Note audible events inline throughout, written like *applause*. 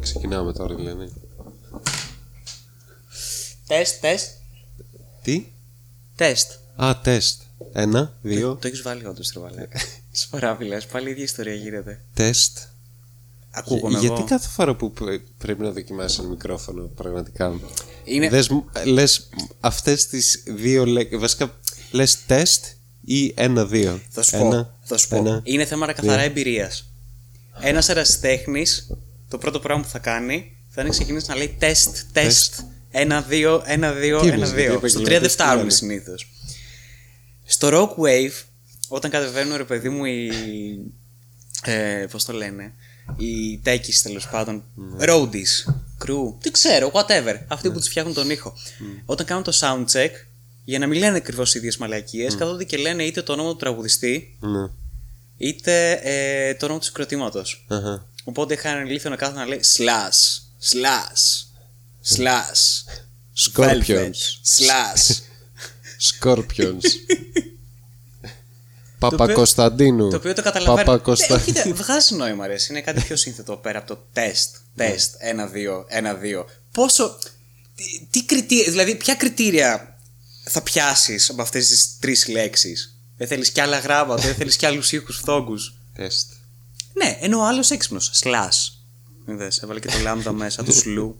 Ξεκινάμε τώρα δηλαδή. Τεστ, τεστ. Τι; Τεστ. Α, τεστ. Ένα, δύο. Το έχεις βάλει όντως τρεβαλέ. Σοβαρά μιλά, πάλι η ίδια ιστορία γίνεται. Τεστ. Ακούγομαι Γιατί εγώ. κάθε φορά που πρέ- πρέπει να δοκιμάσεις ένα μικρόφωνο, πραγματικά; Είναι... Δες, μου- λες αυτές τις δύο λέξεις. Βασικά, λες τεστ ή ένα-δύο. Θα σου Ένα, πω. Θα σου πω. ένα. Είναι θέμα καθαρά δύο. εμπειρίας. Ένας ερασιτέχνης, το πρώτο πράγμα που θα κάνει θα είναι ξεκινήσει να λέει τεστ, τεστ. Ένα, δύο, ένα, δύο, Τι ένα, εννοείς, δύο. γιατί Στο επαγγελματίες 3 δεν τι φτάνουν λένε. συνήθως. Στο Rock Wave, όταν κατεβαίνουν ρε παιδί μου οι. Ε, Πώς το λένε. Οι τέκεις τέλος πάντων. Ναι. Roadies, crew, τι ξέρω, whatever. Αυτοί που τους φτιάχνουν τον ήχο. Όταν κάνουν το sound check, για να μην λένε ακριβώς οι ίδιες μαλακίες, κάθονται και λένε είτε το όνομα του τραγουδιστή, Ναι. είτε ε, το όνομα του συγκροτήματος. Αχα. Οπότε είχαν ηλίθιο να κάθονται να λέει slash, slash, slash, Scorpions. slash. Scorpions. *laughs* Παπα-Κωνσταντίνου. Το οποίο το καταλαβαίνω. Παπα-Κωνστα- Ε, κοίτα, βγάζει νόημα, ρε. Είναι κάτι πιο σύνθετο πέρα από το τεστ. Τεστ. Ένα-δύο. Ένα-δύο. Πόσο. Τι, τι κριτήρια. Δηλαδή, ποια κριτήρια θα πιάσεις από αυτές τις τρεις λέξεις; Δεν θέλεις κι άλλα γράμματα, δεν θέλεις κι άλλους ήχους φθόγκους; Τεστ. Ναι, ενώ ο άλλος έξυπνος. Slash. Είδες, έβαλε και το λάμδα μέσα του σλου.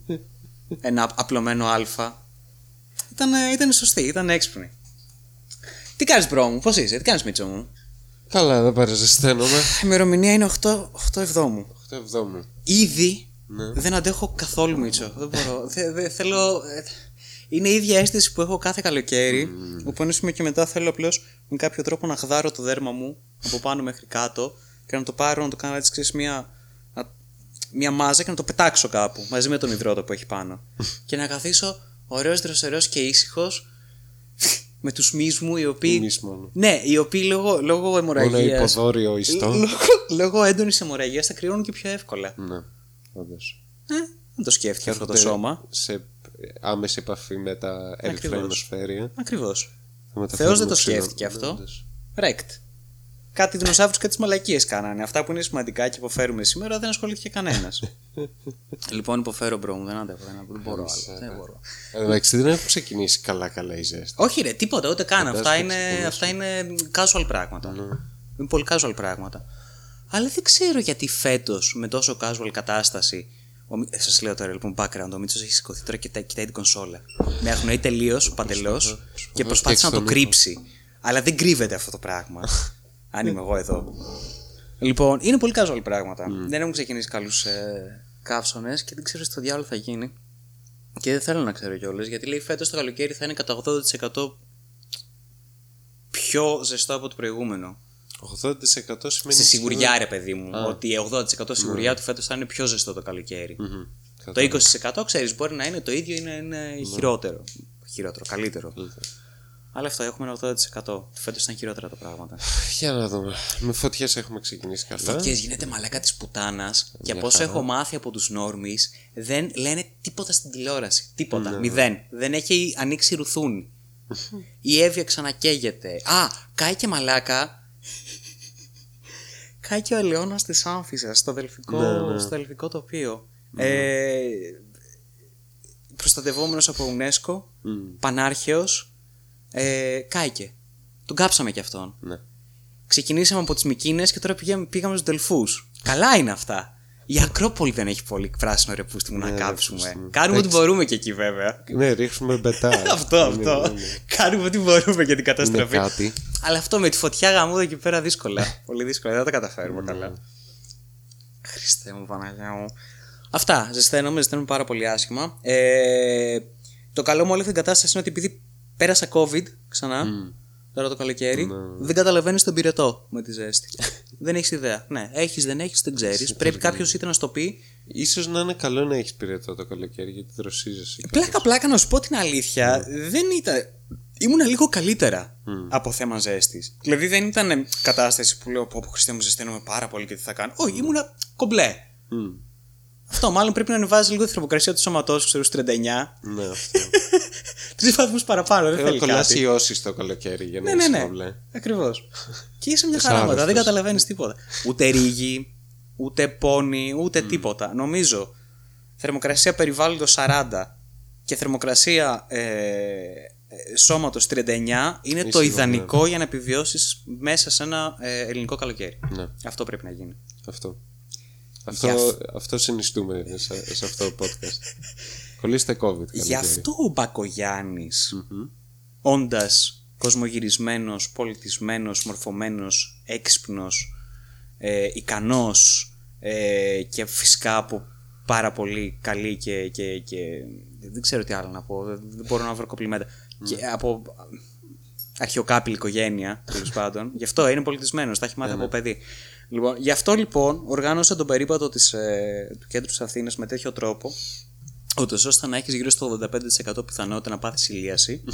Ένα απλωμένο α. Ήταν, ήταν σωστή, ήταν έξυπνη. Τι κάνεις, bro μου, πώς είσαι, τι κάνεις, Μίτσο μου; Καλά, δεν παραζεσταίνομαι. Η ημερομηνία είναι 8, 8 Εβδόμου. 8 εβδόμου. Ήδη Ναι. δεν αντέχω καθόλου, Μίτσο. Δεν μπορώ. Θε- δε- θέλω. ε, Είναι η ίδια αίσθηση που έχω κάθε καλοκαίρι. Όπου ένα σημείο και μετά θέλω απλώς με κάποιο τρόπο να χδάρω το δέρμα μου από πάνω μέχρι κάτω και να το πάρω, να το κάνω έτσι, ξέρεις, μια, να- μια μάζα και να το πετάξω κάπου μαζί με τον υδρότα που έχει πάνω. *laughs* και να καθίσω ωραίος, δροσερός και ήσυχος με τους μυς μου οι οποίοι. Μυς μόνο. Ναι, οι οποίοι λόγω, λόγω Μόνο αιμορραγίας υποδόριο ιστό. Λόγω, λόγω έντονης αιμορραγίας θα κρυώνουν και πιο εύκολα. Ναι, όντως. Ε, δεν το σκέφτηκε αυτό το Έρχονται σώμα. Σε άμεση επαφή με τα ερυθρά Ακριβώς. αιμοσφαίρια. Ακριβώς. Θα μεταφέρουν Θεός δεν το οξυγόνο. σκέφτηκε αυτό. Όντως. Rekt. Κάτι δεινοσαύρους και τις μαλακίες κάνανε. Αυτά που είναι σημαντικά και υποφέρουμε σήμερα δεν ασχολήθηκε κανένας. *laughs* λοιπόν, υποφέρω, bro μου, δεν αντέχω. Δεν, δεν μπορώ άλλο. Δεν μπορώ. Ε, Εντάξει, δεν έχουν ξεκινήσει καλά-καλά οι ζέστες. Όχι, ρε, τίποτα, ούτε καν. Αυτά Φαντάζομαι είναι, ξεκινήσει. αυτά είναι casual πράγματα. Ναι. Είναι πολύ casual πράγματα. Αλλά δεν ξέρω γιατί φέτος με τόσο casual κατάσταση. Σας λέω τώρα λοιπόν background. Ο Μίτσος έχει σηκωθεί τώρα και κοιτάει, κοιτάει την κονσόλα. Με αγνοεί τελείως, παντελώς και προσπάθησε να το φτιάξει τον κρύψει. Αλλά δεν κρύβεται αυτό το πράγμα. *laughs* αν είμαι εγώ εδώ. Λοιπόν, είναι πολύ casual πράγματα. Δεν έχουν ξεκινήσει καλούς ε, καύσονες και δεν ξέρω στο διάλογο θα γίνει. Και δεν θέλω να ξέρω κιόλας γιατί λέει φέτος το καλοκαίρι θα είναι κατά 80% πιο ζεστό από το προηγούμενο. 80% σημαίνει. Στη σιγουριά, ρε παιδί μου. Α. Ότι 80% σιγουριά του φέτος θα είναι πιο ζεστό το καλοκαίρι. Μμμ. Το 20% ξέρεις, μπορεί να είναι το ίδιο ή να είναι χειρότερο. Χειρότερο, καλύτερο. Αλλά αυτό έχουμε ένα 80%. Φέτος ήταν χειρότερα τα πράγματα. Για να δούμε. Με φωτιές έχουμε ξεκινήσει καλά. Και γίνεται μαλάκα της πουτάνας και Μια από όσο χαρά. έχω μάθει από τους νόρμη, δεν λένε τίποτα στην τηλεόραση. Τίποτα. Ναι. Μηδέν. Δεν έχει ανοίξει ρουθούνη. Η Εύβοια ξανακαίγεται. Α, κάει και μαλάκα. κάει και ο Ελαιώνα της Άμφισας στο δελφικό, Ναι, ναι. στο δελφικό τοπίο. Ε, προστατευόμενος από UNESCO, πανάρχαιος, ε, κάηκε. Τον κάψαμε κι αυτόν. Ναι. Ξεκινήσαμε από τις Μικίνες και τώρα πήγαμε, πήγαμε στους Δελφού. Καλά είναι αυτά. Η Ακρόπολη δεν έχει πολύ πράσινο ρεπούστι μου να Ναι, κάψουμε. ρεπούστι μου. Κάνουμε ό,τι Έτσι. μπορούμε και εκεί βέβαια. Ναι, ρίχνουμε μπετά. *laughs* αυτό, Ναι, αυτό. ναι, ναι. Κάνουμε ό,τι μπορούμε για την Είναι καταστροφή. κάτι. Αλλά αυτό με τη φωτιά γαμούδα εκεί πέρα δύσκολα. πολύ δύσκολα. Δεν θα τα Ναι. καταφέρουμε καλά. Χριστέ μου, Παναγιά μου. Αυτά. Ζεσταίνομαι, ζεσταίνομαι πάρα πολύ άσχημα. Ε, το καλό μου όλη αυτή την κατάσταση είναι ότι επειδή πέρασα COVID ξανά, τώρα το καλοκαίρι, Ναι. δεν καταλαβαίνεις τον πυρετό με τη ζέστη. *laughs* δεν έχεις ιδέα. Ναι, έχεις, δεν έχεις, δεν ξέρεις. Πρέπει κάποιος είτε να σου το πει. Ίσως να είναι καλό να έχεις πυρετό το καλοκαίρι γιατί δροσίζεσαι. Πλάκα, πλάκα, να σου πω την αλήθεια, δεν ήταν. Ήμουνα λίγο καλύτερα από θέμα ζέστης. Δηλαδή δεν ήταν κατάσταση που λέω πω, πω Χριστέ μου ζεσταίνομαι πάρα πολύ και τι θα κάνω. Όχι, ήμουνα κομπλέ. Μμ. Αυτό μάλλον πρέπει να ανεβάζει λίγο τη θερμοκρασία του σώματός σου, ξέρω, στου 39. Ναι, *laughs* αυτό. Τρεις βαθμούς παραπάνω, δεν Θέλω θέλει κολλάς κάτι. ιώσεις το καλοκαίρι για να Ναι, ναι, είσαι ναι. κομπλέ. Ακριβώς. *laughs* και είσαι μια Είσαι χαρά μετά, δεν άρρωστος. καταλαβαίνεις τίποτα. Ούτε ρίγη, ούτε πόνη, ούτε τίποτα. Νομίζω θερμοκρασία περιβάλλοντος 40 και θερμοκρασία ε, ε, σώματος 39 είναι το Ισχύει, ιδανικό για να επιβιώσεις μέσα σε ένα ε, ελληνικό καλοκαίρι. Ναι. Αυτό πρέπει να γίνει. Αυτό. Για Αυτό, αυτό συνιστούμε σε, σε αυτό το podcast. Κολλήστε COVID. Γι' καλοκαίρι. αυτό ο Μπακογιάννης, όντας κοσμογυρισμένος, πολιτισμένος, μορφωμένος, έξυπνος, ε, ικανός ε, και φυσικά από πάρα πολύ καλή και, και, και δεν ξέρω τι άλλο να πω, δεν, δεν μπορώ να βρω κοπλιμέντα. Και από αρχαιοκάπηλη οικογένεια, τέλος πάντων. Γι' αυτό είναι πολιτισμένος, τα έχει μάθει από παιδί. Λοιπόν, γι' αυτό λοιπόν οργάνωσα τον περίπατο της, ε, του κέντρου της Αθήνας με τέτοιο τρόπο, ούτως ώστε να έχεις γύρω στο 85% πιθανότητα να πάθεις ηλίαση,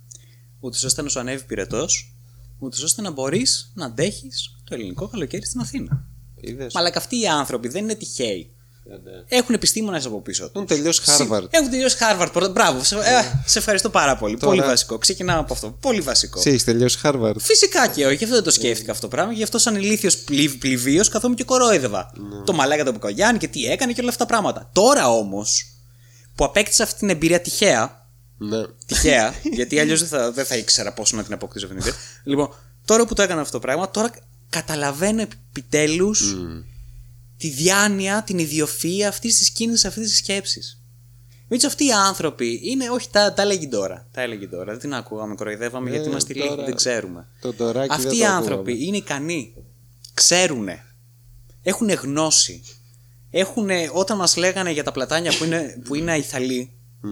*laughs* ούτως ώστε να σου ανέβει πυρετός, ούτως ώστε να μπορείς να αντέχεις το ελληνικό καλοκαίρι στην Αθήνα. Είδες. Μα αλλά και αυτοί οι άνθρωποι δεν είναι τυχαίοι. Ε, ναι. Έχουν επιστήμονες από πίσω του. Έχουν τελειώσει Harvard. Έχουν τελειώσει Harvard. πρώτα. Μπράβο. Σε, ε, σε ευχαριστώ πάρα πολύ. Τώρα- Πολύ βασικό. Ξεκινάμε από αυτό. Πολύ βασικό. Εσύ έχεις τελειώσει Harvard. Φυσικά και όχι, γι' αυτό δεν το σκέφτηκα αυτό το πράγμα. Γι' αυτό σαν ηλίθιος πληβίος καθόμουν και κορόιδευα. Το μαλάκα του Μπουκογιάννη και τι έκανε και όλα αυτά τα πράγματα. Τώρα όμως που απέκτησα αυτή την εμπειρία τυχαία. Ναι. Τυχαία, *laughs* γιατί αλλιώς δεν θα, δεν θα ήξερα πόσο να την αποκτήσω αυτή την εμπειρία. Λοιπόν, τώρα που το έκανα αυτό το πράγμα, τώρα καταλαβαίνω επιτέλους τη διάνοια, την ιδιοφυα αυτής της κίνηση, αυτής της σκέψης. Μήτσο, αυτοί οι άνθρωποι είναι, όχι, τα, τα έλεγε τώρα. Τα έλεγε τώρα. Δεν την ακούγαμε, κοροϊδεύαμε γιατί Ε, είμαστε λίγοι, τώρα- δεν ξέρουμε. Το ντοράκι δεν Αυτοί οι το άνθρωποι ακούγαμε. είναι ικανοί. Ξέρουν. Έχουν γνώση. Έχουν, όταν μας λέγανε για τα πλατάνια που είναι, που είναι αϊθαλοί Μμ.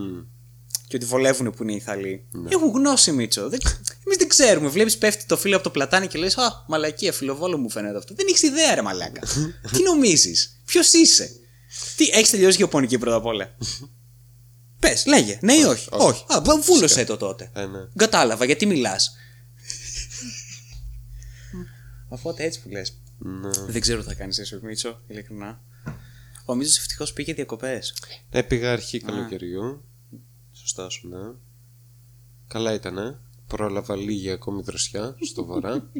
Και ότι βολεύουν που είναι ηθαλοί. Ναι. Έχουν γνώση, Μίτσο. Δεν... Εμείς δεν ξέρουμε. Βλέπεις πέφτει το φύλλο από το πλατάνι και λες: Α, μαλακία, φιλοβόλο μου φαίνεται αυτό. Δεν έχεις ιδέα, ρε μαλάκα. *laughs* Τι νομίζεις, Ποιος είσαι, Τι, έχεις τελειώσει γεωπονική πρώτα απ' όλα; Πες, λέγε, ναι ή όχι. όχι; Όχι. Α, βα- βούλωσέ το τότε. Ε, ναι. Κατάλαβα, γιατί μιλάς. Οπότε έτσι που λες. Ναι. Δεν ξέρω τι θα κάνεις εσύ, Μίτσο, ειλικρινά. Ο Μίτσος ευτυχώς πήγε διακοπές. Ναι, πήγα αρχή καλοκαιριού. Σωστό. Ναι. Καλά ήταν. Πρόλαβα λίγη ακόμη δροσιά στο βορρά.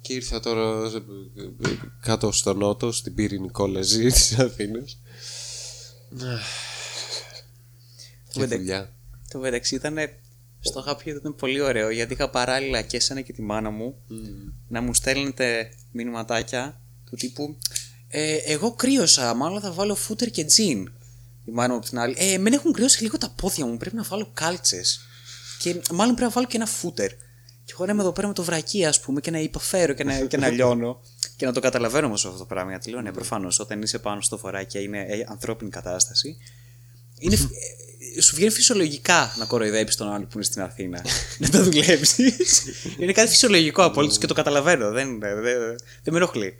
και ήρθα τώρα ε, ε, κάτω στο νότο, στην πυρηνικό λαζί της Αθήνας. και Βεντε- δουλειά. Το μεταξύ ήταν. Στο είχα πει ότι ήταν πολύ ωραίο γιατί είχα παράλληλα και εσένα και τη μάνα μου να μου στέλνετε μηνυματάκια του τύπου ε, Εγώ κρύωσα, μάλλον θα βάλω φούτερ και τζιν. Η μάνα μου από την άλλη. Ε, εμένα έχουν κρυώσει λίγο τα πόδια μου, πρέπει να βάλω κάλτσες. Και μάλλον πρέπει να βάλω και ένα φούτερ. Και εγώ να είμαι εδώ πέρα με το βρακί, ας πούμε, και να υποφέρω και να, και να λιώνω. και να το καταλαβαίνω όμως αυτό το πράγμα. Γιατί λέω, ναι, προφανώς όταν είσαι πάνω στο φοράκι και είναι ε, ανθρώπινη κατάσταση, είναι, ε, σου βγαίνει φυσιολογικά να κοροϊδέψεις τον άλλο που είναι στην Αθήνα. να το δουλέψεις. είναι κάτι φυσιολογικό απολύτω και το καταλαβαίνω. Δεν, δεν, δεν με ενοχλεί.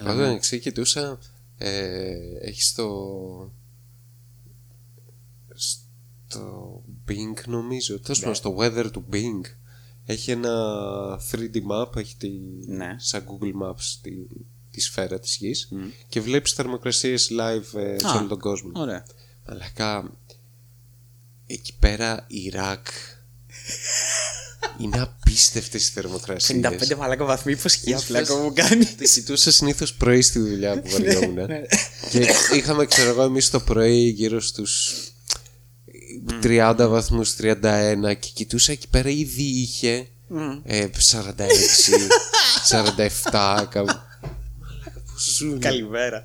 Αλλά δεν εξή κοιτούσα. Ε, έχεις στο. Στο Bing νομίζω. Τέλος πάντων, στο weather του Bing. Έχει ένα 3D map. Έχει τη, Ναι. σαν Google Maps τη, τη σφαίρα της γης και βλέπεις θερμοκρασίες live ε, σε Α, όλο τον κόσμο. Ωραία. Αλλά εκεί πέρα Ιράκ *laughs* είναι απίστευτες οι θερμοκρασίες. 55 μαλάκα βαθμοί υποσχεία Αυτές- πλάκα μου κάνει. Τη κοιτούσα συνήθως πρωί στη δουλειά που *laughs* βαριόμουν. Ναι. και είχαμε, ξέρω εγώ, εμείς το πρωί γύρω στους 30 βαθμούς, 31 και κοιτούσα εκεί πέρα ήδη είχε ε, 46, 47. *laughs* κάπου. Μαλάκα, πώς ζουνε. Καλημέρα.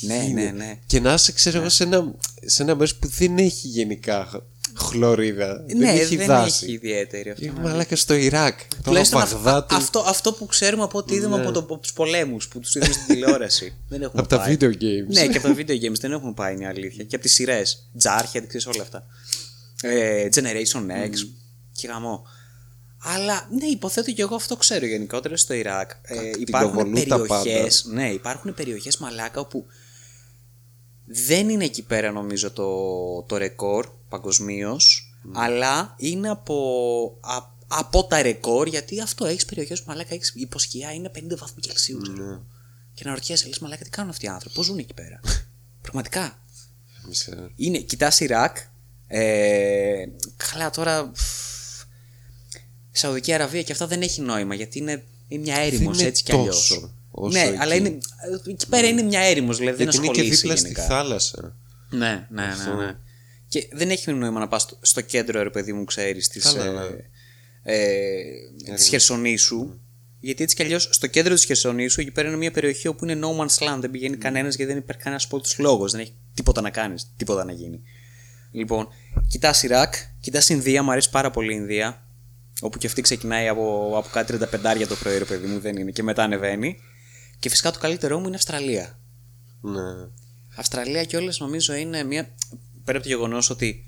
Ναι, ναι, ναι. Και να είσαι, ξέρω εγώ, σε ένα, σε ένα μέρος που δεν έχει γενικά χλωρίδα. δεν Ναι, έχει δεν δάση. έχει ιδιαίτερη αυτό. Είναι μαλάκα στο Ιράκ. Το Τουλάχιστον αυ- Βαγδάτι. αυτό, αυτό που ξέρουμε από ό,τι είδαμε από, το, από τους πολέμους που τους είδαμε στην τηλεόραση. *laughs* δεν έχουμε Από τα πάει. video games. Ναι, και από τα video games δεν έχουμε πάει, είναι η αλήθεια. Και από τις σειρές. Τζάρχια, δεν ξέρεις όλα αυτά. Ε, Generation X και γαμό. Αλλά ναι, υποθέτω και εγώ αυτό ξέρω γενικότερα στο Ιράκ. Ε, υπάρχουν Ακτινοβολούν τα περιοχέ. Ναι, υπάρχουν περιοχές μαλάκα όπου δεν είναι εκεί πέρα νομίζω το, το ρεκόρ παγκοσμίως, αλλά είναι από, α- από τα ρεκόρ γιατί αυτό έχεις περιοχές που μαλάκα έχεις υποσχεία είναι 50 βαθμοί Κελσίου. ξέρω. Ναι. Και να ρωτιέσαι, λες μαλάκα τι κάνουν αυτοί οι άνθρωποι, πώς ζουν εκεί πέρα; *laughs* Πραγματικά. Εμείς, ε, Είναι, κοιτάς Ιράκ. Ε, καλά τώρα. πφ, Σαουδική Αραβία και αυτά δεν έχει νόημα γιατί είναι, είναι μια έρημος δεν είναι έτσι κι αλλιώς. Τόσο όσο ναι, εκεί. αλλά είναι, εκεί πέρα είναι μια έρημος, δηλαδή δεν Γιατί είναι και ασχολείσαι δίπλα γενικά. στη θάλασσα. Ναι, ναι, ναι, ναι. Και δεν έχει νόημα να πας στο, στο κέντρο, ρε παιδί μου, ξέρεις, της Καλά, ε, ναι. ε, της Χερσονήσου. Γιατί έτσι κι αλλιώς στο κέντρο της Χερσονήσου εκεί πέρα είναι μια περιοχή όπου είναι no man's land. Δεν πηγαίνει κανένας γιατί δεν υπάρχει κανένας απόλυτο λόγος. Δεν έχει τίποτα να κάνεις, τίποτα να γίνει. Λοιπόν, κοιτάς Ιράκ, κοιτάς Ινδία, μου αρέσει πάρα πολύ η Ινδία. Όπου και αυτή ξεκινάει από, από κάτι 35 το πρωί, ρε παιδί μου, δεν είναι, και μετά ανεβαίνει. Και φυσικά το καλύτερό μου είναι Αυστραλία. Ναι. Αυστραλία κιόλας νομίζω είναι μια. πέρα από το γεγονός ότι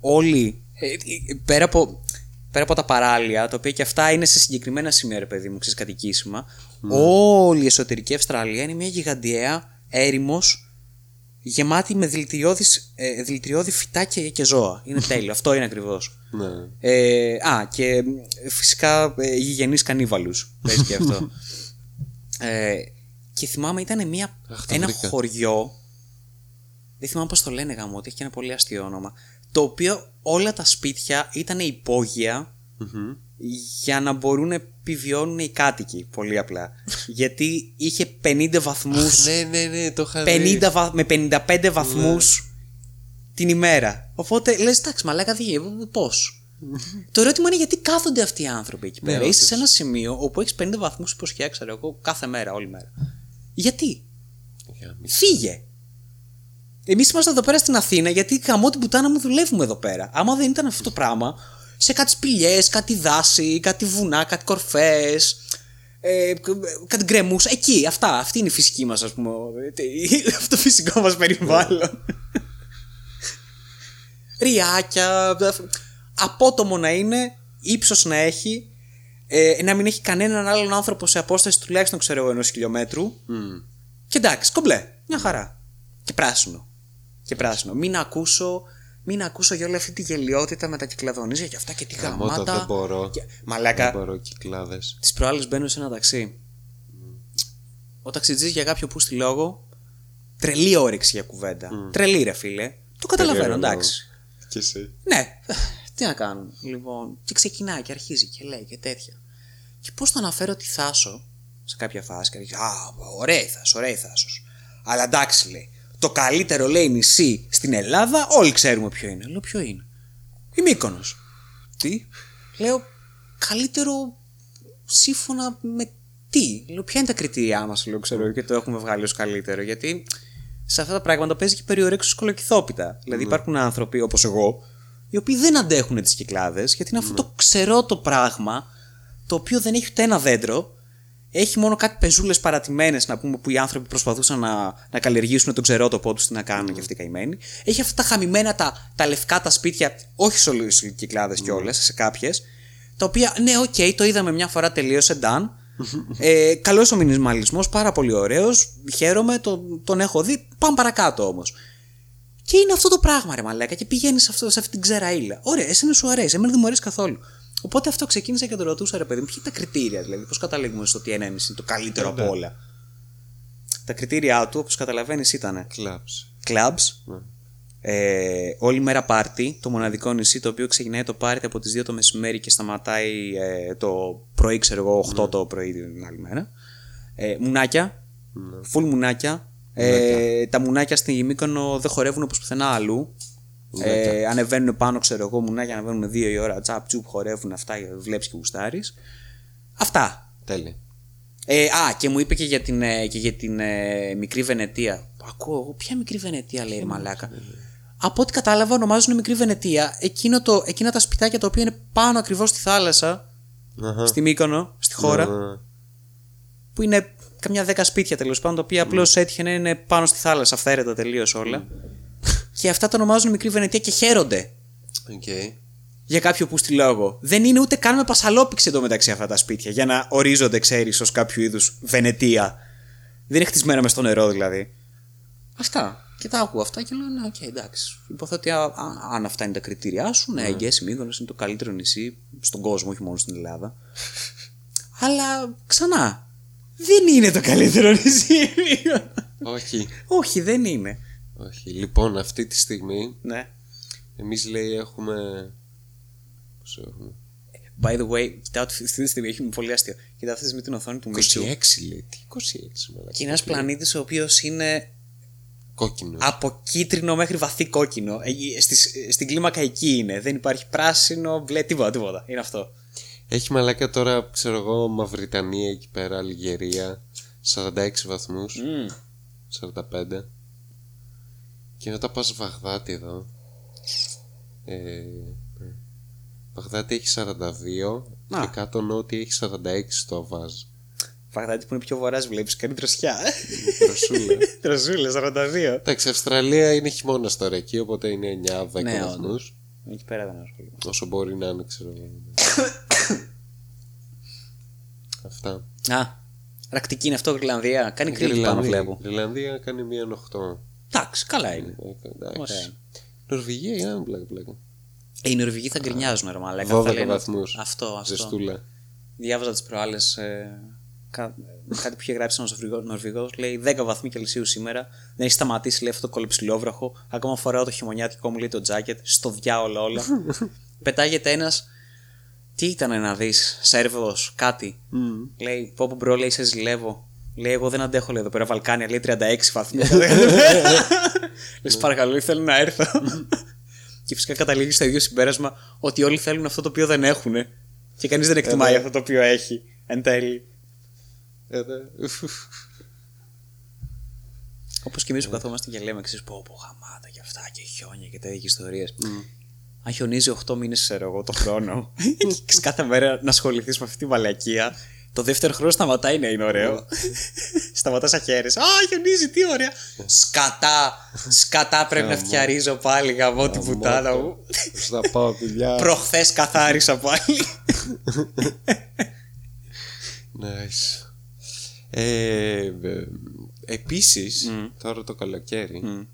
όλοι. ε, ε, πέρα, από, πέρα από τα παράλια, τα οποία και αυτά είναι σε συγκεκριμένα σημεία, ρε παιδί μου, ξέρεις κατοικήσιμα, όλη η εσωτερική Αυστραλία είναι μια γιγαντιαία έρημος γεμάτη με δηλητηριώδεις, ε, δηλητηριώδη φυτά και, και ζώα. Είναι *laughs* τέλειο. Αυτό είναι ακριβώς. ναι. Ε, α, και ε, φυσικά ε, γηγενείς κανίβαλους. Πες και αυτό. *laughs* ε, και θυμάμαι ήταν μια, Αχ, το ένα βρήκα. χωριό, δεν θυμάμαι πώς το λένε γάμο, ότι έχει και ένα πολύ αστείο όνομα, το οποίο όλα τα σπίτια ήταν υπόγεια Μμμ. για να μπορούν να επιβιώνουν οι κάτοικοι, πολύ απλά. *laughs* Γιατί είχε 50 βαθμούς Ναι, ναι, ναι, το είχα δει. 50 βα- με 55 βαθμούς την ημέρα. Οπότε λες, εντάξει, μαλάκα δεν Πώς; *laughs* Το ερώτημα είναι γιατί κάθονται αυτοί οι άνθρωποι εκεί πέρα. Ναι, Είσαι όντως. σε ένα σημείο όπου έχεις 50 βαθμούς υποσχέα, ξέρω εγώ, κάθε μέρα, όλη μέρα. Γιατί; Για μη- Φύγε. Εμείς είμαστε εδώ πέρα στην Αθήνα γιατί καμώ την πουτάνα μου δουλεύουμε εδώ πέρα. Άμα δεν ήταν αυτό το πράγμα, σε κάτι σπηλιές, κάτι δάση, κάτι βουνά, κάτι κορφές, ε, κάτι γκρεμούς. Εκεί, αυτά. Αυτή είναι η φυσική μας, ας πούμε. ε, *laughs* Αυτό το φυσικό μας περιβάλλον. Ριάκια. Απότομο να είναι, ύψος να έχει, ε, να μην έχει κανέναν άλλον άνθρωπο σε απόσταση τουλάχιστον ξέρω εγώ ενός χιλιόμετρου. Μμ. Και εντάξει, κομπλέ. Μια χαρά. Και πράσινο. Και πράσινο. Μην ακούσω, μην ακούσω για όλη αυτή τη γελιότητα με τα κυκλαδονίζια και αυτά και τι Γαμώτα, γαμάτα. δεν μπορώ. Και... Δεν Μαλάκα, μπορώ κυκλάδες. τις προάλλες μπαίνω σε ένα ταξί. Ο ταξιτζής για κάποιο που στη λόγο. Τρελή όρεξη για κουβέντα. Τρελή, ρε φίλε. Το καταλαβαίνω, Περίεργο. εντάξει. Και εσύ. Ναι, τι να κάνουμε. Λοιπόν, και ξεκινάει και αρχίζει και λέει και τέτοια. Και πώς θα αναφέρω τη Θάσο σε κάποια φάση και λέει Α, ωραία η Θάσος, ωραία η Θάσος. Αλλά εντάξει, λέει. Το καλύτερο λέει νησί στην Ελλάδα, όλοι ξέρουμε ποιο είναι. Λέω ποιο είναι; Η Μύκονος. Τι; Λέω καλύτερο σύμφωνα με τι; Λέω ποια είναι τα κριτήριά μας, λέω ξέρω και το έχουμε βγάλει ως καλύτερο. Γιατί σε αυτά τα πράγματα παίζει και περιορέξου σκολοκυθόπιτα. Δηλαδή υπάρχουν άνθρωποι όπως εγώ, οι οποίοι δεν αντέχουν τις κυκλάδες, γιατί είναι αυτό το ξερό το πράγμα, το οποίο δεν έχει ούτε ένα δέντρο. Έχει μόνο κάτι πεζούλες παρατημένες να πούμε που οι άνθρωποι προσπαθούσαν να, να καλλιεργήσουν τον ξερότοπό τους τι να κάνουν και αυτοί οι καημένοι. Έχει αυτά τα χαμημένα τα, τα λευκά τα σπίτια, όχι σε όλες τι κυκλάδες κιόλας, σε κάποιες. Τα οποία, ναι, οκ, το είδαμε μια φορά τελείωσε, done. *laughs* ε, Καλός ο μινιμαλισμός, πάρα πολύ ωραίος. Χαίρομαι, τον, τον έχω δει. Πάμε παρακάτω όμως. Και είναι αυτό το πράγμα, ρε Μαλάκα, και πηγαίνεις σε, αυτό, σε αυτή την ξεραίλα. Ωραία, εσένα σου αρέσει, εμένα δεν μου αρέσει καθόλου. Οπότε αυτό ξεκίνησα και το ρωτούσα, ρε παιδί μου, ποια είναι τα κριτήρια, δηλαδή, πώς καταλήγουμε στο ότι ένα είναι το καλύτερο από όλα. Τα κριτήριά του, όπως καταλαβαίνεις, ήταν Clubs. clubs, Ναι. ε, όλη μέρα πάρτι, το μοναδικό νησί το οποίο ξεκινάει το πάρτι από τις 2 το μεσημέρι και σταματάει ε, το πρωί, ξέρω εγώ, 8 το πρωί την άλλη μέρα. Ε, μουνάκια, full μουνάκια. Ε, τα μουνάκια στη Μύκονο δεν χορεύουν όπως πουθενά αλλού. Ε, ανεβαίνουν πάνω, ξέρω εγώ, μουνάκια ανεβαίνουν 2 η ώρα, τσαπ τσουπ, χορεύουν αυτά, βλέπεις και γουστάρεις. Αυτά. Τέλεια. Ε, α, και μου είπε και για την, ε, και για την ε, μικρή Βενετία. Ακούω εγώ, ποια μικρή Βενετία λέει η μαλάκα. Από ό,τι κατάλαβα, ονομάζουν μικρή Βενετία εκείνο το, εκείνα τα σπιτάκια τα οποία είναι πάνω ακριβώς στη θάλασσα, Αχα. στη Μύκονο, στη χώρα, Ναι. που είναι καμιά δέκα σπίτια τέλος πάντων, τα οποία απλώς έτυχε να είναι πάνω στη θάλασσα, αυθαίρετα τελείως όλα. και αυτά τα ονομάζουν μικρή Βενετία και χαίρονται Οκ. για κάποιο που στη λόγο. Δεν είναι ούτε καν με πασσαλόπηξη εδώ μεταξύ αυτά τα σπίτια για να ορίζονται, ξέρεις, ως κάποιο είδους Βενετία. Δεν είναι χτισμένα μες στο νερό δηλαδή. Αυτά. Και τα ακούω αυτά και λέω, ναι, οκ, εντάξει. Υποθέτω ότι α- α- αν αυτά είναι τα κριτήριά σου, ναι, ναι. η Μύκονος είναι το καλύτερο νησί στον κόσμο, όχι μόνο στην Ελλάδα. *laughs* Αλλά ξανά, δεν είναι το καλύτερο νησί η Μύκονος. Όχι. Όχι, δεν είναι. Όχι. Λοιπόν, αυτή τη στιγμή Ναι. εμείς λέει έχουμε. Πόσο έχουμε; By the way, κοιτάω αυτή τη στιγμή, έχει πολύ αστείο. Κοιτάω αυτή τη στιγμή την οθόνη του Μίτσου. 26 λέει. Τι 26 μαλάκα. Και είναι ένας πλανήτης ο οποίος είναι Κόκκινος. από κίτρινο μέχρι βαθύ κόκκινο. Ε, στις- στην κλίμακα εκεί είναι. Δεν υπάρχει πράσινο, μπλε, τίποτα, τίποτα. Είναι αυτό. Έχει μαλάκα τώρα, ξέρω εγώ, Μαυριτανία εκεί πέρα, Αλγερία. 46 βαθμούς. Μμμ. 45. Και μετά πας Βαγδάτη εδώ. Ε, Βαγδάτη έχει 42 Α. και κάτω νότια έχει 46 το Αβάζ. Βαγδάτη που είναι πιο βορρά, βλέπεις κάνει τροσιά. Ρωσούλα. Τροσούλε, *laughs* 42. Εντάξει, Αυστραλία είναι χειμώνας τώρα εκεί, οπότε είναι 9-10 Ναι, βαθμούς. Εκεί πέρα δεν ασχολούμαι. Όσο μπορεί να είναι, ξέρω εγώ. *coughs* Αυτά. Α, ρακτική είναι αυτό, Γρυλανδία. Κάνει κρύο πάνω, βλέπω. Γρυλανδία κάνει μείον 8. Εντάξει, καλά είναι. Ε, εντάξει. Ωραία. Νορβηγία είναι ένα πλάκα πλάκα. Ε, Οι Νορβηγοί θα γκρινιάζουν, ρε Μαλάκα. 12 θα λένε- βαθμούς. Αυτό, αυτό. Ζεστούλα. Διάβαζα τις προάλλες. Ε, κα- κάτι που είχε γράψει ένας Νορβηγό. Λέει 10 βαθμοί Κελσίου σήμερα. Δεν έχει σταματήσει, λέει αυτό το κωλοψιλόβροχο. Ακόμα φοράω το χειμωνιάτικο μου, λέει το τζάκετ. Στο διάολο όλα. *laughs* Πετάγεται ένας. Τι ήταν να δεις, Σέρβος, κάτι; Λέει, πω πω bro, λέει, σε ζηλεύω. Λέει, εγώ δεν αντέχω, λέει εδώ πέρα Βαλκάνια, λέει 36 βαθμοί. *laughs* Λες, παρακαλώ, θέλω να έρθω. και φυσικά καταλήγει στο ίδιο συμπέρασμα ότι όλοι θέλουν αυτό το οποίο δεν έχουν. Και κανείς δεν εκτιμάει αυτό το οποίο έχει. Εν τέλει. Ε, ναι. Όπως και εμείς που καθόμαστε και λέμε, ξέρεις, πω, πω, χαμάτα και αυτά και χιόνια και τέτοιες ιστορίες. Αν χιονίζει 8 μήνες, ξέρω εγώ, το χρόνο, *laughs* και κάθε μέρα να ασχοληθείς με αυτή τη μαλακία, το δεύτερο χρόνο σταματάει να είναι ωραίο. *laughs* Σταματάς σαν χέρι. Α, χιονίζει, τι ωραία. Σκατά! Σκατά πρέπει να φτιαρίζω πάλι γαμώ την πουτάνα μου. Πώς θα πάω δουλειά. *laughs* Προχθές καθάρισα πάλι. Nice. Ε, ε, επίσης, τώρα το καλοκαίρι,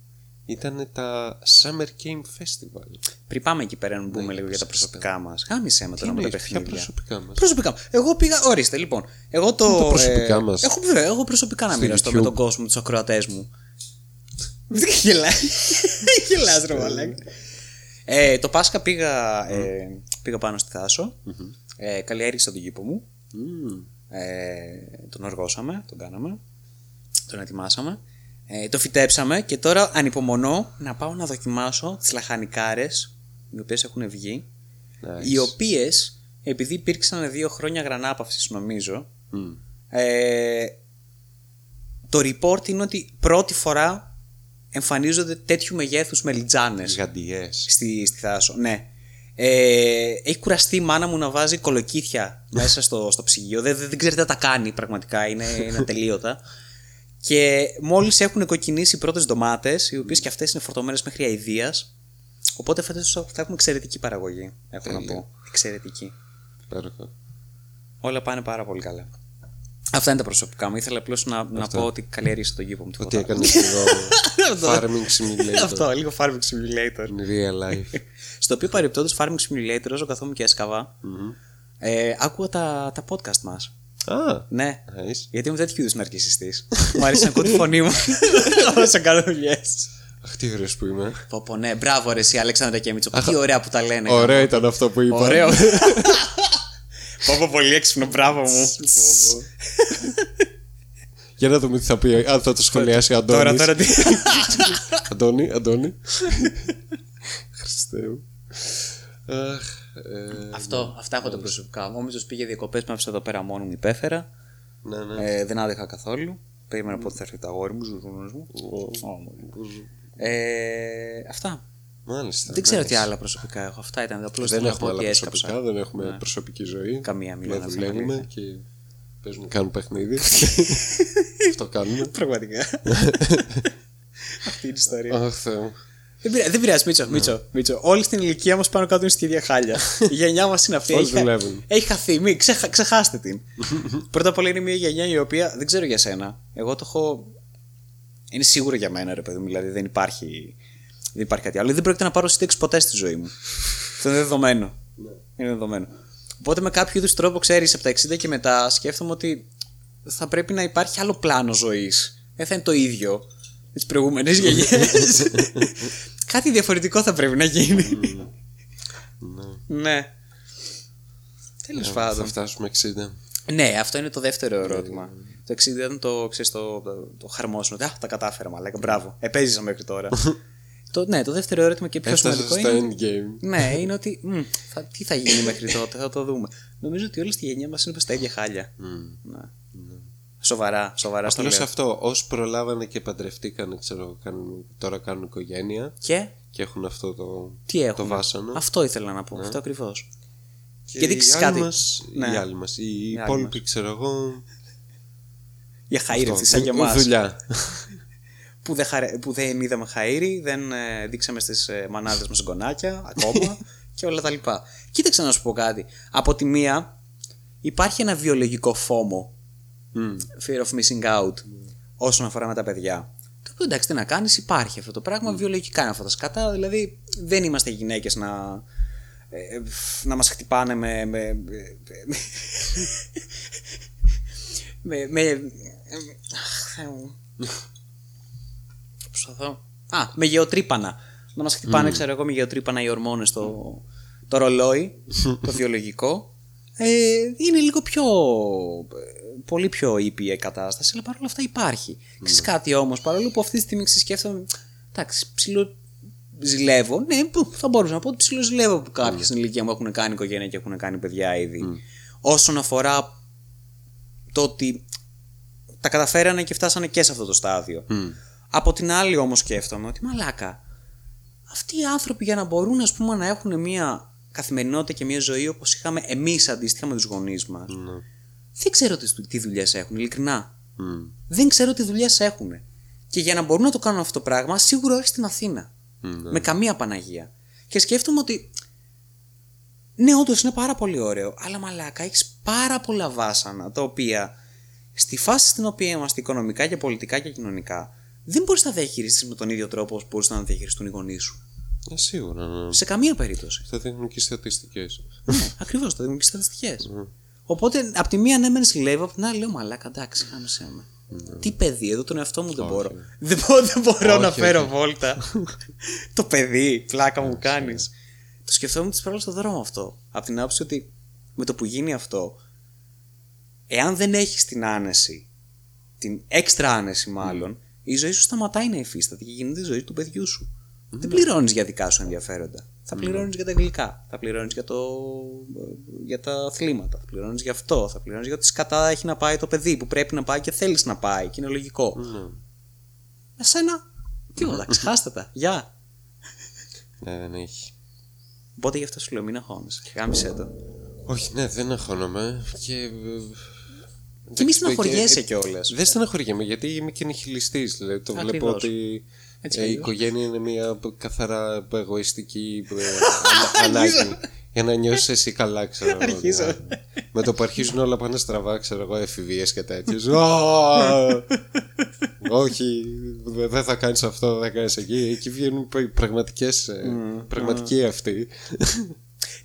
ήταν τα Summer Game Festival. Πριν πάμε εκεί πέρα να μπούμε λίγο για τα προσωπικά μας. Γάμισε με τώρα με τα εννοείς, ποια παιχνίδια. προσωπικά μας; Προσωπικά μου. Εγώ πήγα. Ορίστε, λοιπόν. Εγώ το. τα προσωπικά μας; Έχω, βέβαια, έχω προσωπικά να Στο μοιραστώ YouTube. με τον κόσμο, τους ακροατές μου. Δεν γελάει. Γελάς ρε μαλάκα. Ε, το Πάσχα πήγα, ε, πήγα πάνω στη θάσο. Ε, καλλιέργησα τον κήπο μου. Μμμ. Ε, τον οργώσαμε, τον κάναμε. Τον ετοιμάσαμε. Ε, το φυτέψαμε και τώρα ανυπομονώ να πάω να δοκιμάσω τις λαχανικάρες οι οποίες έχουν βγει Nice. οι οποίες επειδή υπήρξαν δύο χρόνια γρανάπαυσης νομίζω Μμ. ε, το report είναι ότι πρώτη φορά εμφανίζονται τέτοιου μεγέθους μελιτζάνες Γαντιές. στη, στη Θάσο. Ναι. Ε, έχει κουραστεί η μάνα μου να βάζει κολοκύθια *laughs* μέσα στο, στο ψυγείο. Δεν, δεν, δεν ξέρει τι να τα κάνει πραγματικά. Είναι, είναι *laughs* ατελείωτα. Και μόλις έχουν κοκκινήσει οι πρώτες ντομάτες, οι οποίες και αυτές είναι φορτωμένες μέχρι αηδίας. Οπότε φέτος θα έχουμε εξαιρετική παραγωγή. Έχω να Τέλεια. πω. Εξαιρετική. Υπέροχα. Όλα πάνε πάρα πολύ καλά. Αυτά είναι τα προσωπικά μου. Ήθελα απλώς να, να πω ότι καλλιέργησα τον κήπο μου. Ότι τίποτα έκανες λίγο *laughs* Αυτό. farming simulator. Αυτό, λίγο farming simulator. In real life. *laughs* Στο οποίο παρεπτόντω Farming Simulator, όσο καθόμουν και έσκαβα, ε, άκουγα τα, τα podcast μας. Α, Ναι. nice. Γιατί είμαι τέτοιου είδους ναρκιστή. Μου αρέσει να ακούω τη φωνή μου όσο κάνω δουλειέ. Αχ, τι ωραίος που είμαι. Πω, πω, ναι, μπράβο ρε εσύ Αλέξανδρα και Μίτσο. Τι ωραία που τα λένε. Ωραίο ήταν αυτό που είπα. Ωραίο. *laughs* Πω, πω, πολύ έξυπνο, μπράβο μου. Για να δούμε τι θα πει, αν θα το σχολιάσει ο Αντώνης. τώρα, τώρα τι. *laughs* Αντώνη, Αντώνη. Χριστέ μου. Αχ, ε, Αυτό, αυτά έχω τα προσωπικά μου. Ο Μίτσο πήγε διακοπές, με άφησε εδώ πέρα μόνο μου, υπέφερα. ναι, ναι. Ε, δεν άντεχα καθόλου. Περίμενα πότε θα έρθει το αγόρι μου, ζουζούνος μου. Ω, μωρέ. Ε, αυτά. Μάλιστα. Δεν ξέρω nice. τι άλλα προσωπικά έχω. Αυτά ήταν. Απλώς Δεν θέλω να έχουμε πω άλλα ότι προσωπικά, έσκαψα. δεν έχουμε προσωπική ζωή. Καμία, μιλάω Απλά να δουλεύουμε αλήθεια. και παίζουμε, κάνουμε παιχνίδι. *laughs* Αυτό κάνουμε. Πραγματικά. *laughs* Αυτή είναι η ιστορία. Αχ, Θεέ μου. Δεν, πειράζει, δεν πειράζει, Μίτσο, Μίτσο, Μίτσο. Όλοι στην ηλικία μας πάνω κάτω είναι στη ίδια χάλια. *laughs* η γενιά μας είναι αυτή. Όλοι έχει, χα- δουλεύουν. έχει χαθεί. Μην, ξεχα, ξεχάστε την. *laughs* Πρώτα απ' όλα είναι μια γενιά η οποία δεν ξέρω για σένα. Εγώ το έχω. Είναι σίγουρο για μένα, ρε παιδί μου. Δηλαδή δεν υπάρχει, δεν υπάρχει κάτι άλλο. Δεν πρόκειται να πάρω σύνταξη ποτέ στη ζωή μου. *laughs* Αυτό είναι δεδομένο. Είναι δεδομένο. Οπότε με κάποιο είδους τρόπο, ξέρεις, από τα 60 και μετά σκέφτομαι ότι θα πρέπει να υπάρχει άλλο πλάνο ζωής. Δεν θα είναι το ίδιο με τι προηγούμενε γενιέ. Κάτι διαφορετικό θα πρέπει να γίνει. ναι. Τέλος Θα πάντων. φτάσουμε 60. Ναι, αυτό είναι το δεύτερο ερώτημα. Το 60 ήταν το, ξέρεις, το, το, το χαρμόσυνο. Α, τα κατάφερα, μαλάκα. Μπράβο. Επέζησα μέχρι τώρα. *laughs* το, ναι, το δεύτερο ερώτημα και πιο Έφτασες σημαντικό στο είναι. endgame. ναι, είναι ότι. μ, θα, τι θα γίνει μέχρι τότε, θα το δούμε. Νομίζω ότι όλη στη γενιά μας είναι προ τα ίδια χάλια. Ναι. Σοβαρά, σοβαρά στο Απλώ λέω. αυτό, όσοι προλάβανε και παντρευτήκανε, ξέρω, κάνουν, τώρα κάνουν οικογένεια Και; και έχουν αυτό το, τι το έχουμε; βάσανο. Αυτό ήθελα να πω. Αυτό ακριβώς. Και γιατί οι ξέρεις άλλοι κάτι. Μας, Ναι. Οι άλλοι μας, οι άλλοι υπόλοιποι, ξέρω εγώ. Για χαΐρευτοι αυτό, σαν και δου- εμάς. Δουλειά. που, δεν χαρε- που δεν είδαμε χαΐρι, δεν ε, δείξαμε στις ε, μανάδες μας γκονάκια ακόμα *laughs* και όλα τα λοιπά. Κοίταξε να σου πω κάτι. Από τη μία υπάρχει ένα βιολογικό φόμο, Μμ. fear of missing out, όσον αφορά με τα παιδιά. Το οποίο εντάξει τι να κάνεις υπάρχει αυτό το πράγμα, βιολογικά είναι αυτά τα σκατά, δηλαδή δεν είμαστε γυναίκες να... ε, να μας χτυπάνε με, με, με, με, με, αχ, Θεέ μου. Προσπαθώ. Α, με γεωτρύπανα. Να μας χτυπάνε, ξέρω εγώ, με γεωτρύπανα οι ορμόνες το, το ρολόι, το *laughs* βιολογικό. Ε, είναι λίγο πιο. Ε, Πολύ πιο ήπια η κατάσταση, αλλά παρόλα αυτά υπάρχει. Ξέρεις κάτι όμως, παρόλο που αυτή τη στιγμή ξεσκέφτομαι. Εντάξει, ψηλό. Ζηλεύω. Ναι, που θα μπορούσα να πω ότι ψηλό ζηλεύω που κάποιοι στην ηλικία μου έχουν κάνει οικογένεια και έχουν κάνει παιδιά ήδη. Όσον αφορά το ότι τα καταφέρανε και φτάσανε και σε αυτό το στάδιο. Από την άλλη όμως σκέφτομαι ότι μαλάκα, αυτοί οι άνθρωποι για να μπορούν ας πούμε, να έχουν μια καθημερινότητα και μια ζωή όπως είχαμε εμείς αντίστοιχα με τους γονείς μας, Ναι. Δεν ξέρω τι, τι δουλειές έχουν, ειλικρινά. Μμ. Δεν ξέρω τι δουλειές έχουν. Και για να μπορούν να το κάνουν αυτό το πράγμα, σίγουρα όχι στην Αθήνα. Ναι. Με καμία Παναγία. Και σκέφτομαι ότι. Ναι, όντως είναι πάρα πολύ ωραίο. Αλλά μαλάκα, έχεις πάρα πολλά βάσανα τα οποία στη φάση στην οποία είμαστε οικονομικά και πολιτικά και κοινωνικά δεν μπορείς να διαχειριστείς με τον ίδιο τρόπο όπως μπορεί να διαχειριστούν οι γονείς σου. Ε, σίγουρα. Ναι. Σε καμία περίπτωση. Θα δείχνουν και στατιστικές. ναι, ακριβώς, το δίνουν και στατιστικές. Οπότε, από τη μία ναι, μεν ζηλεύω, από την άλλη λέω Μαλάκα, εντάξει, χάμισε με. Τι παιδί, εδώ τον εαυτό μου δεν μπορώ. Δεν μπορώ, δεν μπορώ να Όχι, φέρω όχι. βόλτα. το παιδί, πλάκα μου κάνεις. Το σκεφτόμουν τη προάλλη στον δρόμο αυτό. Από την άποψη ότι με το που γίνει αυτό, εάν δεν έχεις την άνεση, την έξτρα άνεση μάλλον, η ζωή σου σταματάει να υφίσταται και γίνεται η ζωή του παιδιού σου. Δεν πληρώνεις για δικά σου ενδιαφέροντα. Θα πληρώνεις για τα γλυκά. Θα πληρώνεις για, το... για τα αθλήματα. Θα πληρώνεις για αυτό. Θα πληρώνεις για ότι σκατά έχει να πάει το παιδί που πρέπει να πάει και θέλεις να πάει. Και είναι λογικό. Ναι. Εσένα, τίποτα. *laughs* Ξεχάστε τα. Γεια. Ναι, δεν έχει. Οπότε γι' αυτό σου λέω μην αγχώνεσαι. Γάμισε το. Όχι, ναι, δεν αγχώνομαι. Και. ε, Και μη εντάξει, στεναχωριέσαι ε, κιόλας. Δεν στεναχωριέμαι γιατί είμαι και νihilιστή. Δηλαδή το βλέπω Ακριβώς. ότι Έτσι ε, η αλλιώς. οικογένεια είναι μια καθαρά εγωιστική ε, *laughs* ανα- ανάγκη. Για να νιώσεις εσύ καλά, ξέρω εγώ. Αρχίζω. ναι. Με το που αρχίζουν όλα πάνε στραβά, ξέρω εγώ, εφηβείες και τέτοιες. *laughs* Όχι, δε- δεν θα κάνεις αυτό, δεν θα κάνεις εκεί. Εκεί βγαίνουν πραγματικές. Πραγματικοί αυτοί.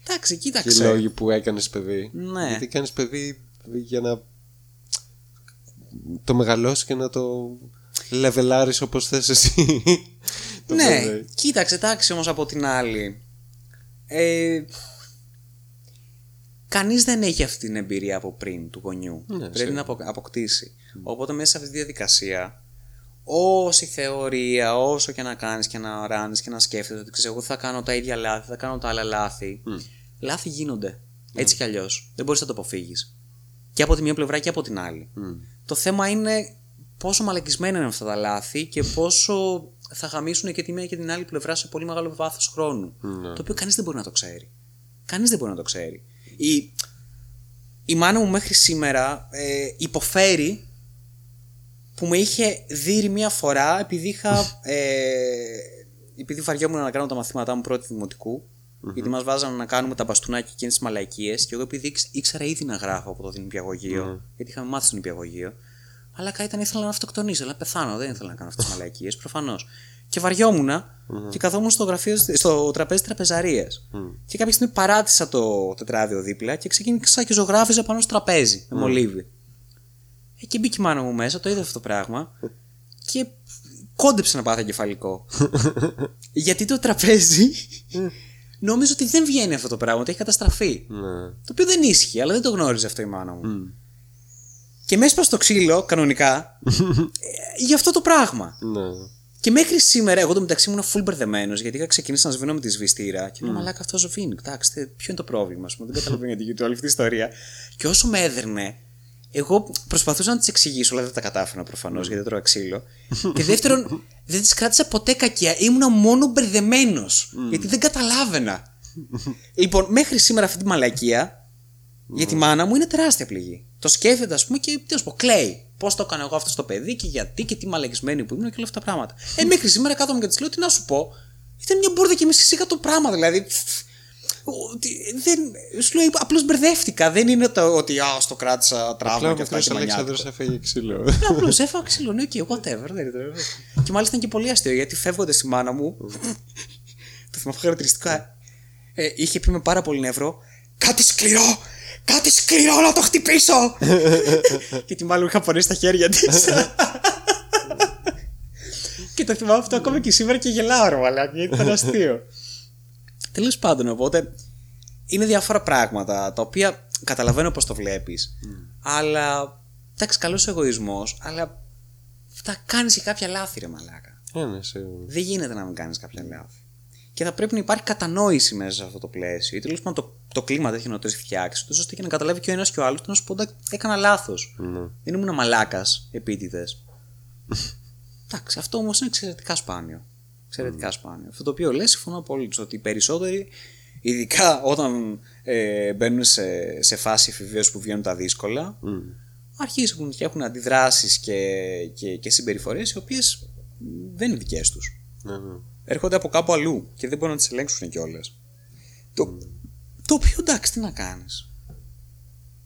Εντάξει, Και οι κοίταξε. λόγοι που έκανες παιδί. Ναι. Γιατί κάνεις παιδί για να το μεγαλώσεις και να το λεβελάρεις όπως θες εσύ. *laughs* το ναι, παιδί. κοίταξε, εντάξει όμως από την άλλη. Ε, κανείς δεν έχει αυτή την εμπειρία από πριν του γονιού. Ναι, Πρέπει σίγουρα. να απο- αποκτήσει. Οπότε μέσα σε αυτή τη διαδικασία, όση θεωρία, όσο και να κάνεις και να ράνεις και να σκέφτεσαι ότι ξέρω εγώ θα κάνω τα ίδια λάθη, θα κάνω τα άλλα λάθη. Λάθη γίνονται. Έτσι κι αλλιώς. Δεν μπορείς να το αποφύγεις. Και από τη μία πλευρά και από την άλλη. Μμ. Το θέμα είναι πόσο μαλακισμένα είναι αυτά τα λάθη και πόσο θα γαμίσουν και τη μία και την άλλη πλευρά σε πολύ μεγάλο βάθος χρόνου. Ναι. Το οποίο κανείς δεν μπορεί να το ξέρει. Κανείς δεν μπορεί να το ξέρει. Η, η μάνα μου μέχρι σήμερα ε, υποφέρει που με είχε δει μία φορά επειδή είχα. Ε, επειδή βαριόμουν να κάνω τα μαθήματά μου πρώτη δημοτικού, γιατί μας βάζανε να κάνουμε τα μπαστούνάκια εκείνες τις μαλακίες, και εγώ επειδή ήξ- ήξερα ήδη να γράφω από το νηπιαγωγείο, γιατί είχαμε μάθει στο νηπιαγωγείο, αλλά ήταν ήθελα να αυτοκτονήσω, αλλά πεθάνω, δεν ήθελα να κάνω αυτές τις μαλακίες, προφανώς. Και βαριόμουν και καθόμουν στο, γραφείο, στο τραπέζι τραπεζαρίας. Και κάποια στιγμή παράτησα το τετράδιο δίπλα και ξεκίνησα και ζωγράφιζα πάνω στο τραπέζι με μολύβι. Ε, και μπήκε η μάνα μου μέσα, το είδε αυτό το πράγμα και κόντεψε να πάθει εγκεφαλικό. *laughs* Γιατί το τραπέζι νόμιζε ότι δεν βγαίνει αυτό το πράγμα, ότι έχει καταστραφεί. Ναι. Το οποίο δεν ίσχυε, αλλά δεν το γνώριζε αυτό η μάνα μου. Και με έσπασε το ξύλο, κανονικά, ε, *laughs* για αυτό το πράγμα. Ναι. Και μέχρι σήμερα, εγώ το μεταξύ ήμουν full μπερδεμένος, γιατί είχα ξεκινήσει να σβήνω με τη σβηστήρα. Και λέω, Μαλάκα, αυτό σβήνει. Κοιτάξτε, ποιο είναι το πρόβλημα, ας πούμε. Δεν καταλαβαίνω γιατί γίνεται όλη αυτή η ιστορία. Και όσο με έδερνε, εγώ προσπαθούσα να της εξηγήσω, αλλά δεν τα κατάφερα προφανώς, γιατί τρώω ξύλο. *laughs* και δεύτερον, δεν της κράτησα ποτέ κακία. Ήμουνα μόνο μπερδεμένος. Γιατί δεν καταλάβαινα. λοιπόν, μέχρι σήμερα αυτή τη μαλακία για τη μάνα μου είναι τεράστια πληγή. Το σκέφτεται, ας πούμε, και τι να σου πω, κλαίει. Πώς το έκανα εγώ αυτό στο παιδί και γιατί και τι μαλακισμένη που ήμουν και όλα αυτά τα πράγματα. Ε, μέχρι σήμερα κάθομαι και της λέω τι να σου πω. Ήταν μια μπουρδα και με συσύγα το πράγμα, δηλαδή. ότι Δεν, σου λέω, απλώς μπερδεύτηκα. Δεν είναι το ότι α, στο κράτησα τραύμα Απλά και ο αυτά μικρός και μανιάτικο. Αλέξανδρος έφεγε ξύλο. Απλώς έφαγα ξύλο, ναι, και whatever. Δεν είναι το- και μάλιστα ήταν και πολύ αστείο γιατί φεύγοντας η μάνα μου. το θυμάμαι χαρακτηριστικά. Ε, είχε πει με πάρα πολύ νεύρο. Κάτι σκληρό! Κάτι σκληρό να το χτυπήσω! *laughs* γιατί μάλλον είχα πονέσει τα χέρια της. *laughs* και το θυμάμαι αυτό ακόμα και σήμερα και γελάω, ρε μαλάκα, γιατί ήταν αστείο. Τέλος πάντων, οπότε είναι διάφορα πράγματα τα οποία καταλαβαίνω πώς το βλέπεις. Αλλά. Εντάξει, καλός εγωισμός, αλλά θα κάνεις και κάποια λάθη, ρε μαλάκα. Ε, ναι, σίγουρα. Δεν γίνεται να μην κάνεις κάποια λάθη. Και θα πρέπει να υπάρχει κατανόηση μέσα σε αυτό το πλαίσιο. Ή τέλος πάντων το, το κλίμα τέτοιο να το έχει φτιάξεις, τόσο ώστε και να καταλάβει και ο ένας και ο άλλος να σου πω «Εντάξει, έκανα λάθος. Ναι. Δεν ήμουν μαλάκας επίτηδες. *laughs* Εντάξει, αυτό όμως είναι εξαιρετικά σπάνιο. Εξαιρετικά σπάνιο. Αυτό το οποίο λες, συμφωνώ απόλυτα ότι οι περισσότεροι, ειδικά όταν ε, μπαίνουν σε, σε φάση εφηβείας που βγαίνουν τα δύσκολα, Μμ. αρχίζουν και έχουν αντιδράσεις και, και, και συμπεριφορές οι οποίες δεν είναι δικές τους. Ναι, ναι. Έρχονται από κάπου αλλού και δεν μπορούν να τις ελέγξουν κιόλας. Το, το οποίο εντάξει, τι να κάνεις.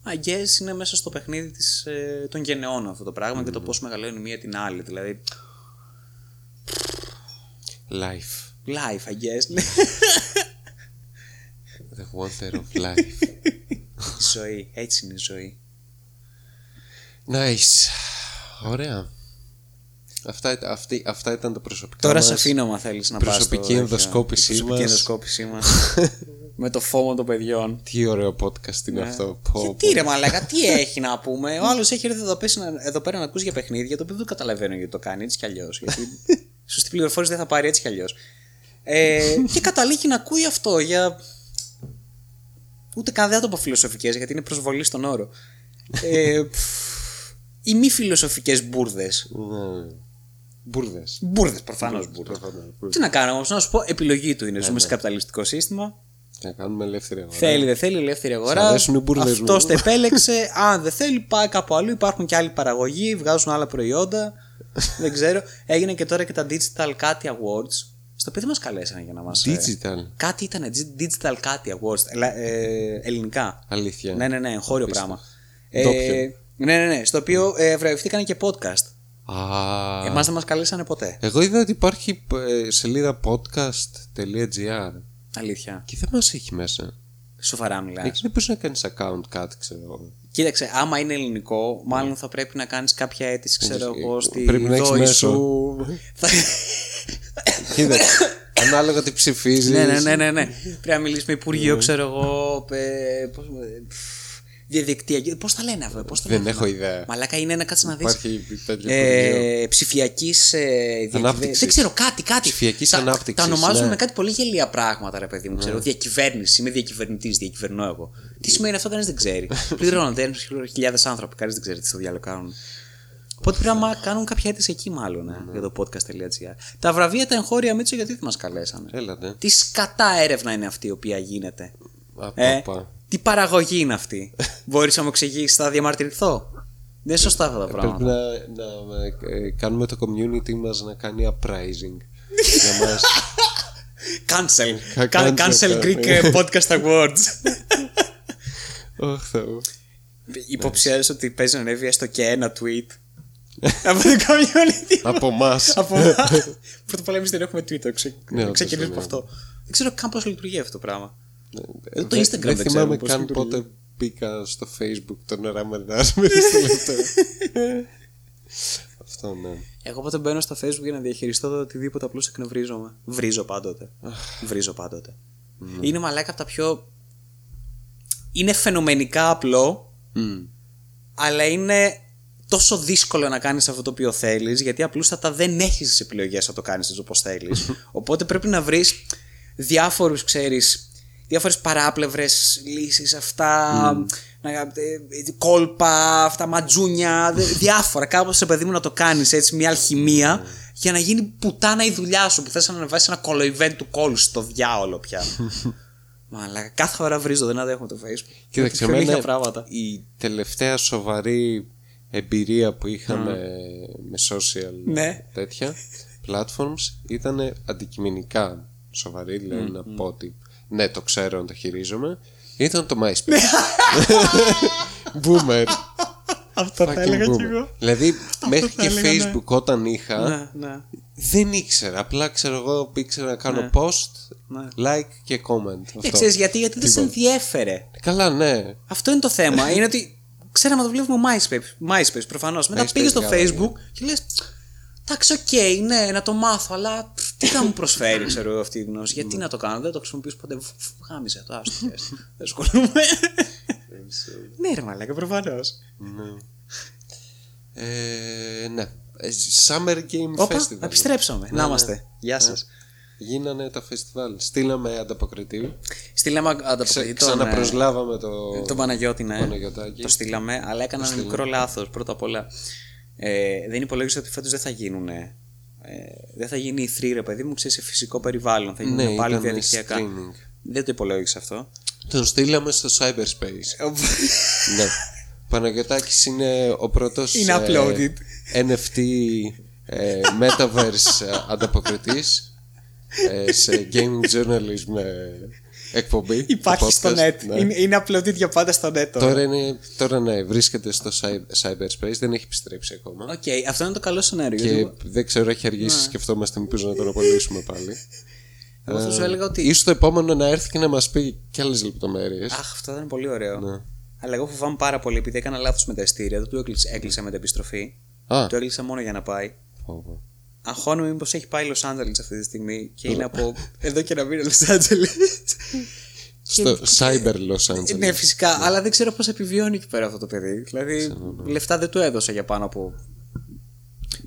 I guess είναι μέσα στο παιχνίδι της, ε, των γενεών αυτό το πράγμα και το πώς μεγαλώνει η μία την άλλη. Δηλαδή, Life. life, I guess. ναι. *laughs* The wonder of life. *laughs* η ζωή, έτσι είναι η ζωή. Nice. Ωραία. Αυτά, ήταν- αυτή, αυτά ήταν τα προσωπικά Τώρα μας. σε αφήνω, μα θέλεις να πας προσωπική στο- ενδοσκόπησή η προσωπική μας. ενδοσκόπησή μας. *laughs* Με το φόβο των παιδιών. Τι ωραίο podcast είναι Ναι. αυτό. Πω, Γιατί πω. ρε μαλάκα, τι έχει να πούμε; Ο άλλος έχει έρθει εδώ, πέσει να- εδώ πέρα να ακούσει για παιχνίδια, το οποίο δεν καταλαβαίνω γιατί το κάνει έτσι κι αλλιώς. Γιατί *laughs* σωστή πληροφόρηση δεν θα πάρει έτσι κι αλλιώς. Ε, και καταλήγει να ακούει αυτό για. Ούτε καν δεν θα το πω φιλοσοφικές, γιατί είναι προσβολή στον όρο. Ε, οι μη φιλοσοφικές μπουρδες. Ναι. Μπουρδες. Μπουρδες, προφανώς μπουρδες. Προφανώς, μπουρδες. Τι να κάνω όμως, να σου πω, επιλογή του είναι. Ζούμε σε καπιταλιστικό σύστημα. Να κάνουμε ελεύθερη αγορά. Θέλει, δεν θέλει, ελεύθερη αγορά. Σ' αρέσουν οι μπουρδες μου. Αυτό το επέλεξε. Αν δεν θέλει, πάει κάπου αλλού. Υπάρχουν και άλλοι παραγωγοί, βγάζουν άλλα προϊόντα. δεν ξέρω. Έγινε και τώρα και τα Digital Κάτι Awards. Στο οποίο δεν μας καλέσανε για να μας. Digital. Κάτι ήταν Digital Κάτι Awards. ελα- ε, ελληνικά. Αλήθεια. Ναι, ναι, ναι, εγχώριο Απίστευτο. πράγμα. Ντόπιο. Ε, ναι, ναι, ναι. Στο οποίο ε, βραβευτήκαν και podcast. Α, Εμάς δεν μας καλέσανε ποτέ. Εγώ είδα ότι υπάρχει ε, σελίδα podcast.gr Αλήθεια. και δεν μας έχει μέσα. Σοβαρά μιλάς. Εκεί δεν μπορείς να κάνεις account κάτι, ξέρω εγώ. Κοίταξε, άμα είναι ελληνικό, μάλλον θα πρέπει να κάνεις κάποια αίτηση, ξέρω Ε, εγώ, στη πρέπει να έχεις δόη μέσο. σου. Θα- Κοίταξε, ανάλογα τι ψηφίζεις. ναι, ναι, ναι, ναι, ναι. Πρέπει να μιλήσεις με υπουργείο, ξέρω εγώ. Ε, πώς- ε, πφ, διαδικτυακή. Πώς τα λένε αυτό, πώς τα Δεν λένε έχω αυτά. ιδέα. Μαλάκα είναι ένα κάτσε να δεις. Υπάρχει τέτοιο υπουργείο. Ε, Ψηφιακής ε, Ανάπτυξης. Δεν ξέρω, κάτι, κάτι. Ψηφιακής τα, ανάπτυξης, Τα ονομάζουν ναι. με κάτι πολύ γελία πράγματα, ρε παιδί μου. Ξέρω, διακυβέρνηση. Είμαι διακυβερνητής, διακυβερνώ εγώ. Τι σημαίνει αυτό, κανείς δεν ξέρει. *laughs* Πληρώνονται χιλιάδες άνθρωποι, κανείς δεν ξέρει τι στο διάλογο κάνουν. Οπότε πρέπει να κάνουν κάποια αίτηση εκεί, μάλλον, ε, για το podcast.gr. Τα βραβεία τα εγχώρια Μίτσο, γιατί δεν μας καλέσανε; Έλατε. Τι σκατά έρευνα είναι αυτή η οποία γίνεται; Απα, Ε, απα. Τι παραγωγή είναι αυτή; *laughs* Μπορείς να μου εξηγήσεις, θα διαμαρτυρηθώ; Δεν είναι σωστά αυτά τα Πρέπει πράγματα. να, να ε, κάνουμε το community μας να κάνει uprising. για μας. *laughs* Cancel. Κα- Κα- cancel, Cancel Greek ναι. *laughs* ε, Podcast Awards. Ωχ, Θεού. Υποψιάζεσαι ότι παίζει να ανέβει έστω και ένα tweet. Από το community. Από εμά. Από Πρώτα απ' όλα εμείς δεν έχουμε Twitter. Ξε... Ναι, όντως, Ξεκινήσουμε ναι. από αυτό. Δεν ξέρω καν πώς λειτουργεί αυτό το πράγμα. Το Δεν- Instagram Δεν δεν θυμάμαι ξέρουμε πώς καν λειτουργεί. πότε μπήκα στο facebook τον Ραμενάς με στο λεπτό. *laughs* Αυτό ναι. Εγώ όταν μπαίνω στο Facebook για να διαχειριστώ το οτιδήποτε απλώς εκνευρίζομαι. Βρίζω πάντοτε. Βρίζω πάντοτε. Είναι μαλάκα από τα πιο. Είναι φαινομενικά απλό, Μμ. αλλά είναι τόσο δύσκολο να κάνεις αυτό το οποίο θέλεις, γιατί απλούστατα δεν έχεις τις επιλογές να το κάνεις έτσι όπως θέλεις. *laughs* Οπότε πρέπει να βρεις διάφορους, ξέρεις, διάφορες παράπλευρες λύσεις, αυτά, να, ε, ε, κόλπα, αυτά ματζούνια, δε- διάφορα. Κάπως σε παιδί μου να το κάνεις έτσι, μια αλχημία, για να γίνει πουτάνα η δουλειά σου, που θες να ανεβάσεις ένα κολοϊβέν του κόλου στο διάολο πια. Μαλάκα, κάθε ώρα βρίζω, δεν αντέχω το facebook. Κοίταξε, Πιο λίγα εμένα πράγματα. η τελευταία σοβαρή εμπειρία που είχαμε με social Ναι. τέτοια platforms ήταν αντικειμενικά σοβαρή, δηλαδή να πω ότι ναι, το ξέρω να το χειρίζομαι. Ήταν το MySpace. *laughs* Boomer. Αυτό Fucking boomer. Δηλαδή, μέχρι θα και έλεγα, ναι. Facebook όταν είχα, Ναι, ναι. δεν ήξερα. Απλά ξέρω εγώ, ήξερα να κάνω Ναι. post, Ναι. like και comment. Και Αυτό. ξέρεις γιατί, γιατί δεν σε Τίποτα. ενδιέφερε. Καλά, ναι. Αυτό είναι το θέμα. *laughs* είναι ότι ξέραμε να το βλέπουμε MySpace, MySpace προφανώς. Μετά MySpace πήγες στο καλά, Facebook και λες. Εντάξει, οκ, ναι, να το μάθω, αλλά πφ, τι θα μου προσφέρει, ξέρω εγώ, αυτή η γνώση; Γιατί να το κάνω, δεν το χρησιμοποιήσω ποτέ. Φ, φ, Γάμησέ το, άστο. χες. *laughs* Δεν ασχολούμαι. ναι, ρε Μαλάκα, προφανώς. ναι. Ε, ναι. Ε, Summer Game Όπα, Festival. επιστρέψαμε. Ναι, Να ναι. είμαστε. Γεια σας. Γίνανε τα φεστιβάλ. Στείλαμε ανταποκριτή. Στείλαμε Ξα, ανταποκριτή τον, ε, ξαναπροσλάβαμε το. τον Παναγιώτη, ναι. Παναγιωτάκη. Το στείλαμε, αλλά έκανα ένα μικρό λάθος πρώτα απ' όλα. Ε, δεν υπολόγισα ότι φέτος δεν θα γίνουν. Ε, δεν θα γίνει η 3, ρε παιδί μου, ξέρεις σε φυσικό περιβάλλον. Θα γίνουν Ναι, πάλι ήταν διαδικτυακά. streaming. Δεν το υπολόγισα αυτό. Τον στείλαμε στο cyberspace. *laughs* ναι. Παναγιωτάκης είναι ο πρώτος Είναι ε, uploaded. NFT ε, metaverse ε, ανταποκριτής ε, σε gaming journalism ε, εκπομπή. Υπάρχει το στο podcast, net. ναι. Είναι, είναι uploaded για πάντα στο net. τώρα. Τώρα, είναι, τώρα ναι, βρίσκεται στο cy- cyberspace, δεν έχει επιστρέψει ακόμα. Οκ, αυτό είναι το καλό σενάριο. Και γιατί εγώ- δεν ξέρω, έχει αργήσει, σκεφτόμαστε μήπως να τον απολύσουμε πάλι. Εγώ θα σου έλεγα ότι. Ίσως το επόμενο να έρθει και να μας πει και άλλες λεπτομέρειες. Αχ, αυτό θα είναι πολύ ωραίο. Ναι. Αλλά εγώ φοβάμαι πάρα πολύ επειδή έκανα λάθος με τα ειστήρια. Δεν του έκλεισα, έκλεισα με την επιστροφή. Α, Το έκλεισα μόνο για να πάει. φόβο. Αγχώνομαι μήπως έχει πάει Los Angeles αυτή τη στιγμή και είναι από εδώ και να μείνει Los Angeles. Στο cyber Los Angeles. Ναι, φυσικά, αλλά δεν ξέρω πώς επιβιώνει εκεί πέρα αυτό το παιδί. Δηλαδή, λεφτά δεν του έδωσα για πάνω από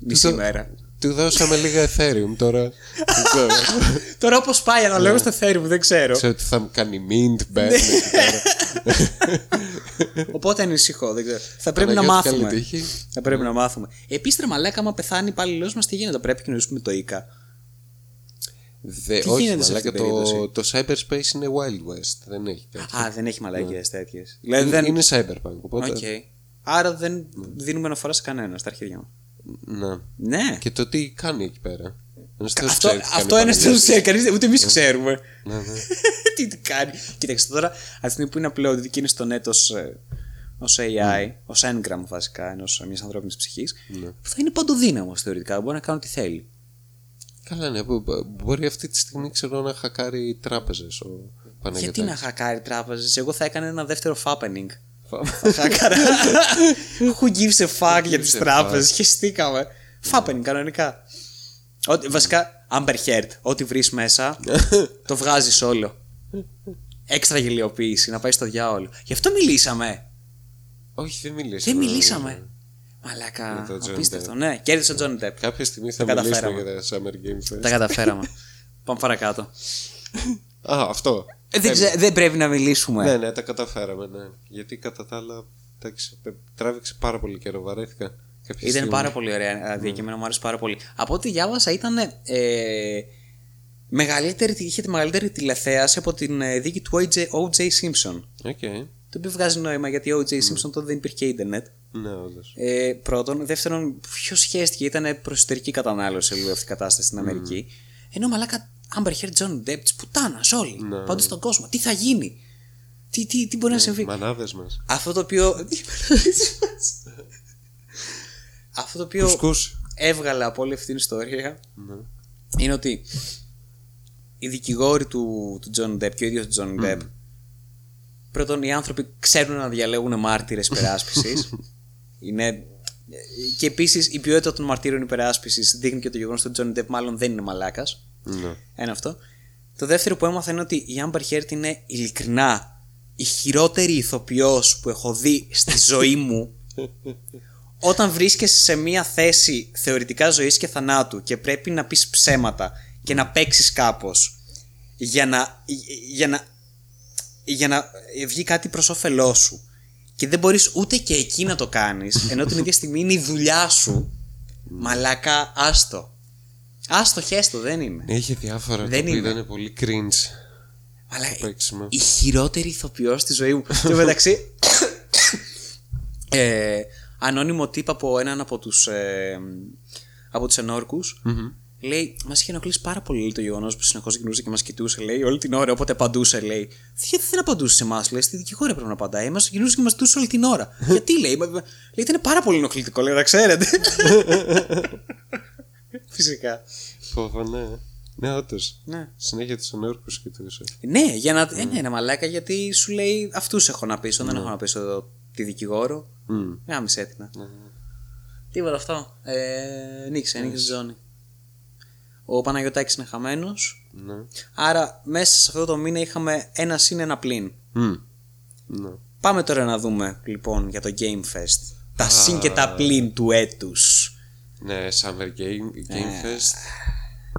μισή το- μέρα. Του δώσαμε λίγα Ethereum τώρα. δεν *laughs* ξέρω. Τώρα όπως πάει αναλόγως στο Ethereum, δεν ξέρω. Ξέρω ότι θα μου κάνει mint, bad. εκεί πέρα. *laughs* Οπότε ανησυχώ, δεν ξέρω. Θα πρέπει να Παναγιώτη, καλή μάθουμε. τύχη. Θα πρέπει να μάθουμε. Επίσης, μαλάκα, άμα πεθάνει πάλι μας, τι γίνεται, πρέπει να κοινωνήσουμε το ΙΚΑ. Δε, Τι όχι, γίνεται σε μαλάκα, αυτή την το, το cyberspace είναι Wild West. Δεν έχει τέτοιο. Α, δεν έχει μαλακίες τέτοιες. Δηλαδή είναι, δεν. είναι cyberpunk. Οπότε, Οκ. Άρα δεν δίνουμε αναφορά σε κανένα στα αρχίδια μου. Ναι. Ναι. Και το τι κάνει εκεί πέρα. Ένας θεός Αυτό, ξέρει τι κάνει αυτό ο είναι στο Παναγιώτης. σε κανείς, ούτε εμείς ξέρουμε. Ναι, ναι. τι, *laughs* τι κάνει. Κοίταξε τώρα, από τη στιγμή που είναι uploaded και είναι στο net ως, ε, ως AI, ως engram βασικά, ενός μιας ανθρώπινης ψυχής, Ναι. θα είναι παντοδύναμο θεωρητικά. Μπορεί να κάνει ό,τι θέλει. Καλά, ναι. μπο- μπο- Μπορεί αυτή τη στιγμή ξέρω να χακάρει τράπεζες ο Παναγιώτης. Γιατί να χακάρει τράπεζες, εγώ θα έκανα ένα δεύτερο fappening. Θα χάκαρα. Who gives a fuck για τις gives a τράπεζες, χεστήκαμε. Fappening κανονικά. Ότι, βασικά, Amber Heard, ό,τι βρεις μέσα, το βγάζεις όλο. Έξτρα γελιοποίηση, να πάει στο διάολο. Γι' αυτό μιλήσαμε. Όχι, δεν μιλήσαμε. Δεν μιλήσαμε. Μαλάκα, Με τον Johnny απίστευτο. Ναι, κέρδισε ο Τζόνι Depp. Κάποια στιγμή θα Τα μιλήσουμε καταφέραμε. για τα Summer Game Fest. Τα καταφέραμε. Πάμε παρακάτω. Α, αυτό. Ε, δεν, ξέ- δεν πρέπει να μιλήσουμε. Ναι, ναι, τα καταφέραμε, ναι. Γιατί κατά τα άλλα, εντάξει, τράβηξε πάρα πολύ καιρό, βαρέθηκα. Κάποια Ήταν στιγμή. πάρα πολύ ωραία αηδία και εμένα μου άρεσε πάρα πολύ. Από ό,τι διάβασα ήταν ε, μεγαλύτερη, είχε τη μεγαλύτερη τηλεθέαση από την ε, δίκη του OJ, OJ Simpson. Οκ. Το οποίο βγάζει νόημα γιατί ο OJ Simpson τότε δεν υπήρχε ίντερνετ. Ναι, όντως. Ε, πρώτον. Δεύτερον, ποιος χέστηκε, ήταν προς εσωτερική κατανάλωση λίγο αυτή η κατάσταση στην Αμερική. Ενώ μαλάκα Amber Heard, John Depp, της πουτάνας όλοι. Ναι. Παντού στον κόσμο. Τι θα γίνει, τι, τι, τι μπορεί να συμβεί; Μανάδες μας. Αυτό το οποίο. *laughs* Αυτό το οποίο Κουσκούς. έβγαλα από όλη αυτή την ιστορία Ναι. είναι ότι οι δικηγόροι του, του John Depp και ο ίδιος του John Depp πρώτον οι άνθρωποι ξέρουν να διαλέγουν μάρτυρες υπεράσπισης *laughs* είναι και επίσης η ποιότητα των μαρτύρων υπεράσπισης δείχνει και το γεγονός ότι ο John Depp μάλλον δεν είναι μαλάκας Ναι. ένα αυτό. Το δεύτερο που έμαθα είναι ότι η Amber Heard είναι ειλικρινά η χειρότερη ηθοποιός που έχω δει στη *laughs* ζωή μου. Όταν βρίσκεσαι σε μια θέση θεωρητικά ζωής και θανάτου και πρέπει να πεις ψέματα και να παίξεις κάπως για να, για να, για να βγει κάτι προς όφελό σου και δεν μπορείς ούτε και εκεί να το κάνεις ενώ την ίδια *laughs* στιγμή είναι η δουλειά σου μαλάκα άστο άστο χέστο δεν είναι Είχε διάφορα Δεν τα οποία είναι. ήταν πολύ cringe. αλλά παίξιμο. η χειρότερη ηθοποιός στη ζωή μου. Και μεταξύ. ε, ανώνυμο τύπο από έναν από τους. Ε, από τους ενορκου Λέει, μας είχε ενοχλήσει πάρα πολύ λέει, το γεγονός που συνεχώς γυρνούσε και μας κοιτούσε. Λέει, όλη την ώρα, όποτε απαντούσε, λέει. Γιατί δεν απαντούσε σε εμάς, λέει, στη δικηγόρη πρέπει να απαντάει. Μας γυρνούσε και μας κοιτούσε όλη την ώρα. *laughs* Γιατί, λέει, μα- λέει, ήταν πάρα πολύ ενοχλητικό, λέει, να ξέρετε. *laughs* Φυσικά. Φόβο, ναι. Ναι, όντως. Ναι. Συνέχεια του ενόρκου κοιτούσε. Ναι, για να. Ε, ναι, ναι, μαλάκα, γιατί σου λέει αυτούς έχω να πείσω, δεν έχω να πείσω εδώ τη δικηγόρο. Μμ. Με άμυσε έτοινα. Τίποτα αυτό. Ε, νίξε, νίξε Τζόνι. Ο Παναγιώτάκης είναι χαμένος. Ναι. Άρα μέσα σε αυτό το μήνα είχαμε ένα συν ένα πλήν. Μμ. Ναι. Πάμε τώρα να δούμε λοιπόν για το Game Fest. Τα συν και τα πλήν του έτους. Ναι, Summer Game, Game Fest.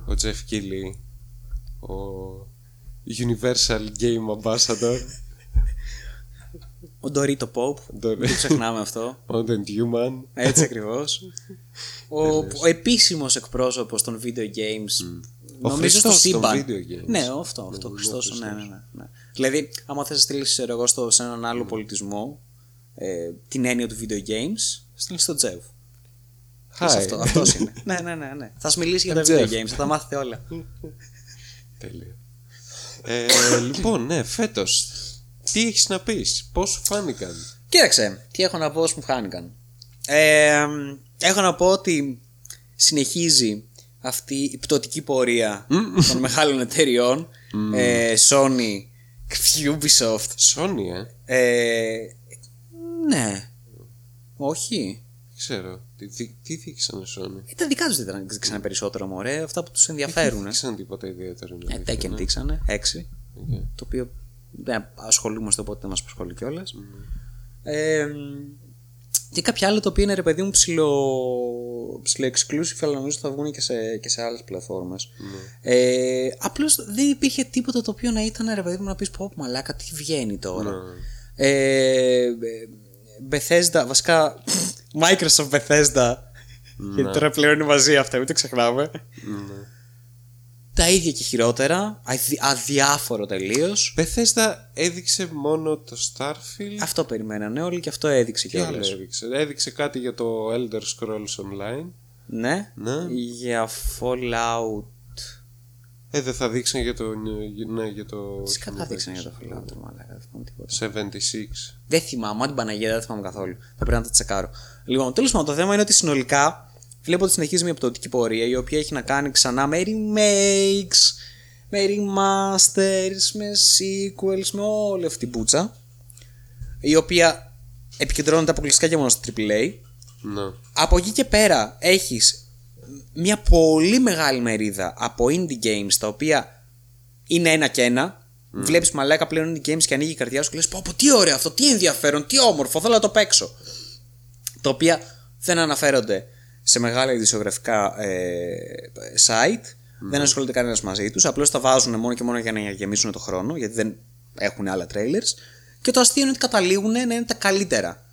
Ο Jeff Keighley. Ο Universal Game Ambassador. Ο Ντορίτο Πόπ. Το- Δεν το ξεχνάμε αυτό. Modern Human. Έτσι ακριβώς. ο, ο επίσημος εκπρόσωπος των video games. Ο Νομίζω στο Χριστός των σύμπαν. video games. Ναι, αυτό, αυτό. Ναι, Χριστός, ο ναι, ναι, Χριστός. ναι, ναι. Δηλαδή, άμα θες να στείλεις εγώ στο, σε έναν άλλο πολιτισμό ε, την έννοια του video games, στείλει στο Τζεβ. Hi. Αυτό, αυτός είναι. *laughs* ναι, ναι, ναι, ναι. Θα σου μιλήσει για τα Jeff. video games, θα τα μάθετε όλα. Τέλεια. Ε, λοιπόν, ναι, φέτος. Τι έχεις να πεις, πώς σου φάνηκαν; Κοίταξε, τι έχω να πω όσο μου χάνηκαν. Ε, έχω να πω ότι συνεχίζει αυτή η πτωτική πορεία των μεγάλων εταιριών ε, Sony, Ubisoft Sony, ε. ε, ναι όχι Δεν ξέρω. Τι, τι, τι δείξανε Sony. ε, τα δικά τους δεν δείξανε περισσότερο μωρέ αυτά που τους ενδιαφέρουν Δεν ε. δείξανε τίποτα ιδιαίτερο. να ε, δείξουν, Tekken ε. δείξανε, 6 Οκ. το οποίο δεν ασχολούμαστε οπότε δεν μας απασχολεί κιόλας. Ε, και κάποια άλλα τα οποία είναι ρε παιδί μου ψιλο, ψιλο exclusive αλλά νομίζω θα βγουν και σε, και σε άλλες πλατφόρμες. Ε, απλώς δεν υπήρχε τίποτα το οποίο να ήταν ρε παιδί μου να πεις πω πω, μαλάκα τι βγαίνει τώρα. Ε, Bethesda, βασικά Microsoft Bethesda γιατί τώρα πλέον είναι μαζί αυτά, μην το ξεχνάμε. Ναι. Τα ίδια και χειρότερα, αδι- αδιάφορο τελείως. Bethesda έδειξε μόνο το Starfield. Αυτό περιμένανε όλοι και αυτό έδειξε Τι άλλο κιόλας. έδειξε; Έδειξε κάτι για το Elder Scrolls Online. Ναι. Ναι. Για Fallout. Ε, δεν θα δείξουν για το. Ναι, για το. Τι κατά δείξανε για το Fallout, ρε μαλάκα, δεν θυμάμαι τίποτα. 76. Δεν θυμάμαι, αν την Παναγία δεν θυμάμαι καθόλου. Θα πρέπει να τα τσεκάρω. Λοιπόν, τέλος πάντων, το θέμα είναι ότι συνολικά βλέπω ότι συνεχίζει μια πτωτική πορεία η οποία έχει να κάνει ξανά με remakes, με remasters, με sequels, με όλη αυτή την πουτσα. Η οποία επικεντρώνεται αποκλειστικά και μόνο στο AAA. Ναι. Από εκεί και πέρα έχεις μια πολύ μεγάλη μερίδα από indie games τα οποία είναι ένα και ένα. Βλέπεις μαλάκα πλέον indie games και ανοίγει η καρδιά σου και λες πω, πω τι ωραίο αυτό, τι ενδιαφέρον, τι όμορφο, θέλω να το παίξω. Τα οποία δεν αναφέρονται σε μεγάλα ειδησιογραφικά ε, site, δεν ασχολείται κανένας μαζί τους, απλώς τα βάζουν μόνο και μόνο για να γεμίσουν το χρόνο, γιατί δεν έχουν άλλα trailers. Και το αστείο είναι ότι καταλήγουν να είναι τα καλύτερα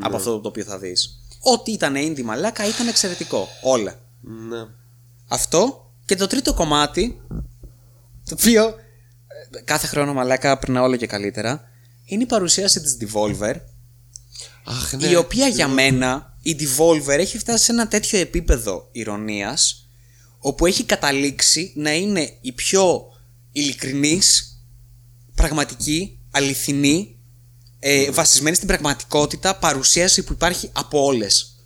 από αυτό το οποίο θα δεις. Ό,τι ήταν indie μαλάκα ήταν εξαιρετικό. Όλα. Ναι. Αυτό και το τρίτο κομμάτι, το οποίο ε, κάθε χρόνο μαλάκα περνά όλο και καλύτερα, είναι η παρουσίαση της Devolver, Αχ, ναι. η οποία για μένα, η Devolver έχει φτάσει σε ένα τέτοιο επίπεδο ηρωνίας, όπου έχει καταλήξει να είναι η πιο ειλικρινής, πραγματική, αληθινή, ε, βασισμένη στην πραγματικότητα παρουσίαση που υπάρχει από όλες.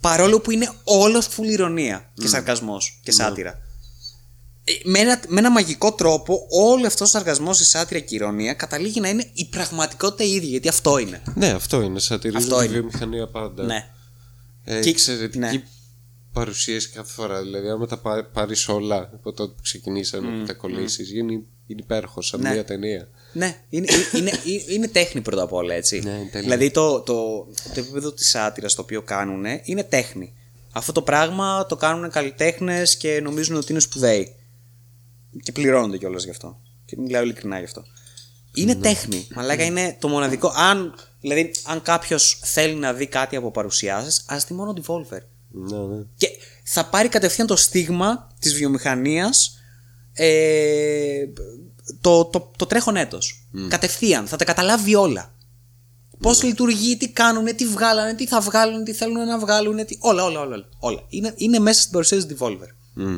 Παρόλο που είναι όλο full ηρωνία και σαρκασμός και σάτυρα. Ε, Με ένα, με ένα μαγικό τρόπο όλο αυτός ο σαρκασμός, η σάτυρα και η ηρωνία καταλήγει να είναι η πραγματικότητα η ίδια, γιατί αυτό είναι. Ναι, αυτό είναι. Σατυρίζει Αυτό τη είναι. βιομηχανία πάντα. Ναι. Ε, Και- εξαιρετική ναι. παρουσίαση κάθε φορά. Δηλαδή, άμα τα πάρεις όλα από τότε που ξεκινήσαμε mm, και τα κολλήσεις, mm. είναι, είναι υπέροχο, σαν Ναι. μια ταινία. Ναι, είναι, είναι, είναι, είναι τέχνη πρώτα απ' όλα, έτσι. Ναι, είναι τέλεια. δηλαδή το, το, το επίπεδο της άτυρα το οποίο κάνουν είναι τέχνη. Αυτό το πράγμα το κάνουν καλλιτέχνες και νομίζουν ότι είναι σπουδαίοι. Και πληρώνονται κιόλας γι' αυτό. Και μιλάω ειλικρινά γι' αυτό. Είναι Ναι. τέχνη. Μαλάκα είναι το μοναδικό. Αν, δηλαδή, αν κάποιος θέλει να δει κάτι από παρουσιάσεις, ας δει μόνο Devolver. Ναι, ναι. Και θα πάρει κατευθείαν το στίγμα της βιομηχανίας ε, το, το, το τρέχον έτος. Κατευθείαν. Θα τα καταλάβει όλα. Πώς λειτουργεί, τι κάνουν, τι βγάλανε, τι θα βγάλουν, τι θέλουν να βγάλουν. Τι... Όλα, όλα, όλα. όλα. όλα. Είναι, είναι μέσα στην παρουσίαση Devolver.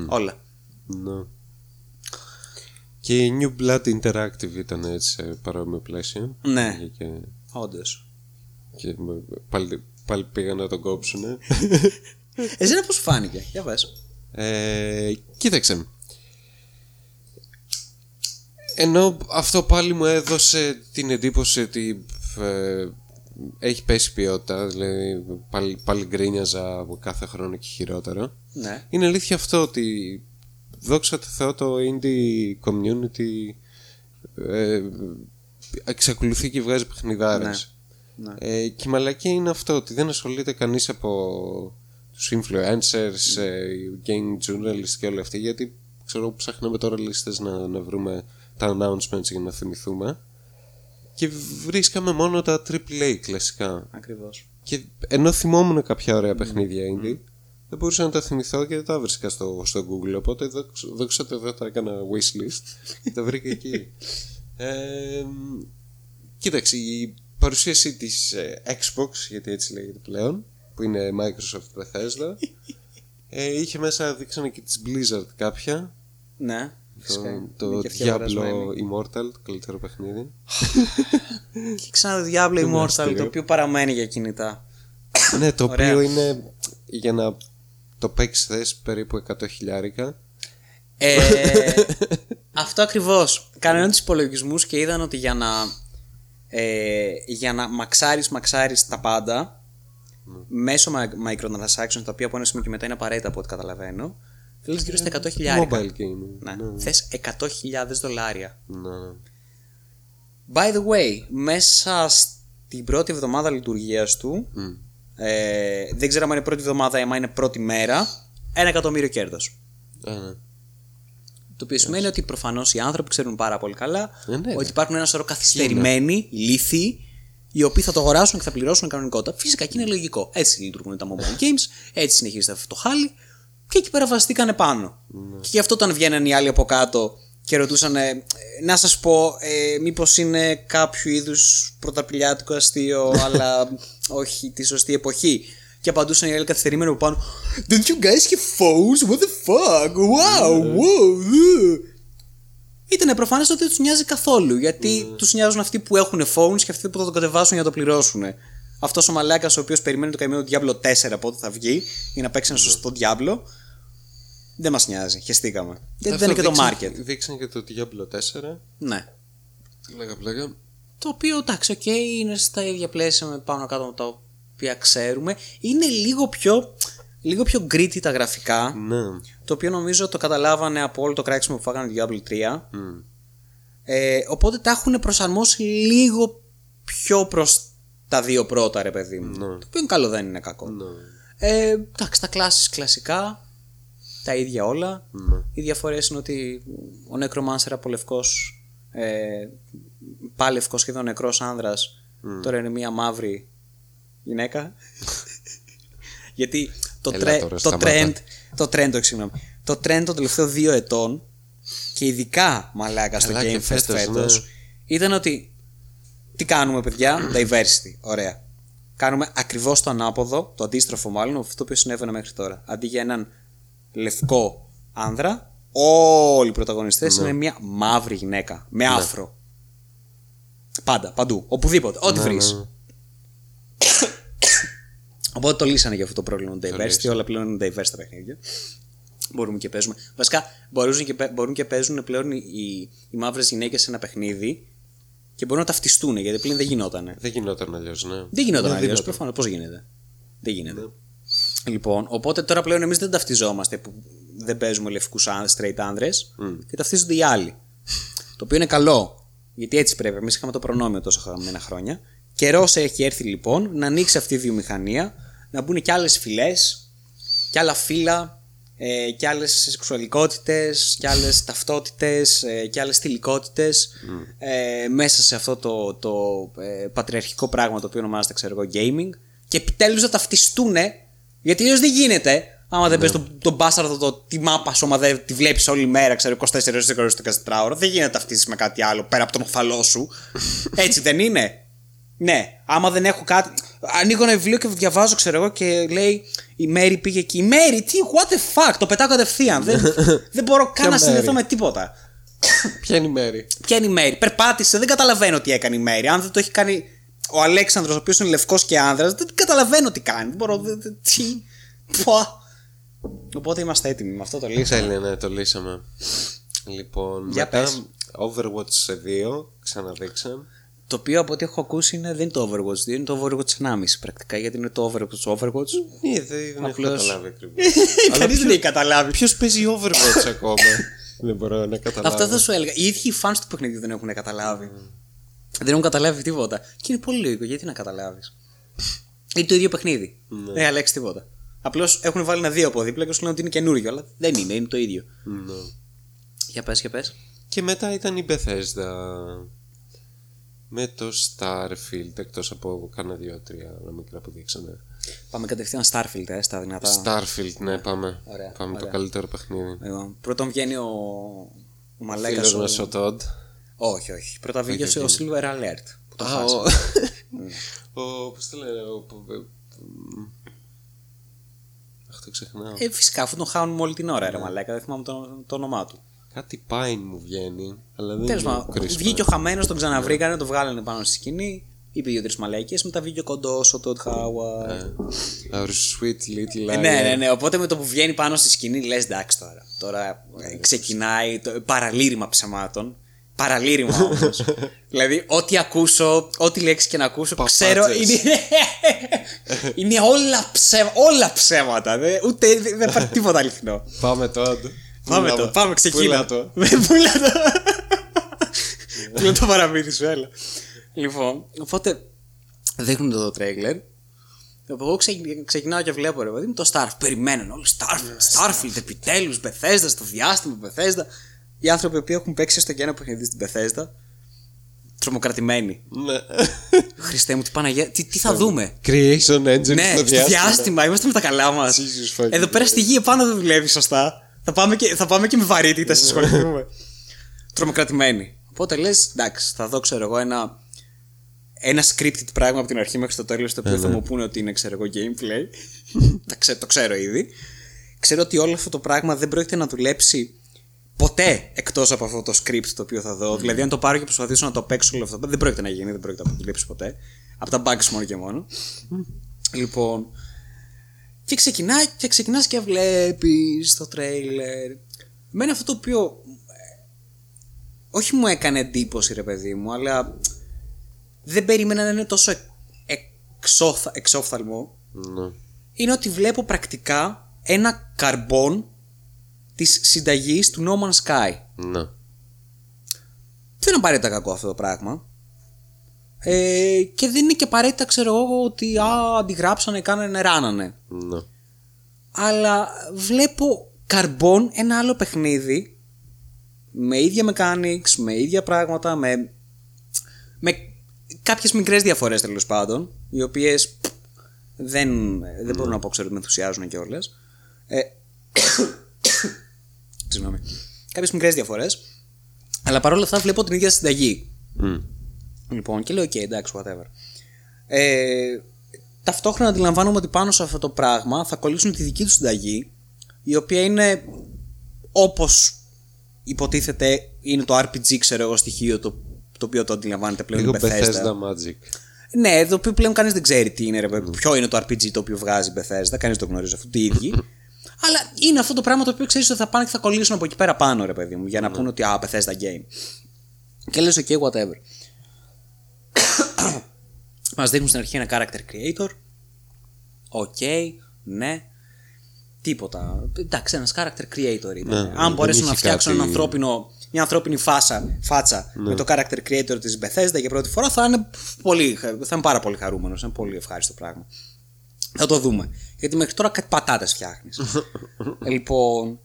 Όλα. Ναι. Και η New Blood Interactive ήταν έτσι σε παρόμοιο πλαίσιο. Ναι. Και, Όντως. και με- πάλι, πάλι πήγαν να τον κόψουν. *laughs* Εσένα πώς σου φάνηκε, για πες. Ε, κοίταξε. Ενώ αυτό πάλι μου έδωσε την εντύπωση ότι ε, έχει πέσει ποιότητα, δηλαδή πάλι, πάλι γκρίνιαζα από κάθε χρόνο και χειρότερο. Ναι. Είναι αλήθεια αυτό ότι δόξα τω Θεώ το indie community ε, εξακολουθεί και βγάζει παιχνιδάρες. Ναι. Ε, και η μαλακία είναι αυτό ότι δεν ασχολείται κανείς από τους influencers, ε, game journalists και όλα αυτοί γιατί ξέρω ψάχναμε τώρα λίστες να, να βρούμε τα announcements για να θυμηθούμε και βρίσκαμε μόνο τα AAA κλασικά Ακριβώς. και ενώ θυμόμουν κάποια ωραία παιχνίδια indie δεν μπορούσα να τα θυμηθώ και δεν τα βρίσκα στο, στο Google οπότε δόξα- δόξα τω Θεώ τα έκανα wishlist και *laughs* τα βρήκα εκεί ε, κοίταξε η παρουσίαση της ε, Xbox γιατί έτσι λέγεται πλέον που είναι Microsoft Bethesda *laughs* ε, είχε μέσα δείξανε και της Blizzard κάποια Ναι. το, φυσικά. το Είναι και αυτή Diablo αγορασμένη. Immortal το καλύτερο παιχνίδι *laughs* Και ξανά το Diablo Immortal, αστείο. το οποίο παραμένει για κινητά. ναι το Ωραία. οποίο είναι για να το παίξει θες περίπου 100 χιλιάρικα Ε, *laughs* αυτό ακριβώς. Κάνανε τους υπολογισμούς και είδαν ότι για να, ε, για να μαξάρεις, μαξάρεις τα πάντα μέσω mi- microtransactions, τα οποία από ένα σημείο και μετά είναι απαραίτητα από ό,τι καταλαβαίνω, θέλει γύρω στα 100 χιλιάρικα. mobile game Ναι. ναι, Θες 100.000 δολάρια. ναι. By the way, μέσα στην πρώτη εβδομάδα λειτουργίας του, Μμ. Ε, δεν ξέρω αν είναι πρώτη εβδομάδα ή αν είναι πρώτη μέρα, ένα εκατομμύριο κέρδος. Α, ναι. Το οποίο σημαίνει ότι προφανώς οι άνθρωποι ξέρουν πάρα πολύ καλά Ε, ναι, ότι ναι. υπάρχουν ένα σωρό καθυστερημένοι, λύθοι, οι οποίοι θα το αγοράσουν και θα πληρώσουν κανονικότητα. Φυσικά και είναι λογικό. Έτσι λειτουργούν τα mobile *laughs* games, έτσι συνεχίζεται αυτό το χάλι και εκεί πέρα βασιστήκανε πάνω. Ναι. Και γι' αυτό όταν βγαίνανε οι άλλοι από κάτω και ρωτούσαν, ε, να σας πω, ε, μήπως είναι κάποιο είδους πρωταπηλιάτικο αστείο, *laughs* αλλά όχι τη σωστή εποχή. Και απαντούσαν οι άλλοι καθυστερημένοι από πάνω, Don't you guys have phones? What the fuck? Wow, wow. uh." Ήταν προφανές ότι δεν τους νοιάζει καθόλου. Γιατί Ναι. τους νοιάζουν αυτοί που έχουν phones και αυτοί που θα το κατεβάσουν για να το πληρώσουν. Αυτός ο μαλάκας ο οποίος περιμένει το καημένο Diablo 4 πότε θα βγει για να παίξει ένα Ναι. σωστό Diablo. Δεν μας νοιάζει. Χεστήκαμε. Γιατί Αυτό δεν είναι και το δείξαν- market. Δείξαν και το Diablo 4 Ναι. Λέγα πλέγα Το οποίο εντάξει, οκ, είναι στα ίδια πλαίσια με πάνω κάτω από τα οποία ξέρουμε. Είναι λίγο πιο, λίγο πιο gritty τα γραφικά. Ναι Το οποίο νομίζω το καταλάβανε από όλο το κράξιμο που φάγανε το Diablo 3. Μμ. Ε, οπότε τα έχουν προσαρμόσει λίγο πιο προς τα δύο πρώτα, ρε παιδί μου. Ναι. Το οποίο είναι καλό, δεν είναι κακό. Ναι Ε, εντάξει, τα κλάσεις κλασικά, τα ίδια όλα. Ναι. Οι διαφορές είναι ότι ο Necromancer από λευκός, ε, πάλευκος σχεδόν νεκρός άνδρας, τώρα είναι μία μαύρη γυναίκα. *laughs* Γιατί το, Έλα τρε, τώρα, το σταμάτα. trend, το trend, όχι, συγγνώμη, το trend των τελευταίων δύο ετών και ειδικά μαλάκα στο Καλά, Game και Fest φέτος, φέτος, ναι. ήταν ότι τι κάνουμε παιδιά, *clears throat* diversity, ωραία. Κάνουμε ακριβώς το ανάποδο, το αντίστροφο μάλλον, από αυτό που συνέβαινε μέχρι τώρα. Αντί για έναν λευκό άνδρα, όλοι οι πρωταγωνιστές Ναι. είναι μια μαύρη γυναίκα, με άφρο. Πάντα, παντού, οπουδήποτε, ό,τι Ναι, βρεις. ναι. *coughs* Οπότε το λύσανε για αυτό το πρόβλημα του diversity. λύσανε. Όλα πλέον είναι diverse τα παιχνίδια. Μπορούμε και παίζουμε. Βασικά μπορούν και, παί- μπορούν και παίζουν πλέον οι, οι, οι μαύρες γυναίκες σε ένα παιχνίδι και μπορούν να ταυτιστούν γιατί πλέον δεν γινότανε. Δεν γινόταν αλλιώς, ναι. Δεν γινόταν Ναι, αλλιώς. γινόταν. Προφανώς πώς γίνεται; Δεν γίνεται. Λοιπόν, οπότε τώρα πλέον εμείς δεν ταυτιζόμαστε που δεν παίζουμε λευκούς straight άνδρες και ταυτίζονται οι άλλοι. το οποίο είναι καλό. Γιατί έτσι πρέπει. Εμείς είχαμε το προνόμιο τόσο χαμένα χρόνια. Καιρό έχει έρθει λοιπόν να ανοίξει αυτή η βιομηχανία, να μπουν και άλλες φυλές, και άλλα φύλλα, ε, και άλλες σεξουαλικότητες, και άλλες ταυτότητες, ε, και άλλες θηλυκότητες ε, μέσα σε αυτό το, το ε, πατριαρχικό πράγμα το οποίο ονομάζεται ξέρω εγώ gaming. Και επιτέλους να ταυτιστούν, γιατί αλλιώς δεν γίνεται. Άμα δεν πες τον, τον μπάσταρδο, το, τη μάπα σου, άμα δεν τη βλέπεις όλη μέρα, ξέρω 24 ώρες 24 ώρα, δεν γίνεται να ταυτίσει με κάτι άλλο πέρα από τον οφαλό σου. *laughs* Έτσι δεν είναι. Ναι, άμα δεν έχω κάτι. Ανοίγω ένα βιβλίο και διαβάζω, ξέρω εγώ, και λέει η Μέρη πήγε εκεί. Η Μέρη, τι, what the fuck, το πετάω κατευθείαν. δεν, *laughs* δεν μπορώ καν να Ποια συνδεθώ Μέρη; με τίποτα. Ποια είναι η μέρη; Ποια είναι η Μέρη; Περπάτησε, δεν καταλαβαίνω τι έκανε η Μέρη. Αν δεν το έχει κάνει ο Αλέξανδρος, ο οποίος είναι λευκός και άνδρας, δεν καταλαβαίνω τι κάνει. Δεν μπορώ. δεν- δεν- Τι. Πω. Οπότε είμαστε έτοιμοι με αυτό το λύσαμε. Τέλεια, ναι, το λύσαμε. Λοιπόν, Για μετά πες. Overwatch σε 2, ξαναδείξαν. Το οποίο από ό,τι έχω ακούσει είναι, δεν είναι το Overwatch 2, είναι το Overwatch 1,5 πρακτικά. Γιατί είναι το Overwatch Overwatch. Ναι, δεν, δεν έχω Απλώς- καταλάβει ακριβώς. *laughs* Κανείς δεν έχει καταλάβει. Ποιος παίζει Overwatch ακόμα; *laughs* δεν μπορώ να καταλάβω. Αυτό θα σου έλεγα. Οι ίδιοι οι fans του παιχνιδιού δεν έχουν καταλάβει. Δεν έχουν καταλάβει τίποτα. Και είναι πολύ λογικό. Γιατί να καταλάβεις; Είναι το ίδιο παιχνίδι. Δεν έχει αλλάξει τίποτα. Απλώς έχουν βάλει ένα δύο από δίπλα και σου λένε ότι είναι καινούριο. Αλλά δεν είναι, είναι το ίδιο. Ναι. Για πες, για πες. Και μετά ήταν η Bethesda με το Starfield εκτός από κάνα δύο-τρία άλλα μικρά που δείξανε. Πάμε κατευθείαν Starfield, ε, στα δυνατά. Starfield, ναι, πάμε. Ωραία, πάμε το ωραία. καλύτερο παιχνίδι. Λοιπόν, πρώτον βγαίνει ο, ο Μαλέκας. Φίλος μας ο Todd. Όχι, όχι. Πρώτα βγήκε ο Silver Alert. Που το Α, χάσε. ο... *laughs* ο... Πώς το λένε, ο... ο- Αχ, το ξεχνάω. Ε, φυσικά, αφού τον χάνουμε όλη την ώρα, ρε Μαλέκα. Δεν θυμάμαι το, το όνομά του. Κάτι Pine μου βγαίνει, αλλά δεν Τέλος είναι πάντων, κρίσιμο. βγήκε ο χαμένος, τον ξαναβρήκανε, τον βγάλανε πάνω στη σκηνή. Είπε δύο-τρεις μαλακίες, μετά βγήκε ο κοντός, ο Τότ Χάουαρ. Ε, Our sweet little Ε, liar. ναι, ναι, ναι. Οπότε με το που βγαίνει πάνω στη σκηνή, λες εντάξει τώρα. Τώρα ε, ξεκινάει το παραλήρημα ψεμάτων. Παραλήρημα όμως. *laughs* δηλαδή, ό,τι ακούσω, ό,τι λέξη και να ακούσω, Παπάτσες. ξέρω. Είναι, *laughs* είναι όλα, ψέμα, όλα ψέματα. Δεν, ούτε δεν δεν υπάρχει τίποτα αληθινό. Πάμε Todd. Πάμε Πούλα το, μα. πάμε, ξεκίνα. Πούλα το. *laughs* Πούλα το. Πούλα το παραμύθι σου, έλα. Λοιπόν, οπότε δείχνουν το τρέγκλερ. Εγώ ξεκι- ξεκινάω και βλέπω ρε παιδί μου το Starfield. Περιμένουν όλοι Starfield, Starfield, επιτέλους, Bethesda, στο διάστημα, Bethesda. Οι άνθρωποι που έχουν παίξει στο και ένα παιχνίδι στην Bethesda, τρομοκρατημένοι. Ναι. Χριστέ μου, τι, Παναγία, τι, τι θα δούμε; Creation engine Ναι, στο στο διάστημα, είμαστε με τα καλά μας. Jesus fucking Εδώ πέρα στη γη επάνω δεν δουλεύει σωστά. Θα πάμε και, θα πάμε και με βαρύτητα σε σχολιαστούμε. Τρομοκρατημένοι. Οπότε λες, εντάξει, θα δω, ξέρω εγώ, ένα, ένα scripted πράγμα από την αρχή μέχρι το τέλος, το οποίο θα μου πούνε ότι είναι, ξέρω εγώ, gameplay. *laughs* Τα ξέ- το ξέρω ήδη. Ξέρω ότι όλο αυτό το πράγμα δεν πρόκειται να δουλέψει ποτέ εκτός από αυτό το script το οποίο θα δω. Δηλαδή, αν το πάρω και προσπαθήσω να το παίξω όλο αυτό, δεν πρόκειται να γίνει, δεν πρόκειται να δουλέψει ποτέ. Από τα bugs μόνο και μόνο. Λοιπόν, και ξεκινάει και ξεκινάς και βλέπεις το τρέιλερ. Εμένα αυτό το οποίο ε, όχι μου έκανε εντύπωση ρε παιδί μου, αλλά δεν περίμενα να είναι τόσο εκ- εξόθα, εξόφθαλμο. Ναι. Είναι ότι βλέπω πρακτικά ένα καρμπόν της συνταγής του No Man's Sky. Ναι. Δεν είναι απαραίτητα κακό αυτό το πράγμα. Ε, και δεν είναι και απαραίτητα ξέρω εγώ ότι α, αντιγράψανε, κάνανε, ράνανε. Ναι. αλλά βλέπω καρμπόν ένα άλλο παιχνίδι με ίδια mechanics, με ίδια πράγματα, με, με κάποιες μικρές διαφορές τέλος πάντων, οι οποίες δεν, δεν μπορώ να πω ξέρω ότι με ενθουσιάζουν κιόλα. Ε, Συγγνώμη. Κάποιες μικρές διαφορές, αλλά παρόλα αυτά βλέπω την ίδια συνταγή. Μμ. Λοιπόν, και λέω: OK, εντάξει, whatever. Ε, ταυτόχρονα αντιλαμβάνομαι ότι πάνω σε αυτό το πράγμα θα κολλήσουν τη δική του συνταγή, η οποία είναι όπως υποτίθεται είναι το RPG, ξέρω εγώ, στοιχείο το, το οποίο το αντιλαμβάνεται πλέον Λίγο η Bethesda. Bethesda Magic. Ναι, το οποίο πλέον κανείς δεν ξέρει τι είναι, ρε, παιδί, ποιο είναι το RPG το οποίο βγάζει η Bethesda, κανείς δεν το γνωρίζει αυτό, τι ίδιοι. *laughs* Αλλά είναι αυτό το πράγμα το οποίο ξέρεις ότι θα πάνε και θα κολλήσουν από εκεί πέρα πάνω, ρε παιδί μου, για να πούνε ότι α, Bethesda game. Και λες, ok, whatever. *coughs* Μας δείχνουν στην αρχή ένα character creator. Οκ, ναι. τίποτα. Εντάξει, ένας character creator ήταν. Ναι, Αν δεν μπορέσουν να είχε φτιάξουν κάτι- ένα ανθρώπινο, μια ανθρώπινη φάσα, φάτσα Ναι. με το character creator της Bethesda για πρώτη φορά, θα είναι, πολύ, θα είναι πάρα πολύ χαρούμενος. Είναι πολύ ευχάριστο πράγμα. Θα το δούμε. Γιατί μέχρι τώρα κάτι πατάτες φτιάχνεις. *laughs* λοιπόν.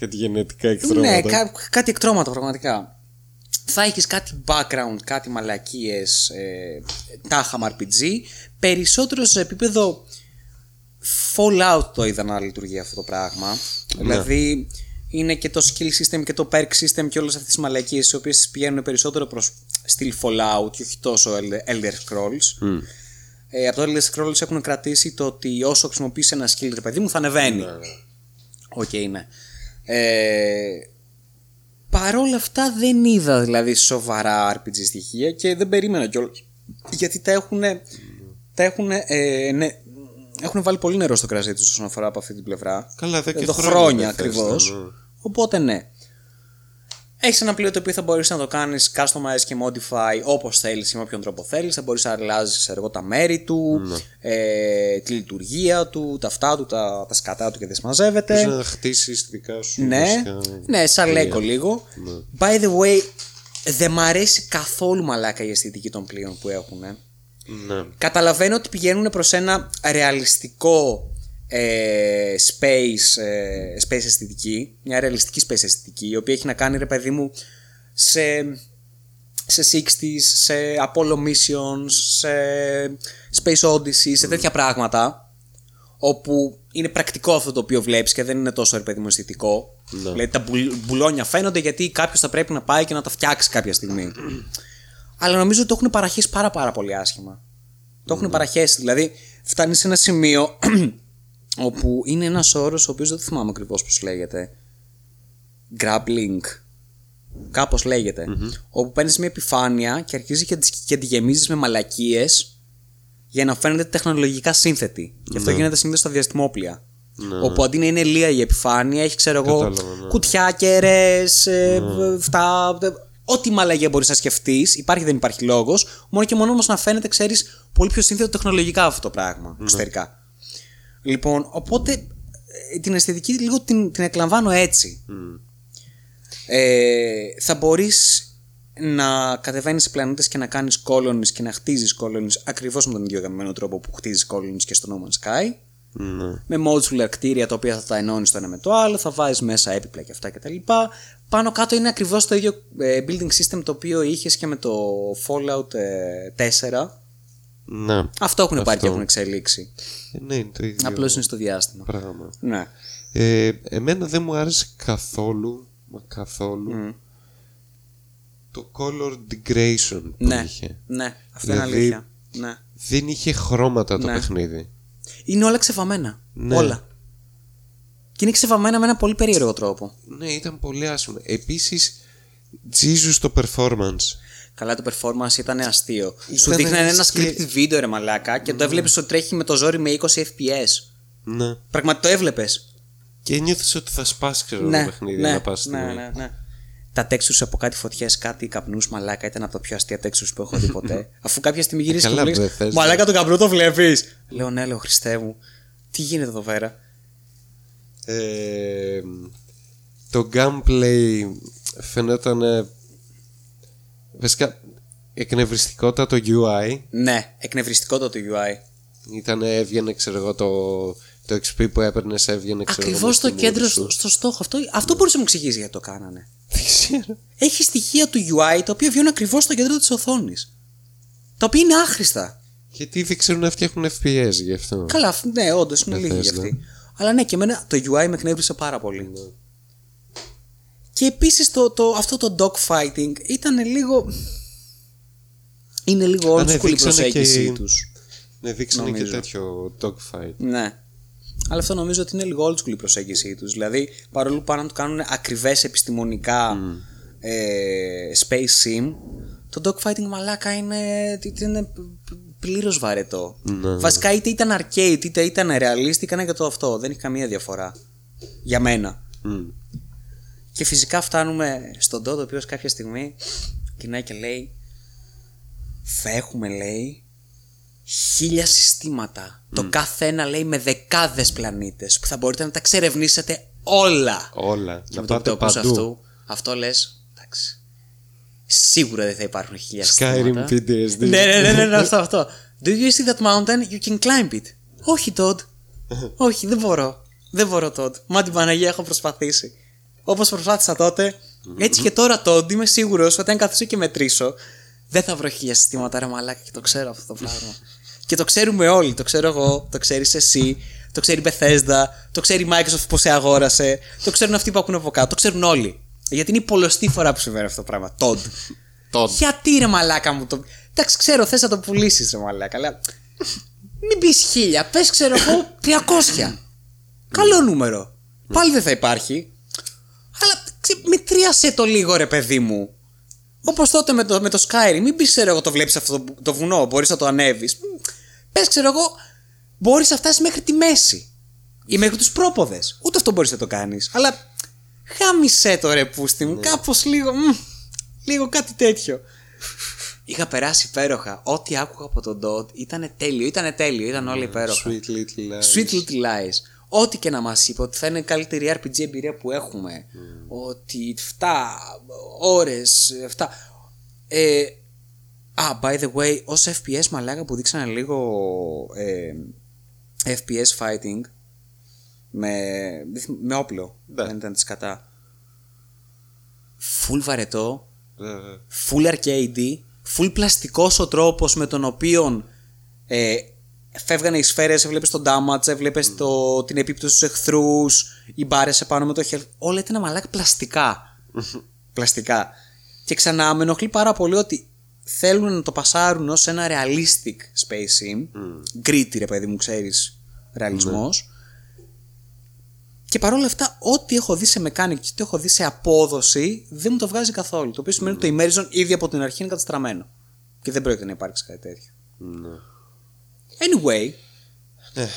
Κάτι γενετικά εκτρώματα. Ναι, κά- κάτι εκτρώματα πραγματικά. Θα έχεις κάτι background, κάτι μαλακίες, ε, τάχα μου RPG. Περισσότερο σε επίπεδο Fallout το είδα να λειτουργεί αυτό το πράγμα. Δηλαδή είναι και το skill system και το perk system και όλες αυτές τις μαλακίες οι οποίες πηγαίνουν περισσότερο προς στυλ Fallout και όχι τόσο Elder Scrolls. Ε, από το Elder Scrolls έχουν κρατήσει το ότι όσο χρησιμοποιείς ένα skill, ρε παιδί μου, θα ανεβαίνει. Οκ, ναι. Ε, παρόλα αυτά δεν είδα δηλαδή σοβαρά RPG στοιχεία και δεν περίμενα κιόλας. Γιατί τα έχουν. Τα έχουν, ε, ναι, έχουν βάλει πολύ νερό στο κρασί τους όσον αφορά από αυτή την πλευρά. Καλά, εδώ και Εδώ χρόνια χρόνια Bethesda, ακριβώς. ναι. Οπότε ναι. Έχεις ένα πλοίο το οποίο θα μπορείς να το κάνεις customize και modify όπως θέλεις ή με όποιον τρόπο θέλεις. Θα μπορείς να αλλάζεις τα μέρη του, Ναι. ε, τη λειτουργία του, τα αυτά του, τα, τα σκατά του και δεν συμμαζεύεται. Μπορείς να χτίσεις δικά σου. Ναι, βασικά ναι, σαν πλοία. λέκο λίγο. Ναι. By the way, δεν μ' αρέσει καθόλου μαλάκα η αισθητική των πλοίων που έχουν. Ναι. Καταλαβαίνω ότι πηγαίνουν προς ένα ρεαλιστικό ε, space, ε, space αισθητική, μια ρεαλιστική space αισθητική, η οποία έχει να κάνει ρε παιδί μου σε, σε 60s, σε Apollo Missions, σε Space Odyssey, σε τέτοια πράγματα, όπου είναι πρακτικό αυτό το οποίο βλέπεις και δεν είναι τόσο ρε παιδί μου αισθητικό. Ναι. Δηλαδή τα μπουλ- μπουλόνια φαίνονται γιατί κάποιος θα πρέπει να πάει και να τα φτιάξει κάποια στιγμή. *clears throat* Αλλά νομίζω ότι το έχουν παραχέσει πάρα πάρα πολύ άσχημα. Το έχουν παραχέσει. Δηλαδή, φτάνει σε ένα σημείο *clears throat* όπου είναι ένας όρος ο οποίος δεν θυμάμαι ακριβώς πώς λέγεται. Grappling. Κάπως Όπου παίρνεις μια επιφάνεια και αρχίζεις και, τις- και τη γεμίζεις με μαλακίες για να φαίνεται τεχνολογικά σύνθετη. Και αυτό γίνεται συνήθως στα διαστημόπλια. Ναι. Όπου αντί να είναι λία η επιφάνεια, έχει ξέρω εγώ Κατάλαβα, ναι. κουτιάκερε, αυτά. Ό,τι μαλαγία μπορείς να σκεφτείς, υπάρχει δεν υπάρχει λόγος. Μόνο και μόνο όμως να φαίνεται, ξέρεις, πολύ πιο σύνθετο τεχνολογικά αυτό το πράγμα εξωτερικά. Λοιπόν, οπότε ε, την αισθητική λίγο την, την εκλαμβάνω έτσι. Ε, θα μπορείς να κατεβαίνεις σε πλανήτες και να κάνεις colonies και να χτίζεις colonies ακριβώς με τον ίδιο γαμμένο τρόπο που χτίζεις colonies και στο No Man's Sky Ναι. με modular κτίρια τα οποία θα τα ενώνεις το ένα με το άλλο, θα βάζεις μέσα έπιπλα και αυτά κτλ. Πάνω κάτω είναι ακριβώς το ίδιο ε, building system το οποίο είχες και με το Fallout ε, 4. Ναι. Αυτό έχουν πάρει και Αυτό. έχουν εξελίξει. Ε, Ναι, είναι το ίδιο Απλώς είναι στο διάστημα. πράγμα. Ναι. Ε, εμένα δεν μου άρεσε καθόλου, μα καθόλου, το color degradation που Ναι, είχε. ναι, αυτό Δηλαδή- είναι αλήθεια. Ναι. Δεν είχε χρώματα το Ναι. παιχνίδι. Είναι όλα ξεφαμμένα. Ναι. Όλα. Και είναι ξεφαμμένα με ένα πολύ περίεργο τρόπο. Ναι, ήταν πολύ άσχημο. Επίσης, Jesus το performance. Καλά, το performance ήταν αστείο. Σου Ήταν δείχνανε ένα και- scripted βίντεο, ρε μαλάκα, και το έβλεπες ότι τρέχει με το ζόρι με 20 FPS. Ναι. Πραγματικά το έβλεπες. Και νιώθεις ότι θα σπάσει ξέρω, Ναι, το παιχνίδι ναι, να πας ναι, στιγμή. ναι, ναι. Τα textures από κάτι φωτιές, κάτι καπνούς, μαλάκα ήταν από τα πιο αστεία textures που έχω δει ποτέ. *laughs* Αφού κάποια στιγμή γυρίσεις και καλά, μου λες, Bethesda. Μαλάκα το καπνό το βλέπεις. Λέω ναι, λέω Χριστέ μου. Τι γίνεται εδώ πέρα; Ε, το gameplay φαινόταν ε, βασικά εκνευριστικότητα το UI Ναι, εκνευριστικό το UI. ήταν έβγαινε ξέρω εγώ το, το XP που έπαιρνες έβγαινε ξέρω εγώ, Ακριβώς μες στο στη κέντρο, μούρη σου. στο, στο στόχο. Αυτό, αυτό μπορούσε να μου εξηγήσεις γιατί το κάνανε. δεν ξέρω Έχει στοιχεία του UI τα οποία βγαίνουν ακριβώς στο κέντρο της οθόνης. Τα οποία είναι άχρηστα. γιατί δεν ξέρουν να φτιάχνουν FPS γι' αυτό Καλά, αυ- ναι, όντως είναι Δεν λίγοι θες, γι' αυτοί. ναι. Αλλά ναι, και εμένα το UI με εκνεύρισε πάρα πολύ. Και επίσης το, το, αυτό το dogfighting ήταν λίγο. Είναι λίγο Α, old ναι, school η δείξανε προσέγγιση και- τους. ναι δείξανε και Νομίζω. τέτοιο dogfight Ναι. Αλλά αυτό νομίζω ότι είναι λίγο old school η προσέγγιση τους. Δηλαδή, παρόλο που πάνε να το κάνουν ακριβές επιστημονικά ε, space sim, το dogfighting μαλάκα είναι, είναι πλήρως βαρετό. Ναι. Βασικά είτε ήταν arcade είτε ήταν realist, έκανε και το αυτό. Δεν έχει καμία διαφορά. Για μένα. Μμ. Και φυσικά φτάνουμε στον Τόντο, ο οποίος κάποια στιγμή κοινάει και λέει: Θα έχουμε, λέει, χίλια συστήματα. Το κάθε ένα λέει με δεκάδες πλανήτες που θα μπορείτε να τα εξερευνήσετε όλα. Όλα. Και να με το που πάτε το ακούς παντού. αυτού, αυτό λες. Εντάξει. Σίγουρα δεν θα υπάρχουν χίλια Skyrim συστήματα. PTSD. Ναι, ναι, ναι, ναι, ναι, αυτό, αυτό. Do you see that mountain? You can climb it. Όχι, Todd. *laughs* Όχι, δεν μπορώ. Δεν μπορώ, Todd. Μα την Παναγία έχω προσπαθήσει. Όπως προσπάθησα τότε, έτσι και τώρα, Todd, είμαι σίγουρος ότι αν καθίσω και μετρήσω, δεν θα βρω χίλια συστήματα, ρε μαλάκα, και το ξέρω αυτό το πράγμα. και το ξέρουμε όλοι. Το ξέρω εγώ, το ξέρεις εσύ, το ξέρει η Bethesda, το ξέρει η Microsoft πώ σε αγόρασε, το ξέρουν αυτοί που ακούνε από κάτω, το ξέρουν όλοι. Γιατί είναι η πολλωστή φορά που συμβαίνει αυτό το πράγμα. Todd. Todd. Γιατί ρε μαλάκα μου το. Εντάξει, ξέρω, θες να το πουλήσεις ρε μαλάκα, αλλά. Μην πεις χίλια, πες ξέρω εγώ 300. Καλό νούμερο. Πάλι δεν θα υπάρχει. Αλλά ξε- μετρίασε το λίγο ρε παιδί μου. Όπως τότε με το, με το Skyrim, μην πεις ξέρω εγώ το βλέπεις αυτό το, το βουνό, μπορείς να το ανέβεις. Πες ξέρω εγώ, μπορείς να φτάσεις μέχρι τη μέση. Ή μέχρι τους πρόποδες. Ούτε αυτό μπορείς να το κάνεις. Αλλά χάμισε το ρε πούστη μου, κάπως λίγο. μμ, λίγο κάτι τέτοιο. Είχα περάσει υπέροχα. Ό,τι άκουγα από τον Dot ήταν τέλειο. Ήταν τέλειο. Ήταν όλα υπέροχα. Sweet little lies. Sweet Little Lies. Ό,τι και να μας είπε, ότι θα είναι η καλύτερη RPG εμπειρία που έχουμε. Ότι 7 ώρες, 7. Ε, α, by the way, ως FPS μαλάκα που δείξανε λίγο ε, FPS fighting με, με όπλο. Ναι. Δεν ήταν της κατά. Full βαρετό, Βέβαια. full arcade, full πλαστικός ο τρόπος με τον οποίο ε, φεύγανε οι σφαίρες, έβλεπες το damage, έβλεπες το, την επίπτωση στους εχθρούς, οι μπάρες επάνω με το health, όλα ήταν μαλάκα πλαστικά. *laughs* πλαστικά. Και ξανά με ενοχλεί πάρα πολύ ότι θέλουν να το πασάρουν ως ένα realistic space sim, gritty ρε παιδί μου ξέρεις, ρεαλισμός, και παρόλα αυτά, ό,τι έχω δει σε mechanic και ό,τι έχω δει σε απόδοση δεν μου το βγάζει καθόλου. Το οποίο σημαίνει ότι το immersion ήδη από την αρχή είναι καταστραμμένο. Και δεν πρόκειται να υπάρξει κάτι τέτοιο. Ναι. Anyway, Ναι,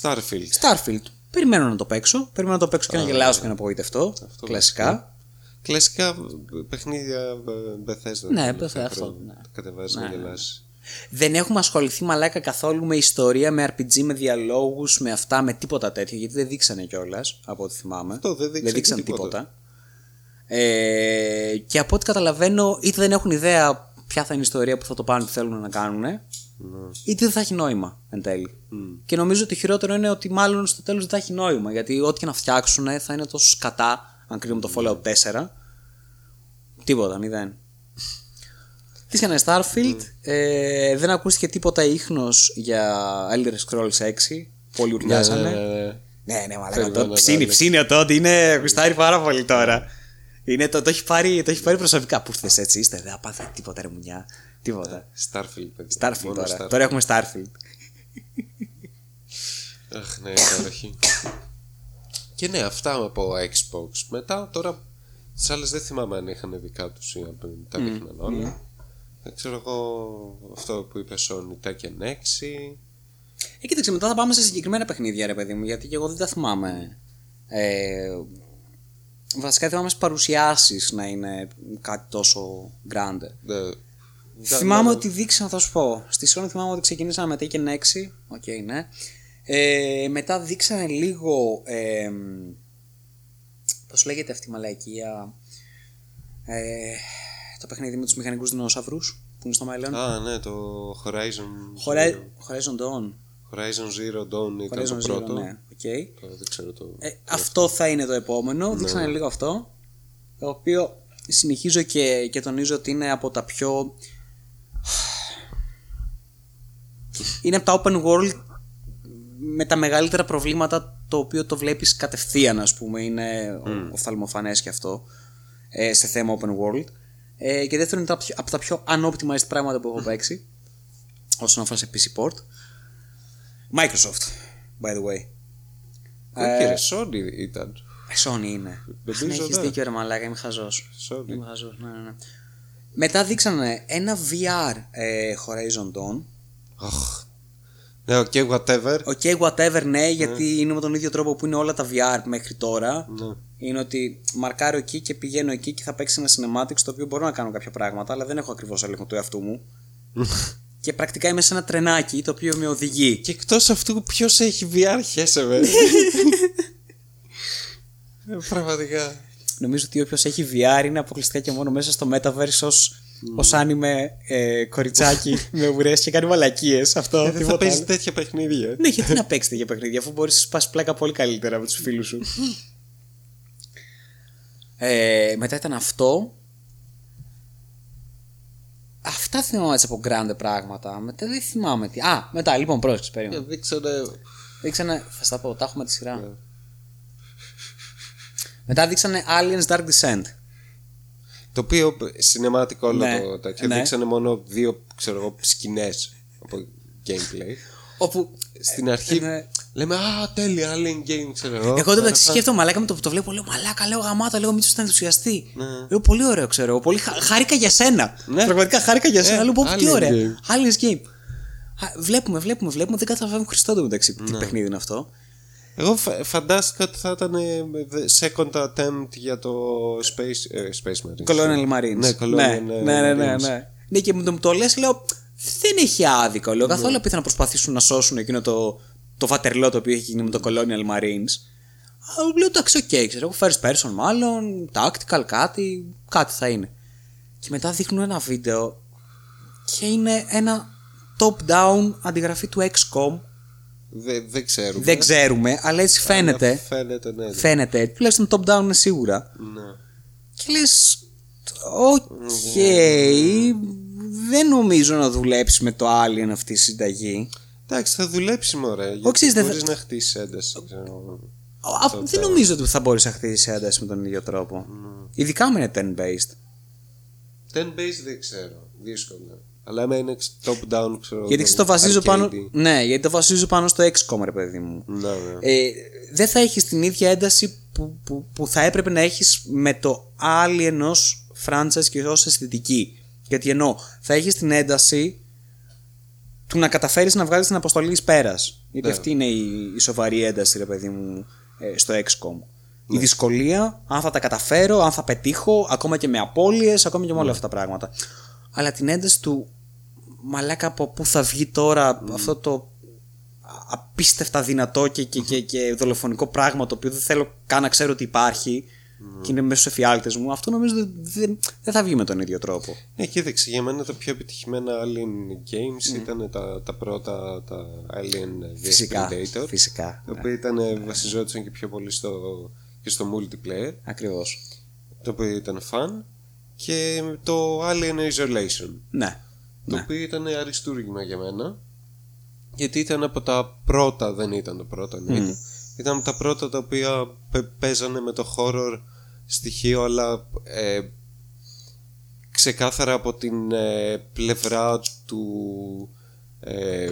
Starfield. Starfield. Περιμένω να το παίξω. Περιμένω να το παίξω και να γελάσω και να απογοητευτώ. Αυτό Κλασικά. Κλασικά παιχνίδια ε, Bethesda. Ναι, το Bethesda, αυτό, χρόνο. ναι. Τα κατεβάζεις να γελάσεις. Δεν έχουμε ασχοληθεί μαλάκα καθόλου με ιστορία, με RPG, με διαλόγους, με αυτά, με τίποτα τέτοιο. Γιατί δεν δείξανε κιόλας, από ό,τι θυμάμαι. Αυτό, δεν δείξανε δείξανε τίποτα. τίποτα. Ε, και από ό,τι καταλαβαίνω, είτε δεν έχουν ιδέα ποια θα είναι η ιστορία που θα το πάνε, τι θέλουν να κάνουν, Ναι. είτε δεν θα έχει νόημα εν τέλει. Και νομίζω ότι χειρότερο είναι ότι μάλλον στο τέλος δεν θα έχει νόημα. Γιατί ό,τι και να φτιάξουν θα είναι τόσο σκατά, αν κρίνουμε το Fallout 4. Τίποτα, μηδέν. Τι έκανε Starfield, ε, δεν ακούστηκε τίποτα ίχνος για Elder Scrolls 6. Πολύ ουρλιάζανε. Ναι, ναι, ναι. Ναι, ναι, μαλάκα. Περιμένω Το να ψήνει, είναι. ψήνει ο Τόντι. Είναι, γουστάρει πάρα πολύ τώρα. Είναι, το, το, έχει πάρει, το έχει πάρει προσωπικά. Πού ήρθες έτσι, είστε, δεν θα πάθει τίποτα ρε μουνιά. Τίποτα. Starfield, παιδιά. Starfield Μόνο τώρα. Starfield. Τώρα έχουμε Starfield. Αχ, ναι, υπέροχη. και ναι, αυτά από Xbox. Μετά τώρα τις άλλες δεν θυμάμαι αν είχαν δικά τους ή αν τα δείχναν όλα. Δεν ξέρω εγώ αυτό που είπε Sony Tekken 6. Ε, κοίταξε, μετά θα πάμε σε συγκεκριμένα παιχνίδια, ρε παιδί μου, γιατί και εγώ δεν τα θυμάμαι. Ε, βασικά θυμάμαι στις παρουσιάσεις να είναι κάτι τόσο grande. Ναι. Θυμάμαι ναι, ότι δείξα, θα σου πω. Στη Sony θυμάμαι ότι ξεκινήσαμε με Tekken 6. Οκ, ναι. Ε, μετά δείξανε λίγο. Ε, Πώς λέγεται αυτή η μαλακία. Ε, το παιχνίδι με τους μηχανικούς δεινόσαυρους που είναι στο μέλλον. Α, ναι, το Horizon. Horizon, Zero. Horizon Dawn. Horizon Zero Dawn ήταν Horizon το Zero, πρώτο. ναι. οκ. Το, δεν ξέρω το. Ε, αυτό θα είναι το επόμενο. Δείξανε λίγο αυτό. Το οποίο συνεχίζω και, και τονίζω ότι είναι από τα πιο. Είναι από τα open world με τα μεγαλύτερα προβλήματα το οποίο το βλέπεις κατευθείαν ας πούμε είναι mm. οφθαλμοφανές και αυτό ε, σε θέμα open world ε, και δεύτερον είναι τα πιο- από τα πιο unoptimized πράγματα που έχω παίξει όσον αφορά σε PC port Microsoft by the way Όχι, ρε, Sony ήταν. ε, Sony είναι. Νομίζω, Ναι, έχεις ναι. δίκιο ρε μαλάκα, είμαι χαζός. Sony. Είμαι χαζός, ναι, ναι, ναι. Μετά δείξανε ένα VR ε, Horizon Dawn. Αχ. Ναι, οκ, whatever. Οκ, whatever, ναι, γιατί είναι με τον ίδιο τρόπο που είναι όλα τα VR μέχρι τώρα. Ναι. Είναι ότι μαρκάρω εκεί και πηγαίνω εκεί και θα παίξει ένα cinematics το οποίο μπορώ να κάνω κάποια πράγματα, αλλά δεν έχω ακριβώς έλεγχο του εαυτού μου. *laughs* και πρακτικά είμαι σε ένα τρενάκι το οποίο με οδηγεί. Και εκτός αυτού, ποιος έχει VR, χέσε με. Ε, Πραγματικά. Νομίζω ότι όποιος έχει VR είναι αποκλειστικά και μόνο μέσα στο Metaverse ως, ως άνιμε ε, κοριτσάκι *laughs* με ουρές και κάνει μαλακίες. Αυτό Ε, Δεν θα τίποτα παίζεις άλλο. τέτοια παιχνίδια. Ναι, γιατί να παίξεις τέτοια παιχνίδια, αφού μπορείς να σπάσει πλάκα πολύ καλύτερα με τους φίλους σου. *laughs* ε, μετά ήταν αυτό. Αυτά θυμάμαι έτσι από grande πράγματα. Μετά δεν θυμάμαι τι. Α, μετά λοιπόν, πρόσεξε, περίμενα. Δείξανε. Δείξανε. Θα στα πω, τα έχουμε τη σειρά. Μετά δείξανε Aliens Dark Descent. Το οποίο σινεμάτικο όλο Ναι, το τέτοιο. ναι. Δείξανε μόνο δύο ξέρω εγώ, σκηνές από gameplay. Όπου. Στην αρχή ναι. λέμε Α, τέλεια, Alien Game, ξέρω εγώ. Εγώ το Τώρα μεταξύ θα- σκέφτομαι μαλάκα με το που το βλέπω. Λέω μαλάκα, λέω γαμάτα, λέω Μίτσο θα ενθουσιαστεί. Ναι. Λέω πολύ ωραίο, ξέρω. εγώ, Πολύ χα- χάρηκα για σένα. Ναι. Πραγματικά χάρηκα για σένα. Ε, λέω πω τι Alien ωραία. Game. Aliens Game. Α, Βλέπουμε, βλέπουμε, βλέπουμε. Δεν καταλαβαίνουμε Χριστό το μεταξύ. Τι Ναι. παιχνίδι είναι αυτό. Εγώ φα- φαντάστηκα ότι θα ήταν ε, second attempt για το Space, ε, space Marines. Colonial Marines. Ναι, Colonial ναι, ναι, ναι, ναι, Marines. ναι. Ναι, και μου το, μου το λες, λέω. Δεν έχει άδικο. Λέω καθόλου απίθανο να προσπαθήσουν να σώσουν εκείνο το, το βατερλό το οποίο έχει γίνει με το Colonial Marines. Α, λέω εντάξει, οκ, ξέρω εγώ. First person μάλλον, tactical, κάτι, κάτι θα είναι. Και μετά δείχνουν ένα βίντεο και είναι ένα top-down αντιγραφή του XCOM. Δε- δεν ξέρουμε. Δεν ξέρουμε, αλλά έτσι φαίνεται. Αλλά Φαίνεται, ναι. Φαίνεται. Τουλάχιστον top-down είναι σίγουρα. ναι. Και λες, οκ, δεν νομίζω να δουλέψει με το Alien αυτή η συνταγή. Εντάξει, θα δουλέψει μωρέ. Γιατί ξέρεις, δεν μπορείς θα- να χτίσεις ένταση. ξέρω εγώ. Α, δεν νομίζω ότι θα μπορείς να χτίσεις ένταση με τον ίδιο τρόπο. Ειδικά αν είναι 10-based. 10 base δεν ξέρω. Δύσκολο. Αλλά άμα είναι top down, ξέρω Γιατί εγώ, ξέρεις, το βασίζω arcade. πάνω. Ναι, γιατί το βασίζω πάνω στο XCOM, ρε παιδί μου. Ναι, ναι. Ε, δεν θα έχεις την ίδια ένταση που, που, που θα έπρεπε να έχεις με το Alien ω franchise και ως αισθητική. Γιατί εννοώ, θα έχεις την ένταση του να καταφέρεις να βγάλεις την αποστολή ει πέρας. Γιατί Ναι. αυτή είναι η, η σοβαρή ένταση, ρε παιδί μου, ε, στο XCOM. Η δυσκολία, αν θα τα καταφέρω, αν θα πετύχω, ακόμα και με απώλειες, ακόμα και με όλα αυτά τα πράγματα. Αλλά την ένταση του μαλάκα από πού θα βγει τώρα αυτό το απίστευτα δυνατό και, και, και, και δολοφονικό πράγμα το οποίο δεν θέλω καν να ξέρω ότι υπάρχει και είναι μέσα στους εφιάλτες μου, αυτό νομίζω δεν, δεν, δεν θα βγει με τον ίδιο τρόπο. Ναι, κοίταξε, για μένα τα πιο επιτυχημένα Alien Games ήταν τα, τα πρώτα, τα Alien vs Φυσικά. Predator. Φυσικά. Τα οποία ήταν, ε, βασιζόντουσαν και πιο πολύ στο, και στο multiplayer, Ακριβώς. το οποίο ήταν fun. Και το Alien Isolation, Ναι. το ναι. οποίο ήταν αριστούργημα για μένα. Γιατί ήταν από τα πρώτα, δεν ήταν το πρώτο εννοείται. Ήταν από τα πρώτα τα οποία πε- παίζανε με το horror στοιχείο, αλλά ε, ξεκάθαρα από την ε, πλευρά του, ε, ε,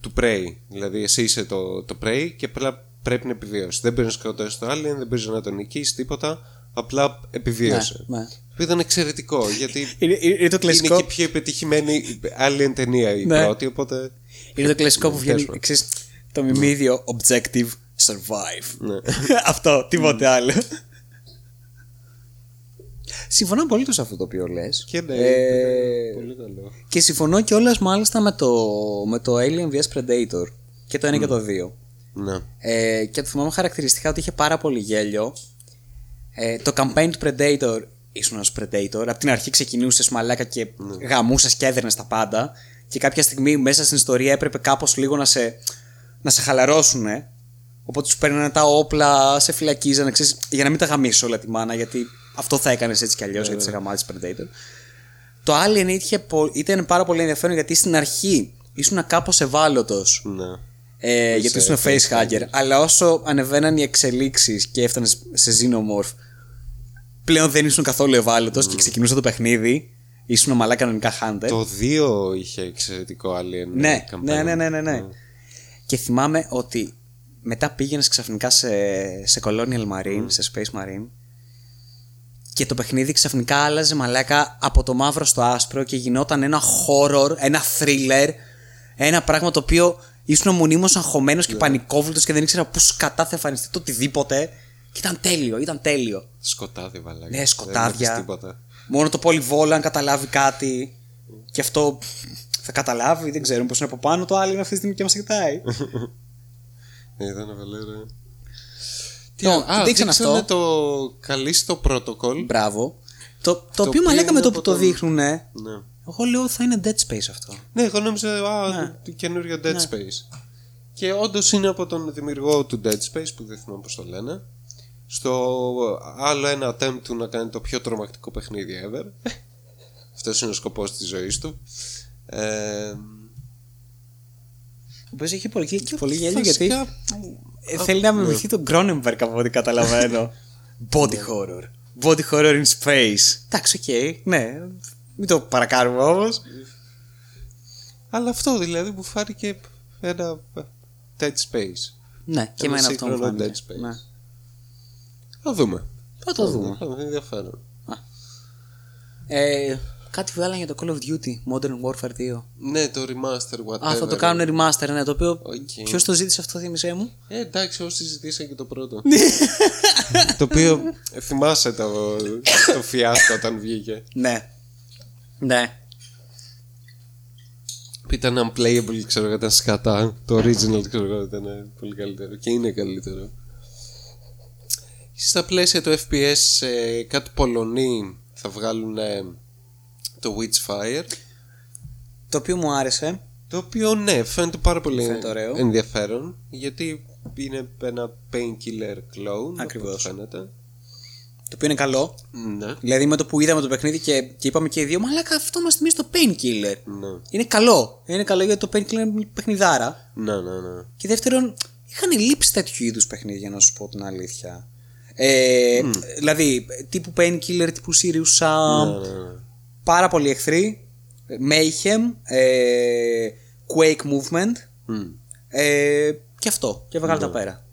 του prey. Δηλαδή εσύ είσαι το, το prey και απλά πρέπει να επιβιώσεις. Δεν μπορεί να σκοτώσεις το alien, δεν μπορεί να τον νικήσεις τίποτα, απλά επιβίωσε. Ναι, ναι. Που ήταν εξαιρετικό γιατί Είναι, είναι, είναι το είναι κλασικό, και η πιο επιτυχημένη alien ταινία η Ναι. πρώτη, οπότε. είναι το κλασικό που βγαίνει, Πες ξέρεις, το μιμίδιο objective survive. Ναι. *laughs* αυτό, τίποτε άλλο. Συμφωνώ πολύ σε αυτό το οποίο λες. Και ναι, Ε, πολύ καλό. Και συμφωνώ κιόλας μάλιστα με το, με το Alien vs Predator. Και το 1 και το 2. Ναι. Ε, και το θυμάμαι χαρακτηριστικά ότι είχε πάρα πολύ γέλιο. Ε, το campaign του Predator ήσουν ένας Predator. Από την αρχή ξεκινούσες μαλάκα και Ναι. γαμούσες και έδερνες τα πάντα. Και κάποια στιγμή μέσα στην ιστορία έπρεπε κάπως λίγο να σε, να σε χαλαρώσουν. Οπότε σου παίρνανε τα όπλα, σε φυλακίζανε, ξέρεις, για να μην τα γαμίσεις όλα τη μάνα, γιατί αυτό θα έκανες έτσι κι αλλιώς, γιατί σε γαμάζει Predator. Το Alien είχε, πο- ήταν πάρα πολύ ενδιαφέρον γιατί στην αρχή ήσουν κάπως ευάλωτος. ναι. Ε, γιατί σε ήσουν facehugger. Αλλά όσο ανεβαίναν οι εξελίξεις και έφτανες σε Xenomorph, πλέον δεν ήσουν καθόλου ευάλωτος και ξεκινούσε το παιχνίδι. Ήσουν ομαλά κανονικά Hunter. Το 2 είχε εξαιρετικό alien. Ναι, campaign. ναι, ναι, ναι, ναι, ναι. Και θυμάμαι ότι μετά πήγαινες ξαφνικά σε, σε Colonial Marine, σε Space Marine. Και το παιχνίδι ξαφνικά άλλαζε μαλάκα από το μαύρο στο άσπρο και γινόταν ένα horror, ένα thriller. Ένα πράγμα το οποίο ήσουν μονίμως αγχωμένος και πανικόβλητος και δεν ήξερα πού σκατά θα εμφανιστεί το οτιδήποτε. Και ήταν τέλειο, ήταν τέλειο. Σκοτάδι, βαλάκι. Ναι, Δεν σκοτάδια. βλέπεις τίποτα. Μόνο το πολυβόλο αν καταλάβει κάτι. Και αυτό Θα καταλάβει, δεν ξέρω, πώς είναι από πάνω το άλλο είναι αυτή τη στιγμή και μας κοιτάει. *laughs* Ναι, ήταν βαλέρα. Τι Το- άλλο, το α, δείξανε δείξανε αυτό; το καλύστο protocol. Μπράβο. Το, το, οποίο οποίο μαλάκα με είναι το από που το τον- δείχνουν, Ναι. εγώ λέω θα είναι Dead Space αυτό. Ναι, εγώ νόμιζα α, Ναι. το καινούριο Dead Ναι. Space. Και όντως είναι από τον δημιουργό του Dead Space που δεν θυμάμαι πώς το λένε. Στο άλλο ένα attempt του να κάνει το πιο τρομακτικό παιχνίδι ever. *laughs* Αυτός είναι ο σκοπός της ζωής του. Ε, Ο οποίος έχει πολύ, και πολύ γέλιο γιατί βασικά, ε, θέλει να μιμηθεί τον Cronenberg από ό,τι καταλαβαίνω. *laughs* Body horror. Body horror in space. Εντάξει, οκ, ναι. Μην το παρακάνουμε όμως. Αλλά αυτό δηλαδή μου φάνηκε ένα Dead Space. Ναι, και Ένα εμένα αυτό μου σύγχρονο φάνηκε. Dead Space. Ναι. Θα δούμε. Θα το δούμε. Θα δούμε, ενδιαφέρον. Ε, κάτι βγάλανε για το Call of Duty Modern Warfare 2. Ναι, το remaster, whatever. Α, θα το κάνουν remaster, ναι, το οποίο. Οκ. Ποιος το ζήτησε αυτό, θύμισέ μου; Ε, εντάξει, όσοι ζητήσαν και το πρώτο. Ναι. το οποίο ε, θυμάσαι το, το φιάσκο όταν βγήκε. Ναι. Ναι. Που ήταν unplayable, ξέρω εγώ, ήταν σκατά. Το original, ξέρω εγώ, ήταν ε, πολύ καλύτερο. Και είναι καλύτερο. Στα πλαίσια του FPS, ε, κάτι Πολωνοί θα βγάλουν ε, το Witchfire. Το οποίο μου άρεσε. Το οποίο ναι, φαίνεται πάρα πολύ Φαίνεται ωραίο. ενδιαφέρον. Γιατί είναι ένα painkiller clone. Ακριβώς. όπως φαίνεται. Το οποίο είναι καλό. Ναι. Δηλαδή με το που είδαμε το παιχνίδι και, και είπαμε και οι δύο, Μαλάκα αυτό μας θυμίζει το Painkiller. Ναι. Είναι καλό. Είναι καλό γιατί το Painkiller είναι παιχνιδάρα. Ναι, ναι, ναι. Και δεύτερον, είχαν λείψει τέτοιου είδους παιχνίδια, να σου πω την αλήθεια. Ε, Δηλαδή, τύπου Painkiller, τύπου Sirius Sam, Ναι, ναι, ναι. πάρα πολλοί εχθροί. Mayhem, ε, Quake Movement. Μμ. Ε, και αυτό. Και βγάλε τα πέρα.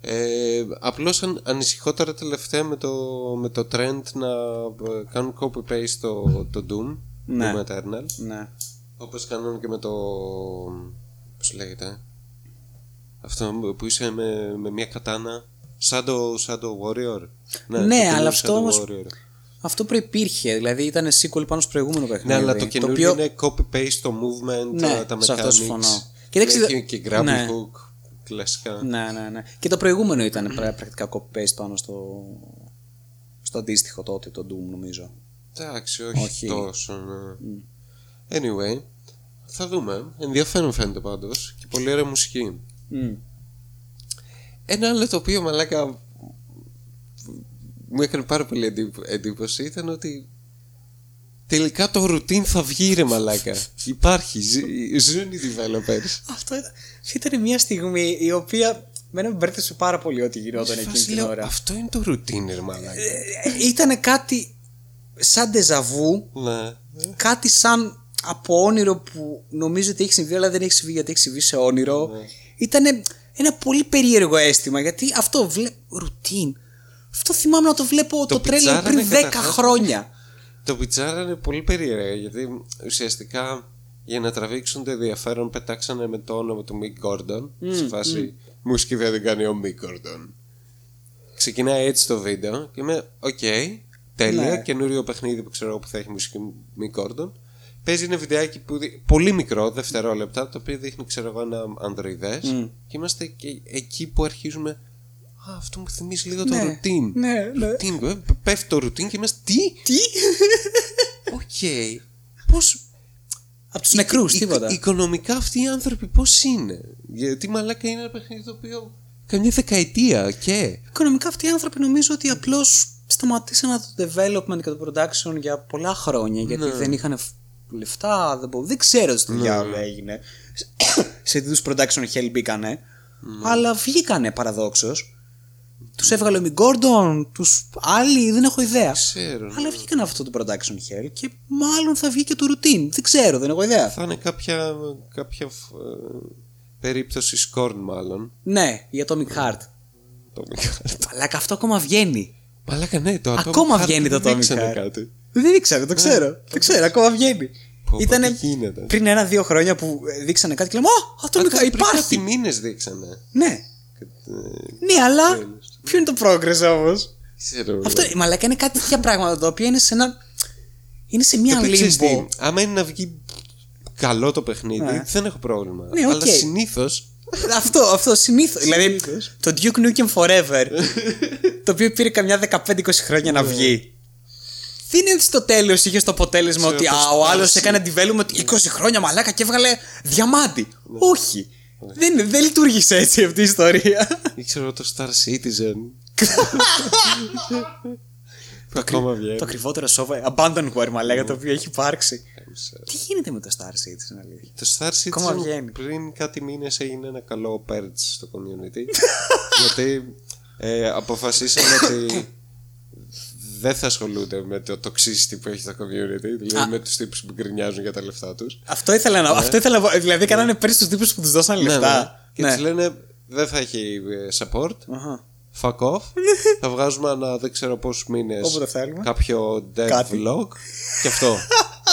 Ε, απλώς αν, ανησυχώ τώρα τελευταία με το, με το trend να ε, κάνουν copy-paste το, το Doom, Ναι. Doom Eternal, Ναι. όπως κάνουν και με το... πώς λέγεται, αυτό που είσαι με, με μια κατάνα, Shadow, Shadow Warrior. Ναι, το καινούριο αλλά αυτό Shadow όμως- Warrior. Αυτό προπήρχε. Δηλαδή ήταν sequel πάνω στο προηγούμενο παιχνίδι. Ναι, αλλά το καινούριο οποίο- είναι copy-paste το movement, Ναι, τα σε αυτό mechanics. συμφωνώ. Κοίταξε, Έχει και grapple ναι. hook, κλασικά. Ναι, ναι, ναι. Και το προηγούμενο ήταν πρά- πρακτικά copy-paste πάνω στο, στο αντίστοιχο τότε, το Doom νομίζω. Εντάξει, όχι, Όχι. τόσο. Ναι. Anyway, θα δούμε. Ενδιαφέρον φαίνεται πάντως και πολύ ωραία μουσική. Μμ. Ένα άλλο το οποίο μαλάκα μου έκανε πάρα πολύ εντύπω- εντύπωση ήταν ότι τελικά το routine θα βγει ρε μαλάκα. Υπάρχει, ζ- ζουν οι developers. Αυτό ήταν, ήταν μια στιγμή η οποία μένα με μπέρδεψε πάρα πολύ ό,τι γινόταν εκείνη Φάση την λέω, ώρα. Αυτό είναι το routine ρε μαλάκα. Ήταν κάτι σαν ντεζαβού, ναι. κάτι σαν από όνειρο που νομίζω ότι έχει συμβεί, αλλά δεν έχει συμβεί γιατί έχει συμβεί σε όνειρο. Ναι. Ήταν ένα πολύ περίεργο αίσθημα γιατί αυτό βλέπω. Routine. Αυτό θυμάμαι να το βλέπω το, Το τρέλερ πιτσάρανε πριν 10 καταρχάς. χρόνια. Το πιτσάρα είναι πολύ περίεργα γιατί ουσιαστικά για να τραβήξουν το ενδιαφέρον πετάξανε με το όνομα του Μικ Gordon σε φάση μουσική δεν την κάνει ο Mick Gordon ξεκινάει έτσι το βίντεο και είμαι οκ τέλεια Ναι. καινούριο παιχνίδι που ξέρω που θα έχει μουσική Mick Gordon παίζει ένα βιντεάκι που δει- πολύ μικρό δευτερόλεπτα το οποίο δείχνει ξέρω εγώ ένα ανδροειδές και είμαστε και εκεί που αρχίζουμε Α, αυτό μου θυμίζει λίγο το Ναι, Routine. ναι, ναι. Routine, ε, πέφτει το Routine και είμαστε τι, Τι; Οκ. Πώς... Από τους νεκρούς, Οικο- τίποτα. Οικονομικά αυτοί οι άνθρωποι πώς είναι; Γιατί μαλάκα είναι ένα παιχνίδι το οποίο καμιά δεκαετία και. Οικονομικά αυτοί οι άνθρωποι νομίζω ότι απλώς σταματήσαν το development και το production για πολλά χρόνια γιατί Ναι. δεν είχαν φ- λεφτά, δεν, μπο- δεν ξέρω τι διάλογο έγινε. *coughs* σε τι είδους production hell μπήκανε. Ναι. Αλλά βγήκανε παραδόξως. Τους έβγαλε ο Μι Γκόρντον, τους άλλοι δεν έχω ιδέα. Ξέρω. Αλλά βγήκαν αυτό το production hell και μάλλον θα βγει και το routine. Δεν ξέρω, δεν έχω ιδέα. Θα είναι κάποια, κάποια ε, περίπτωση scorn μάλλον. Ναι, για Atomic Heart. Το Atomic Heart. Αλλά αυτό ακόμα βγαίνει. Μαλάκα ναι, το Atomic Ακόμα Heart βγαίνει το δεν Atomic δείξανε Heart. κάτι. Δεν ήξερα, το ξέρω. το ξέρω, ακόμα βγαίνει. πω, Ήτανε τι γίνεται. πριν ένα-δύο χρόνια που ε, δείξανε κάτι και λέμε Ω, αυτό είναι Ακόμα πριν υπάρχει. κάτι μήνες δείξανε. Ναι, Ε, ναι, αλλά Τέλος. ποιο είναι το progress όμως; Ξέρω. Αυτό μαλάκα είναι κάτι τέτοια πράγματα τα οποία είναι σε ένα. Είναι σε μία Και ξέρεις τι, limbo. άμα είναι να βγει καλό το παιχνίδι, Ναι. δεν έχω πρόβλημα. Ναι, οκ. Αλλά συνήθω. *laughs* αυτό, αυτό συνήθως. δηλαδή το Duke Nukem Forever, το οποίο πήρε καμιά 15-20 χρόνια Ναι. να βγει. Δεν είναι ότι στο τέλος είχε το αποτέλεσμα Ξέρω, ότι το α, ο άλλος Starseed. έκανε development 20 χρόνια μαλάκα και έβγαλε διαμάντι. Ναι. Όχι. Δεν, δεν λειτουργήσε έτσι αυτή η ιστορία. ήξερα το Star Citizen. που ακόμα βγαίνει. το ακριβότερο software, abandonware μαλάκα, Ναι. το οποίο έχει υπάρξει. Έμεισα. Τι γίνεται με το Star Citizen, αλήθεια; Το Star Ακόμα Citizen βγαίνει. πριν κάτι μήνες έγινε ένα καλό purge στο community. *laughs* γιατί ε, αποφασίσαμε ότι δεν θα ασχολούνται με το toxicity που έχει το community, δηλαδή με τους τύπους που γκρινιάζουν για τα λεφτά τους. Αυτό ήθελα να. Αυτό ήθελα να. Δηλαδή, κάνανε πέρυσι τους τύπους που τους δώσαν Ναι, ναι. λεφτά. Και τους λένε δεν θα έχει ε, support. Αχα. Fuck off. *laughs* θα βγάζουμε ανά δεν ξέρω πόσους μήνες Όποτε θέλουμε. κάποιο dev Κάτι. vlog. και αυτό.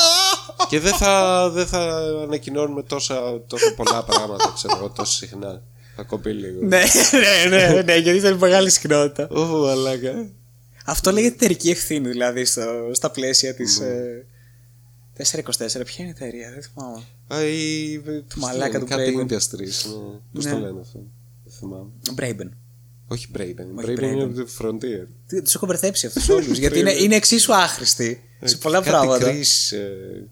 *laughs* και δεν θα, δεν θα ανακοινώνουμε τόσα, τόσο πολλά πράγματα, ξέρω εγώ, τόσο συχνά. Θα κοπεί λίγο. Ναι, *laughs* ναι, ναι, ναι, γιατί ήταν μεγάλη συχνότητα. Ω, αλάκα. Αυτό λέγεται εταιρική ευθύνη, δηλαδή, στο, στα πλαίσια της. Ναι. Ε, 424, ποια είναι η εταιρεία, δεν θυμάμαι. Α, η. Του μαλάκα του Κάτι Braben. Industries. Ναι. Πώς Ναι. το λένε αυτό. Δεν θυμάμαι. Braben. Όχι Braben. Όχι Braben είναι Braben. από το Frontier. Του έχω μπερδέψει αυτούς όλους. *laughs* γιατί είναι, είναι εξίσου άχρηστοι σε πολλά Κάτι πράγματα. Chris, ε,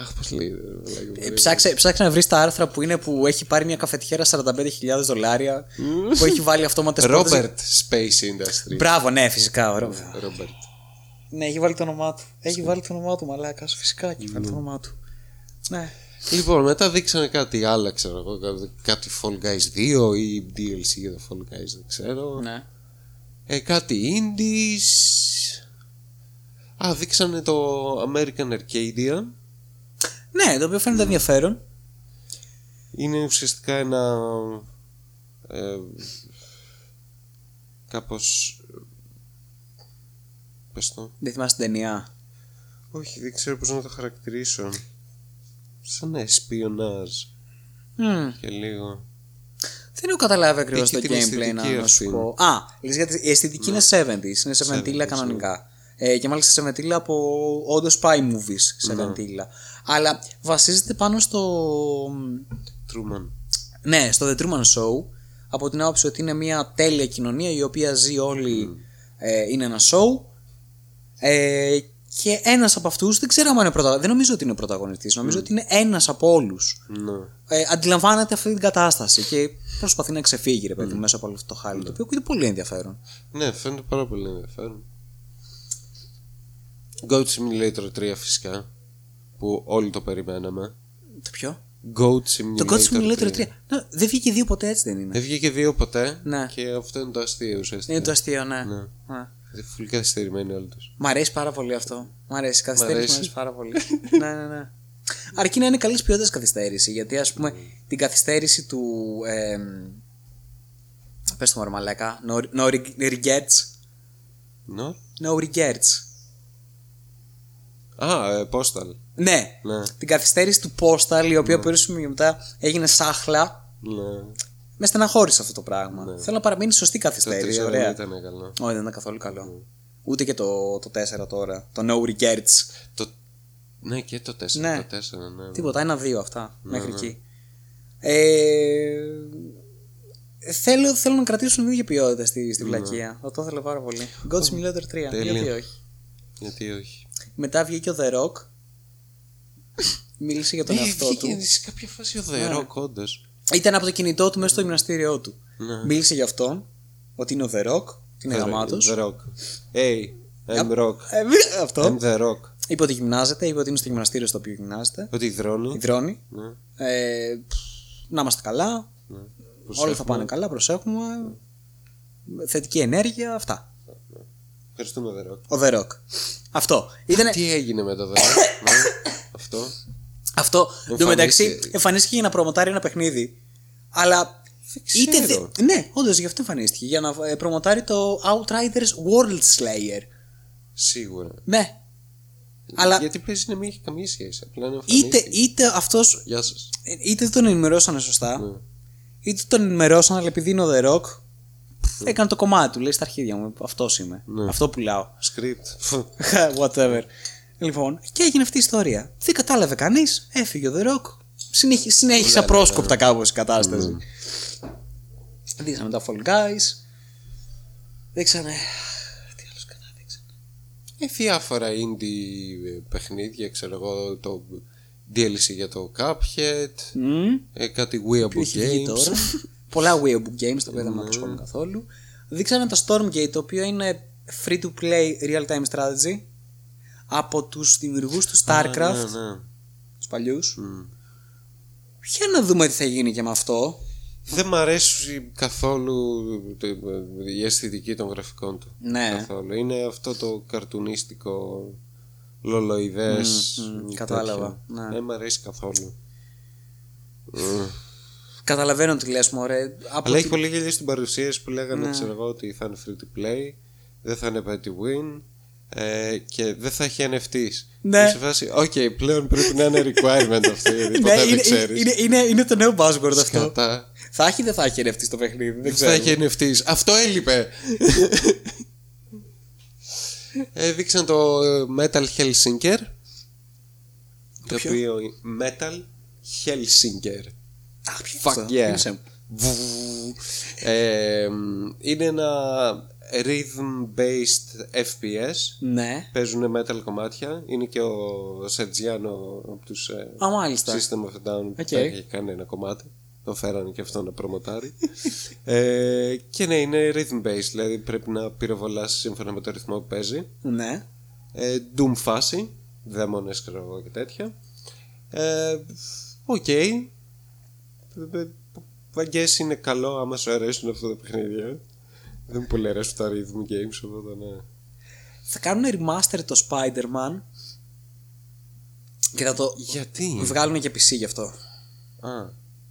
Αχ, πώς λέει. ρε, μαλάκα, Ε, Ψάξε, ψάξε να βρεις τα άρθρα που είναι που έχει πάρει μια καφετιέρα 45.000 δολάρια. που έχει βάλει αυτόματες πόρτες. Robert Space Industries. Μπράβο, ναι, φυσικά. ωραίο. Robert. Ναι, έχει βάλει το όνομά του. Έχει βάλει το όνομά του, μαλάκα. Φυσικά έχει βάλει το όνομά του. Ναι. Λοιπόν, μετά δείξανε κάτι άλλο, ξέρω εγώ. κάτι- Κάτι Fall Guys 2 ή DLC για το Fall Guys, δεν ξέρω. ναι. Ε, κάτι Indies. Α, δείξανε το American Arcadia. Ναι, το οποίο φαίνεται ενδιαφέρον. Είναι ουσιαστικά ένα. Ε, κάπως... Πες το. Δεν θυμάσαι την ταινία; Όχι, δεν ξέρω πώς να το χαρακτηρίσω. Σαν εσπιονάζ Μμμ. και λίγο. Δεν έχω καταλάβει ακριβώς Έχει το την gameplay αισθητική, να, να ας σου πούμε. πω. Α, λες γιατί η αισθητική είναι 70s, είναι 70 70s, κανονικά. Ε, και μάλιστα 70 από όντως spy movies 70 Αλλά βασίζεται πάνω στο. Τρούμαν. Ναι, στο The Truman Show. Από την άποψη ότι είναι μια τέλεια κοινωνία η οποία ζει όλη. Ε, είναι ένα show. Ε, και ένας από αυτούς δεν ξέρω αν είναι πρωταγωνιστή. Δεν νομίζω ότι είναι πρωταγωνιστής. Νομίζω ότι είναι ένας από όλους. Ναι. Ε, αντιλαμβάνεται αυτή την κατάσταση και προσπαθεί να ξεφύγει, ρε παιδί, μέσα από όλο αυτό το χάλι. Το οποίο ακούγεται πολύ ενδιαφέρον. Ναι, φαίνεται πάρα πολύ ενδιαφέρον. Goat Simulator 3 φυσικά. Που όλοι το περιμέναμε. Το ποιο; Goat Simulator, Το God Simulator 3. Ναι, δεν βγήκε δύο ποτέ έτσι δεν είναι. Δεν βγήκε δύο ποτέ. Ναι. Και αυτό είναι το αστείο ουσιαστικά. Είναι το αστείο, ναι. Ναι. Ναι. Είναι φουλ καθυστερημένοι όλοι τους. Μ' αρέσει πάρα πολύ αυτό. Μ' αρέσει. Η καθυστέρηση αρέσει. μου αρέσει πάρα πολύ. ναι, ναι, ναι. Αρκεί να είναι καλής ποιότητας καθυστέρηση. Γιατί ας πούμε την καθυστέρηση του. Ε, Πες το μωρό μαλάκα. No, no regrets. Ναι. No regrets. Α, ε, Postal. Ναι. Ναι. Την καθυστέρηση του Postal, η οποία περίπου μετά έγινε σάχλα. Ναι. Με στεναχώρησε αυτό το πράγμα. Θέλω να παραμείνει σωστή Το καθυστέρηση. τρία Ωραία. δεν ήταν καλό. Όχι, δεν ήταν καθόλου καλό. Ούτε και το, το 4 τώρα. Το No Regrets. Το... Ναι, και το 4. Ναι. Το 4, ναι. Τίποτα, ένα-δύο αυτά. μέχρι εκεί. Ε, θέλω, θέλω να κρατήσουν την ίδια ποιότητα στη, στη βλακεία. Θα το ήθελα πάρα πολύ. God Simulator 3. τέλεια. Γιατί όχι; Γιατί όχι; Μετά βγήκε ο The Rock. Μίλησε για τον Ε, εαυτό βγήκε του. σε κάποια φάση ο The Rock, όντως. Ήταν από το κινητό του μέσα στο γυμναστήριό του. Ναι. Μίλησε για αυτόν. Ότι είναι ο The Rock. Ότι είναι The- γαμάτος. The Rock. Hey, I'm Rock. Ε, μη- αυτό. I'm the Rock. Είπε ότι γυμνάζεται, είπε ότι είναι στο γυμναστήριο στο οποίο γυμνάζεται. Ότι υδρώνει. Υδρώνει. Ναι. Ε, να είμαστε καλά. ναι. Όλα θα πάνε καλά, προσέχουμε. Θετική ενέργεια, αυτά. Ευχαριστούμε The Rock. Ο The Rock. Αυτό. Ήτανε... Τι έγινε με το The Rock. *coughs* ναι. Αυτό. Αυτό. Εν τω μεταξύ, Εμφανίστηκε. εμφανίστηκε για να προμοτάρει ένα παιχνίδι. Αλλά. Δεν Είτε ξέρω. δε... Ναι, όντως γι' αυτό εμφανίστηκε. Για να ε, προμοτάρει το Outriders World Slayer. Σίγουρα. Ναι. Αλλά Γιατί παίζει να μην έχει καμία σχέση. Απλά να είτε, εμφανίστηκε. είτε αυτό. Γεια σας. Είτε δεν τον ενημερώσανε σωστά, Ναι. είτε τον ενημερώσαν, αλλά επειδή είναι ο The Rock, έκανε το κομμάτι του. Λέει στα αρχίδια μου. Αυτός είμαι. Ναι. Αυτό πουλάω. Script. *laughs* Whatever. Λοιπόν, και έγινε αυτή η ιστορία. Δεν κατάλαβε κανείς, έφυγε ο The Rock. Συνέχι, συνέχισε απρόσκοπτα κάπως η κατάσταση. Δείξαμε τα Fall Guys. Δείξανε. Τι άλλος καλά δείξανε. Ε, διάφορα indie παιχνίδια, ξέρω εγώ, το DLC για το Cuphead, Μμμ. ε, κάτι Weeaboo Που έχει βγει Games. τώρα; *laughs* Πολλά Weeaboo Games, τα οποία δεν με απασχολούν καθόλου. Δείξανε το Stormgate, το οποίο είναι free to play real time strategy από τους δημιουργούς του Starcraft, Ναι, ναι. τους παλιούς. Μμ. Για να δούμε τι θα γίνει και με αυτό. Δεν μ' αρέσει καθόλου το- η αισθητική των γραφικών του. Ναι. Καθόλου. Είναι αυτό το καρτουνίστικο λολοειδές. Μμ, μμ, τέτοιο. κατάλαβα, ναι. Δεν μ' αρέσει καθόλου. *laughs* Μμ. Καταλαβαίνω τι λες μωρέ. Από Αλλά έχει τη- πολύ γέλιο στην παρουσίαση που λέγανε, Ναι. ξέρω εγώ, ότι θα είναι free to play, δεν θα είναι pay to win ε, και δεν θα έχει NFTs. Ναι. Και σε φάση, οκ, πλέον πρέπει να είναι requirement αυτό, γιατί *laughs* Ναι, ποτέ δεν είναι, ξέρεις. είναι, είναι, είναι το νέο buzzword αυτό. Σκατά. Θα έχει ή δεν θα έχει NFT στο παιχνίδι. Δεν Δεν θα ξέρω. έχει NFTs. Αυτό έλειπε. *laughs* ε, δείξαν το ε, Metal Hellsinger. Το ποιο; οποίο Metal Hellsinger. Αχ, ποιο Fuck είναι αυτό; yeah. Θύμισε μου. Βου. Ε, είναι ένα rhythm-based FPS. Ναι. Παίζουν metal κομμάτια. Είναι και ο Serj Tankian από τους ε, Α, μάλιστα. System of a Down που Οκ. θα έχει κάνει ένα κομμάτι. Το φέρανε και αυτό να προμοτάρει. ε, και ναι, είναι rhythm-based, δηλαδή πρέπει να πυροβολάς σύμφωνα με το ρυθμό που παίζει. Ναι. Ε, Doom φάση, δαίμονες ξέρω εγώ και τέτοια. Ε, Οκ. Ε, ε, Βαγγές είναι καλό άμα σου αρέσουν αυτά τα παιχνίδια. Δεν μου πολύ αρέσουν τα rhythm games, οπότε ναι. Θα κάνουν remaster το Spider-Man και θα το Γιατί; βγάλουν και PC γι' αυτό. Α,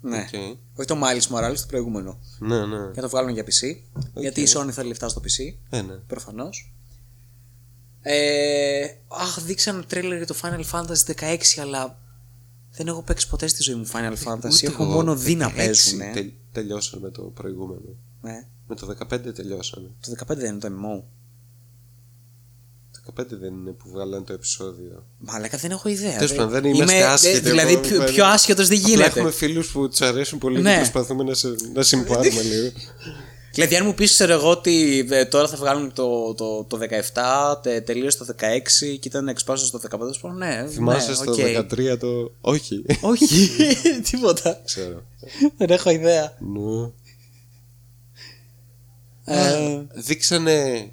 Ναι. οκ. Όχι το Miles Morales, το προηγούμενο. Ναι, ναι. Και θα το βγάλουν για PC. Γιατί η Sony θέλει λεφτά στο PC. Ε, ναι. Προφανώς. Ε, αχ, δείξανε τρέλερ για το Final Fantasy 16, αλλά δεν έχω παίξει ποτέ στη ζωή μου Final Fantasy. Ούτε έχω εγώ. μόνο δει να 16 παίζουν. τε- τελειώσαμε το προηγούμενο. Ναι. Με το 15 τελειώσαμε. Το 15 δεν είναι το MMO. Το 15 δεν είναι που βγάλαν το επεισόδιο. Μαλάκα δεν έχω ιδέα. Τέλος Δεν- πάντων, δεν είμαστε Είμαι- άσχετοι δε- Δηλαδή από- πιο, πιο άσχετος δεν Απλά γίνεται. έχουμε φίλους που τους αρέσουν πολύ Ναι. και προσπαθούμε να, σε, να συμπάρουμε *laughs* λίγο. Δηλαδή, αν μου πεις, ξέρω εγώ, ότι ε, τώρα θα βγάλουν το, το, το 17, τε, τελείωσε το 16 και ήταν εξπάνσιο στο 15, θα πω ναι. Θυμάσαι ναι, στο οκ. 13 το. Όχι. Όχι, *laughs* τίποτα. Ξέρω. δεν έχω ιδέα. No. Ε, Δείξανε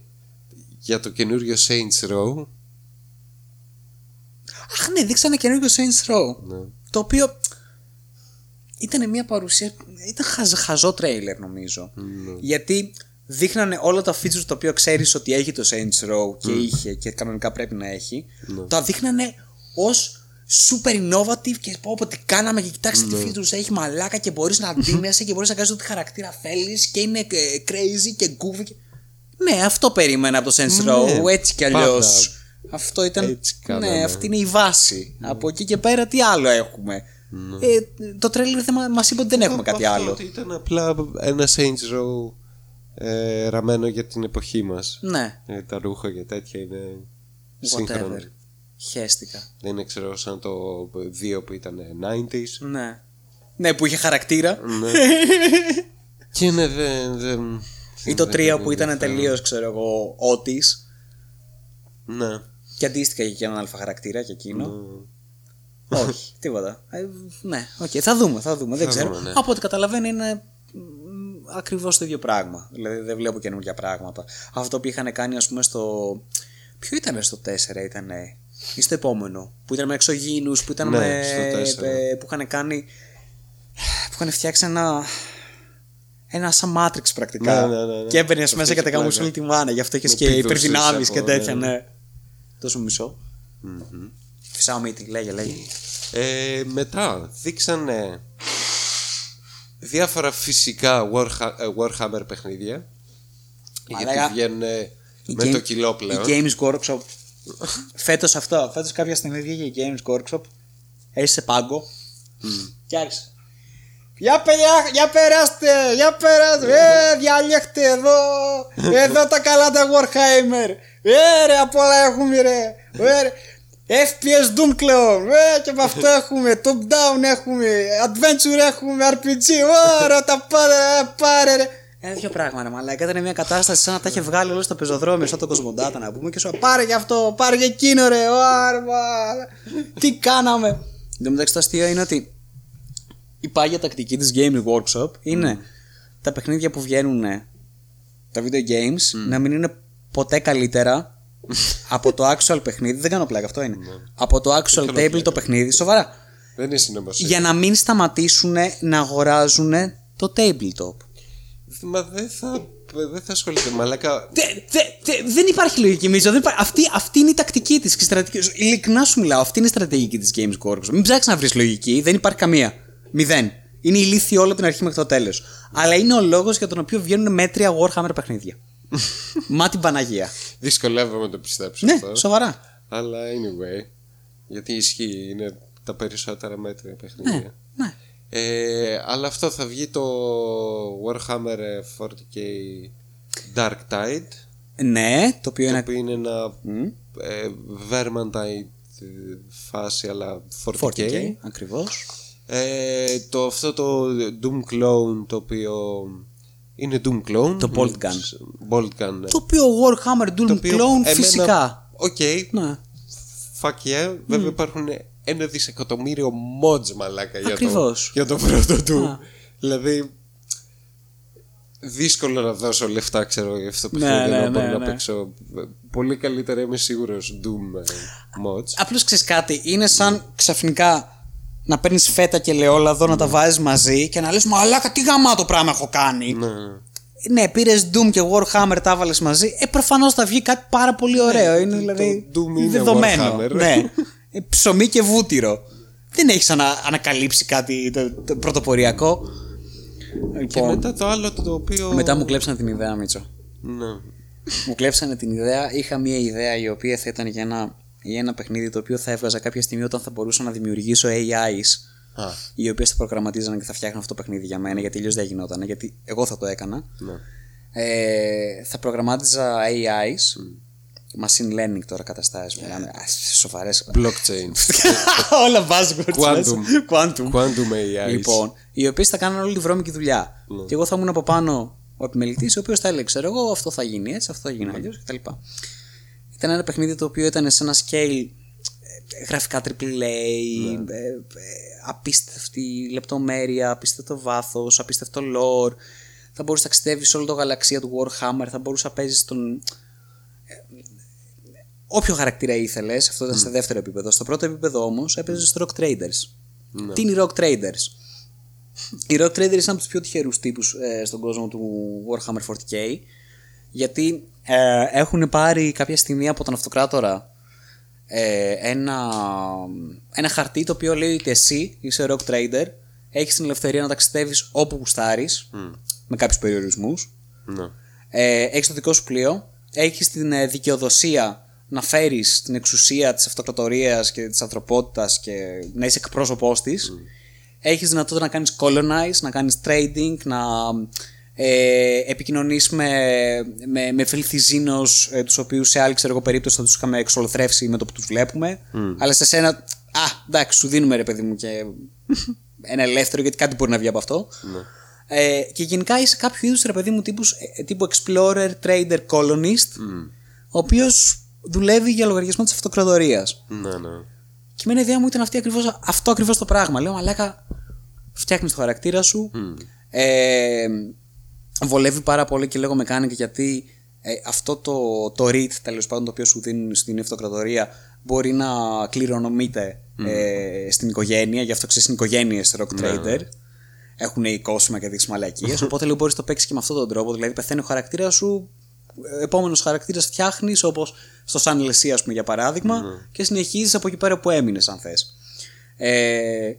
για το καινούριο Saints Row. αχ, ναι, δείξανε καινούργιο Saints Row. Ναι. Το οποίο ήταν μια παρουσία. ήταν χαζ, χαζό τρέιλερ νομίζω. Γιατί δείχνανε όλα τα features τα οποία ξέρεις ότι έχει το Saints Row και είχε και κανονικά πρέπει να έχει. Τα δείχνανε ως super innovative και πω πω τι κάναμε και κοιτάξτε τι features έχει μαλάκα και μπορείς να ντύνεσαι *laughs* και μπορείς να κάνεις ό,τι χαρακτήρα θέλεις και είναι ε, crazy και goofy. και- Ναι, αυτό περίμενα από το Saints Ναι, Row, έτσι κι πάντα. αλλιώς. Αυτό ήταν. Έτσι κάνανε. ναι, αυτή είναι η βάση. Από εκεί και πέρα τι άλλο έχουμε; Ε, το τρέλερ δεν μα μας είπε ότι δεν έχουμε κάτι Αυτό άλλο. ότι Ήταν απλά ένα Saints Row ε, ραμμένο για την εποχή μας. Ναι, Ε, τα ρούχα και τέτοια είναι whatever. σύγχρονα. Χαίστηκα. Δεν είναι ξέρω σαν το 2 που ήταν 90s. Ναι. Ναι, που είχε χαρακτήρα. Ναι. *laughs* και ναι, δεν. δεν Ή το δεν 3 με που ήταν ενδιαφέρει. τελείως, ξέρω εγώ, ότη. Ναι. Και αντίστοιχα είχε και έναν άλφα χαρακτήρα και εκείνο. Ναι. Όχι, τίποτα. Ε, ναι, οκ, θα δούμε, θα δούμε. δεν Θα ξέρω. δούμε, ναι. Από ό,τι καταλαβαίνω είναι ακριβώς το ίδιο πράγμα. Δηλαδή δεν βλέπω καινούργια πράγματα. Αυτό που είχαν κάνει, ας πούμε, στο. Ποιο ήταν στο 4, ήταν. ή στο επόμενο. Που ήταν με εξωγήινους, που ήταν Ναι, με. στο 4. ε, που είχαν κάνει. που είχαν φτιάξει ένα. Ένα σαν Matrix πρακτικά. Ναι, ναι, ναι, ναι. Και έμπαινε Αυτό μέσα και είχε τα καμούσε πλάκα. όλη τη μάνα. Γι' αυτό είχες Με και πηδούσες υπερδυνάμεις από- και τέτοια, ναι. ναι. Τόσο μισό. Φυσάω μύτη, λέγε, λέγε. Ε, μετά δείξανε διάφορα φυσικά Warha- ε, Warhammer παιχνίδια. Μαλάκα. Γιατί βγαίνουν ε, Η με Game- το κιλό πλέον. Η Games Workshop. φέτος αυτό. Φέτος κάποια στιγμή βγήκε η Games Workshop. Έτσι σε πάγκο. Και άρχισε. Για, παιδιά, για περάστε, για περάστε, ε, διαλέχτε εδώ, εδώ τα καλά τα Warhammer, ε, ρε, απ' όλα έχουμε, ρε, ε, ρε. FPS Doom Clone, ε, και από αυτό έχουμε, Top Down έχουμε, Adventure έχουμε, RPG, ωραία τα πάρε, ε, πάρε ρε. Ένα τέτοιο πράγμα ρε μαλάκα, ήταν μια κατάσταση σαν να τα είχε βγάλει όλο στο πεζοδρόμιο, σαν το Κοσμοντάτα να πούμε και σου πάρε και αυτό, πάρε και εκείνο ρε, ωραία, μαλάκα. τι κάναμε. Εν τω μεταξύ το αστείο είναι ότι η πάγια τακτική της Games Workshop είναι τα παιχνίδια που βγαίνουν τα video games να μην είναι ποτέ καλύτερα από το actual παιχνίδι. Δεν κάνω πλάκα, αυτό είναι. Από το actual table το παιχνίδι, σοβαρά. Δεν είναι συνωμοσία. Για να μην σταματήσουν να αγοράζουν το tabletop. Μα δεν θα, δεν θα ασχολείται μαλάκα. Δε, δε, δε, δεν υπάρχει λογική, Μίζο. Δεν υπάρχει. Αυτή, αυτή είναι η τακτική της. Ειλικρινά σου μιλάω. Αυτή είναι η στρατηγική της Games Workshop. Μην ψάξεις να βρεις λογική. Δεν υπάρχει καμία. Μηδέν. Είναι ηλίθιο όλο από την αρχή μέχρι το τέλος. Αλλά είναι ο λόγος για τον οποίο βγαίνουν μέτρια Warhammer παιχνίδια. Μα την Παναγία. Δυσκολεύομαι να το πιστέψω Ναι, αυτό. σοβαρά. Αλλά anyway. Γιατί ισχύει, είναι τα περισσότερα μέτρια παιχνίδια. Ναι, ναι. Ε, αλλά αυτό θα βγει το Warhammer 40k Dark Tide. Ναι, το οποίο Το είναι. οποίο είναι ένα Μμ, ε, Vermintide ε, φάση αλλά 40k. 40k, ακριβώς. Ε, το, αυτό το Doom Clone το οποίο είναι Doom Clone. Το Bolt Gun. Bolt Gun, ναι. Το οποίο Warhammer Doom Το οποίο Clone εμένα- φυσικά. Οκ, Ναι. fuck yeah. Βέβαια υπάρχουν ένα δισεκατομμύριο mods μαλάκα για το, Ακριβώς. για το πρώτο του. Α. Δηλαδή δύσκολο να δώσω λεφτά ξέρω για αυτό το Ναι, παιχνίδι ναι, να μπορώ ναι, να ναι. παίξω. Πολύ καλύτερα είμαι σίγουρος Doom ε, mods. Απλώς ξέρεις κάτι, είναι σαν ξαφνικά να παίρνεις φέτα και ελαιόλαδο, να τα βάζεις μαζί και να λες Μαλάκα, τι γαμάτο πράγμα έχω κάνει. Ναι. Ναι, πήρες Doom και Warhammer, τα έβαλες μαζί. Ε, προφανώς θα βγει κάτι πάρα πολύ ωραίο. είναι το δηλαδή. Doom είναι δεδομένο. Warhammer. Ναι. *laughs* Ε, Ψωμί και βούτυρο. Δεν έχεις ανα, ανακαλύψει κάτι το, το πρωτοποριακό. Και Λοιπόν, μετά το άλλο το οποίο. μετά μου κλέψανε την ιδέα, Μίτσο. Ναι. Μου κλέψανε την ιδέα. Είχα μια ιδέα η οποία θα ήταν για ένα, για ένα παιχνίδι το οποίο θα έβγαζα κάποια στιγμή όταν θα μπορούσα να δημιουργήσω AIs Α, οι οποίες θα προγραμματίζαν και θα φτιάχνουν αυτό το παιχνίδι για μένα γιατί αλλιώς δεν γινόταν. Γιατί εγώ θα το έκανα. ναι. Ε, θα προγραμμάτιζα AIs. Machine learning τώρα καταστάσεις. Μιλάμε. Σοβαρές. Blockchain. *laughs* Όλα buzzwords. Quantum. λες. Quantum. Quantum AI. Λοιπόν, οι οποίες θα κάνουν όλη τη βρώμικη δουλειά. Ναι. Και εγώ θα ήμουν από πάνω ο επιμελητής, ο οποίος θα έλεγε: Ξέρω εγώ, αυτό θα γίνει έτσι, αυτό θα γίνει αλλιώς κτλ. Ήταν ένα παιχνίδι το οποίο ήταν σε ένα scale ε, γραφικά AAA, Ναι. ε, ε, απίστευτη λεπτομέρεια, απίστευτο βάθος, απίστευτο lore. Θα μπορούσε να ταξιδεύεις όλο το γαλαξία του Warhammer, θα μπορούσε να παίζεις τον. ε, Όποιο χαρακτήρα ήθελες, αυτό ήταν στο δεύτερο επίπεδο. Στο πρώτο επίπεδο όμως έπαιζες στο Rock Traders. Ναι. Τι είναι οι Rock Traders; Οι Rock Traders είναι από τους πιο τυχερούς τύπους ε, στον κόσμο του Warhammer 40k. Γιατί ε, έχουν πάρει κάποια στιγμή από τον Αυτοκράτορα ε, ένα, ένα χαρτί το οποίο λέει ότι εσύ είσαι Rock Trader, έχεις την ελευθερία να ταξιδεύεις όπου γουστάρεις, με κάποιους περιορισμούς. Ναι. Ε, έχεις το δικό σου πλοίο, έχεις την ε, δικαιοδοσία να φέρεις την εξουσία της αυτοκρατορίας και της ανθρωπότητας και να είσαι εκπρόσωπός της. Έχεις δυνατότητα να κάνεις colonize, να κάνεις trading, να ε, επικοινωνείς με, με, με φιλθιζίνους ε, τους οποίους σε άλλη ξέρω εγώ περίπτωση θα τους είχαμε εξολοθρεύσει με το που τους βλέπουμε. Αλλά σε σένα α εντάξει σου δίνουμε ρε παιδί μου και ένα ελεύθερο γιατί κάτι μπορεί να βγει από αυτό. Ε, και γενικά είσαι κάποιο είδους ρε παιδί μου τύπους, ε, τύπου explorer, trader, colonist ο οποίος δουλεύει για λογαριασμό της αυτοκρατορίας. Ναι, ναι. και εμένα η ιδέα μου ήταν αυτή ακριβώς, αυτό ακριβώς το πράγμα. Λέω, Μαλάκα, φτιάχνεις το χαρακτήρα σου. Ε, βολεύει πάρα πολύ και λέγω mechanic γιατί ε, αυτό το, το read τέλος πάντων το οποίο σου δίνουν στην αυτοκρατορία μπορεί να κληρονομείται ε, στην οικογένεια. Γι' αυτό ξέρεις είναι οικογένειε rock trader. Έχουν οικόσημα και δείξεις μαλακίες. οπότε λέω μπορείς να το παίξεις και με αυτόν τον τρόπο. Δηλαδή πεθαίνει ο χαρακτήρας σου, επόμενος χαρακτήρας φτιάχνεις όπως στο Σαν Λεσία, ας πούμε, για παράδειγμα, και συνεχίζεις από εκεί πέρα που έμεινες, αν θες. Ε,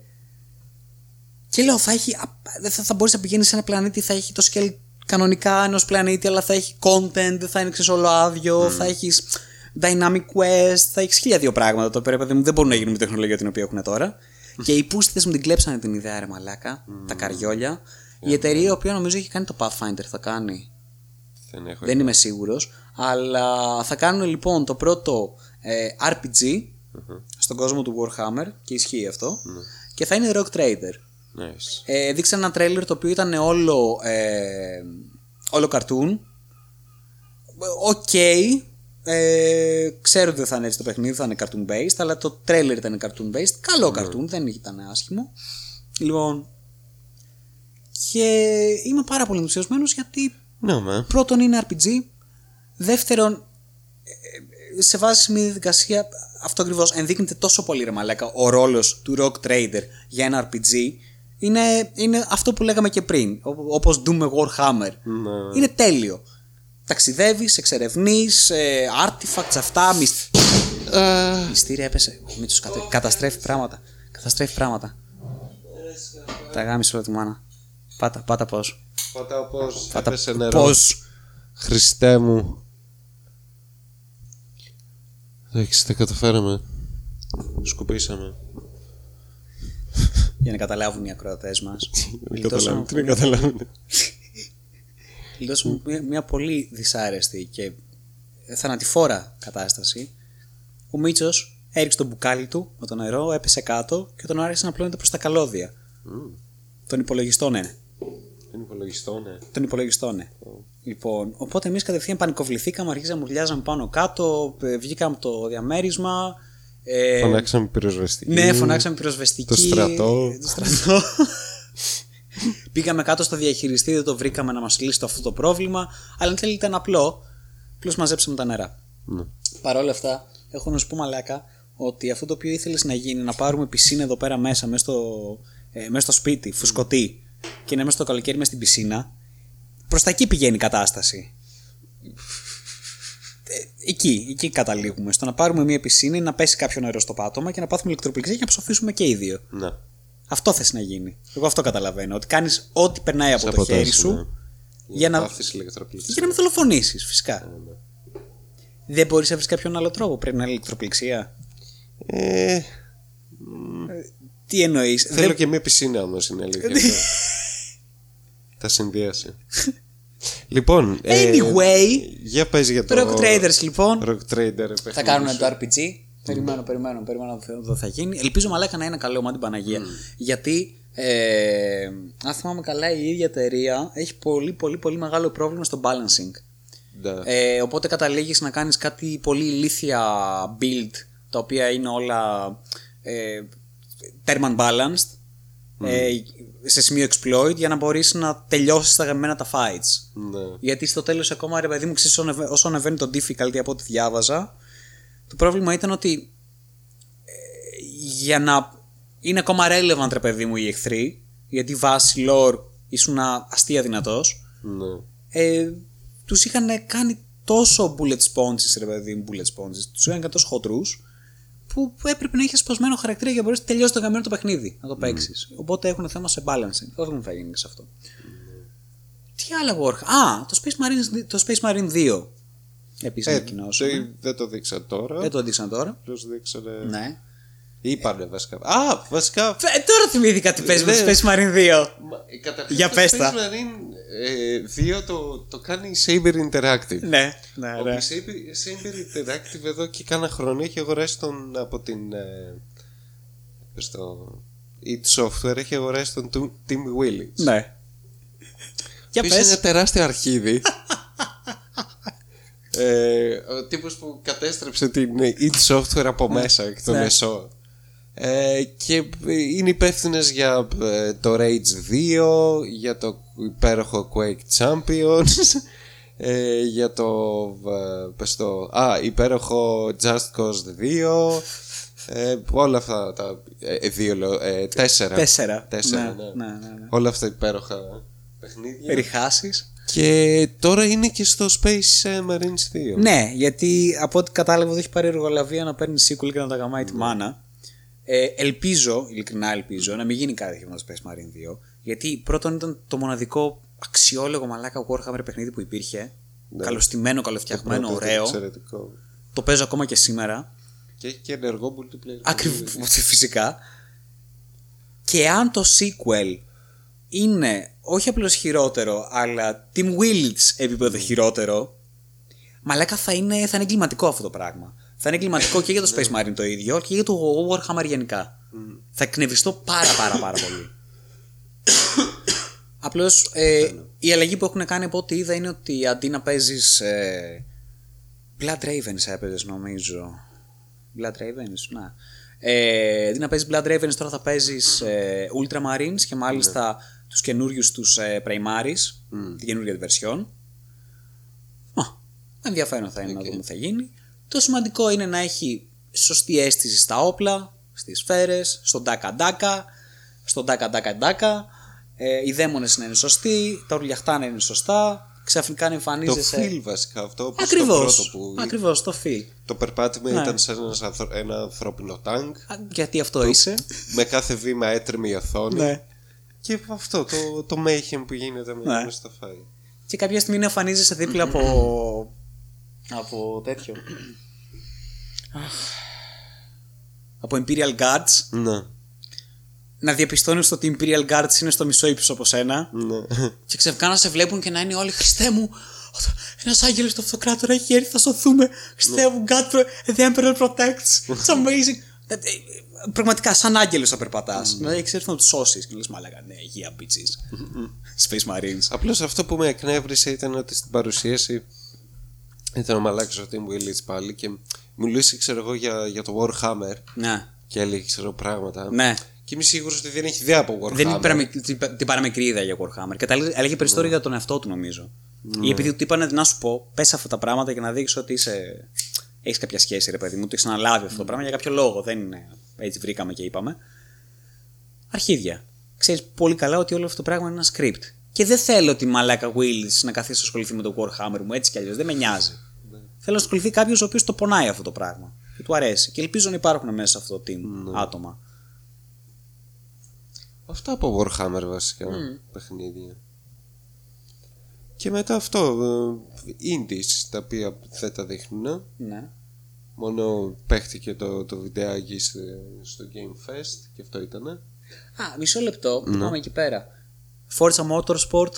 και λέω, θα, έχει, α, δεν θα, θα μπορείς να πηγαίνεις σε ένα πλανήτη, θα έχει το scale κανονικά ενός πλανήτη, αλλά θα έχει content, δεν θα είναι ξέρεις, όλο άδειο, θα έχεις dynamic quest, θα έχεις χίλια δύο πράγματα το οποίο παιδί μου δεν μπορούν να γίνουν με την τεχνολογία την οποία έχουν τώρα. και οι πούστιδε μου την κλέψανε την ιδέα, ρε Μαλάκα, τα καριόλια. Η εταιρεία η οποία νομίζω έχει κάνει το Pathfinder θα κάνει. Δεν έχω Δεν είμαι σίγουρος Αλλά θα κάνουν λοιπόν το πρώτο ε, RPG στον κόσμο του Warhammer και ισχύει αυτό. Και θα είναι Rogue Trader. Nice. Ε, δείξαν ένα τρέλερ το οποίο ήταν όλο, ε, όλο cartoon. OK. Ε, ξέρω ότι δεν θα είναι έτσι το παιχνίδι, θα είναι cartoon based, αλλά το τρέλερ ήταν cartoon based. Καλό cartoon, δεν ήταν άσχημο. Λοιπόν. Και είμαι πάρα πολύ ενθουσιασμένος γιατί Ναι, μα. πρώτον είναι RPG. Δεύτερον, ε, σε βάση σε μια διαδικασία, αυτό ακριβώς ενδείκνυται τόσο πολύ ρε μαλάκα, ο ρόλος του Rock Trader για ένα RPG. Είναι, είναι αυτό που λέγαμε και πριν, όπως Doom με Warhammer. Ναι. Είναι τέλειο. Ταξιδεύεις, εξερευνείς, ε, artifacts αυτά, μυσ... Α, μυστήρια έπεσε. Ο Μίτσος κατε... καταστρέφει πράγματα. Καταστρέφει πράγματα. Τα γάμισε όλα τη μάνα. Πάτα, πάτα πώς. Πατάω πώς. Πάτα Έπεσε νερό. πώς. Χριστέ μου. Εντάξει, τα καταφέραμε. Σκουπίσαμε. Για να καταλάβουν οι ακροατές μας. *laughs* Δεν καταλάβουν. Τι να καταλάβουν. *laughs* Γλιτώσαμε μια, μια πολύ δυσάρεστη και θανατηφόρα κατάσταση. Ο Μίτσος έριξε το μπουκάλι του με το νερό, έπεσε κάτω και τον άρχισε να πλώνεται προς τα καλώδια. Των υπολογιστών, ναι. Είναι υπολογιστό, ναι. Των υπολογιστών, ναι. Λοιπόν, οπότε εμείς κατευθείαν πανικοβληθήκαμε, αρχίσαμε, μουρλιάζαμε πάνω κάτω, ε, βγήκαμε από το διαμέρισμα. Ε, Φωνάξαμε πυροσβεστική. ναι, φωνάξαμε πυροσβεστική. Το στρατό. Το στρατό. *laughs* Πήγαμε κάτω στο διαχειριστή, δεν το βρήκαμε να μας λύσει το αυτό το πρόβλημα. Αλλά αν θέλει ήταν απλό. Απλώς μαζέψαμε τα νερά. Ναι. Παρ' όλα αυτά, έχω να σου πω μαλάκα ότι αυτό το οποίο ήθελες να γίνει, να πάρουμε πισίνα εδώ πέρα μέσα, μέσα στο, ε, μέσα στο σπίτι, φουσκωτή, και να είμαστε το καλοκαίρι μέσα στην πισίνα, προς τα εκεί πηγαίνει η κατάσταση. Ε, Εκεί, εκεί καταλήγουμε. Στο να πάρουμε μια πισίνα, να πέσει κάποιο νερό στο πάτωμα και να πάθουμε ηλεκτροπληξία και να ψοφήσουμε και οι δύο. Ναι. Αυτό θες να γίνει. Εγώ αυτό καταλαβαίνω. Ότι κάνεις ό,τι περνάει από το χέρι σου για να, Πάθεις ηλεκτροπληξία. για να με δολοφονήσεις, φυσικά. Δεν μπορείς να βρεις κάποιον άλλο τρόπο. Πρέπει να είναι ηλεκτροπληξία. Ε, Τι εννοείς; θέλω και μια πισίνα όμως είναι αλήθεια. αυτό. *laughs* Τα συνδύασε. Λοιπόν. ε, Anyway. για πες για το. Rock Traders λοιπόν Rock Trader. θα κάνουν το RPG. Περιμένω, περιμένω, περιμένω να δω θα γίνει. Ελπίζω μαλάκα να είναι καλό μα την Παναγία. Γιατί, ε, αν θυμάμαι καλά, η ίδια εταιρεία έχει πολύ, πολύ, πολύ μεγάλο πρόβλημα στο balancing. Ναι. Ε, οπότε καταλήγεις να κάνεις κάτι πολύ ηλίθια build τα οποία είναι όλα ε, term unbalanced ε, σε σημείο exploit για να μπορείς να τελειώσεις τα γραμμένα τα fights. Ναι. Γιατί στο τέλος ακόμα ρε παιδί μου ξέρεις, όσο ανεβα- όσο ανεβαίνει το difficulty από ό,τι διάβαζα το πρόβλημα ήταν ότι ε, για να είναι ακόμα relevant ρε παιδί μου οι εχθροί γιατί βάσει lore ήσουν αστεία δυνατός Ναι. ε, τους είχαν κάνει τόσο bullet sponges, ρε παιδί μου, bullet sponges, τους είχαν κάνει τόσο χοντρούς, που έπρεπε να έχει σπασμένο χαρακτήρα για να μπορέσεις να τελειώσεις το γαμμένο το παιχνίδι, να το παίξεις. Οπότε έχουν θέμα σε balancing. Όχι μου θα γίνει και σε αυτό. Τι άλλα Warhammer; Α, το Space Marine, το Space Marine 2. Επίσης Ε, ανακοινώσαμε. δεν- δεν το δείξα τώρα. Δεν το έδειξαν τώρα. Απλώς δείξανε; Ναι. Είπανε βασικά. Α, βασικά. Ε, τώρα θυμήθηκα τι παίζεις με το Ναι. Space Marine 2. Μα, ε, καταρχάς Για το πες Space τα. Marine ε, 2 το, το κάνει η Saber Interactive. Ναι, ναι, Ο ναι. η Saber, Saber Interactive εδώ και κάνα χρόνο έχει αγοράσει τον από την. Ε, πες το. It Software έχει αγοράσει τον του- Tim Willits. Ναι. Για Επίσης είναι πες. τεράστιο αρχίδι. *laughs* ε, ο τύπος που κατέστρεψε την It Software από μέσα εκ των Ναι. εσώ. Ε, και είναι υπεύθυνες για ε, το Rage 2, για το υπέροχο Quake Champions, *laughs* ε, για το, ε, πες το α, υπέροχο Just Cause 2, ε, όλα αυτά τα, ε, δύο λέω, ε, τέσσερα. Τέσσερα. Τέσσερα, Ναι, ναι. ναι, ναι, ναι. Όλα αυτά υπέροχα παιχνίδια. Ριχάσεις. Και τώρα είναι και στο Space ε, Marines 2. Ναι, γιατί από ό,τι κατάλαβα δεν έχει πάρει εργολαβία να παίρνει sequel και να τα γαμάει τη μάνα. Ε, ελπίζω, ειλικρινά ελπίζω, να μην γίνει κάτι τέτοιο με το Space Marine 2. Γιατί πρώτον ήταν το μοναδικό αξιόλογο μαλάκα Warhammer παιχνίδι που υπήρχε. Ναι. Καλοστημένο, καλοφτιαγμένο, Πρώτο ήταν ωραίο. Εξαιρετικό. Το παίζω ακόμα και σήμερα. Και έχει και ενεργό multiplayer. Ακριβώς, *laughs* φυσικά. Και αν το sequel είναι όχι απλώς χειρότερο, αλλά Team Willits επίπεδο χειρότερο, μαλάκα θα είναι, θα είναι εγκληματικό αυτό το πράγμα. Θα είναι κλιματικό και για το Space Marine το ίδιο και για το Warhammer γενικά. Θα εκνευριστώ πάρα πάρα πάρα πολύ. Απλώς ε, η αλλαγή που έχουν κάνει από ό,τι είδα είναι ότι αντί να παίζεις. Ε, Blood Ravens έπαιζες νομίζω. Blood Ravens, να. Ε, αντί να παίζεις Blood Ravens, τώρα θα παίζεις ε, Ultramarines και μάλιστα Ναι. τους του καινούριους τους ε, Primaris, την καινούργια version. Α, ενδιαφέρον θα είναι να δούμε τι θα γίνει. Το σημαντικό είναι να έχει σωστή αίσθηση στα όπλα, στις σφαίρες, στον τάκα ντάκα, στον τάκα ντάκα ντάκα. Ε, οι δαίμονες να είναι σωστοί, τα ουρλιαχτά να είναι σωστά, ξαφνικά να Το εμφανίζεσαι. feel βασικά αυτό. όπως το Ακριβώς, πρώτο που ακριβώς, το feel. το περπάτημα Ναι. ήταν σαν ένας ανθρο- ένα ανθρώπινο τάγκ. Α, Γιατί αυτό είσαι. Με κάθε βήμα έτρεμε η οθόνη. Ναι. Και αυτό το, το mayhem που γίνεται με, Ναι. με στο φάι. Και κάποια στιγμή να εμφανίζεσαι δίπλα από. *clears throat* από τέτοιο. Αχ. από Imperial Guards. Ναι. Να διαπιστώνεις ότι οι Imperial Guards είναι στο μισό ύψος από σένα. ναι. Και ξαφνικά να σε βλέπουν και να είναι όλοι Χριστέ μου. Ένας άγγελος του αυτοκράτορα έχει έρθει, θα σωθούμε. Χριστέ μου, God, pro- the Emperor protects. It's amazing. Ε, ε, Πραγματικά, σαν άγγελος θα περπατάς. Δηλαδή, έχει έρθει να τους σώσεις και λες, μαλάκα, ναι, yeah, bitches. Space Marines. Απλώς αυτό που με εκνεύρισε ήταν ότι στην παρουσίαση ήταν ο μαλάκας ο Tim Willits πάλι και μιλούσε ξέρω εγώ για, για το Warhammer Ναι. και έλεγε ξέρω πράγματα. Ναι. Και είμαι σίγουρος ότι δεν έχει ιδέα από Warhammer. Δεν είναι παραμικ- την- την παραμικρή ιδέα για Warhammer. Και τα έλεγε- έλεγε περισσότερο για τον εαυτό του, νομίζω. Ή επειδή του είπανε να σου πω, πες αυτά τα πράγματα για να δείξει ότι είσαι. Έχεις κάποια σχέση, ρε παιδί μου, το έχεις αναλάβει αυτό το πράγμα για κάποιο λόγο. Δεν είναι έτσι βρήκαμε και είπαμε. Αρχίδια. Ξέρεις πολύ καλά ότι όλο αυτό το πράγμα είναι ένα script. Και δεν θέλω τη μαλάκα Willis να καθίσει να ασχοληθεί με το Warhammer μου έτσι κι αλλιώς. Δεν με νοιάζει. Θέλω να ασχοληθεί κάποιος ο οποίος το πονάει αυτό το πράγμα. Και του αρέσει. Και ελπίζω να υπάρχουν μέσα σε αυτό το team άτομα. Αυτά από Warhammer βασικά παιχνίδια. Και μετά αυτό, ε, indies τα οποία δεν τα δείχνουν. Ναι. Μόνο παίχτηκε το, το βιντεάκι στο, στο Game Fest και αυτό ήτανε. Α, μισό λεπτό. Πάμε εκεί πέρα. Forza Motorsport.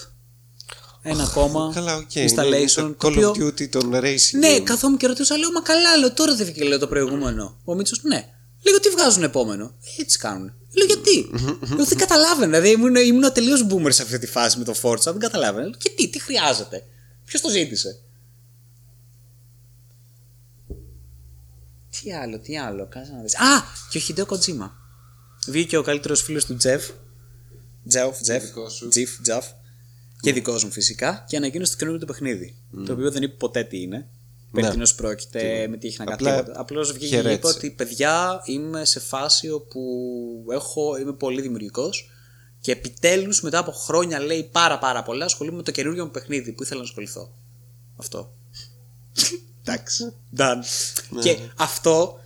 Ένα ακόμα. *laughs* Καλά, OK. Installation. είναι το το Call οποίο- of Duty των Racing. Ναι, Game. καθόμουν και ρωτούσα, λέω, μα καλά, λέω, τώρα δεν βγήκε λέω, το προηγούμενο. Ο Μίτσος, ναι. Λέω, τι βγάζουν επόμενο; Έτσι κάνουν. Λέω, γιατί; *laughs* λέω, δεν καταλάβαινα. Δηλαδή, ήμουν, ήμουν τελείως boomer σε αυτή τη φάση με το Forza. Δεν καταλάβαινα. Λέω, και τι, τι χρειάζεται; Ποιος το ζήτησε; Τι άλλο, τι άλλο. Κάτσε να δεις. Α, και ο Χιντέο Κοτζίμα. Βγήκε ο καλύτερος φίλος του Τζεφ. Τζεφ, Τζεφ. δικό σου. Τζιφ, Τζαφ. Και δικό μου φυσικά. Και ανακοίνωσε το καινούργιο του παιχνίδι. Το οποίο δεν είπε ποτέ τι είναι. Περί Ναι. τίνος πρόκειται, με τι έχει να κάνει. Απλά τίποτα. Απλώς βγήκε και είπε χαιρέτησε. ότι παιδιά είμαι σε φάση όπου έχω, είμαι πολύ δημιουργικός. Και επιτέλους μετά από χρόνια λέει πάρα πάρα πολλά ασχολούμαι με το καινούργιο μου παιχνίδι που ήθελα να ασχοληθώ. Αυτό. Εντάξει. Done. Και αυτό,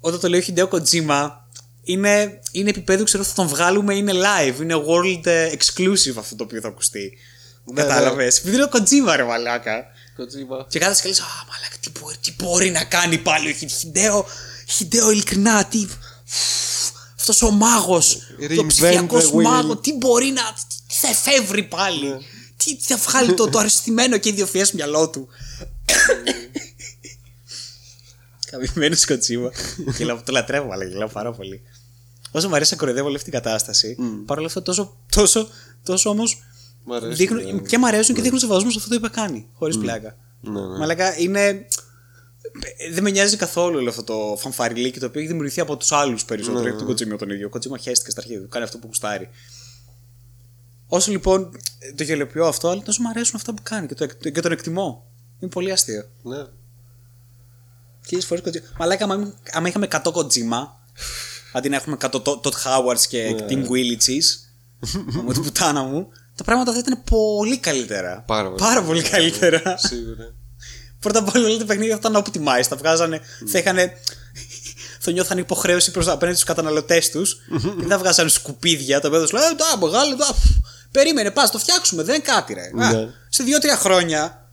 όταν το λέει ο Χιντέο Κοτζίμα, είναι, είναι επίπεδο, ξέρω, θα τον βγάλουμε, είναι live, είναι world ε, exclusive αυτό το οποίο θα ακουστεί. Ναι, Κατάλαβες. Επειδή είναι ο Κοτζίμα, ρε μαλάκα. Kojima. Και κάθεσαι και λες, Α, μαλάκα, τι μπορεί, τι μπορεί να κάνει πάλι ο Χι- Χιντέο. Χιντέο, ειλικρινά, τι. Αυτός ο μάγος. Reinvent Το ψηφιακός the wheel. μάγο, τι μπορεί να. Τι θα εφεύρει πάλι. Τι, τι θα βγάλει το, το αριστημένο και ιδιοφιέ μυαλό του. Καβημένο Κοτσίμα. Γελάω, το λατρεύω, αλλά γελάω πάρα πολύ. Όσο μου αρέσει να κοροϊδεύω όλη αυτή την κατάσταση, παρόλα αυτά τόσο, τόσο, τόσο όμως. Μ' αρέσει, Δείχνουν, ναι. και μ' αρέσουν και δείχνουν σεβασμό σε αυτό το που είπα κάνει. Χωρίς πλάκα. Ναι, ναι. Μαλάκα είναι. Δεν με νοιάζει καθόλου όλο αυτό το φανφαριλίκι το οποίο έχει δημιουργηθεί από τους άλλους περισσότερο. Ναι, από τον Κοτσίμιο τον ίδιο. Ο Κοτσίμιο χαίστηκε στα αρχίδια του. Κάνει αυτό που κουστάρει. Όσο λοιπόν το γελιοποιώ αυτό, αλλά τόσο μου αρέσουν αυτά που κάνει και, το, εκ- και τον εκτιμώ. Είναι πολύ αστείο. Ναι. Χίλιε φορές Kojima. Μαλάκα, άμα, άμα είχαμε 100 Kojima, αντί να έχουμε 100 Todd Howards και Ναι. Tim Willits, μου την πουτάνα μου, τα πράγματα θα ήταν πολύ καλύτερα. Πάρα πολύ πολύ καλύτερα. Σίγουρα. Πρώτα απ' όλα όλα τα παιχνίδια θα ήταν optimized. Θα βγάζανε. θα είχαν. θα νιώθαν υποχρέωση προς, απέναντι στους καταναλωτές τους. και *laughs* δεν θα βγάζανε σκουπίδια τα οποία θα σου λένε Τα μεγάλο, τα. Περίμενε, πας, το φτιάξουμε. Δεν είναι κάτι, ρε. Α, Ναι. σε δύο-τρία χρόνια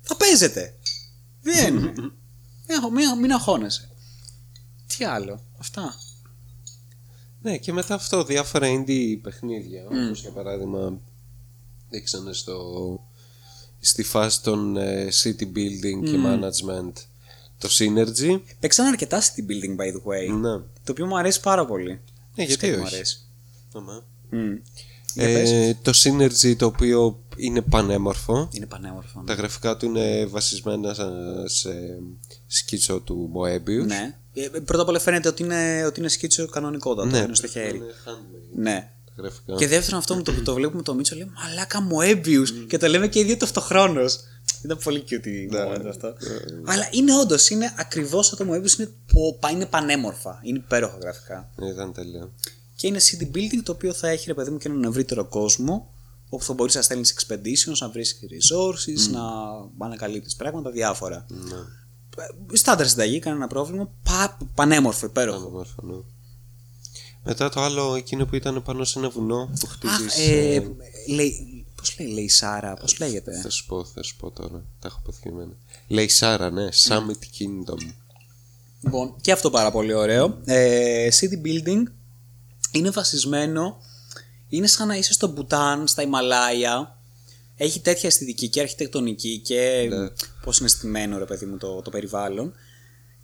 θα παίζετε. Δεν *laughs* είναι. Μην, μην, μην αγχώνεσαι. Τι άλλο. Αυτά. Ναι, και μετά αυτό διάφορα indie παιχνίδια. Όπως για παράδειγμα δείξανε στο, στη φάση των ε, city building και management το Synergy. Παίξαν αρκετά city building, by the way. Ναι. Το οποίο μου αρέσει πάρα πολύ. Ναι, γιατί Φυσικά και όχι; Μου αρέσει. Αμά. Μμ. Για πες. Ε, το Synergy το οποίο είναι πανέμορφο. Είναι πανέμορφο. Τα γραφικά του είναι βασισμένα σε- σε σκίτσο του Moebius. Ναι. Ε, Πρώτα απ' όλα φαίνεται ότι είναι, ότι είναι σκίτσο κανονικότατο. Ναι, είναι στο χέρι. είναι handmade Ναι. τα γραφικά. Και δεύτερον, αυτό με το που το βλέπουμε το Μίτσο λέει Μαλάκα Moebius. Και το λέμε και οι δύο ταυτοχρόνω. Ήταν πολύ cute η Ναι. moment αυτό. Αλλά είναι όντως, είναι ακριβώς σαν το Moebius. Είναι, πο- είναι πανέμορφα. Είναι υπέροχα γραφικά. Ήταν τέλειο. Και είναι city building το οποίο θα έχει ρε παιδί μου και έναν ευρύτερο κόσμο όπου θα μπορείς να στέλνεις expeditions, να βρεις resources, να ανακαλύπτεις πράγματα, διάφορα. Ναι. Ε, Στάνταρ συνταγή, κανένα πρόβλημα. Πα, πανέμορφο, υπέροχο. Πανέμορφο, ναι. Μετά το άλλο, εκείνο που ήταν πάνω σε ένα βουνό που Αχ, χτίζεις... ε, ε, λέει, πώς λέει, λέει Σάρα, πώς λέγεται; Θα σου πω, θα σου πω τώρα. Τα έχω αποθυμένα. Λέει Σάρα, ναι. Summit Kingdom. Λοιπόν, και αυτό πάρα πολύ ωραίο. Ε, city building είναι βασισμένο, είναι σαν να είσαι στο Μπουτάν, στα Ιμαλάια. Έχει τέτοια αισθητική και αρχιτεκτονική και Ναι. πώς είναι στημένο ρε παιδί μου το, το περιβάλλον.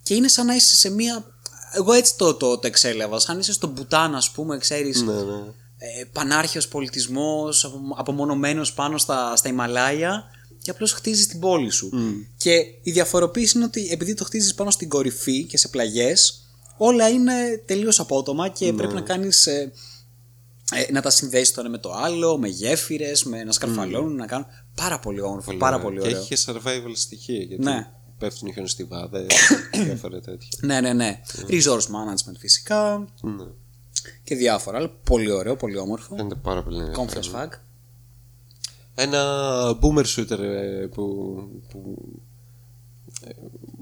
Και είναι σαν να είσαι σε μία... Εγώ έτσι το, το, το εξέλαβα. Σαν να είσαι στο Μπουτάν, ας πούμε, ξέρεις, Ναι, ναι. ε, πανάρχαιος πολιτισμός, απο, απομονωμένος πάνω στα, στα Ιμαλάια και απλώς χτίζεις την πόλη σου. Και η διαφοροποίηση είναι ότι επειδή το χτίζεις πάνω στην κορυφή και σε πλαγιές, όλα είναι τελείως απότομα και πρέπει να κάνεις... Ε, ε, να τα συνδέσει το ένα με το άλλο, με γέφυρες, με να σκαρφαλώνουν, να κάνουν. Πάρα πολύ όμορφο, πάρα ωραίο. πολύ Και ωραίο. έχει και survival στοιχεία. Γιατί Ναι. πέφτουν χιονοστιβάδε, *coughs* διάφορα τέτοια. Ναι, ναι, ναι. Resource management φυσικά Ναι. και διάφορα. Αλλά πολύ ωραίο, πολύ όμορφο. Φαίνεται πάρα πολύ ενδιαφέρον. Comfort fag. Ένα boomer shooter ε, που, που ε,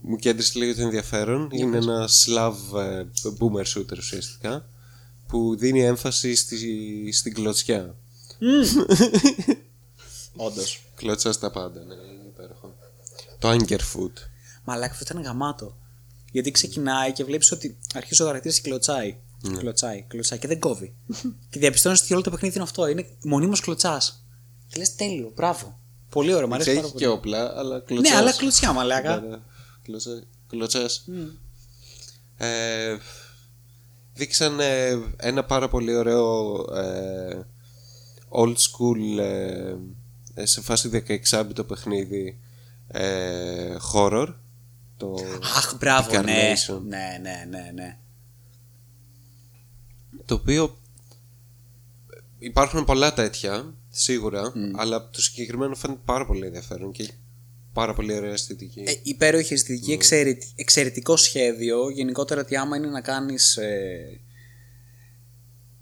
μου κέντρισε λίγο το ενδιαφέρον. Είναι ένα Slav ε, boomer shooter ουσιαστικά που δίνει έμφαση στη, στην κλωτσιά. *laughs* Όντως. Κλωτσά στα πάντα, ναι, είναι υπέροχο. Το Angerfoot. Μαλάκα αυτό ήταν γαμάτο. Γιατί ξεκινάει και βλέπεις ότι αρχίζει ο χαρακτήρας και κλωτσάει. Ναι. Κλωτσάει, κλωτσάει και δεν κόβει. *laughs* και διαπιστώνεις ότι όλο το παιχνίδι είναι αυτό. Είναι μονίμως κλωτσάς. Και λες τέλειο, μπράβο. Πολύ ωραίο, μου αρέσει πάρα Έχει πολύ. και όπλα, αλλά κλωτσάς. Ναι, αλλά κλωτσιά, μαλάκα. Ναι, ναι. Κλωτσά- Κλωτσάς. Ε, δείξαν ε, ένα πάρα πολύ ωραίο ε, old school ε, ε, σε φάση 16 το παιχνίδι ε, horror το Αχ, μπράβο, ναι. Incarnation. Ναι, ναι, ναι, ναι. το οποίο υπάρχουν πολλά τέτοια σίγουρα αλλά το συγκεκριμένο φαίνεται πάρα πολύ ενδιαφέρον και έχει πάρα πολύ ωραία αισθητική Ε, υπέροχη αισθητική, Ναι. εξαιρετ- εξαιρετικό σχέδιο. Γενικότερα ότι άμα είναι να κάνεις. Ε,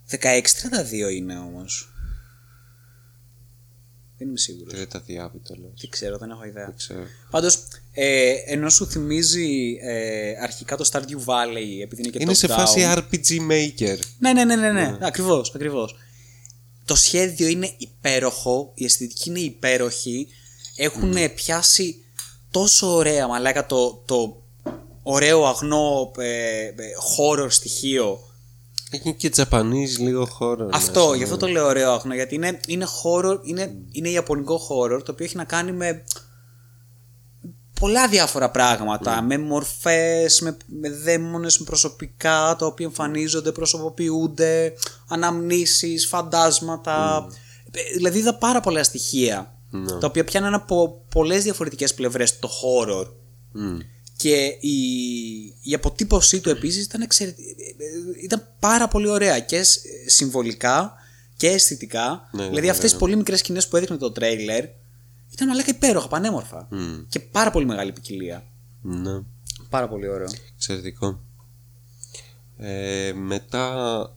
16-32 είναι όμως. Δεν είμαι σίγουρος. τρίτα διάβητα λες. Τι ξέρω, δεν έχω ιδέα. Δεν ξέρω. Πάντως, ε, ενώ σου θυμίζει ε, αρχικά το Stardew Valley, επειδή είναι και είναι σε top-down. φάση RPG Maker Ναι, ναι, ναι, ναι, ναι. Ακριβώς, ακριβώς. Το σχέδιο είναι υπέροχο, η αισθητική είναι υπέροχη. Έχουν πιάσει τόσο ωραία, μαλάκα, το, το ωραίο αγνό ε, ε, horror στοιχείο. Έχει και Japanese λίγο χώρο. Αυτό, γι' αυτό το λέω ωραίο αγνό, γιατί είναι, είναι horror, είναι, είναι ιαπωνικό horror, το οποίο έχει να κάνει με πολλά διάφορα πράγματα, με μορφές, με, με δαίμονες, με προσωπικά, τα οποία εμφανίζονται, προσωποποιούνται, αναμνήσεις, φαντάσματα, Ε, δηλαδή είδα πάρα πολλά στοιχεία, Ναι. τα οποία πιάνουν από πολλές διαφορετικές πλευρές το horror. Και η, η αποτύπωσή του επίσης ήταν, εξαιρε- ήταν πάρα πολύ ωραία και σ- συμβολικά και αισθητικά. Ναι, ναι, δηλαδή ναι, αυτές τις ναι. πολύ μικρές σκηνές που έδειχνε το τρέιλερ ήταν μαλάκα υπέροχα, πανέμορφα. Και πάρα πολύ μεγάλη ποικιλία. Ναι, Πάρα πολύ ωραίο. εξαιρετικό. Ε, μετά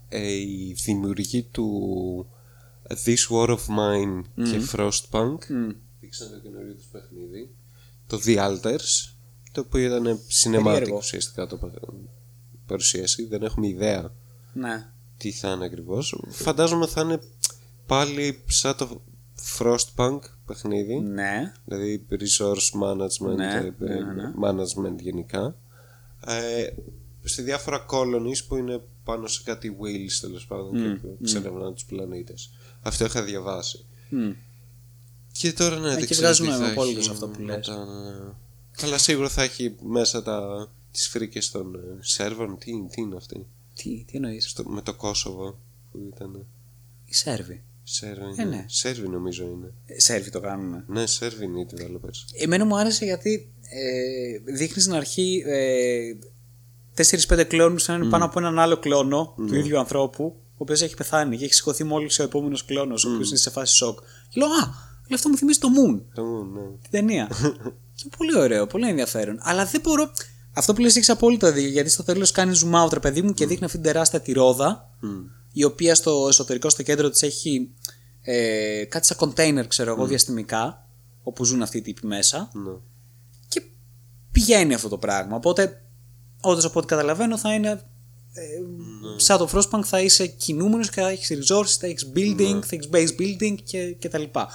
ε, η δημιουργή του This War of Mine και Frostpunk δείξαν το καινούριο τους παιχνίδι. Το The Alters το οποίο ήταν cinematic Περίεργο. ουσιαστικά το πα- παρουσίαση. Δεν έχουμε ιδέα Ναι. τι θα είναι ακριβώς. Φαντάζομαι θα είναι πάλι σαν το Frostpunk παιχνίδι. Ναι. δηλαδή resource management, Ναι, ε, ναι, ναι, ναι. management γενικά. Ε, σε διάφορα colonies που είναι πάνω σε κάτι wheels τέλος πάντων και εξερευνάνε τους πλανήτες αυτό είχα διαβάσει Μμ. και τώρα ναι δεν Εκεί ξέρω βγάζουν τι θα απόλυτος έχει αυτό που λες. μετά, ναι. Καλά, σίγουρα θα έχει μέσα τα, τις φρίκες των ε, Σέρβων. Τι, τι είναι αυτή; Τι, τι εννοείς; Στο, με το Κόσοβο που ήταν. Οι Σέρβοι. Σέρβοι, Ε, ναι. Σέρβοι νομίζω είναι. Ε, Σέρβοι το κάνουν. Ναι, Σέρβοι είναι οι developers. Εμένα μου άρεσε γιατί ε, δείχνεις στην αρχή ε, 4-5 κλόνους να είναι πάνω από έναν άλλο κλόνο του ίδιου ανθρώπου, ο οποίος έχει πεθάνει και έχει σηκωθεί μόλις ο επόμενος κλόνος, ο οποίος είναι σε φάση σοκ. Και λέω, Α, λέει, αυτό μου θυμίζει το Moon, Το μου, ναι. την ταινία. *laughs* και πολύ ωραίο, πολύ ενδιαφέρον. Αλλά δεν μπορώ. Αυτό που λες έχει απόλυτο δίκιο, γιατί στο τέλος κάνεις zoom out, ρε παιδί μου, και δείχνει αυτή την τεράστια τη ρόδα, η οποία στο εσωτερικό, στο κέντρο της έχει ε, κάτι σαν container, ξέρω εγώ, διαστημικά, όπου ζουν αυτοί οι τύποι μέσα ναι. και πηγαίνει αυτό το πράγμα. Οπότε, όντως από ό,τι καταλαβαίνω, θα είναι. Ε, Σαν το Frostpunk θα είσαι κινούμενος και θα έχεις resources, θα έχεις building, θα έχεις base building και, και τα λοιπά.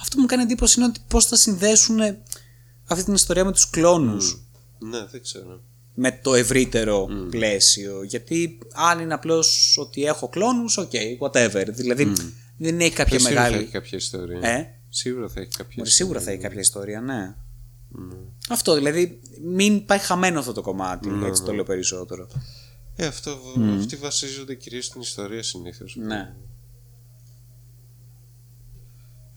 Αυτό που μου κάνει εντύπωση είναι ότι πώς θα συνδέσουν αυτή την ιστορία με τους κλόνους Ναι, δεν ξέρω. με το ευρύτερο πλαίσιο. Γιατί αν είναι απλώς ότι έχω κλόνους, οκ, whatever. Δηλαδή δεν έχει κάποια Σίγουρα θα μεγάλη. έχει κάποια ιστορία. Ε; Σίγουρα θα έχει κάποια Μωρέ, ιστορία. σίγουρα θα έχει κάποια ιστορία, ναι. Αυτό δηλαδή, μην πάει χαμένο αυτό το κομμάτι. έτσι το λέω περισσότερο. Ε, αυτό, αυτοί βασίζονται κυρίως στην ιστορία συνήθως. Ναι.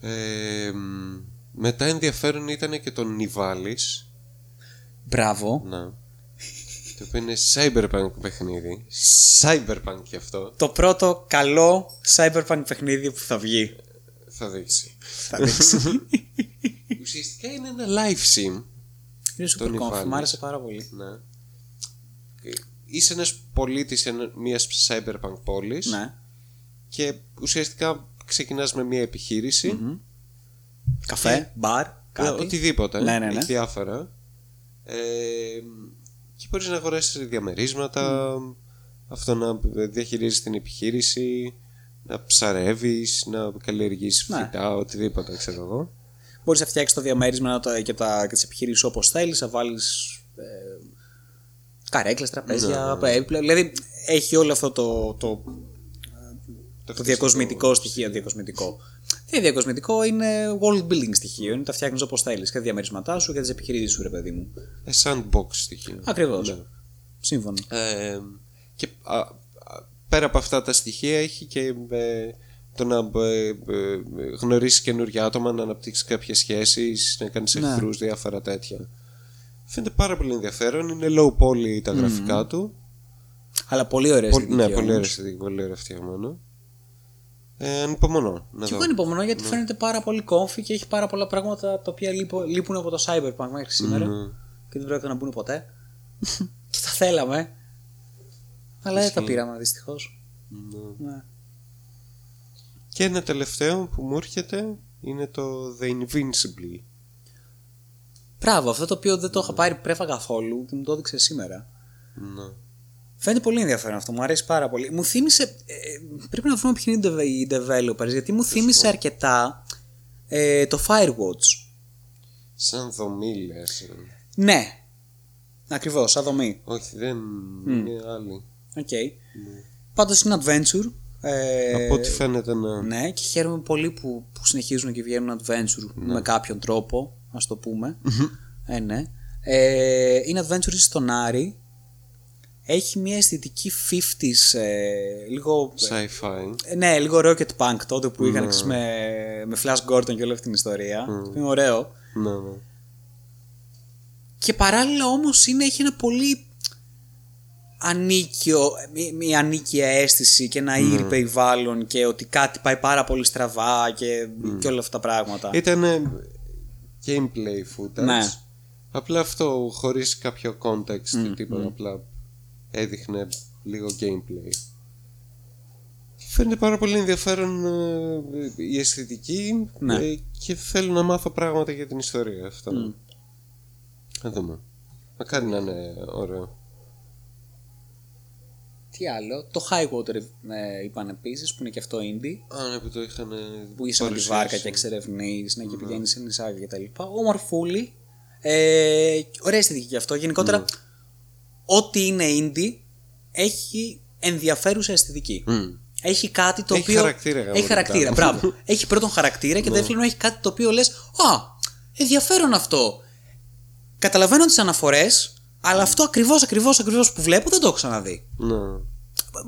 Ε, μ, μετά ενδιαφέρον ήταν και το Νιβάλης. Μπράβο. Να. το οποίο είναι cyberpunk παιχνίδι. Cyberpunk κι αυτό. Το πρώτο καλό cyberpunk παιχνίδι που θα βγει. Θα δείξει. Θα δείξει. *laughs* Ουσιαστικά είναι ένα live sim. Είναι super Τον comfy, Ιβάνης. μου άρεσε πάρα πολύ. Ναι. Ε, Είσαι ένας πολίτης ένα- μιας cyberpunk πόλης Ναι. και ουσιαστικά ξεκινάς με μια επιχείρηση Καφέ, μπαρ, Ε, κάτι. Οτιδήποτε. Ναι, ναι, ναι. Έχει διάφορα. Ε, και μπορείς να αγοράσεις διαμερίσματα, αυτό να διαχειρίζεις την επιχείρηση, να ψαρεύεις, να καλλιεργείς Ναι. φυτά, οτιδήποτε, ξέρω εγώ. Μπορείς να φτιάξεις το διαμέρισμα να το- και, τα, και τις επιχειρήσει όπως θέλεις, να βάλεις ε, καρέκλες, τραπέζια, Ναι, έπιπλα. Δηλαδή έχει όλο αυτό το, το, το διακοσμητικό στοιχείο. Διακοσμητικό. Δεν είναι διακοσμητικό, είναι world building στοιχείο. Είναι τα φτιάχνεις όπως θέλεις. Και τα διαμερίσματά σου και τις επιχειρήσεις σου, ρε παιδί μου. Ε, sandbox στοιχείο. Ακριβώς. Ναι. Σύμφωνο. Ε, και α, α, πέρα από αυτά τα στοιχεία έχει και ε, το να ε, ε, γνωρίσεις καινούργια άτομα, να αναπτύξεις κάποιες σχέσεις, να κάνεις Ναι. εχθρούς, διάφορα τέτοια. Φαίνεται πάρα πολύ ενδιαφέρον, είναι low poly τα γραφικά του. Αλλά πολύ ωραία Πολύ, αισθητική ναι, πολύ όμως. ωραία αισθητική, πολύ ωραία φτιαγμένο. Ε, ανυπομονώ να Και δω. εγώ ανυπομονώ Ναι. γιατί φαίνεται πάρα πολύ comfy και έχει πάρα πολλά πράγματα τα οποία λείπω- λείπουν από το Cyberpunk μέχρι σήμερα Ναι. και δεν πρόκειται να μπουν ποτέ. *laughs* και τα θέλαμε. Αλλά δεν τα πήραμε δυστυχώς. Ναι. Ναι. Και ένα τελευταίο που μου έρχεται είναι το The Invincible. Μπράβο, αυτό το οποίο δεν το είχα πάρει πρέφα καθόλου και μου το έδειξε σήμερα. Ναι. Φαίνεται πολύ ενδιαφέρον αυτό, μου αρέσει πάρα πολύ. Μου θύμισε. ε, πρέπει να βρούμε ποιοι είναι οι deve- οι developers, γιατί μου θύμισε αρκετά ε, το Firewatch. Σαν δομή λες. ε. Ναι. Ακριβώς, σαν δομή. Όχι, δεν είναι άλλη. Οκ. Πάντως είναι adventure. Ε, Από ό,τι φαίνεται να. Ναι, και χαίρομαι πολύ που, που συνεχίζουν και βγαίνουν adventure με κάποιον τρόπο, ας το πούμε. ε, ναι. Ε, είναι adventure στον Άρη. Έχει μια αισθητική 50s, ε, λίγο. Sci-fi. ε, ναι, λίγο rocket punk τότε που είχαν ξέρεις, με, με Flash Gordon και όλη αυτή την ιστορία. Είναι ωραίο. Ναι, ναι. Και παράλληλα όμως είναι, έχει ένα πολύ ανίκιο, μια, μια ανίκια αίσθηση και ένα ήρι περιβάλλον και ότι κάτι πάει πάρα πολύ στραβά και, και όλα αυτά τα πράγματα. Ήταν gameplay footage. Ναι. Απλά αυτό χωρίς κάποιο context τίποτα. Απλά έδειχνε λίγο gameplay. Φαίνεται πάρα πολύ ενδιαφέρον ε, η αισθητική Ναι. ε, και θέλω να μάθω πράγματα για την ιστορία αυτό. Να δούμε. Μακάρι να είναι ωραίο. Τι άλλο, το Highwater ε, είπαν επίσης που είναι και αυτό indie. Α, ναι, που το είχαν Που είσαι με τη παρουσιάσει. βάρκα και εξερευνείς ναι, και πηγαίνεις σε νησάκια κτλ. Ομορφούλη. Ε, ωραία αισθητική και αυτό. Γενικότερα, ό,τι είναι indie έχει ενδιαφέρουσα αισθητική. Μμ. Έχει κάτι το Έχει οποίο. χαρακτήρα, γαμώ Έχει το χαρακτήρα, πράγμα. μπράβο. *laughs* έχει πρώτον χαρακτήρα και δεύτερον έχει κάτι το οποίο λες. Α, ενδιαφέρον αυτό. καταλαβαίνω τις αναφορές, αλλά αυτό ακριβώς, ακριβώς, ακριβώς που βλέπω δεν το έχω ξαναδεί. Ναι.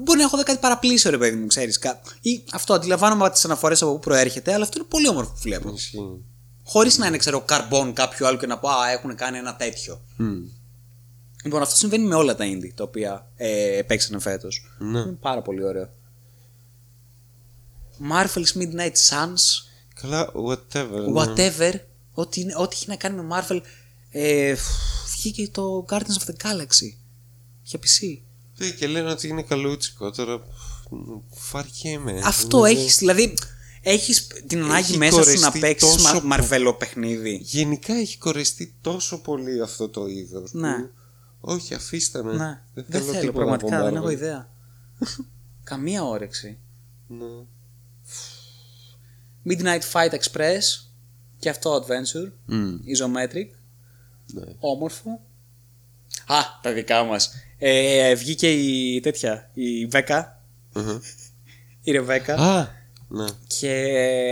Μπορεί να έχω δει κάτι παραπλήσιο, ρε παιδί μου, ξέρεις. Ή αυτό αντιλαμβάνομαι τις αναφορές από πού προέρχεται, αλλά αυτό είναι πολύ όμορφο που βλέπω. Ισχύει. Χωρίς να είναι, ξέρω, καρμπόν κάποιο άλλο και να πω Α, έχουν κάνει ένα τέτοιο. Μμ. Λοιπόν, αυτό συμβαίνει με όλα τα indie τα οποία ε, παίξανε φέτος. Ναι. Είναι πάρα πολύ ωραίο. Marvel's Midnight Suns, Καλά, whatever. ναι. whatever, ό,τι, είναι- ό,τι έχει να κάνει με Marvel. Ε, φ, βγήκε το Guardians of the Galaxy για PC. Ναι, Και λένε ότι είναι καλούτσικο τώρα. Φαρκέμαι. Αυτό Δηλαδή, έχεις, δηλαδή. Έχεις την ανάγκη Έχει μέσα σου να κορεστεί παίξεις τόσο μα, μαρβέλο παιχνίδι. Γενικά έχει κορεστεί τόσο πολύ αυτό το είδος. Ναι. Όχι, αφήστε με. Ναι, Δεν δεν θέλω, θέλω, τίποτα πραγματικά από δεν έχω Marvel. ιδέα. *laughs* Καμία όρεξη. Ναι. Midnight Fight Express και αυτό adventure. Μμ, Isometric. ναι. Όμορφο. Α, τα δικά μας. Ε, βγήκε η τέτοια, η Βέκα, Μμμ. η Ρεβέκα Α, ναι. και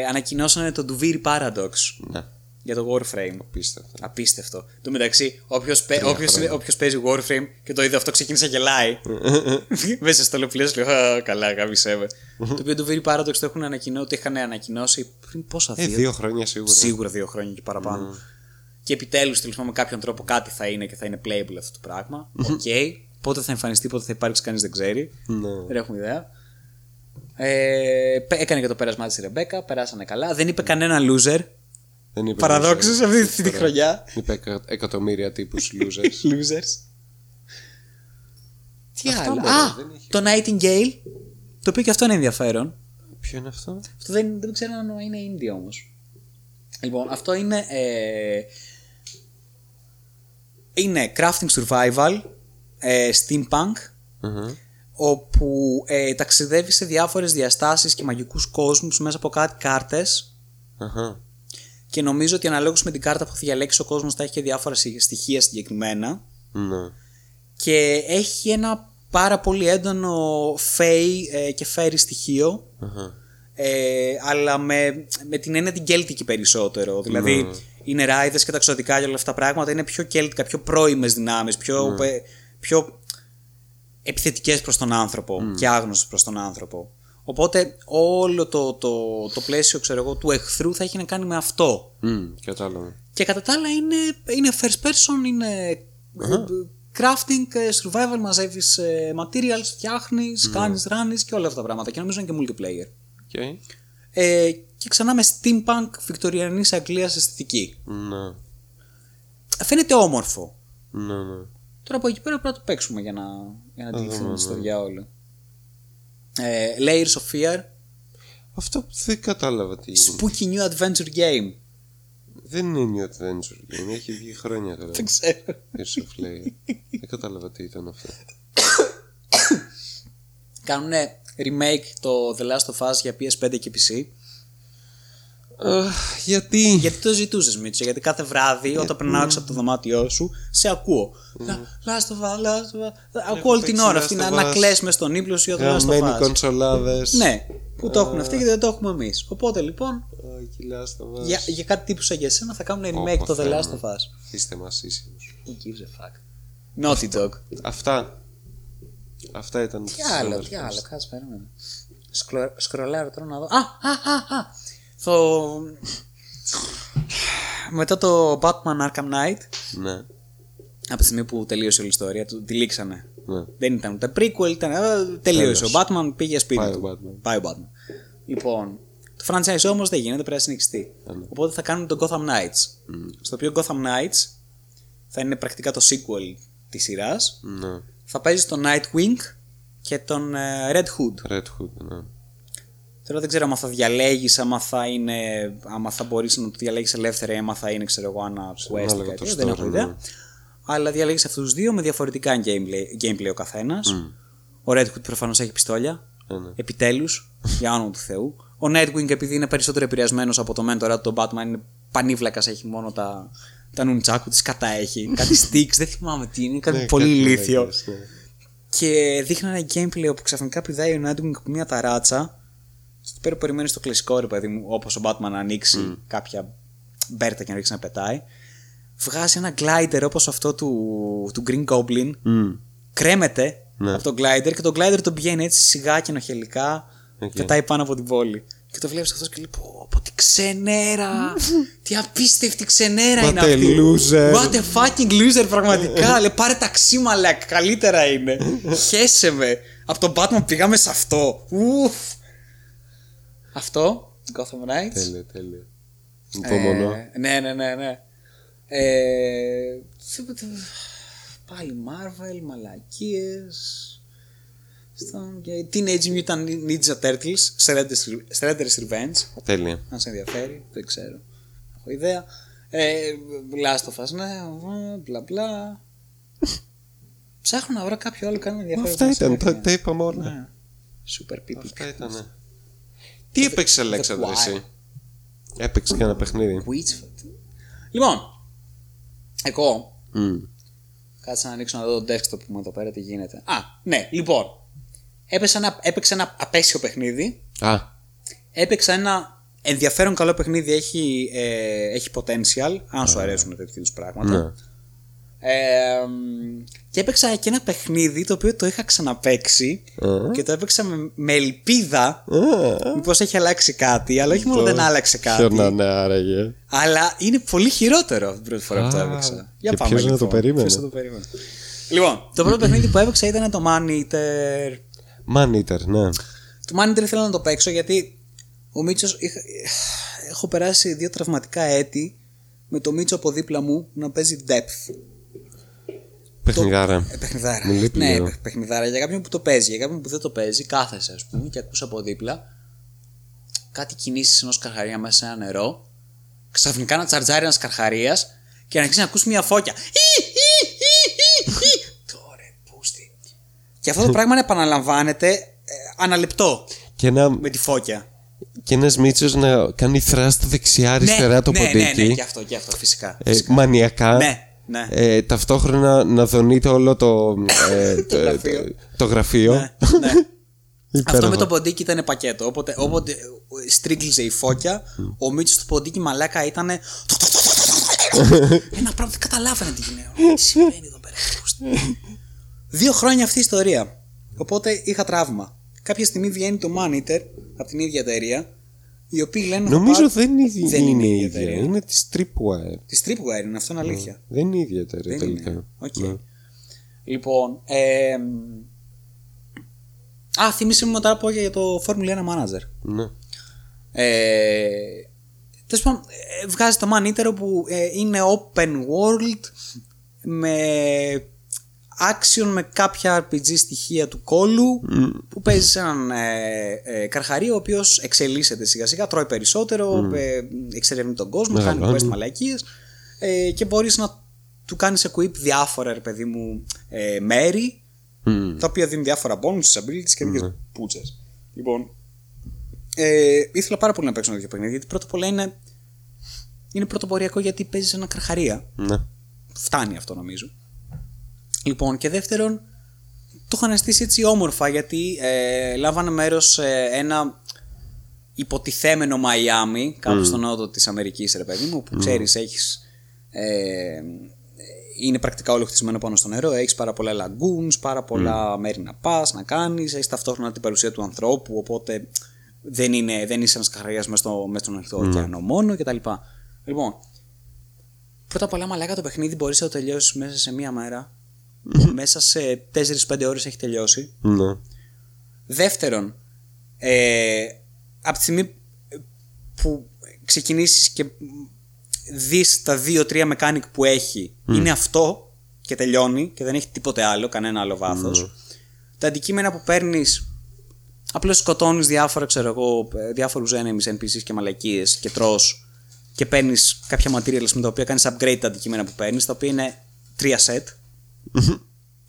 ανακοινώσανε το Duviri Paradox Ναι, για το Warframe. απίστευτο. Απίστευτο. Εν τω μεταξύ, όποιος χρόνια. όποιος παίζει Warframe και το είδε αυτό ξεκίνησε να γελάει. *laughs* Μέσα στο λεπτό λέει: «Α, Καλά, γάμισέ με. το οποίο το Duviri Paradox το έχουν ανακοινώσει, το είχαν ανακοινώσει πριν πόσα Ε, δύο. δύο χρόνια σίγουρα. Σίγουρα δύο χρόνια και παραπάνω. Και επιτέλους, τέλος πάντων, με κάποιον τρόπο κάτι θα είναι και θα είναι playable αυτό το πράγμα. Οκ. Πότε θα εμφανιστεί, πότε θα υπάρξει, κανείς δεν ξέρει. Ναι. Δεν έχουμε ιδέα. Ε, πέ- έκανε και το πέρασμά της η Ρεμπέκα, περάσανε καλά. Δεν είπε κανένα loser. Δεν είπε Παραδόξως loser. αυτή τη χρονιά. Είπε εκα- εκατομμύρια τύπους *laughs* losers. Losers. Τι Αυτό άλλο; μωρέ, Α, δεν έχει. το Nightingale. Το οποίο και αυτό είναι ενδιαφέρον. Ποιο είναι αυτό; Αυτό δεν, δεν ξέρω αν είναι indie όμως. Λοιπόν, αυτό είναι. Ε, είναι crafting survival, ε, steampunk, Μμμ. όπου ε, ταξιδεύει σε διάφορες διαστάσεις και μαγικούς κόσμους μέσα από κάτι κάρτες Αχα. και νομίζω ότι αναλόγως με την κάρτα που θα διαλέξει ο κόσμος θα έχει και διάφορα συ- στοιχεία συγκεκριμένα Ναι. και έχει ένα πάρα πολύ έντονο φέι ε, και φέρι στοιχείο Αχα. ε, αλλά με, με την έννοια την κέλτικη περισσότερο. Δηλαδή Ναι. είναι ράιδε και τα ξωτικά και όλα αυτά τα πράγματα είναι πιο κέλτικα, πιο πρώιμες δυνάμεις, πιο, Ναι. Ε, πιο επιθετικές προς τον άνθρωπο Ναι. και άγνωστες προς τον άνθρωπο. Οπότε όλο το, το, το πλαίσιο ξέρω εγώ, του εχθρού θα έχει να κάνει με αυτό. Μμ, Κατάλαβα. Και κατά τα άλλα είναι, είναι first person, είναι ε, crafting, ε, survival, μαζεύεις ε, materials, φτιάχνεις, Ναι. κάνεις, ράνεις και όλα αυτά τα πράγματα. Και νομίζω είναι και multiplayer. Okay. Ε, και ξανά με steampunk βικτοριανή Αγγλίας αισθητική. Ναι. Φαίνεται όμορφο. Ναι, ναι. Τώρα από εκεί πέρα πρέπει να το παίξουμε για να, για να δούμε, αντιληφθούμε στο ναι. διάολο. Ε, Layers of Fear, Αυτό που δεν κατάλαβα τι είναι. spooky new adventure game. Δεν είναι New Adventure Game. Έχει βγει χρόνια τώρα. Δεν ξέρω. Gears of Layer. δεν κατάλαβα τι ήταν αυτό. Κάνουν remake το The Last of Us για PS5 και PC. Αχ, γιατί; Γιατί το ζητούσες, Μίτσο, γιατί κάθε βράδυ όταν περνάω έξω από το δωμάτιό σου, σε ακούω. Last of Us, Last of Us. Ακούω όλη την παίξει ώρα Last αυτή of να, να Us. κλαις μες στον ύπνο σου για το Last of Γραμμένοι Us. κονσολάδες. Ναι, που το έχουν αυτοί και δεν το έχουμε εμείς. Οπότε λοιπόν, Όχι, Last of Us. για, για κάτι τύπου σαν για εσένα θα κάνουν remake Ω, το The Θεέ Last μου. of Us. Είστε μας ήσυχους. Who gives a fuck. Naughty Dog. Αυτά. Αυτά ήταν Τι άλλο, τι άλλο, κάτσε περίμενε. Σκλο- Σκρολάρω τώρα να δω. Α, α, α, α. Το... Μετά το Batman Arkham Knight, Ναι. από τη στιγμή που τελείωσε όλη η ιστορία, του τη λήξανε. Ναι. Δεν ήταν ούτε prequel, ήταν. ε, Τελείωσε. Τέλος. Ο Batman πήγε σπίτι Πάει του. ο Batman. Πάει ο Batman. Λοιπόν, το franchise όμως δεν γίνεται, πρέπει να συνεχιστεί. Ναι. Οπότε θα κάνουν το Gotham Knights. Στο οποίο Gotham Knights θα είναι πρακτικά το sequel της σειράς. Ναι. Θα παίζει τον Nightwing και τον ε, Red Hood. Red Hood, ναι. Τώρα δεν ξέρω άμα θα διαλέγεις, άμα θα είναι, άμα θα μπορείς να το διαλέγεις ελεύθερα ή άμα θα είναι ξέρω εγώ ένα quest ή Ανάλογα κάτι το τέτοιο, δεν story, έχω ιδέα. ναι. Αλλά διαλέγεις αυτούς τους δύο με διαφορετικά gameplay, gameplay ο καθένας. Ο Red Hood προφανώς έχει πιστόλια. Ε, ναι. Επιτέλους, για όνομα του Θεού. Ο Nightwing επειδή είναι περισσότερο επηρεασμένος από το Mentor, το Batman είναι πανίβλακας, έχει μόνο τα, τα νουντσάκου, τις κατά έχει, *laughs* κάτι sticks, δεν θυμάμαι τι είναι, κάτι Ναι, πολύ κάτι ηλίθιο. τέτοιο, ναι. Και δείχνανε gameplay όπου ξαφνικά πηδάει ο Nightwing από μια ταράτσα. Στο πέρα περιμένεις το κλασικό ρε παιδί μου, όπως ο Batman να ανοίξει κάποια μπέρτα και να ρίξει να πετάει. βγάζει ένα glider όπως αυτό του, του Green Goblin. Μμ. Κρέμεται Ναι. από τον glider και τον glider τον πηγαίνει έτσι σιγά και ενοχελικά. Οκ. Πετάει πάνω από την πόλη. Και το βλέπεις αυτός και λέει πω, πω τι ξενέρα. *laughs* τι απίστευτη ξενέρα What είναι a αυτή. loser. What a fucking loser πραγματικά. *laughs* λέει πάρε ταξί μαλακ, καλύτερα είναι. *laughs* Χέσε με. Από τον Batman πήγαμε σε αυτό. Ουφ. Αυτό. Gotham Knights. Τέλεια, τέλεια. Υπομονή. Ε, ναι, ναι, ναι, ναι. Ε, θε- θε- πάλι Marvel, μαλακίες. Στον- και Teenage Mutant Ninja Turtles, Shredder's- Shredder's Revenge. Τέλεια. Αν σε ενδιαφέρει, δεν ξέρω. Έχω ιδέα. Ε, Last of Us, ναι, μπλα μπλα. Ψάχνω να βρω κάποιο άλλο κανένα ενδιαφέρον. Αυτά που μας ήταν, έκανε. τα, τα είπαμε όλα. Ναι. Super Pipi. Αυτά ήταν. Τι έπαιξες, Αλέξανδρε, Wire. εσύ; Έπαιξες και ένα παιχνίδι. Witchfoot. Λοιπόν, εγώ Μμ. Κάτσε να ανοίξω να δω το desktop μου εδώ πέρα τι γίνεται. Α, ναι, λοιπόν. Έπαιξα ένα, έπαιξα ένα απέσιο παιχνίδι. Α, Έπαιξα ένα ενδιαφέρον καλό παιχνίδι. Έχει, ε, έχει potential, αν σου αρέσουν τέτοιου είδους πράγματα. ναι. Ε, μ, και έπαιξα και ένα παιχνίδι το οποίο το είχα ξαναπαίξει Α. και το έπαιξα με, με ελπίδα Α, μήπως έχει αλλάξει κάτι, αλλά όχι μόνο δεν άλλαξε κάτι, Ποιο να είναι άραγε. αλλά είναι πολύ χειρότερο από την πρώτη φορά που το Α, έπαιξα. και ποιος να το περίμενε; Ποιος θα το περίμενε; Λοιπόν, το πρώτο *clears throat* παιχνίδι που έπαιξα ήταν το Man Eater. Man Eater, ναι. Το Man Eater ήθελα να το παίξω γιατί ο Μίτσος είχα- έχω περάσει δύο τραυματικά έτη με το Μίτσο από δίπλα μου να παίζει depth. Παιχνιδάρα. Ε, παιχνιδάρα. Μου λείπει ναι, λίγο. παι- παιχνιδάρα. Για κάποιον που το παίζει, για κάποιον που δεν το παίζει, κάθεσαι, ας πούμε, και ακούς από δίπλα κάτι κινήσεις ενός καρχαρία μέσα σε ένα νερό. Ξαφνικά να τσαρτζάρει ένας καρχαρίας και να αρχίσει να ακούς μια φώκια. Ι, ι, ι, ι, ι. Τώρα, πούστη. Και αυτό το πράγμα να επαναλαμβάνεται ε, αναλεπτό Και, ένα, με τη φώκια. και ένας Μίτσος να κάνει θράστα δεξιά-αριστερά το ναι, ποντίκι. Ναι, ναι, και αυτό, και αυτό, φυσικά. ε, φυσικά. μανιακά. Ναι, ναι. Ε, ταυτόχρονα να δονείται όλο το, ε, *laughs* το, γραφείο. το- το γραφείο. ναι, ναι. *laughs* Αυτό Υπέροχο. με το ποντίκι ήταν πακέτο. Όποτε, όποτε στρίγκλιζε η φώκια, ο Μίτσος του ποντίκι μαλάκα ήταν. Ένα πράγμα δεν καταλάβαινε τι γίνεται. Τι συμβαίνει εδώ πέρα. Δύο χρόνια αυτή η ιστορία. Οπότε είχα τραύμα. Κάποια στιγμή βγαίνει το Maneater από την ίδια εταιρεία. Οι οποίοι λένε. θα Νομίζω πάρω- δεν είναι, η- Δεν είναι η η ίδια. εταιρεία. Είναι της Tripwire. Της Tripwire είναι, αυτό είναι αλήθεια. Δεν είναι η ίδια εταιρεία Δεν τελικά. είναι. Οκ. Ναι. Λοιπόν. Ε, α, θύμισε μου τώρα πω για το Formula 1 Manager. Ναι. Ε, τέλος πάντων, ε, βγάζει το Man Eater που ε, είναι open world με action με κάποια RPG στοιχεία του κόλου που παίζει έναν ε, ε, καρχαρίο ο οποίος εξελίσσεται σιγά σιγά, τρώει περισσότερο, ε, εξερευνεί τον κόσμο, κάνει Μεγαλώνει. quest μαλακίες ε, και μπορείς να του κάνεις equip διάφορα ρε παιδί μου ε, μέρη Μμ. τα οποία δίνουν διάφορα bonus, abilities και τέτοιες πούτσες. Λοιπόν, ε, ήθελα πάρα πολύ να παίξω ένα τέτοιο παιχνίδι γιατί πρώτα απ' όλα είναι, είναι πρωτοποριακό γιατί παίζεις ένα καρχαρία. Ναι. Φτάνει αυτό νομίζω. Λοιπόν, και δεύτερον, το είχα αναστήσει έτσι όμορφα γιατί ε, λάβανε μέρος σε ένα υποτιθέμενο Μαϊάμι, κάπου στο νότο της Αμερικής, ρε παιδί μου, που ξέρεις έχεις... Ε, είναι πρακτικά όλο χτισμένο πάνω στο νερό. Έχεις πάρα πολλά lagoons, πάρα πολλά μέρη να πας, να κάνεις. Έχεις ταυτόχρονα την παρουσία του ανθρώπου, οπότε δεν, είναι, δεν είσαι ένας καρχαρία μέσα, στο, μέσα στον ανοιχτό ωκεανό μόνο κτλ. Λοιπόν, πρώτα απ' όλα, μαλάκα το παιχνίδι μπορείς να το τελειώσεις μέσα σε μία μέρα. Μέσα σε 4-5 ώρες έχει τελειώσει. Ναι. Δεύτερον, ε, από τη στιγμή που ξεκινήσεις και δεις τα 2-3 mechanic που έχει, είναι αυτό και τελειώνει και δεν έχει τίποτε άλλο, κανένα άλλο βάθος. Τα αντικείμενα που παίρνεις, απλώς σκοτώνεις διάφορα, ξέρω εγώ, ε, διάφορους enemies, NPCs και μαλακίες και τρως και παίρνεις κάποια materials με τα οποία κάνεις upgrade τα αντικείμενα που παίρνεις, τα οποία είναι 3 set.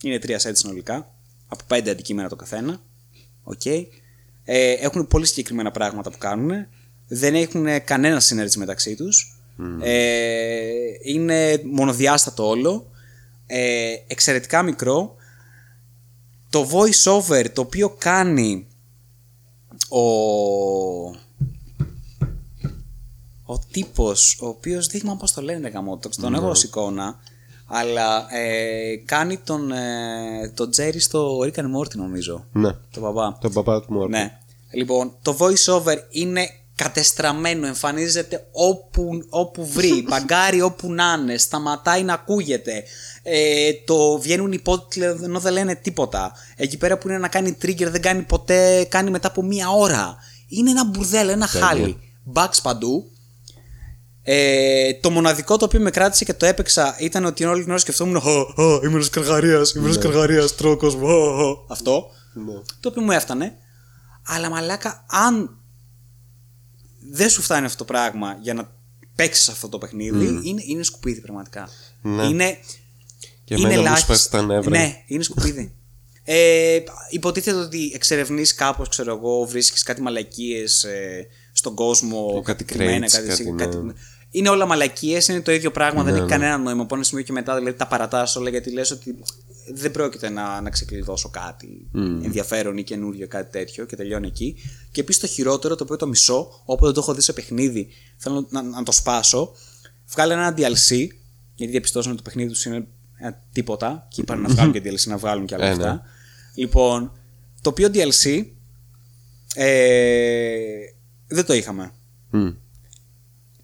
Είναι τρία set συνολικά. Από πέντε αντικείμενα το καθένα. Οκ. Ε, έχουν πολύ συγκεκριμένα πράγματα που κάνουν. Δεν έχουν κανένα synergy μεταξύ τους. Ε, είναι μονοδιάστατο όλο. Ε, εξαιρετικά μικρό. Το voice over το οποίο κάνει ο... ο τύπος ο οποίος δεν θυμάμαι πώς το λένε γαμό, το- τον έχω ως εικόνα αλλά ε, κάνει τον, ε, τον Τζέρι στο Rick and Morty νομίζω. Ναι. Το παπά. Τον παπά του Μόρκου. Ναι. Λοιπόν, το voice over είναι κατεστραμμένο, εμφανίζεται όπου, όπου βρει, *laughs* μπαγκάρει όπου να είναι, σταματάει να ακούγεται. Ε, το βγαίνουν υπότιτλοι ενώ δεν λένε τίποτα. Εκεί πέρα που είναι να κάνει trigger δεν κάνει ποτέ, κάνει μετά από μία ώρα. Είναι ένα μπουρδέλο, ένα χάλι. Bugs παντού. Ε, το μοναδικό το οποίο με κράτησε και το έπαιξα ήταν ότι όλη την ώρα σκεφτόμουν «Χα, χα, είμαι ένας καργαρίας, είμαι ένας καργαρίας, τρώω κόσμο, χα, χα». Αυτό Ναι. το οποίο μου έφτανε. Αλλά μαλάκα, αν δεν σου φτάνει αυτό το πράγμα για να παίξεις αυτό το παιχνίδι, είναι, είναι σκουπίδι πραγματικά. Ναι. Είναι, Και εμένα μου ελάχιστο- σπάσει τα νεύρα. Ναι, είναι σκουπίδι. ε, υποτίθεται ότι εξερευνείς κάπως, ξέρω εγώ, βρίσκεις κάτι μαλακίες στον κόσμο. Ε, κάτι κρυμμένα, crates, κάτι, ναι. Είναι όλα μαλακίες, είναι το ίδιο πράγμα, δεν Ναι, έχει ναι. κανένα νόημα. Από ένα σημείο και μετά δηλαδή τα παρατά όλα γιατί λες ότι δεν πρόκειται να, να ξεκλειδώσω κάτι ενδιαφέρον ή καινούριο, κάτι τέτοιο και τελειώνει εκεί. Και επίσης το χειρότερο, το οποίο το μισό, όποτε το έχω δει σε παιχνίδι, θέλω να, να το σπάσω. Βγάλε ένα DLC, γιατί διαπιστώσαν ότι το παιχνίδι τους είναι ένα τίποτα και είπαν να βγάλουν και DLC, να βγάλουν και άλλα Ε, αυτά. ναι. Λοιπόν, το οποίο DLC ε, δεν το είχαμε. Μμ.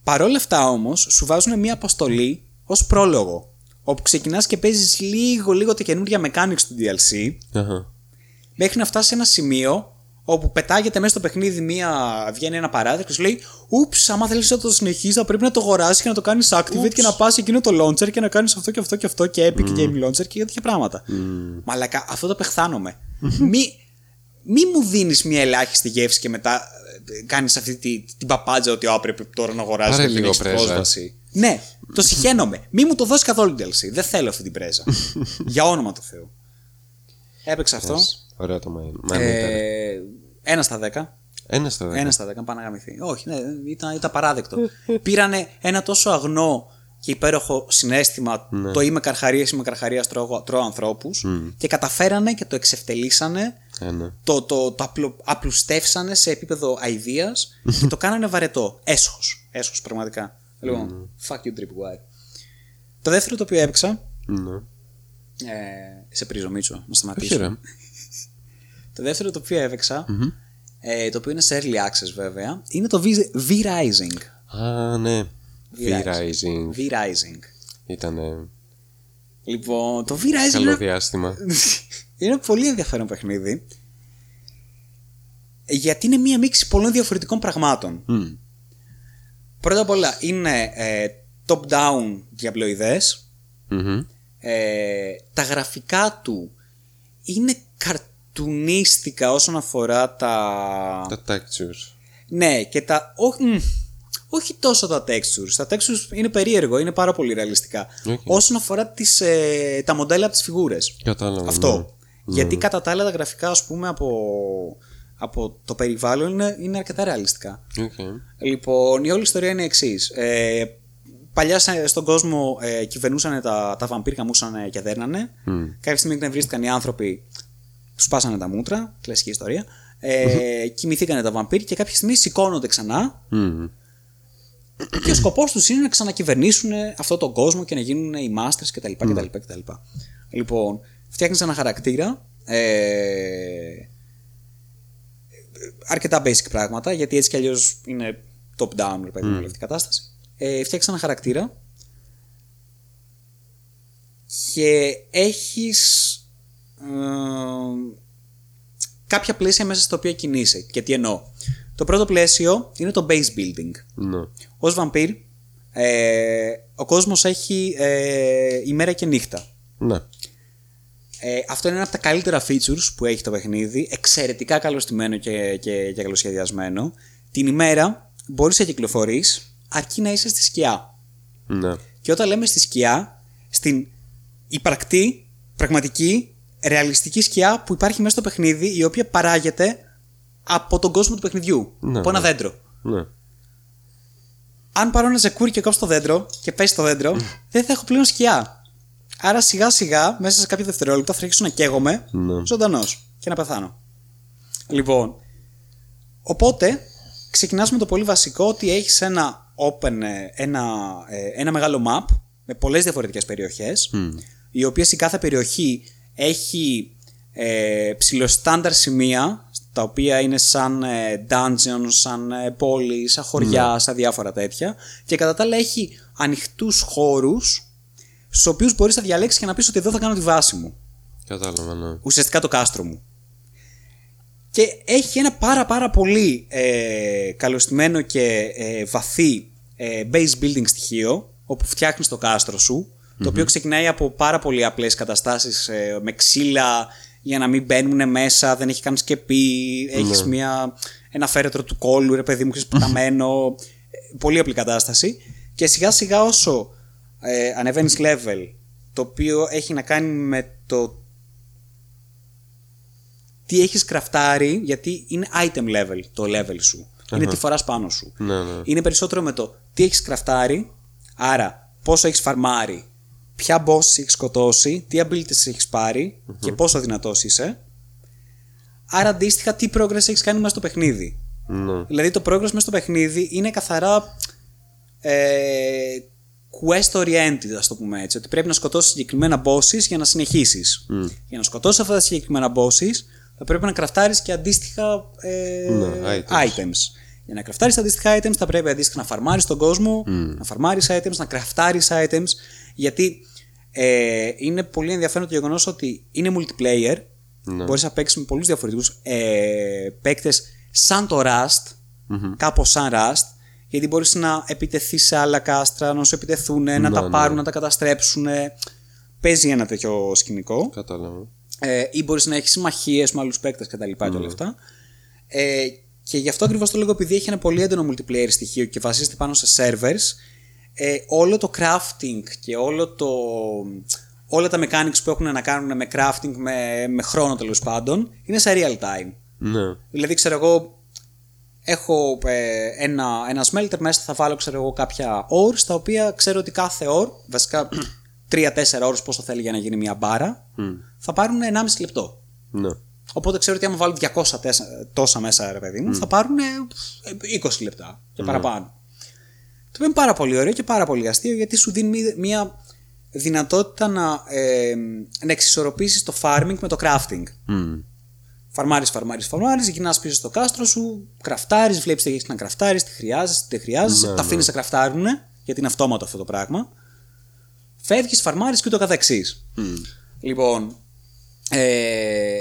Παρ' όλα αυτά όμως, σου βάζουν μια αποστολή ως πρόλογο. Όπου ξεκινάς και παίζεις λίγο, λίγο τα καινούργια mechanics του DLC, Αχα. μέχρι να φτάσεις σε ένα σημείο όπου πετάγεται μέσα στο παιχνίδι μία, βγαίνει ένα παράδειγμα και σου λέει Ούψ, άμα θέλεις να το συνεχίσεις, θα πρέπει να το αγοράσεις και να το κάνεις activate και να πας εκείνο το launcher και να κάνεις αυτό και αυτό και αυτό και Epic Game Launcher και τέτοια πράγματα. Μαλακά, αυτό το πεχθάνομαι. μη, μη μου δίνεις μια ελάχιστη γεύση και μετά κάνεις αυτή τη, την παπάντζα ότι «Α, πρέπει τώρα να αγοράσει Πάρε και δεν λίγο έχεις πρέζα. πρόσβαση. Ναι, το συχαίνομαι. Μη μου το δώσεις καθόλου DLC. Δεν θέλω αυτή την πρέζα. *laughs* Για όνομα του Θεού. Έπαιξα αυτό. Ωραίο το main. Main ήταν. Ε, ένα στα δέκα. Ένα στα δέκα. Ένα στα δέκα, πάνε να γαμηθεί. Όχι, ναι, ήταν, ήταν παράδεκτο. Πήρανε ένα τόσο αγνό και υπέροχο συνέστημα. Ναι. Το είμαι καρχαρίας, είμαι καρχαρίας, τρώω, τρώω ανθρώπους. Και καταφέρανε και το εξευτελίσανε. Ε, ναι. Το, το, το απλο, απλουστεύσανε σε επίπεδο αηδίας και το κάνανε βαρετό. Έσχος. Έσχος, πραγματικά. Λοιπόν, fuck you, Tripwire. Το δεύτερο το οποίο έπαιξα. Ναι. Ε, σε πρίζω, Μίτσο, να Όχι σταματήσω. ρε. *laughs* Το δεύτερο το οποίο έπαιξα, ε, το οποίο είναι σε early access βέβαια, είναι το V- V-Rising. Α, ναι. V-Rising. V-Rising. V-Rising. Ήτανε Λοιπόν, το V-Rising καλό είναι, διάστημα. *laughs* είναι πολύ ενδιαφέρον παιχνίδι. Γιατί είναι μία μίξη πολλών διαφορετικών πραγμάτων. Μμ. Πρώτα απ' όλα είναι ε, top-down διαπλοειδές. Μμμ. Ε, τα γραφικά του είναι καρτουνίστικα όσον αφορά τα... Τα textures. Ναι, και τα. Όχι, μ, όχι τόσο τα textures. Τα textures είναι περίεργο, είναι πάρα πολύ ρεαλιστικά. Οκ. Όσον αφορά τις, ε, τα μοντέλα από τις φιγούρες. Κατάλαβα. Αυτό. Ναι. Γιατί κατά τα άλλα τα γραφικά, ας πούμε, από, από το περιβάλλον είναι, είναι αρκετά ρεαλιστικά. Οκ. Λοιπόν, η όλη ιστορία είναι εξής. Ε, παλιά σε- στον κόσμο ε, κυβερνούσαν τα, τα βαμπύρ, γαμούσαν και δέρνανε. Μμ. Κάποια στιγμή εκνευρίστηκαν οι άνθρωποι, τους σπάσανε τα μούτρα, κλασική ιστορία. Ε, κοιμηθήκανε τα βαμπύρ και κάποια στιγμή σηκώνονται ξανά Μμ. και ο σκοπός τους είναι να ξανακυβερνήσουν αυτόν τον κόσμο και να γίνουν οι masters κτλ. κτλ, κτλ. Λοιπόν, φτιάχνεις ένα χαρακτήρα. Ε, αρκετά basic πράγματα, γιατί έτσι κι αλλιώς είναι top-down, ρε παιδί μου, όλη αυτή η κατάσταση. Ε, φτιάχνει ένα χαρακτήρα και έχεις ε, κάποια πλαίσια μέσα στα οποία κινείσαι. Και τι εννοώ. Το πρώτο πλαίσιο είναι το base building. Ναι. Ως βαμπύρ, ε, ο κόσμος έχει ε, ημέρα και νύχτα. Ναι. Ε, αυτό είναι ένα από τα καλύτερα features που έχει το παιχνίδι. Εξαιρετικά καλωστημένο και, και, και καλοσχεδιασμένο. Την ημέρα μπορείς να κυκλοφορείς αρκεί να είσαι στη σκιά. Ναι. Και όταν λέμε στη σκιά, στην υπαρκτή, πραγματική, ρεαλιστική σκιά που υπάρχει μέσα στο παιχνίδι, η οποία παράγεται από τον κόσμο του παιχνιδιού. Ναι, από ένα ναι. δέντρο. Ναι. Αν πάρω ένα ζεκούρι και κόψω το δέντρο και πέσει το δέντρο, δεν θα έχω πλέον σκιά. Άρα σιγά σιγά, μέσα σε κάποια δευτερόλεπτα, θα αρχίσω να καίγομαι Ναι. ζωντανός και να πεθάνω. Λοιπόν, οπότε ξεκινάς με το πολύ βασικό ότι έχεις ένα open ε, ένα, ε, ένα μεγάλο map με πολλές διαφορετικές περιοχές οι οποίες η κάθε περιοχή έχει ε, ψηλοστάνταρ σημεία τα οποία είναι σαν ε, dungeons, σαν ε, πόλεις, σαν χωριά, σαν διάφορα τέτοια και κατά τα άλλα έχει ανοιχτούς χώρους στους οποίους μπορείς να διαλέξεις και να πεις ότι εδώ θα κάνω τη βάση μου. Κατάλαβα, ναι. ουσιαστικά το κάστρο μου. Και έχει ένα πάρα πάρα πολύ ε, καλωστημένο και ε, βαθύ ε, base building στοιχείο όπου φτιάχνεις το κάστρο σου το οποίο ξεκινάει από πάρα πολύ απλές καταστάσεις ε, με ξύλα για να μην μπαίνουν μέσα, δεν έχει καν σκεπή, έχεις μια, ένα φέρετρο του κόλλου, ρε παιδί μου, έχεις *laughs* πεταμένο, ε, πολύ απλή κατάσταση. Και σιγά σιγά όσο ε, ανεβαίνεις level το οποίο έχει να κάνει με το τι έχεις κραφτάρει, γιατί είναι item level το level σου. Είναι τι φοράς πάνω σου. Ναι, ναι. Είναι περισσότερο με το τι έχεις κραφτάρει, άρα πόσο έχεις φαρμάρει, ποια bosses έχεις σκοτώσει, τι abilities έχεις πάρει και πόσο δυνατός είσαι. Άρα αντίστοιχα τι progress έχεις κάνει μέσα στο παιχνίδι. Ναι. Δηλαδή το progress μέσα στο παιχνίδι είναι καθαρά ε, quest oriented, ας το πούμε έτσι. Ότι πρέπει να σκοτώσεις συγκεκριμένα bosses για να συνεχίσεις. Για να σκοτώσεις αυτά τα συγκεκριμένα bosses, θα πρέπει να κραφτάρεις και αντίστοιχα ε, Ναι, items. Για να κραφτάρεις αντίστοιχα items, θα πρέπει αντίστοιχα να φαρμάρεις τον κόσμο, να φαρμάρεις items, να κραφτάρεις items. Γιατί ε, είναι πολύ ενδιαφέρον το γεγονός ότι είναι multiplayer. Ναι. Μπορείς να παίξεις με πολλούς διαφορετικούς ε, παίκτες σαν το Rust, κάπως σαν Rust, γιατί μπορείς να επιτεθεί σε άλλα κάστρα, να σου επιτεθούν, να τα ναι. πάρουν, να τα καταστρέψουν. Παίζει ένα τέτοιο σκηνικό. Κατάλαβα. Ε, ή μπορείς να έχεις συμμαχίες με άλλους παίκτες κτλ. Και, όλα αυτά. Ε, και γι' αυτό ακριβώς το λέγω επειδή έχει ένα πολύ έντονο multiplayer στοιχείο και βασίζεται πάνω σε servers, ε, όλο το crafting και όλο το, όλα τα mechanics που έχουν να κάνουν με crafting, με, με χρόνο τέλος πάντων, είναι σε real time. Ναι. Δηλαδή, ξέρω εγώ, έχω ε, ένα, ένα smelter μέσα, θα βάλω ξέρω εγώ, κάποια ore, τα οποία ξέρω ότι κάθε ore, βασικά *clears throat* 3-4 ώρες πόσο θέλει για να γίνει μια μπάρα, θα πάρουν 1,5 λεπτό. Ναι. Οπότε ξέρω ότι άμα βάλω 200 τέσα- τόσα μέσα, ρε παιδί μου, θα πάρουν ε, 20 λεπτά και παραπάνω. Το οποίο είναι πάρα πολύ ωραίο και πάρα πολύ αστείο γιατί σου δίνει μη- μια δυνατότητα να, ε, να εξισορροπήσεις το farming με το crafting. Μμ. Φαρμάρεις, φαρμάρεις, φαρμάρεις, γυρνάς πίσω στο κάστρο σου, κραφτάρεις, βλέπεις τι έχεις να κραφτάρεις, τι χρειάζεσαι, τι δεν χρειάζεσαι, Ναι, τα ναι. αφήνεις να κραφτάρουν, γιατί είναι αυτόματο αυτό το πράγμα. Φεύγεις, φαρμάρεις και ούτω καθεξής. Λοιπόν, ε,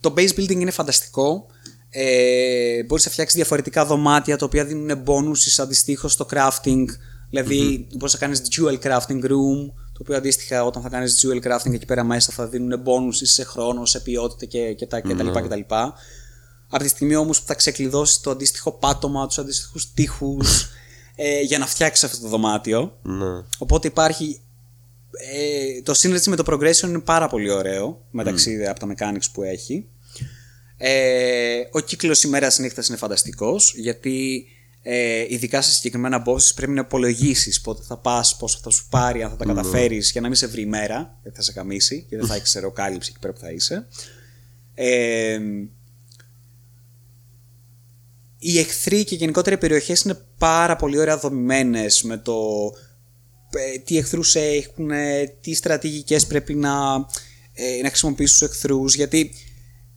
το base building είναι φανταστικό. Ε, μπορείς να φτιάξεις διαφορετικά δωμάτια τα οποία δίνουν bonuses αντιστοίχως στο crafting. Δηλαδή μπορείς να κάνεις dual crafting room το οποίο αντίστοιχα όταν θα κάνεις dual crafting εκεί πέρα μέσα θα δίνουν bonuses σε χρόνο, σε ποιότητα και, και, τα, και τα λοιπά και τα λοιπά. Από τη στιγμή όμως που θα ξεκλειδώσεις το αντίστοιχο πάτωμα, τους αντίστοιχους τείχους *laughs* ε, για να φτιάξεις αυτό το δωμάτιο. Ναι. Οπότε υπάρχει. Ε, το synergy με το progression είναι πάρα πολύ ωραίο μεταξύ από τα mechanics που έχει. Ε, ο κύκλος ημέρας νύχτας είναι φανταστικός γιατί ε, ειδικά σε συγκεκριμένα bosses πρέπει να υπολογίσεις πότε θα πας, πόσο θα σου πάρει, αν θα τα καταφέρεις για να μην σε βρει η μέρα γιατί θα σε καμίσει και δεν θα έχεις αεροκάλυψη εκεί πέρα που θα είσαι. Ε, οι εχθροί και γενικότερα οι περιοχές είναι πάρα πολύ ωραία δομημένες με το ε, τι εχθρούς έχουν, ε, τι στρατηγικές πρέπει να, ε, να χρησιμοποιήσεις στους εχθρούς γιατί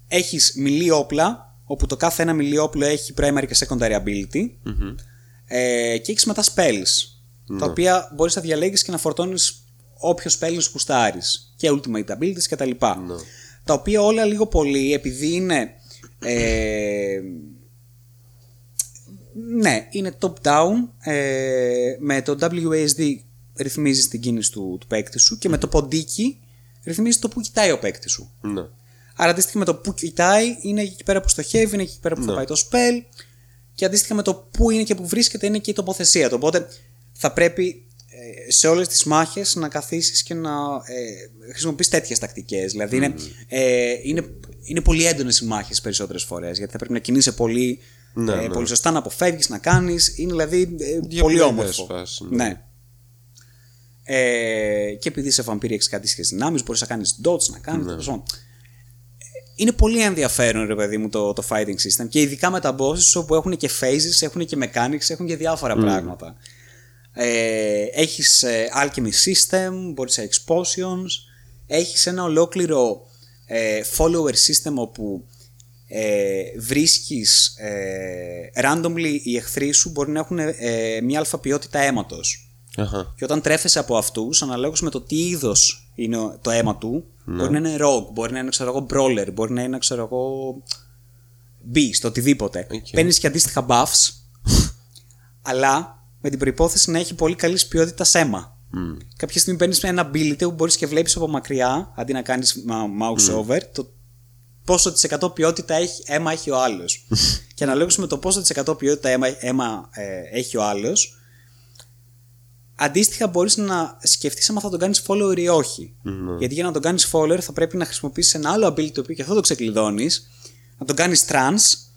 έχεις μιλή όπλα όπου το κάθε ένα μιλή όπλο έχει primary και secondary ability ε, και έχεις μετά spells τα οποία μπορείς να διαλέγεις και να φορτώνεις όποιο spell σου κουστάρεις και ultimate abilities και τα λοιπά. Τα οποία όλα λίγο πολύ επειδή είναι ε, ναι, είναι top-down. Ε, με το WASD ρυθμίζεις την κίνηση του, του παίκτη σου και με το ποντίκι ρυθμίζεις το που κοιτάει ο παίκτη σου. Ναι. Άρα αντίστοιχα με το που κοιτάει είναι εκεί πέρα που στοχεύει, είναι εκεί πέρα που θα Ναι. πάει το spell και αντίστοιχα με το που είναι και που βρίσκεται είναι και η τοποθεσία του. Οπότε θα πρέπει ε, σε όλες τις μάχες να καθίσεις και να ε, χρησιμοποιείς τέτοιες τακτικές. Δηλαδή είναι, ε, είναι, είναι πολύ έντονες οι μάχες τις περισσότερες φορές γιατί θα πρέπει να κινείσαι πολύ, Ναι, ε, ναι. πολύ σωστά, να αποφεύγεις, να κάνεις. Είναι δηλαδή ε, Για πολύ πολλές όμορφο. φάσεις, ναι. ναι. Ε, και επειδή είσαι βαμπύρι έχεις κάτι σχέσεις δυνάμεις, μπορείς να κάνεις dodge, να κάνεις... τέλος πάντων. Είναι πολύ ενδιαφέρον, ρε παιδί μου, το, το fighting system. Και ειδικά με τα bosses όπου έχουν και phases, έχουν και mechanics, έχουν και διάφορα πράγματα. Ε, έχεις ε, alchemy system, μπορείς να έχεις potions, έχεις ένα ολόκληρο ε, follower system όπου ε, βρίσκεις ε, randomly οι εχθροί σου μπορεί να έχουν ε, μια αλφα ποιότητα αίματος. Αχα. Και όταν τρέφεσαι από αυτούς, αναλόγως με το τι είδος είναι ο- το αίμα του, μπορεί να είναι rogue, μπορεί να είναι ξέρω εγώ brawler, μπορεί να είναι ξέρω εγώ beast, οτιδήποτε. ΟΚ. Παίρνεις και αντίστοιχα buffs, *laughs* αλλά με την προϋπόθεση να έχει πολύ καλής ποιότητας αίμα. Κάποια στιγμή παίρνεις ένα ability που μπορείς και βλέπεις από μακριά, αντί να κάνεις mouse over, το πόσο τη εκατό ποιότητα έχει, αίμα έχει ο άλλος. *laughs* και αναλόγως με το πόσο τη εκατό ποιότητα αίμα, αίμα ε, έχει ο άλλος, αντίστοιχα μπορείς να σκεφτείς αν θα τον κάνεις follower ή όχι. Γιατί για να τον κάνεις follower θα πρέπει να χρησιμοποιήσεις ένα άλλο ability το οποίο και αυτό το ξεκλειδώνεις, να τον κάνεις trans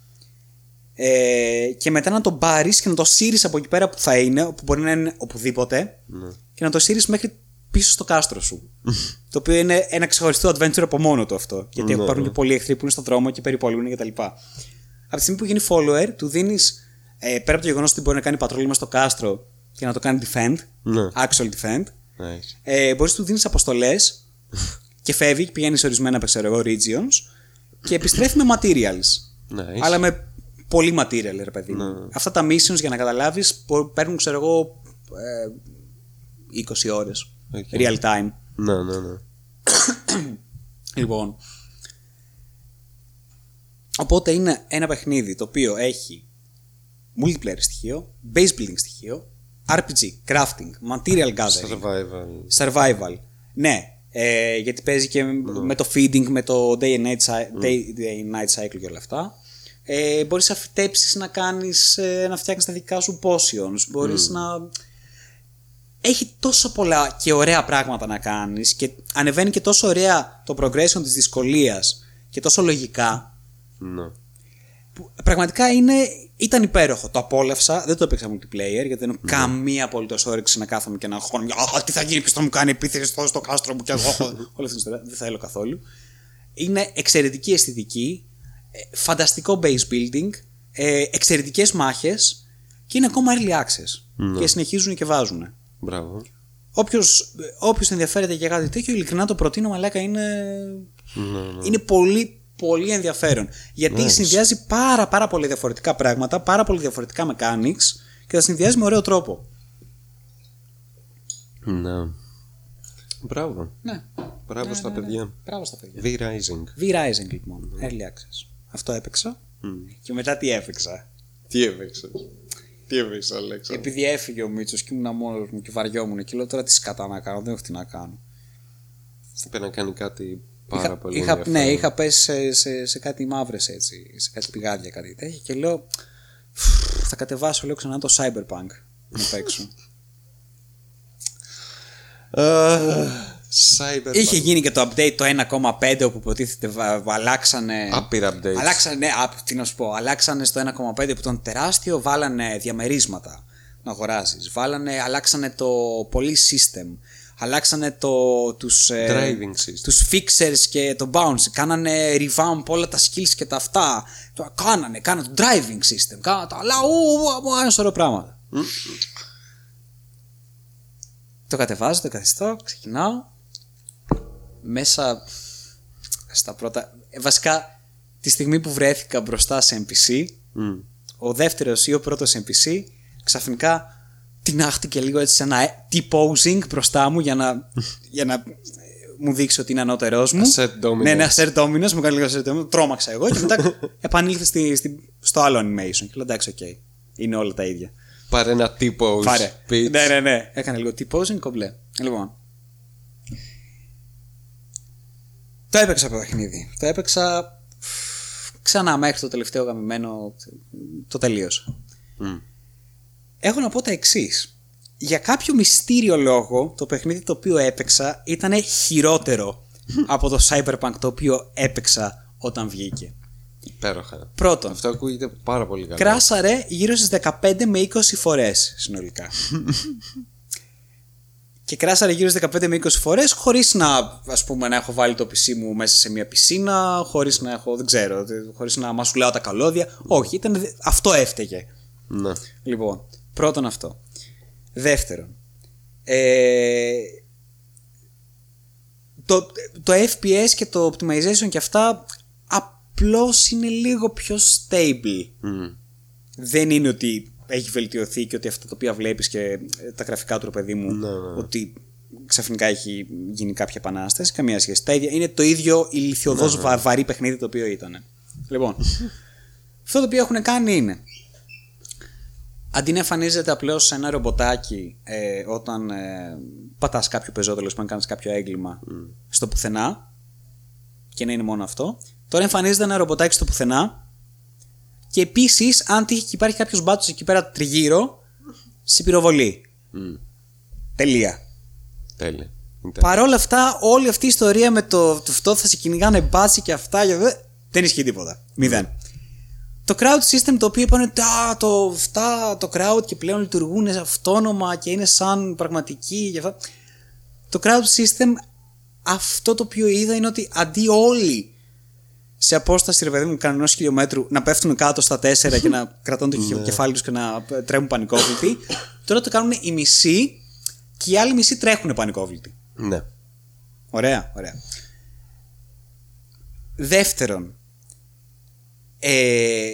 ε, και μετά να τον πάρεις και να το σύρεις από εκεί πέρα που θα είναι, που μπορεί να είναι οπουδήποτε, και να το σύρεις μέχρι πίσω στο κάστρο σου. *laughs* το οποίο είναι ένα ξεχωριστό adventure από μόνο του αυτό. Γιατί Ναι, υπάρχουν ναι. και πολλοί εχθροί που είναι στον δρόμο και περιπολούν κτλ. Από τη στιγμή που γίνει follower, του δίνεις ε, πέρα από το γεγονός ότι μπορεί να κάνει πατρόλημα στο κάστρο και να το κάνει defend, Ναι. actual defend, Nice. ε, μπορείς να του δίνεις αποστολές και φεύγει και πηγαίνει σε ορισμένα ξέρω εγώ, regions και επιστρέφει με materials. Nice. Αλλά με πολύ material, ρε παιδί. μου. Ναι. Αυτά τα missions για να καταλάβεις παίρνουν, ξέρω εγώ, ε, 20 ώρες. ΟΚ. Real time. Ναι, ναι, ναι. Λοιπόν. Οπότε είναι ένα παιχνίδι το οποίο έχει multiplayer στοιχείο, base building στοιχείο, RPG, crafting, material gathering, Survival. survival. Ναι, ε, γιατί παίζει και με το feeding, με το day and night, cy- day, day and night cycle και όλα αυτά. Ε, μπορείς να φυτέψεις να κάνεις, ε, να φτιάξεις τα δικά σου potions, μπορείς να... Έχει τόσο πολλά και ωραία πράγματα να κάνεις και ανεβαίνει και τόσο ωραία το progression της δυσκολίας και τόσο λογικά Ναι. που πραγματικά είναι, ήταν υπέροχο. Το απόλαυσα. Δεν το έπαιξα multiplayer γιατί δεν έχω καμία απολύτω όρεξη να κάθομαι και να αγχώνω. Α, τι θα γίνει, ποιος θα μου κάνει επίθεση στο, στο κάστρο μου και εγώ. έχω-» *laughs* Όλη αυτή την ιστορία. Δεν θέλω καθόλου. Είναι εξαιρετική αισθητική, ε, φανταστικό base building, ε, εξαιρετικές μάχες και είναι ακόμα early access. Και συνεχίζουν και βάζουν. Μπράβο. Όποιος, όποιος ενδιαφέρεται για κάτι τέτοιο, ειλικρινά το προτείνω, μαλάκα είναι, Ναι, ναι. είναι πολύ, πολύ ενδιαφέρον. Γιατί Nice. συνδυάζει πάρα, πάρα πολύ διαφορετικά πράγματα, πάρα πολύ διαφορετικά mechanics και τα συνδυάζει με ωραίο τρόπο. Ναι. Μπράβο. Ναι. Μπράβο στα παιδιά. Μπράβο στα παιδιά. V-Rising. V-Rising λοιπόν, early access. Αυτό έπαιξα. Και μετά τι έπαιξα. Τι έπαιξε. Τι έπαιξε, Αλέξα. Επειδή έφυγε ο Μίτσος και ήμουν μόνος μου και βαριόμουν και λέω τώρα τι σκατά να κάνω, δεν έχω τι να κάνω. Είπε να κάνει κάτι πάρα είχα, πολύ είχα, ναι, ενδιαφέρον. είχα πέσει σε, σε, σε κάτι μαύρες έτσι, σε κάτι πηγάδια, κάτι τέτοια και λέω «Φου, θα κατεβάσω λέω ξανά το Cyberpunk να *laughs* παίξω. Ah, Cyberpunk. Είχε γίνει και το update το 1,5 όπου υποτίθεται βα- βα- αλλάξανε. Άπειρα updates. Αλλάξανε, ναι, α, τι να σου πω, αλλάξανε στο 1,5 που ήταν τεράστιο, βάλανε διαμερίσματα να αγοράζεις. Βάλανε, αλλάξανε το πολύ system. Αλλάξανε το, τους, ε, Driving system. τους fixers και το bounce. Κάνανε revamp όλα τα skills και τα αυτά. Το κάνανε, κάνανε το driving system. Κάνανε τα άλλα, ου, ου, ου, ένα σωρό πράγματα. Το κατεβάζω, το καθιστώ, ξεκινάω. Μέσα στα πρώτα. ε, Βασικά, τη στιγμή που βρέθηκα μπροστά σε NPC, Μμ. ο δεύτερος ή ο πρώτος NPC ξαφνικά τεινάχτηκε λίγο έτσι σε ένα ε, T-posing μπροστά μου για να, για να ε, μου δείξει ότι είναι ανώτερός μου. Assert dominance. Ναι, ναι, assert dominance, μου κάνει λίγο assert dominance, τρόμαξα εγώ και μετά *laughs* επανήλθε στη, στη- στο άλλο animation. Και λέω εντάξει, ΟΚ, είναι όλα τα ίδια. Πάρε ένα τύπο Πάρε. speech. Ναι, ναι, ναι. Έκανε λίγο T-posing, κομπλέ. Λοιπόν. Το έπαιξα το παιχνίδι. Το έπαιξα ξανά μέχρι το τελευταίο γαμημένο. Το τελείωσα. Μμ. Έχω να πω τα εξής. Για κάποιο μυστήριο λόγο, το παιχνίδι το οποίο έπαιξα ήταν χειρότερο από το Cyberpunk το οποίο έπαιξα όταν βγήκε. Υπέροχα. Πρώτον, Αυτό ακούγεται πάρα πολύ καλά. κράσαρε γύρω στις 15 με 20 φορές συνολικά. Και κράσαρε γύρω στις 15 με 20 φορές, χωρίς να, ας πούμε, να έχω βάλει το PC μου μέσα σε μια πισίνα, χωρίς να έχω, δεν ξέρω, χωρίς να μασουλάω τα καλώδια. Όχι, ήταν, αυτό έφταιγε. Ναι. Λοιπόν, πρώτον αυτό. Δεύτερον, ε, το, το FPS και το optimization και αυτά απλώς είναι λίγο πιο stable. Μμ. Δεν είναι ότι έχει βελτιωθεί και ότι αυτά τα οποία βλέπεις και ε, τα γραφικά του, ρε παιδί μου, Ναι, ναι. ότι ξαφνικά έχει γίνει κάποια επανάσταση. Καμία σχέση. Τα ίδια, είναι το ίδιο ηλικιωδώς Ναι, βα- βαρύ παιχνίδι το οποίο ήταν. Λοιπόν, *laughs* αυτό το οποίο έχουν κάνει είναι αντί να εμφανίζεται απλώς ένα ρομποτάκι ε, όταν ε, πατάς κάποιο πεζό, τέλο πάντων κάνεις κάποιο έγκλημα στο πουθενά και να είναι μόνο αυτό. Τώρα εμφανίζεται ένα ρομποτάκι στο πουθενά και επίσης, αν τύχει και υπάρχει κάποιος μπάτσος εκεί πέρα τριγύρω, σε πυροβολεί. Μμ. Τελεία. Τέλεια. Είναι τέλεια. Παρ' όλα αυτά, όλη αυτή η ιστορία με το, το αυτό θα σε κυνηγάνε μπάτσι και αυτά και δε, δεν ισχύει τίποτα. Μηδέν. Το crowd system το οποίο είπαν τα, το, αυτά, το crowd και πλέον λειτουργούν αυτόνομα και είναι σαν πραγματική και αυτά. Το crowd system αυτό το οποίο είδα είναι ότι αντί όλοι σε απόσταση ρε παιδί μου κανένα χιλιόμετρου να πέφτουν κάτω στα τέσσερα και να *laughs* κρατούν το χει- κεφάλι τους και να τρέμουν πανικόβλητοι τώρα το κάνουν οι μισοί και οι άλλοι μισοί τρέχουν πανικόβλητοι. Ναι. Ωραία, ωραία. Δεύτερον, ε,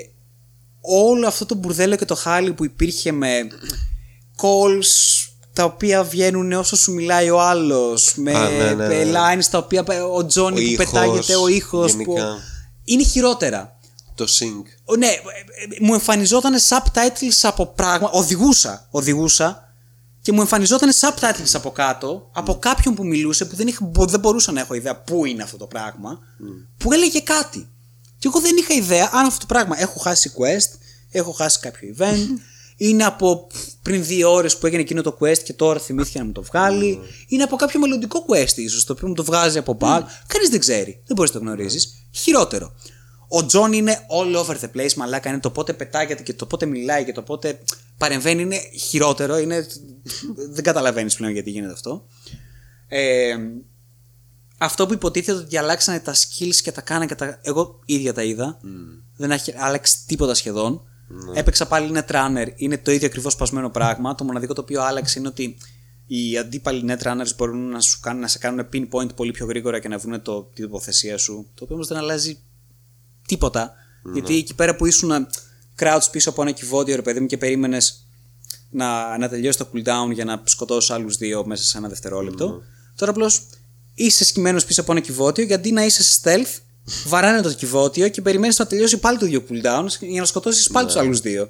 όλο αυτό το μπουρδέλο και το χάλι που υπήρχε με calls τα οποία βγαίνουν όσο σου μιλάει ο άλλος με Α, ναι, ναι, ναι. lines τα οποία ο Τζόνι Ο που ήχος, πετάγεται ο ήχος που... γενικά. είναι χειρότερα Το sync. ο, ναι, ε, ε, μου εμφανιζόταν subtitles από πράγμα. Οδηγούσα, οδηγούσα και μου εμφανιζόταν subtitles από κάτω από κάποιον που μιλούσε που δεν, είχα, μπο- δεν μπορούσα να έχω ιδέα πού είναι αυτό το πράγμα. Που έλεγε κάτι. Και εγώ δεν είχα ιδέα αν αυτό το πράγμα έχω χάσει quest, έχω χάσει κάποιο event, *laughs* είναι από πριν δύο ώρες που έγινε εκείνο το quest και τώρα θυμήθηκε να μου το βγάλει, είναι από κάποιο μελλοντικό quest ίσως το οποίο μου το βγάζει από bug. Κανείς δεν ξέρει, δεν μπορείς να το γνωρίζεις. Χειρότερο. Ο Τζον είναι all over the place, μαλάκα. Είναι το πότε πετάγεται και το πότε μιλάει και το πότε παρεμβαίνει. Είναι χειρότερο. Είναι... δεν καταλαβαίνεις πλέον γιατί γίνεται αυτό. Ε, αυτό που υποτίθεται ότι αλλάξανε τα skills και τα κάνανε και τα. Εγώ ίδια τα είδα. Δεν έχει αλλάξει τίποτα σχεδόν. Έπαιξα πάλι Netrunner. Είναι το ίδιο ακριβώς σπασμένο πράγμα. Το μοναδικό το οποίο άλλαξε είναι ότι οι αντίπαλοι Netrunners μπορούν να, σου κάνουν, να σε κάνουν pinpoint πολύ πιο γρήγορα και να βρουν το, την τοποθεσία σου. Το οποίο όμως δεν αλλάζει τίποτα. Γιατί εκεί πέρα που ήσουν crouch πίσω από ένα κυβότιο, ρε παιδί μου, και περίμενες να, να τελειώσει το cooldown για να σκοτώσει άλλους δύο μέσα σε ένα δευτερόλεπτο. Τώρα απλώς είσαι σκυμμένος πίσω από ένα κυβότιο και αντί να είσαι σε stealth, βαράνε το κυβότιο και περιμένεις να τελειώσει πάλι το ίδιο cooldown για να σκοτώσεις πάλι τους άλλους δύο.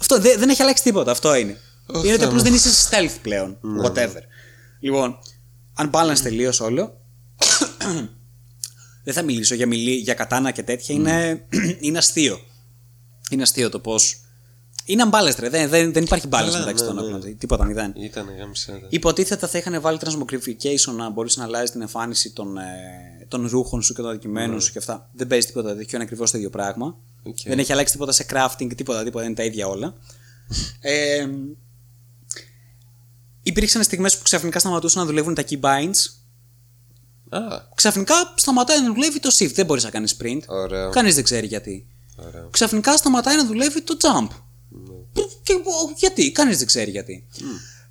Αυτό δεν, δεν έχει αλλάξει τίποτα. Αυτό είναι. Ω, είναι ότι Θεέ απλώς μου. δεν είσαι σε stealth πλέον. Whatever. Λοιπόν, unbalanced τελείως όλο. *coughs* δεν θα μιλήσω για, μιλή, για κατάνα και τέτοια. Είναι, *coughs* είναι αστείο. Είναι αστείο το πώς. Είναι unbalanced, ρε. Δεν, δεν, δεν υπάρχει balance Καλά, μεταξύ ναι, των ναι. όπλων. Τίποτα, μηδέν. Ήταν γάμησα. Υποτίθεται θα είχαν βάλει transmogrification να μπορείς να αλλάζεις την εμφάνιση των, ε, των ρούχων σου και των αντικειμένων σου και αυτά. Δεν παίζει τίποτα τέτοιο, είναι ακριβώς το ίδιο πράγμα. ΟΚ. Δεν έχει αλλάξει τίποτα σε crafting, τίποτα, τίποτα, είναι τα ίδια όλα. *laughs* ε, υπήρξαν στιγμές που ξαφνικά σταματούσαν να δουλεύουν τα keybinds. Α, Ξαφνικά σταματάει να δουλεύει το shift. Δεν μπορείς να κάνεις sprint. ωραίο. Κανείς δεν ξέρει γιατί. Ωραίο. Ξαφνικά σταματάει να δουλεύει το jump. Ναι. Που- Και, ο, γιατί, κανείς δεν ξέρει γιατί.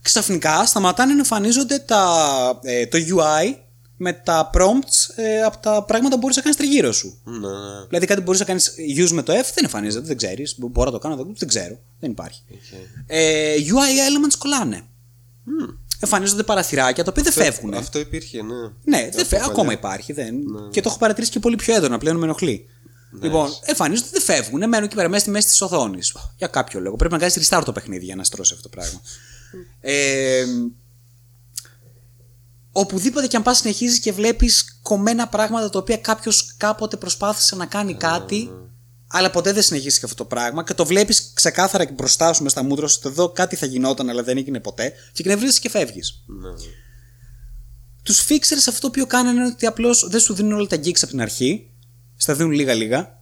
Ξαφνικά σταματάνε να εμφανίζονται τα, ε, το UI με τα prompts ε, από τα πράγματα που μπορείς να κάνεις τριγύρω σου. Ναι, ναι. Δηλαδή κάτι που μπορείς να κάνεις use με το F δεν εμφανίζεται, δεν ξέρεις. Μπορώ να το κάνω, δεν- δεν ξέρω, δεν υπάρχει. ΟΚ. Ε, UI elements κολλάνε. Εμφανίζονται παραθυράκια τα οποία δεν φεύγουν. Αυτό υπήρχε, ναι. Ναι, δεν Από φε... παλιά. ακόμα υπάρχει. Δεν... Και το έχω παρατηρήσει και πολύ πιο έντονα πλέον με ενοχλεί. Λοιπόν, εμφανίζονται ότι δεν φεύγουν, μένουν εκεί πέρα μέσα στη μέση της οθόνης. Για κάποιο λόγο. Πρέπει να κάνεις restart το παιχνίδι για να στρώσει αυτό το πράγμα. ε, οπουδήποτε και αν πας συνεχίζεις και βλέπεις κομμένα πράγματα τα οποία κάποιος κάποτε προσπάθησε να κάνει κάτι, αλλά ποτέ δεν συνεχίσει αυτό το πράγμα και το βλέπεις ξεκάθαρα και μπροστά σου με στα μούτρα σου ότι εδώ κάτι θα γινόταν, αλλά δεν έγινε ποτέ, και εκνευρίζει και φεύγεις. Ναι. Τους fixers αυτό το οποίο κάνανε είναι ότι απλώς δεν σου δίνουν όλα τα gigs από την αρχή. Στα δίνουν λίγα-λίγα.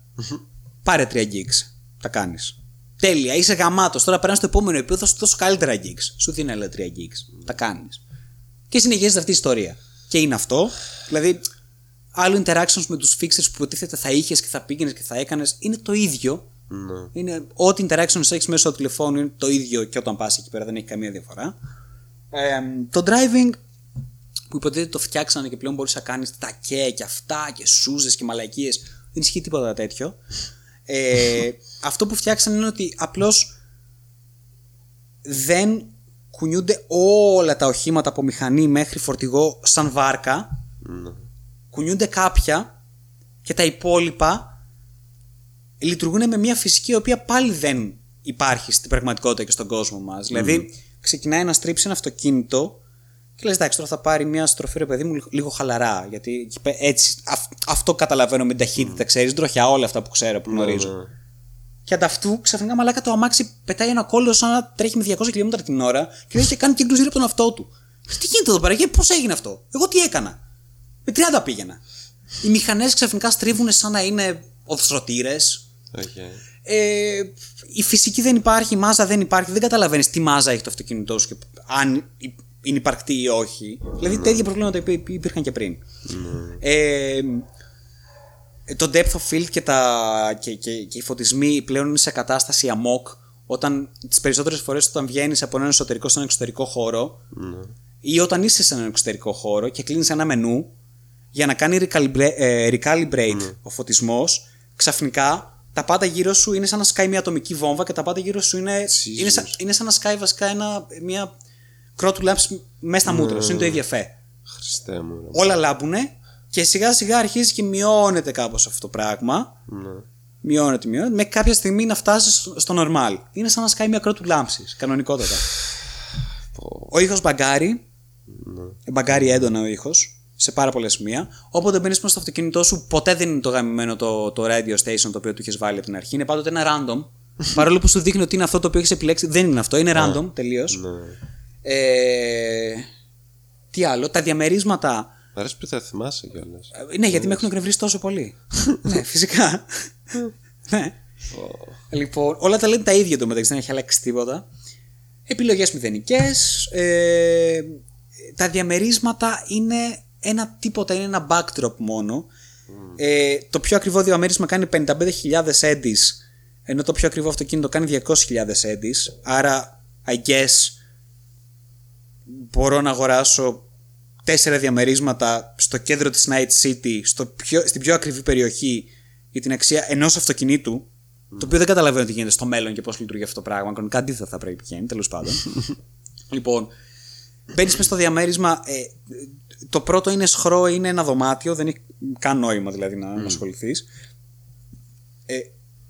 Πάρε 3 gigs. Τα κάνεις. Τέλεια, είσαι γαμάτος. Τώρα περνάς στο επόμενο επίπεδο, θα σου δώσω καλύτερα gigs. Σου δίνει άλλα 3 gigs. Τα κάνεις. Και συνεχίζεται αυτή η ιστορία. Και είναι αυτό. Δηλαδή, άλλο interactions με τους fixers που υποτίθεται θα είχες και θα πήγαινες και θα έκανες είναι το ίδιο. Ναι. Είναι ό,τι interactions έχεις μέσω του τηλεφώνου είναι το ίδιο και όταν πας εκεί πέρα δεν έχει καμία διαφορά. Ε, το driving που υποτίθεται το φτιάξανε και πλέον μπορείς να κάνεις τα και και αυτά και σούζες και μαλακίες. Δεν ισχύει τίποτα τέτοιο. Ε, *laughs* αυτό που φτιάξανε είναι ότι απλώς δεν κουνιούνται όλα τα οχήματα από μηχανή μέχρι φορτηγό σαν βάρκα. Ναι. Κουνιούνται κάποια και τα υπόλοιπα λειτουργούν με μια φυσική η οποία πάλι δεν υπάρχει στην πραγματικότητα και στον κόσμο μας. Δηλαδή, ξεκινάει να στρίψει ένα αυτοκίνητο και λες: Εντάξει, τώρα θα πάρει μια στροφή, ρε παιδί μου, λίγο χαλαρά. Γιατί εκεί πέ- έτσι, αυ- αυτό καταλαβαίνω με την ταχύτητα, ξέρεις, τροχιά όλα αυτά που ξέρω, που γνωρίζω. Ναι. Και ανταυτού ξαφνικά μαλάκα το αμάξι πετάει ένα κόλλο σαν να τρέχει με 200 χιλιόμετρα την ώρα και έχει κάνει κύκλους γύρω από τον αυτό του. Τι γίνεται εδώ πέρα, πώς έγινε αυτό; Εγώ τι έκανα; Με 30 πήγαινα. Οι μηχανές ξαφνικά στρίβουν σαν να είναι οδοστρωτήρε. ΟΚ. Ε, η φυσική δεν υπάρχει, η μάζα δεν υπάρχει. Δεν καταλαβαίνεις τι μάζα έχει το αυτοκίνητό σου και αν υ- είναι υπαρκτή ή όχι. Δηλαδή τέτοια προβλήματα υπή- υπή- υπήρχαν και πριν. Ε, το depth of field και, τα, και, και, και οι φωτισμοί πλέον είναι σε κατάσταση amok όταν τις περισσότερες φορές όταν βγαίνεις από έναν εσωτερικό σε έναν εξωτερικό χώρο Ναι. ή όταν είσαι σε έναν εξωτερικό χώρο και κλείνεις ένα μενού για να κάνει recalibrate, ε, recalibrate ο φωτισμός ξαφνικά τα πάντα γύρω σου είναι σαν να σκάει μια ατομική βόμβα και τα πάντα γύρω σου είναι, Jesus. είναι, σαν, είναι σαν να σκάει βασικά ένα, μια κρότου λάμψη μέσα στα μούτρα σου. Είναι το ίδιο εφέ Χριστέ μου. ρε. όλα λάμπουνε και σιγά σιγά αρχίζει και μειώνεται κάπως αυτό το πράγμα. Ναι. Μειώνεται, μειώνεται. Με κάποια στιγμή να φτάσεις στο- στο normal. Είναι σαν να σκάει μια κρότου λάμψη. Κανονικότατα. Ο ήχος μπαγκάρει. Ναι. Μπαγκάρει έντονα ο ήχος. Σε πάρα πολλά σημεία. Όποτε μπαίνεις μέσα στο αυτοκίνητό σου, ποτέ δεν είναι το γαμημένο το, το radio station το οποίο του είχες βάλει από την αρχή. Είναι πάντοτε ένα random. *laughs* Παρόλο που σου δείχνει ότι είναι αυτό το οποίο έχεις επιλέξει, δεν είναι αυτό. Είναι random τελείως. Ναι. Ε, τι άλλο, τα διαμερίσματα. Μ' αρέσει που θα θυμάσαι κιόλας. Ε, Ναι, γιατί με έχουν εκνευρίσει τόσο πολύ. *laughs* ναι, φυσικά. ναι. Λοιπόν, όλα τα λένε τα ίδια το μεταξύ, δεν έχει αλλάξει τίποτα. Επιλογές μηδενικές. Ε, τα διαμερίσματα είναι ένα τίποτα, είναι ένα backdrop μόνο. Ε, το πιο ακριβό διαμέρισμα κάνει 55.000 eddies, ενώ το πιο ακριβό αυτοκίνητο κάνει 200.000 eddies. Άρα, I guess, μπορώ να αγοράσω τέσσερα διαμερίσματα στο κέντρο της Night City, στο πιο, στην πιο ακριβή περιοχή για την αξία ενός αυτοκινήτου, το οποίο δεν καταλαβαίνω τι γίνεται στο μέλλον και πώς λειτουργεί αυτό το πράγμα. Κανονικά αντίθετα θα πρέπει να γίνει, τέλος πάντων. *laughs* λοιπόν, μπαίνεις μέσα στο διαμέρισμα. Ε, το πρώτο είναι σχρό, είναι ένα δωμάτιο, δεν έχει καν νόημα δηλαδή να, να ασχοληθείς. Ε,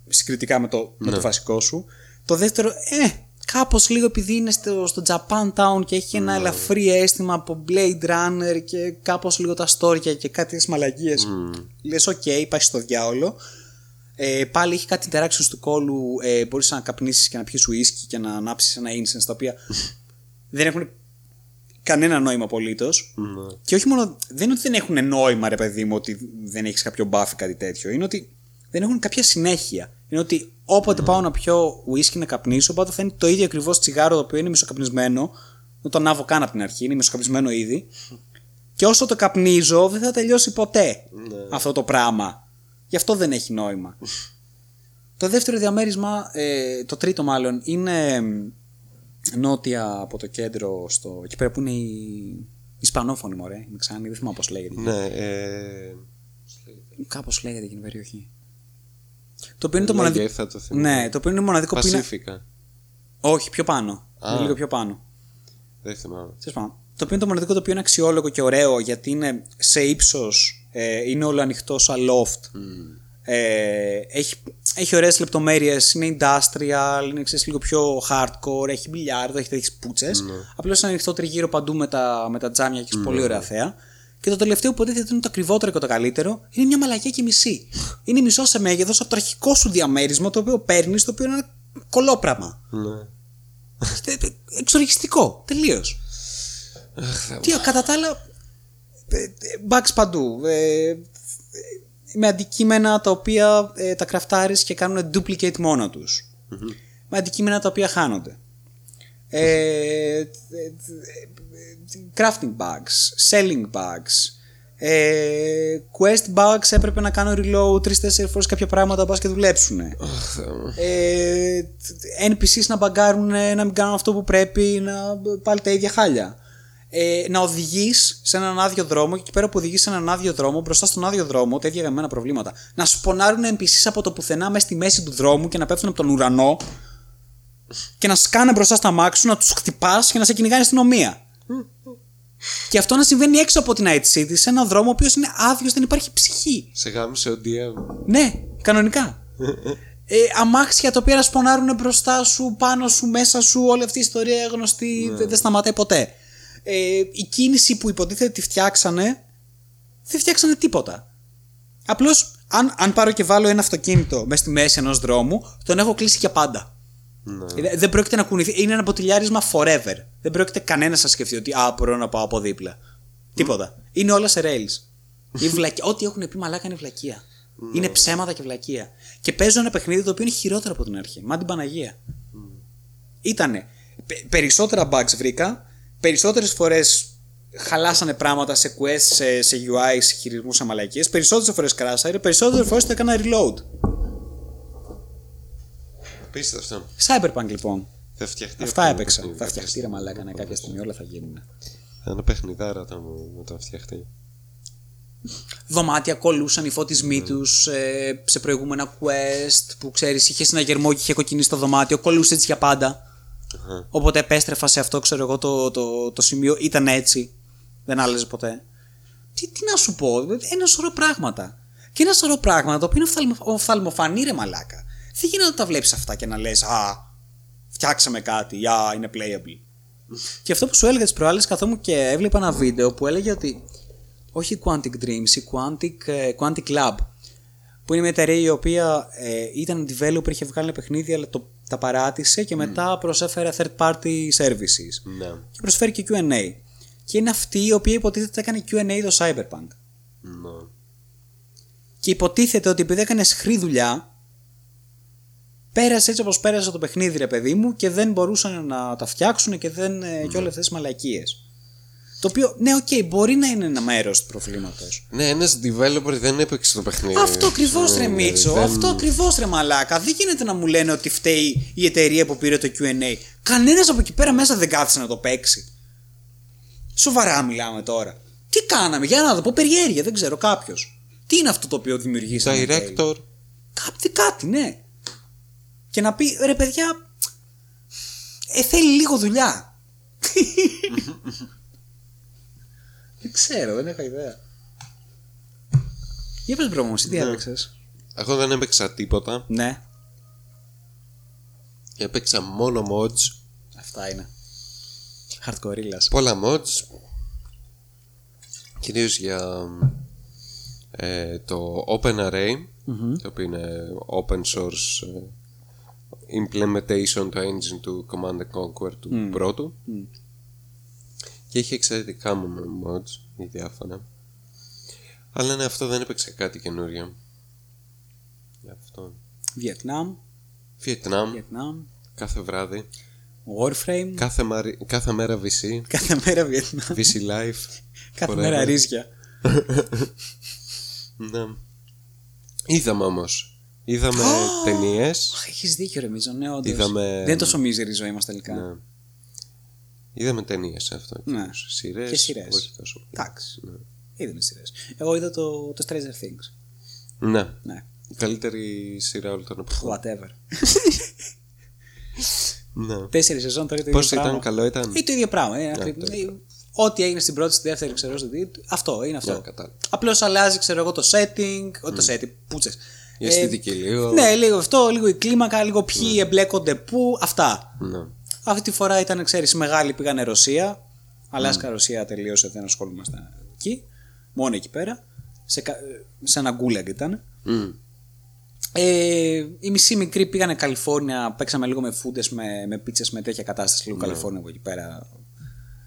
συγκριτικά με το, με το βασικό σου. Το δεύτερο, ε, κάπως λίγο επειδή είναι στο, στο Japan Town και έχει ένα ελαφρύ αίσθημα από Blade Runner και κάπως λίγο τα στόρια και κάτι τις μαλαγίες. Λες, ΟΚ, πάει στο διάολο. Ε, πάλι έχει κάτι interactions του κώλου. Ε, Μπορείς να καπνίσεις και να πιεις ουίσκι και να ανάψεις ένα incense τα οποία *laughs* δεν έχουν κανένα νόημα απολύτως. Ναι. Και όχι μόνο. Δεν είναι ότι δεν έχουν νόημα, ρε παιδί μου, ότι δεν έχεις κάποιο buff ή κάτι τέτοιο. Είναι ότι δεν έχουν κάποια συνέχεια. Είναι ότι όποτε πάω να πιω ουίσκι να καπνίσω, οπότε θα είναι το ίδιο ακριβώς τσιγάρο το οποίο είναι μισοκαπνισμένο. Δεν το ανάβω καν από την αρχή, είναι μισοκαπνισμένο ήδη. Και όσο το καπνίζω, δεν θα τελειώσει ποτέ αυτό το πράγμα. Γι' αυτό δεν έχει νόημα. το δεύτερο διαμέρισμα, ε, το τρίτο μάλλον, είναι νότια από το κέντρο, στο, εκεί πέρα που είναι η Ισπανόφωνη, μωρέ. Είναι ξανή, δεν θυμάμαι πώς λέγεται. Ναι, ε, Κάπως λέγεται εκείνη η περιοχή. Το οποίο είναι το λέγε, μοναδικό. θα το θυμάμαι. Ναι, το οποίο είναι μοναδικό που είναι. Πασίφικα. Όχι, πιο πάνω. Α. Είναι λίγο πιο πάνω. Δεν θυμάμαι. Τέλος πάντων. Το οποίο είναι το μοναδικό το οποίο είναι αξιόλογο και ωραίο γιατί είναι σε ύψος, ε, είναι όλο ανοιχτό σαν loft. Ε, έχει, έχει ωραίες λεπτομέρειες, είναι industrial, είναι ξέρεις, λίγο πιο hardcore, έχει μπιλιάρδο, έχει τέτοιες πούτσες. Απλώς είναι ανοιχτό τριγύρω παντού με τα, με τα τζάμια και έχει πολύ ωραία θέα. Και το τελευταίο που υποτίθεται είναι το ακριβότερο και το καλύτερο είναι μια μαλακιά και μισή. είναι μισό σε μέγεθος από το αρχικό σου διαμέρισμα το οποίο παίρνεις, το οποίο είναι ένα κολόπραμα. Ναι. Εξοργιστικό, τελείως. Τι, κατά τα άλλα, ε, ε, bugs παντού. Ε, ε, με αντικείμενα τα οποία ε, τα κραφτάρεις και κάνουν duplicate μόνο τους. Με αντικείμενα τα οποία χάνονται. ε, crafting bugs, selling bugs, ε, quest bugs έπρεπε να κάνω reload 3-4 φορές κάποια πράγματα πας και δουλέψουν. Αχ, Θεέ μου. Ε, NPCs να μπαγκάρουν, να μην κάνουν αυτό που πρέπει, να πάλι τα ίδια χάλια. Ε, να οδηγείς σε έναν άδειο δρόμο και εκεί πέρα που οδηγείς σε έναν άδειο δρόμο, μπροστά στον άδειο δρόμο, τα ίδια γαμμένα προβλήματα. Να σπονάρουν NPCs από το πουθενά μέσα στη μέση του δρόμου και να πέφτουν από τον ουρανό και να σκάνε μπροστά στα μάξι σου, να τους χτυπάς και να σε κυνηγάει η αστυνομία. Και αυτό να συμβαίνει έξω από την Night City, σε έναν δρόμο ο οποίος είναι άδειος, δεν υπάρχει ψυχή. Σε γάμισε ο DM. Ναι, κανονικά. *laughs* ε, αμάξια τα οποία να σπονάρουν μπροστά σου, πάνω σου, μέσα σου, όλη αυτή η ιστορία γνωστή δεν, δεν σταματάει ποτέ. Ε, η κίνηση που υποτίθεται τη φτιάξανε, δεν φτιάξανε τίποτα. Απλώς, αν, αν πάρω και βάλω ένα αυτοκίνητο μέσα στη μέση ενός δρόμου, τον έχω κλείσει για πάντα. Ναι. Ε, Δεν πρόκειται να κουνηθεί. Είναι ένα ποτηλιάρισμα forever. Δεν πρόκειται κανένας να σκεφτεί ότι Α, μπορώ να πάω από δίπλα. Τίποτα. Είναι όλα σε rails. *laughs* Η βλακ... Ό,τι έχουν πει μαλάκα είναι βλακεία. Είναι ψέματα και βλακεία. Και παίζω ένα παιχνίδι το οποίο είναι χειρότερο από την αρχή. Μα την Παναγία. Ήτανε. πε- περισσότερα bugs βρήκα. Περισσότερες φορές χαλάσανε πράγματα σε quest, σε, σε UI, σε χειρισμούς, σε μαλακίες. Περισσότερες φορές κράσαρε. Περισσότερες φορές το έκανα reload. Απίστευτο. Cyberpunk λοιπόν. Θα φτιαχτεί. Αυτά αυτό το έπαιξα. παιχνίδι Θα κάποια φτιαχτεί ρε μαλάκα ναι, κάποια στιγμή όλα θα γίνουν. Θα είναι παιχνιδάρα όταν, όταν φτιαχτεί. Δωμάτια κολούσαν οι φωτισμοί τους σε προηγούμενα quest που ξέρεις, είχε συναγερμό και είχε κοκκινήσει το δωμάτιο. Κολούσε έτσι για πάντα. Αχα. Οπότε επέστρεφα σε αυτό, ξέρω εγώ, το, το, το σημείο. Ήταν έτσι. Δεν άλλαζε ποτέ. Τι, τι να σου πω, ένα σωρό πράγματα. Και ένα σωρό πράγματα το οποίο είναι οφθαλμο, οφθαλμοφανή ρε μαλάκα. Δεν γίνεται να τα βλέπεις αυτά και να λες Α, φτιάξαμε κάτι. Α, είναι playable. και αυτό που σου έλεγα τις προάλλες, καθόμουν και έβλεπα ένα βίντεο που έλεγε ότι όχι η Quantic Dreams, η Quantic, ε, Quantic Lab, που είναι μια εταιρεία η οποία ε, ήταν developer, είχε βγάλει ένα παιχνίδι, αλλά το, τα παράτησε και μετά προσέφερε third party services. Ναι. Και προσφέρει και QA. Και είναι αυτή η οποία υποτίθεται έκανε QA το Cyberpunk. Ναι. Και υποτίθεται ότι επειδή έκανες σχρή δουλειά, πέρασε έτσι όπως πέρασε το παιχνίδι, ρε παιδί μου, και δεν μπορούσαν να τα φτιάξουν και, δεν, ε, και όλες αυτές τις μαλακίες. Το οποίο, ναι, ΟΚ, μπορεί να είναι ένα μέρος του προβλήματος. Ναι, ένας developer δεν έπαιξε το παιχνίδι. Αυτό ακριβώς Ναι, ρε ναι, Μίτσο, δεν- αυτό ακριβώς ρε Μαλάκα. Δεν γίνεται να μου λένε ότι φταίει η εταιρεία που πήρε το QA. Κανένας από εκεί πέρα μέσα δεν κάθισε να το παίξει. Σοβαρά μιλάμε τώρα. Τι κάναμε, για να δω, πω περιέργεια, δεν ξέρω κάποιος. Τι είναι αυτό το οποίο δημιουργήσαμε. εν τέλει; Director. Κάτι, κάτι, ναι. Και να πει, ρε παιδιά, ε, θέλει λίγο δουλειά. δεν ξέρω, δεν έχω ιδέα. Για πες bro μου, εσύ τι Ναι. έπαιξες. Εγώ δεν έπαιξα τίποτα. Ναι, Έπαιξα μόνο mods. αυτά είναι. Hardcore Πολλά mods. Κυρίως για ε, το OpenArray, το οποίο είναι open source ε, implementation το engine του Command and Conquer του πρώτου. Και είχε εξαιρετικά μου mods, ή διάφορα. Αλλά ναι, αυτό δεν έπαιξε κάτι καινούριο. Γι' αυτό. Βιετνάμ, Βιετνάμ, Βιετνάμ, κάθε βράδυ. Warframe, Κάθε, μαρι- κάθε μέρα VC. *laughs* κάθε μέρα Βιετνάμ, VC Live. κάθε forever. μέρα ρίζια. *laughs* Ναι. Είδαμε όμως. Είδαμε ταινίες. Αχ, έχεις δίκιο ρε Μίζο, ναι όντως. Είδαμε- Δεν είναι τόσο μίζερη η ζωή μας τελικά. Ναι. Είδαμε ταινίες αυτό. Ναι. Σειρές. Και σειρές. Όχι τόσο. πολύ. Εντάξει. Ναι. Είδαμε σειρές. Εγώ είδα το, το Stranger Things. Ναι. Ναι, Η καλύτερη σειρά όλων των εποχών. whatever. Ναι. Τέσσερις σεζόν τώρα το Πώς ίδιο πράγμα. ήταν, καλό ήταν; Ή το ίδιο πράγμα. ε, ακριβ- το ε, Ό,τι έγινε στην πρώτη, στη δεύτερη, ξέρω στην τρίτη. Αυτό είναι αυτό. Ναι, κατάλαβα. Απλώς αλλάζει, ξέρω εγώ, το setting. Όχι το setting, πούτσες. Η αισθητική λίγο. Ναι, λίγο αυτό, λίγο η κλίμακα, λίγο ποιοι εμπλέκονται πού. Αυτά. Ναι. Αυτή τη φορά ήταν, ξέρεις, μεγάλη πήγανε Ρωσία. Αλάσκα, Ρωσία τελείωσε, δεν ασχολούμασταν εκεί. Μόνο εκεί πέρα. Σε, κα- σε ένα γκούλαγκ ήταν. Μμ. Ε, οι μισοί μικροί πήγανε Καλιφόρνια, παίξαμε λίγο με φούντες, με, με πίτσες, με τέτοια κατάσταση. Ναι. Λίγο Καλιφόρνια από εκεί πέρα.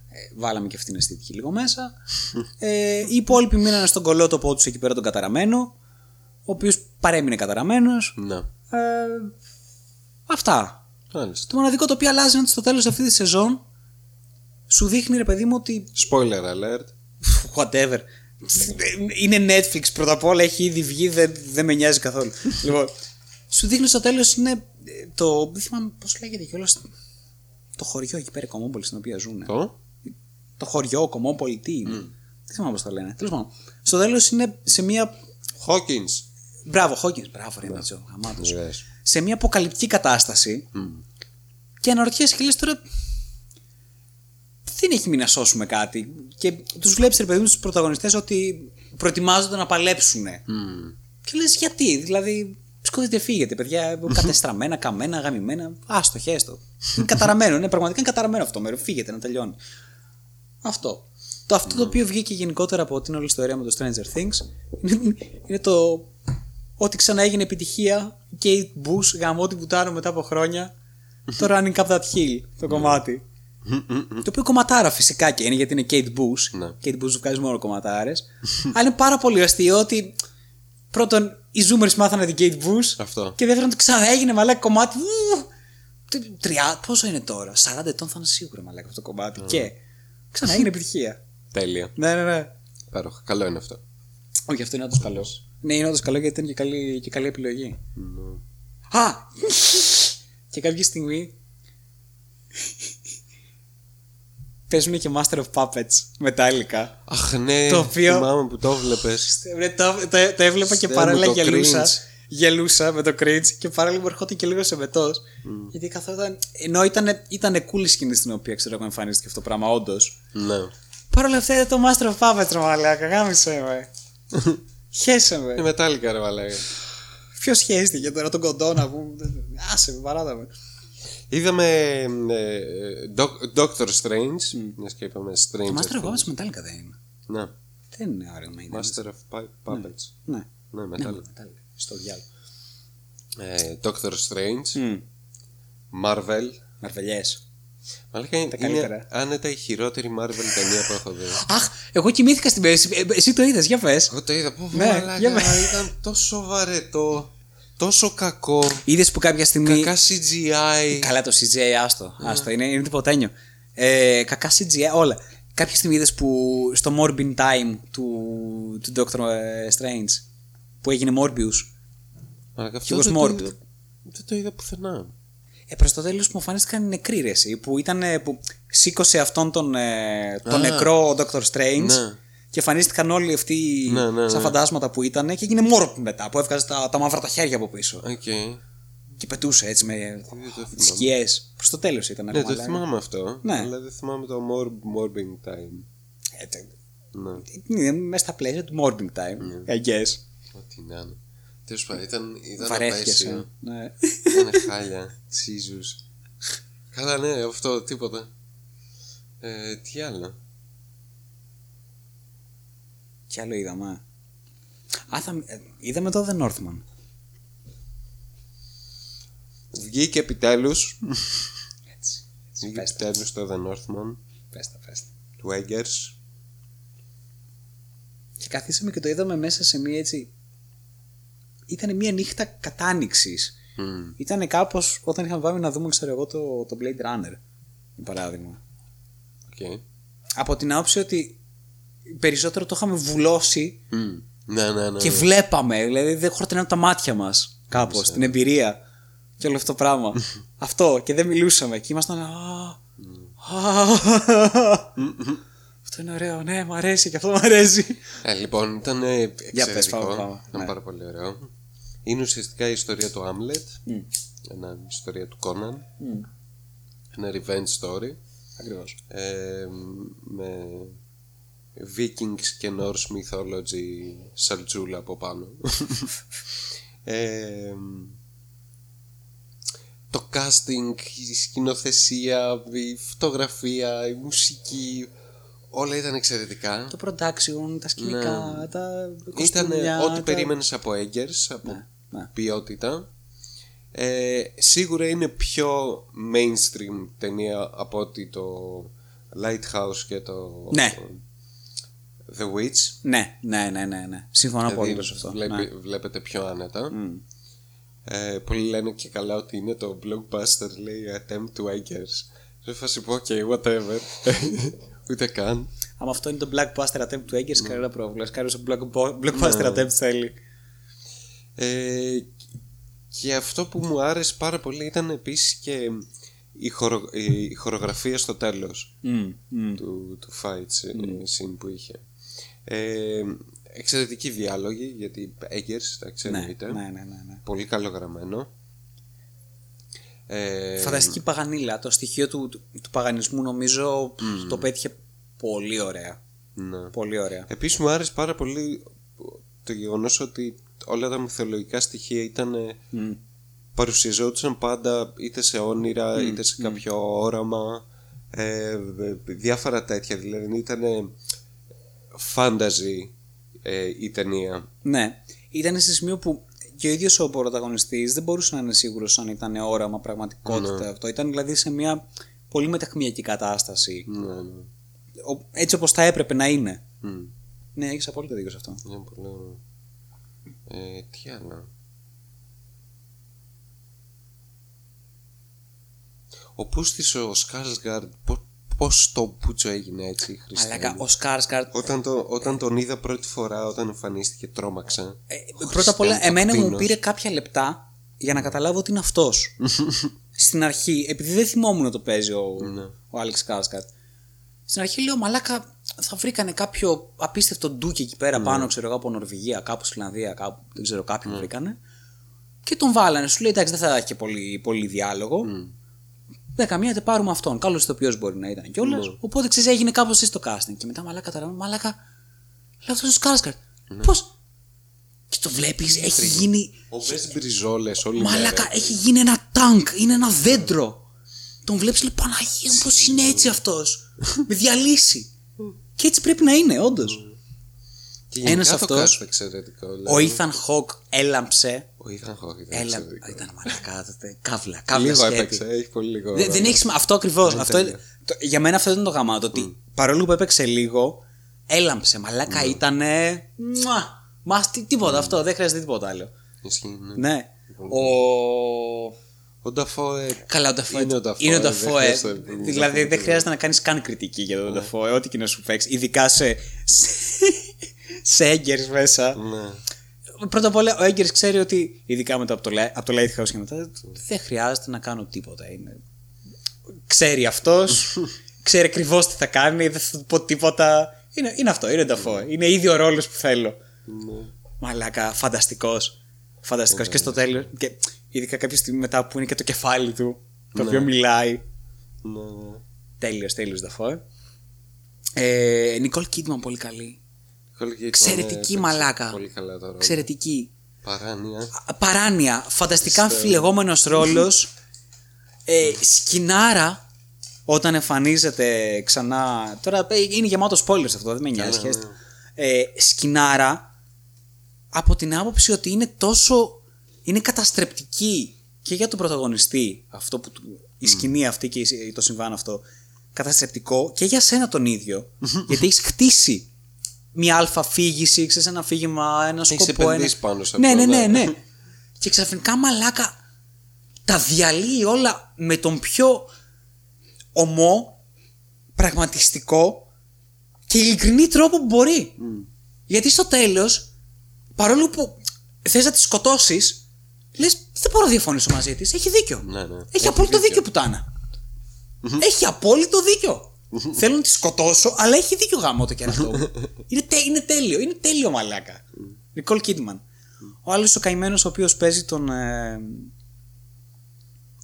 Ε, βάλαμε και αυτήν την αισθητική λίγο μέσα. ε, οι υπόλοιποι μείνανε στον κολότοπό τους εκεί πέρα τον καταραμένο. Ο οποίος παρέμεινε καταραμένος. Ναι. Ε, αυτά. Μάλιστα. Το μοναδικό το οποίο αλλάζει είναι ότι στο τέλος αυτή τη σεζόν σου δείχνει ρε παιδί μου ότι. Spoiler alert. Whatever. Είναι Netflix πρώτα απ' όλα, έχει ήδη βγει, δεν, δεν με νοιάζει καθόλου. *laughs* λοιπόν, σου δείχνει στο τέλος είναι ε, το. Δεν θυμάμαι πώς λέγεται κιόλας. Το χωριό εκεί πέρα, η Κομόπολη στην οποία ζουν. Το; Το χωριό, Κομόπολη, τι είναι. Δεν θυμάμαι πώς το λένε. Τέλος πάντων. Στο τέλος είναι σε μια. Hawkins. Μπράβο, Χόκκινς. Μπράβο, ρε Μίτσο. Γαμάτος. Yes. Σε μια αποκαλυπτική κατάσταση. Και αναρωτιέσαι και λες τώρα. Δεν έχει μείνει να σώσουμε κάτι. Και τους βλέπεις, ρε παιδί μου, τους πρωταγωνιστές ότι προετοιμάζονται να παλέψουν. Και λες γιατί, δηλαδή. Σκοτείτε, φύγετε, παιδιά. Κατεστραμμένα, καμένα, γαμημένα. Άστο, χέστο. Είναι καταραμένο, είναι πραγματικά είναι καταραμένο αυτό το μέρος. Φύγετε να τελειώνει. Αυτό. Το αυτό το οποίο βγήκε γενικότερα από την όλη ιστορία με το Stranger Things είναι, είναι το ότι ξανά έγινε επιτυχία. Kate Bush γαμώ την πουτάνα μετά από χρόνια. το Running Up That Hill, το κομμάτι. το οποίο κομματάρα φυσικά και είναι γιατί είναι Kate Bush. Ναι. Kate Bush βγάζει μόνο κομματάρες. αλλά είναι πάρα πολύ αστείο ότι πρώτον οι Zoomers μάθανε την Kate Bush. Αυτό. Και δεύτερον ξανά έγινε μαλάκα κομμάτι. Ου, τι- Τριά, πόσο είναι τώρα, 40 ετών θα είναι σίγουρα μαλάκα αυτό το κομμάτι. Και ξανά έγινε επιτυχία. Τέλεια. ναι, ναι, ναι. Υπέροχα. Καλό είναι αυτό. Όχι, αυτό είναι όντω καλό. Ναι, είναι όντως καλό γιατί είναι και καλή, και καλή επιλογή. Ναι. Α! *laughs* και κάποια στιγμή. Παίζουν και Master of Puppets μετάλλικα. Αχ, ναι. Το οποίο- Θυμάμαι που το βλέπει. το, το, το έβλεπα και Στέλνω παράλληλα το γελούσα. cringe. Γελούσα με το cringe και παράλληλα μου ερχόταν και λίγο σε μετό. Γιατί καθόταν. Ενώ ήταν, ήταν cool η σκηνή στην οποία ξέρω εγώ εμφανίστηκε αυτό το πράγμα, όντως. Ναι. Παρ' όλα αυτά είναι το Master of Puppets, ρε μαλάκα. Γάμισε με. *laughs* Χέσε με. Είναι μετάλλικα, ρε Βαλάγα. Ποιος σχέστηκε τώρα τον κοντόνα που. Άσε με, παράτα με. Είδαμε ε, Doc- Doctor Strange. Μιας και είπαμε Το Strange. Master of Puppets μετάλλικα δεν είναι. Ναι. Δεν είναι Iron Man. Master of Pu- Puppets. Ναι. Ναι, Ναι, μετάλλικα. μετάλλικα. Στο διάλογο. Ε, Doctor Strange. Mm. Marvel. Μαρβελιές. Μαλάκα είναι, είναι καλύτερα. άνετα η χειρότερη Marvel ταινία που έχω δει. Αχ, εγώ κοιμήθηκα στην πέση. Ε, εσύ το είδες, για πες. Εγώ το είδα. Πω, Ναι, μαλάκα, για πες. ήταν τόσο βαρετό. Τόσο κακό. Είδες που κάποια στιγμή. Κακά CGI. Καλά το CGI, άστο. άστο είναι, είναι τυποτένιο. Ε, κακά CGI, όλα. Κάποια στιγμή είδες που στο Morbin Time του, του Doctor ε, Strange που έγινε Morbius. Μαλάκα, Και αυτό εγώ δεν το, Smart. είδα, δεν το είδα πουθενά. Ε, προ το τέλο μου φανίστηκαν οι νεκροί ρε, εσύ, που ήταν. ε, που σήκωσε αυτόν τον, ε, τον Α. νεκρό Doctor Strange. Ναι. Και εμφανίστηκαν όλοι αυτοί Ναι, ναι, σαν ναι. φαντάσματα που ήταν και έγινε Morb μετά που έβγαζε τα, τα μαύρα τα χέρια από πίσω. Οκ. Και πετούσε έτσι με Δεν το θυμάμαι. σκιέ. Προ το τέλο ήταν Ναι, ακόμα, το αλλά- θυμάμαι αυτό. Ναι. Αλλά δεν θυμάμαι το Morb- Morbing Time. Έτσι. Ναι. Είναι μέσα στα πλαίσια του Morbing Time. I guess. Ό,τι να είναι. Τέλος πάντων, ήταν, ήταν Βαρέθηκες. απέσιο. Ναι. Ήταν χάλια. Τσίζους. Καλά, ναι, αυτό, τίποτα. Ε, τι άλλο; Τι άλλο είδαμε. Α, θα... ε, είδαμε το The Northman. Βγήκε επιτέλου. Έτσι. Βγήκε Πες τα. επιτέλους το The Northman Πες τα, πες τα. του Eggers. Και καθίσαμε και το είδαμε μέσα σε μία έτσι. Ήταν μία νύχτα κατάνοιξης. Μμμ. Ήταν κάπως όταν είχαμε πάμε να δούμε, ξέρω εγώ, το, το Blade Runner. Για παράδειγμα. ΟΚ. Από την άποψη ότι περισσότερο το είχαμε βουλώσει Μμ. Ναι, ναι, ναι. και βλέπαμε. Δηλαδή δεν χορταίναμε τα μάτια μας κάπως, την εμπειρία και όλο αυτό το πράγμα. *laughs* αυτό και δεν μιλούσαμε. Και ήμασταν. «Α, α, Αυτό είναι ωραίο, ναι, μου αρέσει και αυτό μου αρέσει. Ε, λοιπόν, ήταν ε, εξαιρετικό. πες, πάμε, πάμε. Ήταν Ναι. πάρα πολύ ωραίο. Είναι ουσιαστικά η ιστορία του Άμλετ. Ένα ιστορία του Κόναν. Ένα revenge story. Ακριβώς. ε, με Vikings και Norse mythology σαλτσούλα από πάνω. ε, το casting, η σκηνοθεσία, η φωτογραφία, η μουσική, όλα ήταν εξαιρετικά. Το production, τα σκηνικά, Ναι. τα Ήταν κοστούμια, ό,τι τα- περίμενες από Eggers, από Ναι, ναι. ποιότητα. Ε, σίγουρα είναι πιο mainstream ταινία από ότι το Lighthouse και το Ναι. The Witch. Ναι, ναι, ναι, ναι, ναι. Συμφωνώ Δηλαδή, πολύ σε αυτό. βλέπει- Ναι. Βλέπετε πιο άνετα. Μμ. Ε, πολλοί λένε και καλά ότι είναι το blockbuster, λέει attempt to Eggers. Σε φάση πω, ok, whatever. *laughs* Ούτε καν. Άμα αυτό είναι το blockbuster attempt του Eggers, κανένα πρόβλημα. Κάποιο blockbuster attempt θέλει. Ε, και αυτό που μου άρεσε πάρα πολύ ήταν επίσης και η, χορο, η χορογραφία στο τέλος Μμ, μμ. του, του fight scene που είχε. Ε, εξαιρετική διάλογη γιατί Eggers, εντάξει, Ναι, εννοείται. ναι, ναι, ναι, ναι. Πολύ καλογραμμένο. Ε, Φανταστική παγανίλα. Το στοιχείο του, του, του παγανισμού νομίζω το πέτυχε πολύ ωραία. ναι. Πολύ ωραία. Επίσης μου άρεσε πάρα πολύ το γεγονός ότι όλα τα μυθολογικά στοιχεία ήταν ε, Μμ. παρουσιαζόντουσαν πάντα είτε σε όνειρα είτε σε κάποιο όραμα ε, διάφορα τέτοια δηλαδή ήταν φάνταζι ε, η ταινία Ναι. Ήταν σε σημείο που και ο ίδιος ο πρωταγωνιστής δεν μπορούσε να είναι σίγουρος αν ήταν όραμα, πραγματικότητα αυτό. Ήταν δηλαδή σε μια πολύ μεταχμιακή κατάσταση. ναι, ναι. Ο- Έτσι όπως θα έπρεπε να είναι. Μμ. Ναι, έχεις απόλυτο δίκιο σε αυτό. Είναι πολύ ωραίο. Ε, τι άλλο; Ο Πούστης ο Σκάρσγκαρντ πώς, πώς το πούτσο έγινε έτσι Χριστέ Αλλά μου. ο Σκάρσκαρτ. όταν, το, όταν τον είδα πρώτη φορά όταν εμφανίστηκε τρόμαξα Ε, πρώτα απ' όλα, Χριστέ μου, εμένα μου ταπεινός. πήρε κάποια λεπτά για να καταλάβω ότι είναι αυτός. *laughs* Στην αρχή, επειδή δεν θυμόμουν να το παίζει ο, Ναι. ο Άλεξ Σκάρσκαρτ. Στην αρχή λέω, Μαλάκα, θα βρήκανε κάποιο απίστευτο ντούκι εκεί πέρα πάνω, ξέρω εγώ, από Νορβηγία, κάπου στη Φιλανδία, κάπου, δεν ξέρω, κάποιον βρήκανε. Και τον βάλανε. Σου λέει, εντάξει, δεν θα έχει πολύ, πολύ διάλογο. Δεν καμία, δεν πάρουμε αυτόν. Καλό ηθοποιό μπορεί να ήταν κιόλας. Ναι. Οπότε ξέρεις, έγινε κάπως έτσι το casting. Και μετά μαλάκα τώρα, μαλάκα. Λέω αυτός ο Σκάρσκαρτ. Πώς; Και το βλέπεις, έχει γίνει. Όποιες μπριζόλες όλη Μαλάκα, μέρα. έχει γίνει ένα τάγκ. Είναι ένα δέντρο. Τον βλέπεις, λέει Παναγία μου, πώς είναι έτσι αυτός. Με διαλύσει. Και έτσι πρέπει να είναι, όντως. Και ένας γενικά το αυτός, cast εξαιρετικό Ο δηλαδή. Ethan Hawke έλαμψε. Ο Ethan Hawke ήταν Έλα, εξαιρετικό. ήταν μαλακά τότε. Καύλα, καύλα Λίγο σκέτη. έπαιξε, έχει πολύ λίγο Δεν, δεν ρόλο. έχει σημασία. Αυτό ακριβώς. Είναι Αυτό, τέλειο. το- για μένα αυτό ήταν το γαμάτο. Ότι παρόλο που έπαιξε λίγο, έλαμψε. Μαλάκα ήταν. Μουα! Μα τι- τίποτα αυτό. Δεν χρειάζεται τίποτα άλλο. Ισχύει, ναι. Ναι. Ο. Ο Νταφόε Καλά, ο Νταφόε. Είναι ο Νταφόε, Είναι ο δεν Νταφόε. χρειάζεται να Δηλαδή πούμε δεν τίποτα. χρειάζεται να κάνεις καν κριτική για τον Νταφόε, ό,τι και να σου παίξει. Ειδικά σε. σε έγκαιρ μέσα. Ναι. Πρώτα απ' όλα, ο Έγκερ ξέρει ότι, ειδικά μετά από το, Li- από το Lighthouse και μετά, δεν χρειάζεται να κάνω τίποτα. Είναι... Ξέρει αυτός, *laughs* ξέρει ακριβώς τι θα κάνει, δεν θα του πω τίποτα. Είναι, είναι αυτό, είναι Νταφόε. Είναι ήδη ο ρόλος που θέλω. Ναι. Μαλάκα, φανταστικός. Φανταστικός. και στο τέλος, και ειδικά κάποια στιγμή μετά που είναι και το κεφάλι του, το οποίο μιλάει. Ναι, ναι. Τέλειος, τέλειος Νταφόε. Ε, Νικόλ Κίτμαν πολύ καλή. Nicole Kidman, Εξαιρετική έπαιξε μαλάκα. Πολύ καλά το ρόλο. Εξαιρετική. Παράνοια. Παράνοια. Φανταστικά αμφιλεγόμενος ρόλος. *laughs* Ε, σκινάρα όταν εμφανίζεται ξανά. Τώρα ε, είναι γεμάτο spoilers αυτό, δεν με νοιάζει. ναι, ναι. χέστε. Ε, σκινάρα από την άποψη ότι είναι τόσο. είναι καταστρεπτική και για τον πρωταγωνιστή αυτό που, του- η σκηνή αυτή και η- το συμβάν αυτό καταστρεπτικό και για σένα τον ίδιο γιατί έχεις *laughs* χτίσει μια αλφα φύγηση, ξέρεις ένα φύγημα, ένα Έχεις σκοπό. Ένα... επενδύσει πάνω σε ναι, αυτό, ναι, ναι, ναι. ναι. και ξαφνικά μαλάκα τα διαλύει όλα με τον πιο ομό, πραγματιστικό και ειλικρινή τρόπο που μπορεί. Γιατί στο τέλος, παρόλο που θες να τη σκοτώσεις, λες δεν μπορώ να διαφωνήσω μαζί της, έχει δίκιο. Ναι, ναι. Έχει, Έχει απόλυτο δίκιο, δίκιο. πουτάνα. έχει απόλυτο δίκιο. Θέλω να τη σκοτώσω, αλλά έχει δίκιο γάμο το κερατό μου. είναι, τε- είναι τέλειο, είναι τέλειο μαλάκα. Νικόλ Κίτμαν. Ο άλλος ο καημένος ο οποίος παίζει τον. ε,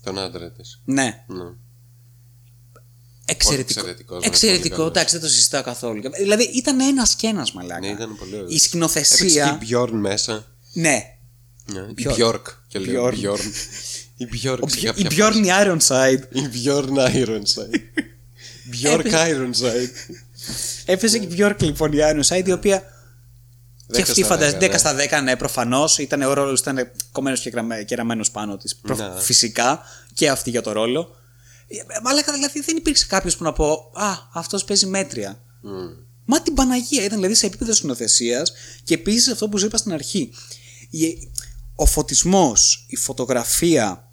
Τον άντρα της. ναι, Ναι. εξαιρετικό. εξαιρετικός, ναι, Εξαιρετικό, πολύ καλός. εντάξει, δεν το συζητάω καθόλου. Δηλαδή ήταν ένας και ένας μαλάκα. Ναι, ήταν πολύ ωραίος. Η Έπαιξε και σκηνοθεσία. η Bjorn μέσα. Ναι. Ναι. Η Bjork. Bjork. Και λέω Bjorn. Bjorn. Η Bjork σε Η κάποια Bjorn η Ironside Η Bjorn Ironside. *laughs* Bjork Ironside. Έπαιζε και η Bjork λοιπόν η Ironside η οποία. Και Δέκα αυτή στα φαντάζεται δέκα, 10 στα 10, ναι, προφανώς. Ήταν ο ρόλο ήταν κομμένος και, γραμμέ- και ραμμένο πάνω της. Ναι. Φυσικά και αυτή για το ρόλο. Ε, Μαλάκα δηλαδή δεν υπήρξε κάποιος που να πω Α, αυτός παίζει μέτρια. Μμ. Μα την Παναγία ήταν δηλαδή σε επίπεδο σκηνοθεσίας και επίσης αυτό που σου είπα στην αρχή. Η- ο φωτισμός, η φωτογραφία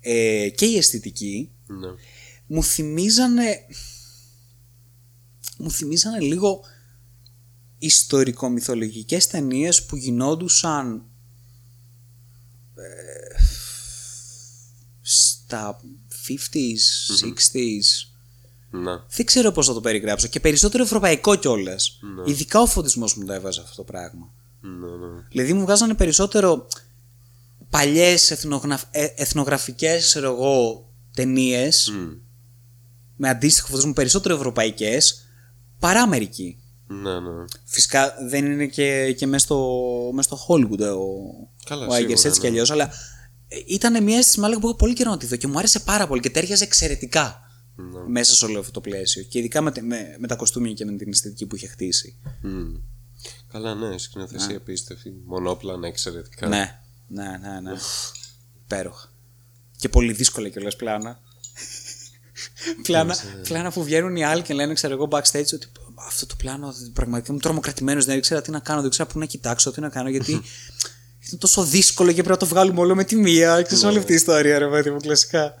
ε, και η αισθητική Ναι. Μου θυμίζανε μου θυμίζανε λίγο ιστορικο-μυθολογικές ταινίες που γινόντουσαν ε, στα 50s, 60s Ναι. δεν ξέρω πώς θα το περιγράψω και περισσότερο ευρωπαϊκό κιόλας. Ναι. Ειδικά ο φωτισμός μου το έβαζε αυτό το πράγμα. Ναι, ναι. Δηλαδή μου βγάζανε περισσότερο παλιές εθνογραφ... ε, εθνογραφικές ξέρω εγώ, ταινίες Μμ. Με αντίστοιχο φωτισμό περισσότερο ευρωπαϊκές παρά Αμερική. Ναι, ναι. Φυσικά δεν είναι και, και μέσα στο, μες στο Hollywood ε, ο, Καλά, ο σίγουρα, Έγκερς έτσι ναι. κι αλλιώς, αλλά ήταν μια αίσθηση μάλλον που είχα πολύ καιρό να τη δω και μου άρεσε πάρα πολύ και τέριαζε εξαιρετικά Ναι. μέσα σε όλο αυτό το πλαίσιο και ειδικά με, τε- με, με τα κοστούμια και με την αισθητική που είχε χτίσει. Μμ. Καλά, ναι, σκηνοθεσία απίστευτη. Μονόπλανα εξαιρετικά. Ναι, ναι, ναι, ναι. Υπέροχα. Και πολύ δύσκολα κιόλας πλάνα. *laughs* πλάνα, πλάνα που βγαίνουν οι άλλοι και λένε, ξέρω εγώ, backstage ότι αυτό το πλάνο πραγματικά είμαι τρομοκρατημένος. Δεν ήξερα τι να κάνω, δεν ήξερα πού να κοιτάξω, τι να κάνω, γιατί *laughs* είναι τόσο δύσκολο και πρέπει να το βγάλουμε όλο με τη μία. Ξέρεις όλη αυτή η ιστορία, ρε παιδί μου, κλασικά. Α,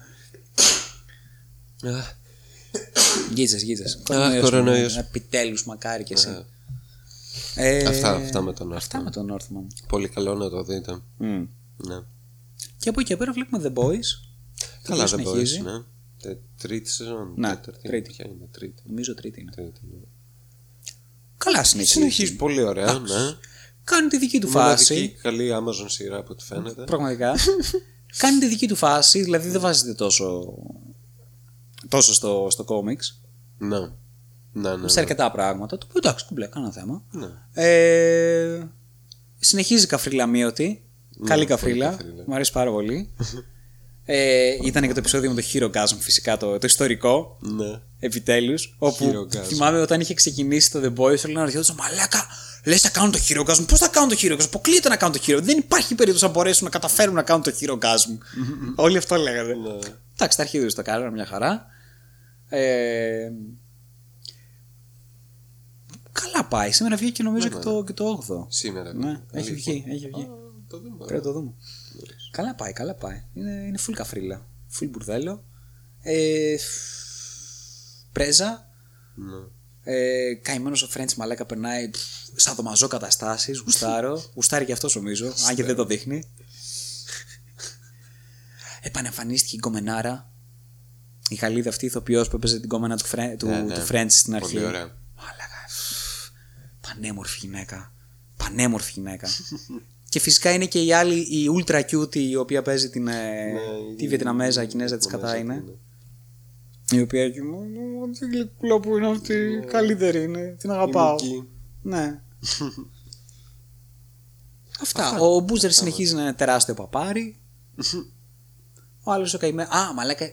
Γίτσε, γίτσε. κορονοϊός. Επιτέλους, μακάρι κι εσύ. Α. Ε, Αυτά- αυτά με τον Αυτά Northman. με τον Northman. Πολύ καλό να το δείτε. Μμ. Ναι. Και από εκεί και πέρα βλέπουμε The Boys. το Καλά, οποίο δεν συνεχίζει. μπορεί. Ναι. Τε- Τρίτη σεζόν. Ναι, τέταρτη. τρίτη. Ποια είναι, τρίτη. Νομίζω τρίτη είναι. τρίτη ναι. Καλά συνεχίζει. Συνεχίζει πολύ ωραία, ναι. Κάνει τη δική του Μοναδική φάση. καλή Amazon σειρά από ό,τι φαίνεται. Πραγματικά. *laughs* Κάνει τη δική του φάση, δηλαδή δεν βάζεται τόσο, τόσο στο, στο comics. Ναι. Ναι, ναι. Σε ναι. αρκετά πράγματα. Το οποίο εντάξει, κουμπλέ, κανένα θέμα. Ναι. Ε, συνεχίζει καφρίλα μείωτη. Ναι, Καλή πολύ καφρίλα. καφρίλα. Μου αρέσει πάρα πολύ. *laughs* ε, ήταν και το επεισόδιο με το Hero Gasm, φυσικά το, το ιστορικό. Ναι. Επιτέλους. Όπου Hero Gasm. θυμάμαι όταν είχε ξεκινήσει το The Boys, όλοι να ρωτιόντουσαν Μαλάκα, λες θα κάνουν το Hero Gasm. Πώς θα κάνουν το Hero Gasm. Αποκλείεται να κάνουν το Hero. Δεν υπάρχει περίπτωση να μπορέσουν να καταφέρουν να κάνουν το Hero Gasm. όλοι αυτό λέγανε. Ναι. Εντάξει, τα αρχίδια το κάνανε μια χαρά. Ε, καλά πάει. Σήμερα βγήκε και νομίζω και το, και το 8ο. Σήμερα. Ναι, Αλήθεια. έχει βγει. Έχει βγει. Α, Το δούμε. Πρέπει να το δούμε. Καλά πάει, καλά πάει. Είναι, είναι full καφρίλα. Full μπουρδέλο. Ε, πρέζα. Ναι. Ε, Καημένος ο Φρέντς Μαλάκα περνάει πφ, σαν δωμαζό καταστάσεις. Γουστάρω. *laughs* Γουστάρει και αυτός νομίζω, αν και δεν το δείχνει. *laughs* Επανεμφανίστηκε η Γκομενάρα. Η Γαλλίδα αυτή ηθοποιός που έπαιζε την κόμενα του, Φρέ, του, Ναι, ναι. του French στην αρχή. Πολύ ωραία. Μαλάκα. φφ, Πανέμορφη γυναίκα. Πανέμορφη γυναίκα. *laughs* και φυσικά είναι και η άλλη, η Ultra Cute, η οποία παίζει την, ε, Ναι, τη η- Βιετναμέζα, η η Κινέζα της κατά Βιετναμέζα, είναι. ναι. Η οποία εκεί μου, «Ω, τι γλυκούλα που είναι αυτή, καλύτερη είναι, την αγαπάω. Η Μική. Ναι. *laughs* Αυτά. Ο Butcher συνεχίζει να είναι τεράστιο παπάρι. Ο άλλος ο καημένο. Α, μαλάκα.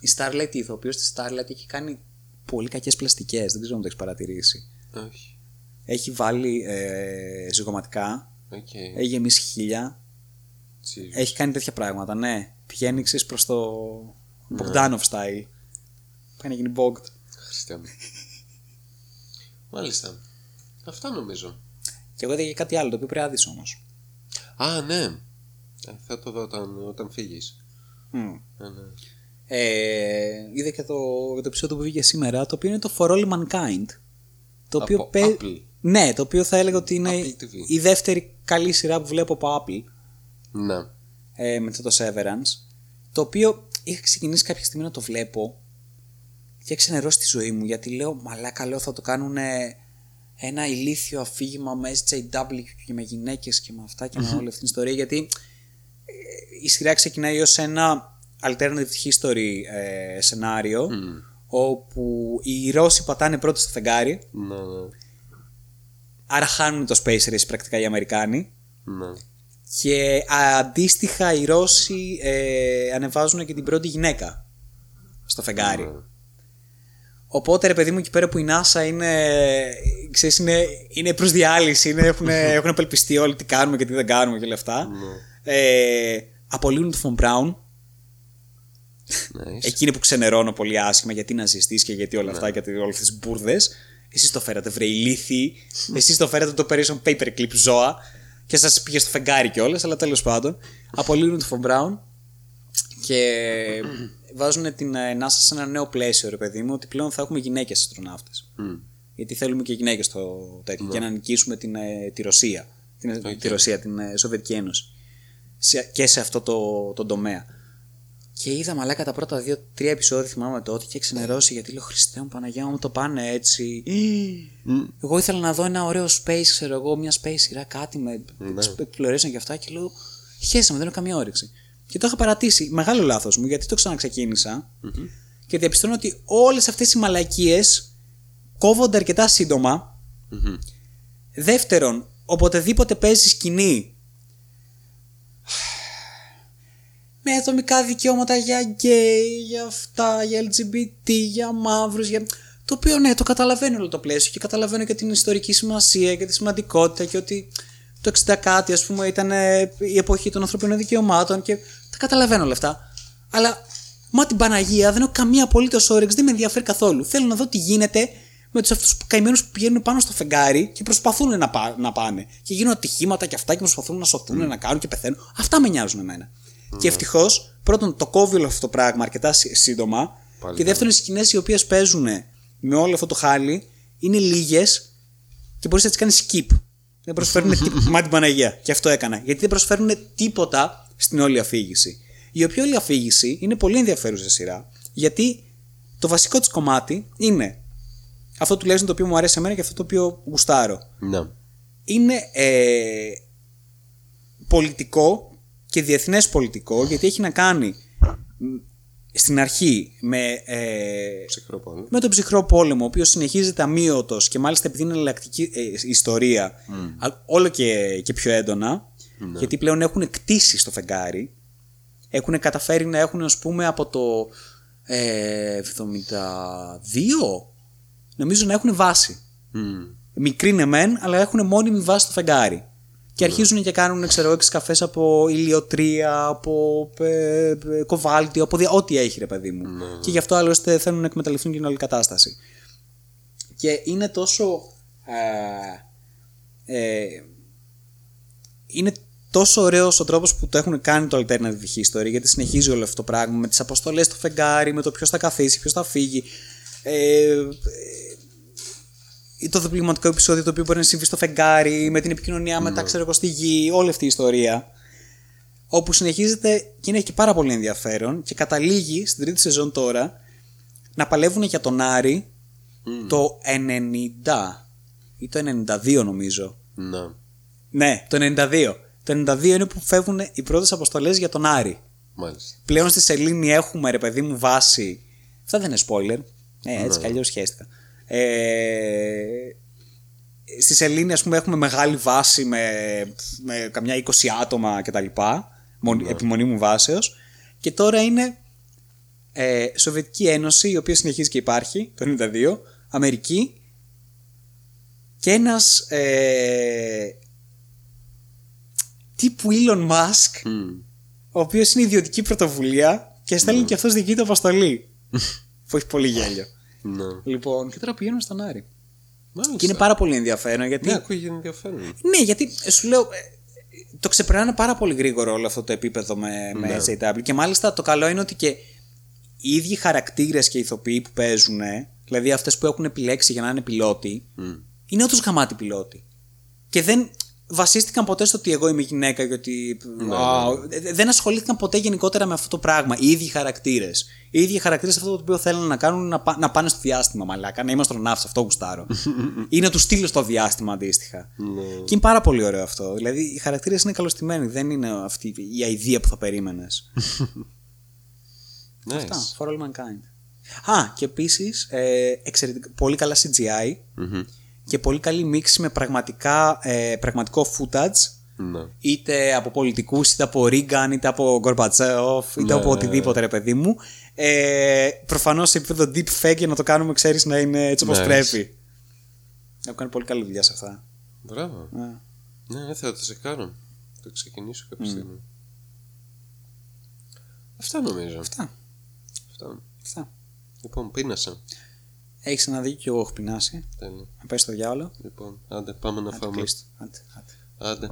Η Starlight, η ηθοποιός της Starlight έχει κάνει πολύ κακές πλαστικές. Δεν ξέρω αν το έχεις παρατηρήσει. Όχι. Έχει βάλει ε, ζυγοματικά. Οκ. Έχει γεμίσει χείλια. Jesus. Έχει κάνει τέτοια πράγματα, ναι. Πηγαίνει έτσι προς το Bogdanov style. Πάει να γίνει Bogd. Χριστέ μου. Μάλιστα. Αυτά νομίζω. Και εγώ είδα και κάτι άλλο το οποίο πρέπει να δεις όμως. Α, ναι. Ε, θα το δω όταν, όταν φύγεις. Ε, ναι. Ε, είδα και το, και το επεισόδιο που βγήκε σήμερα, το οποίο είναι το For All Mankind. Το οποίο Από παι- Apple. Ναι, το οποίο θα έλεγα ότι είναι Apple TV. η δεύτερη καλή σειρά που βλέπω από Apple Ναι. ε, μετά το Severance. Το οποίο είχα ξεκινήσει κάποια στιγμή να το βλέπω και ξενερώσει τη ζωή μου γιατί λέω μαλάκα λέω θα το κάνουν ένα ηλίθιο αφήγημα με SJW και με γυναίκες και με αυτά και με όλη αυτή την ιστορία γιατί ε, η σειρά ξεκινάει ως ένα alternative history ε, σενάριο όπου οι Ρώσοι πατάνε πρώτοι στο φεγγάρι Ναι, ναι. Άρα χάνουν το Space Race πρακτικά οι Αμερικάνοι Ναι. και αντίστοιχα οι Ρώσοι ε, ανεβάζουν και την πρώτη γυναίκα στο φεγγάρι. Ναι. Οπότε ρε παιδί μου εκεί πέρα που η NASA είναι, ξέρεις, είναι, είναι προς διάλυση, είναι, έχουν, *laughs* έχουν απελπιστεί όλοι τι κάνουμε και τι δεν κάνουμε και όλα αυτά. Ναι. Ε, απολύουν τον Φον Μπράουν. Nice. Εκείνη που ξενερώνω πολύ άσχημα γιατί να ζεστείς και γιατί όλα αυτά και όλες τις μπουρδες. Εσείς το φέρατε βρε ηλίθιοι. Εσείς το φέρατε το Operation Paperclip ζώα. Και σας πήγε στο φεγγάρι κιόλας, αλλά τέλος πάντων. Απολύουν τον Φον Μπράουν και βάζουν την ε, NASA σε ένα νέο πλαίσιο, ρε παιδί μου, ότι πλέον θα έχουμε γυναίκες αστροναύτες. Γιατί θέλουμε και γυναίκες στο τέτοιο, για να νικήσουμε την, ε, τη Ρωσία. Την, Τη Ρωσία, την ε, Σοβιετική Ένωση. Σε, και σε αυτό το, το τομέα. Και είδα μαλάκα τα πρώτα δύο-τρία επεισόδια, θυμάμαι τότε, και ξενερώσει γιατί λέω Χριστέ μου, Παναγία μου, το πάνε έτσι. Εγώ ήθελα να δω ένα ωραίο space, ξέρω εγώ, μια space σειρά, κάτι με exploration και αυτά και λέω Χέσαι μου, δεν έχω καμία όρεξη. Και το είχα παρατήσει. Μεγάλο λάθος μου, γιατί το ξαναξεκίνησα και διαπιστώνω ότι όλες αυτές οι μαλακίες κόβονται αρκετά σύντομα. Δεύτερον, οποτεδήποτε παίζεις σκηνή με ατομικά δικαιώματα για γκέι, για αυτά, για LGBT, για μαύρους, για... Το οποίο ναι, το καταλαβαίνω όλο το πλαίσιο και καταλαβαίνω και την ιστορική σημασία και τη σημαντικότητα και ότι το 60 κάτι ας πούμε ήταν ε, η εποχή των ανθρωπίνων δικαιωμάτων και τα καταλαβαίνω όλα αυτά. Αλλά μα την Παναγία δεν έχω καμία απολύτως όρεξη, δεν με ενδιαφέρει καθόλου. Θέλω να δω τι γίνεται με τους αυτούς καημένους που πηγαίνουν πάνω στο φεγγάρι και προσπαθούν να, πά, να πάνε. Και γίνουν ατυχήματα και αυτά και προσπαθούν να σωθούν, mm. να κάνουν και πεθαίνουν. Αυτά με νοιάζουν εμένα. Mm. Και ευτυχώς, πρώτον, το κόβει όλο αυτό το πράγμα αρκετά σύντομα. Πάλι και δεύτερον, οι σκηνές οι οποίες παίζουν με όλο αυτό το χάλι είναι λίγες και μπορείς να τις κάνεις skip. Δεν προσφέρουν τίποτα. Μα την Παναγία. Και αυτό έκανα. Γιατί δεν προσφέρουν τίποτα στην όλη αφήγηση. Η οποία όλη αφήγηση είναι πολύ ενδιαφέρουσα σειρά. Γιατί το βασικό της κομμάτι είναι αυτό τουλάχιστον το οποίο μου αρέσει εμένα και αυτό το οποίο γουστάρω. Ναι. Είναι ε, πολιτικό και διεθνές πολιτικό γιατί έχει να κάνει στην αρχή με, ε, με τον ψυχρό πόλεμο, ο οποίος συνεχίζεται αμύωτος και μάλιστα επειδή είναι εναλλακτική ε, ιστορία, όλο και, και πιο έντονα, ναι. γιατί πλέον έχουν κτίσει στο φεγγάρι. Έχουν καταφέρει να έχουν, ας πούμε, από το ε, 72, νομίζω να έχουν βάση. Mm. Μικρή είναι μεν, αλλά έχουν μόνιμη βάση στο φεγγάρι. Και αρχίζουν και κάνουν, ξέρω εγώ, καφέ από ηλιοτρία, από ε, ε, κοβάλτιο, από ό,τι έχει ρε παιδί μου. Ναι. Και γι' αυτό άλλωστε θέλουν να εκμεταλλευτούν την όλη κατάσταση. Και είναι τόσο. Ε, ε, είναι τόσο ωραίος ο τρόπος που το έχουν κάνει το alternative history, γιατί συνεχίζει όλο αυτό το πράγμα με τις αποστολές στο φεγγάρι, με το ποιος θα καθίσει, ποιος θα φύγει. Ε, το διπλωματικό επεισόδιο το οποίο μπορεί να συμβεί στο φεγγάρι, με την επικοινωνία μετά, ναι. ξέρω εγώ, στη γη, όλη αυτή η ιστορία. Όπου συνεχίζεται και είναι και πάρα πολύ ενδιαφέρον και καταλήγει στην τρίτη σεζόν τώρα να παλεύουν για τον Άρη το 90 ή το 92 νομίζω. Ναι. Ναι, το 92. Το 92 είναι που φεύγουν οι πρώτες αποστολές για τον Άρη. Μάλιστα. Πλέον στη Σελήνη έχουμε ρε παιδί μου βάση. Αυτά δεν είναι spoiler. Ε, έτσι ναι. κι αλλιώς σχέστηκα. Ε, στη Σελήνη ας πούμε έχουμε μεγάλη βάση με, με καμιά 20 άτομα κτλ. Ναι. Επιμονή μου βάσεως. Και τώρα είναι ε, Σοβιετική Ένωση η οποία συνεχίζει και υπάρχει το 92, Αμερική και ένας ε, τύπου Elon Musk ο οποίος είναι ιδιωτική πρωτοβουλία και στέλνει mm. και αυτός δική του αποστολή *laughs* που έχει πολύ γέλιο. Ναι. Λοιπόν, και τώρα πηγαίνουμε στον Άρη. Μάλιστα. Και είναι πάρα πολύ ενδιαφέρον. Γιατί... Ναι, ακούγεται ενδιαφέρον. Ναι, γιατί σου λέω, ε, το ξεπερνάνε πάρα πολύ γρήγορα όλο αυτό το επίπεδο με, ναι. με SAW. Και μάλιστα το καλό είναι ότι και οι ίδιοι χαρακτήρες και οι ηθοποιοί που παίζουν, δηλαδή αυτές που έχουν επιλέξει για να είναι πιλότοι, mm. είναι όντως γαμάτι πιλότοι. Και δεν, βασίστηκαν ποτέ στο ότι εγώ είμαι γυναίκα και ότι. Ναι, ναι, ναι. Δεν ασχολήθηκαν ποτέ γενικότερα με αυτό το πράγμα. Οι ίδιοι χαρακτήρες. Οι ίδιοι χαρακτήρες αυτό το οποίο θέλουν να κάνουν να, να πάνε στο διάστημα, μαλάκα. Να είμαστε αστροναύτη, αυτό γουστάρω. *laughs* ή να του στείλω στο διάστημα αντίστοιχα. Ναι. Και είναι πάρα πολύ ωραίο αυτό. Δηλαδή οι χαρακτήρες είναι καλωστημένοι. Δεν είναι αυτή η αηδία που θα περίμενες. *laughs* nice. Αυτά. For all mankind. Α, και επίσης ε, πολύ καλά CGI και πολύ καλή μίξη με πραγματικά, ε, πραγματικό footage. Ναι. Είτε από πολιτικούς, είτε από Ρίγκαν, είτε από Γκορμπατσέφ, είτε ναι. από οτιδήποτε, ρε παιδί μου. Ε, Προφανώς σε επίπεδο deep fake για να το κάνουμε, ξέρεις να είναι έτσι όπως πρέπει. Έχω κάνει πολύ καλή δουλειά σε αυτά. Μπράβο. Ναι, ναι θα το σε κάνω. Θα ξεκινήσω κάποια στιγμή. Mm. Αυτά νομίζω. Αυτά. Αυτά. Αυτά. Λοιπόν, πείνασα. Έχεις ένα δίκιο, εγώ έχω πεινάσει. Τέλεια. Να πέσει στο διάλογο. Λοιπόν, άντε, πάμε να άντε, φάμε. Άντε, άντε. Άντε.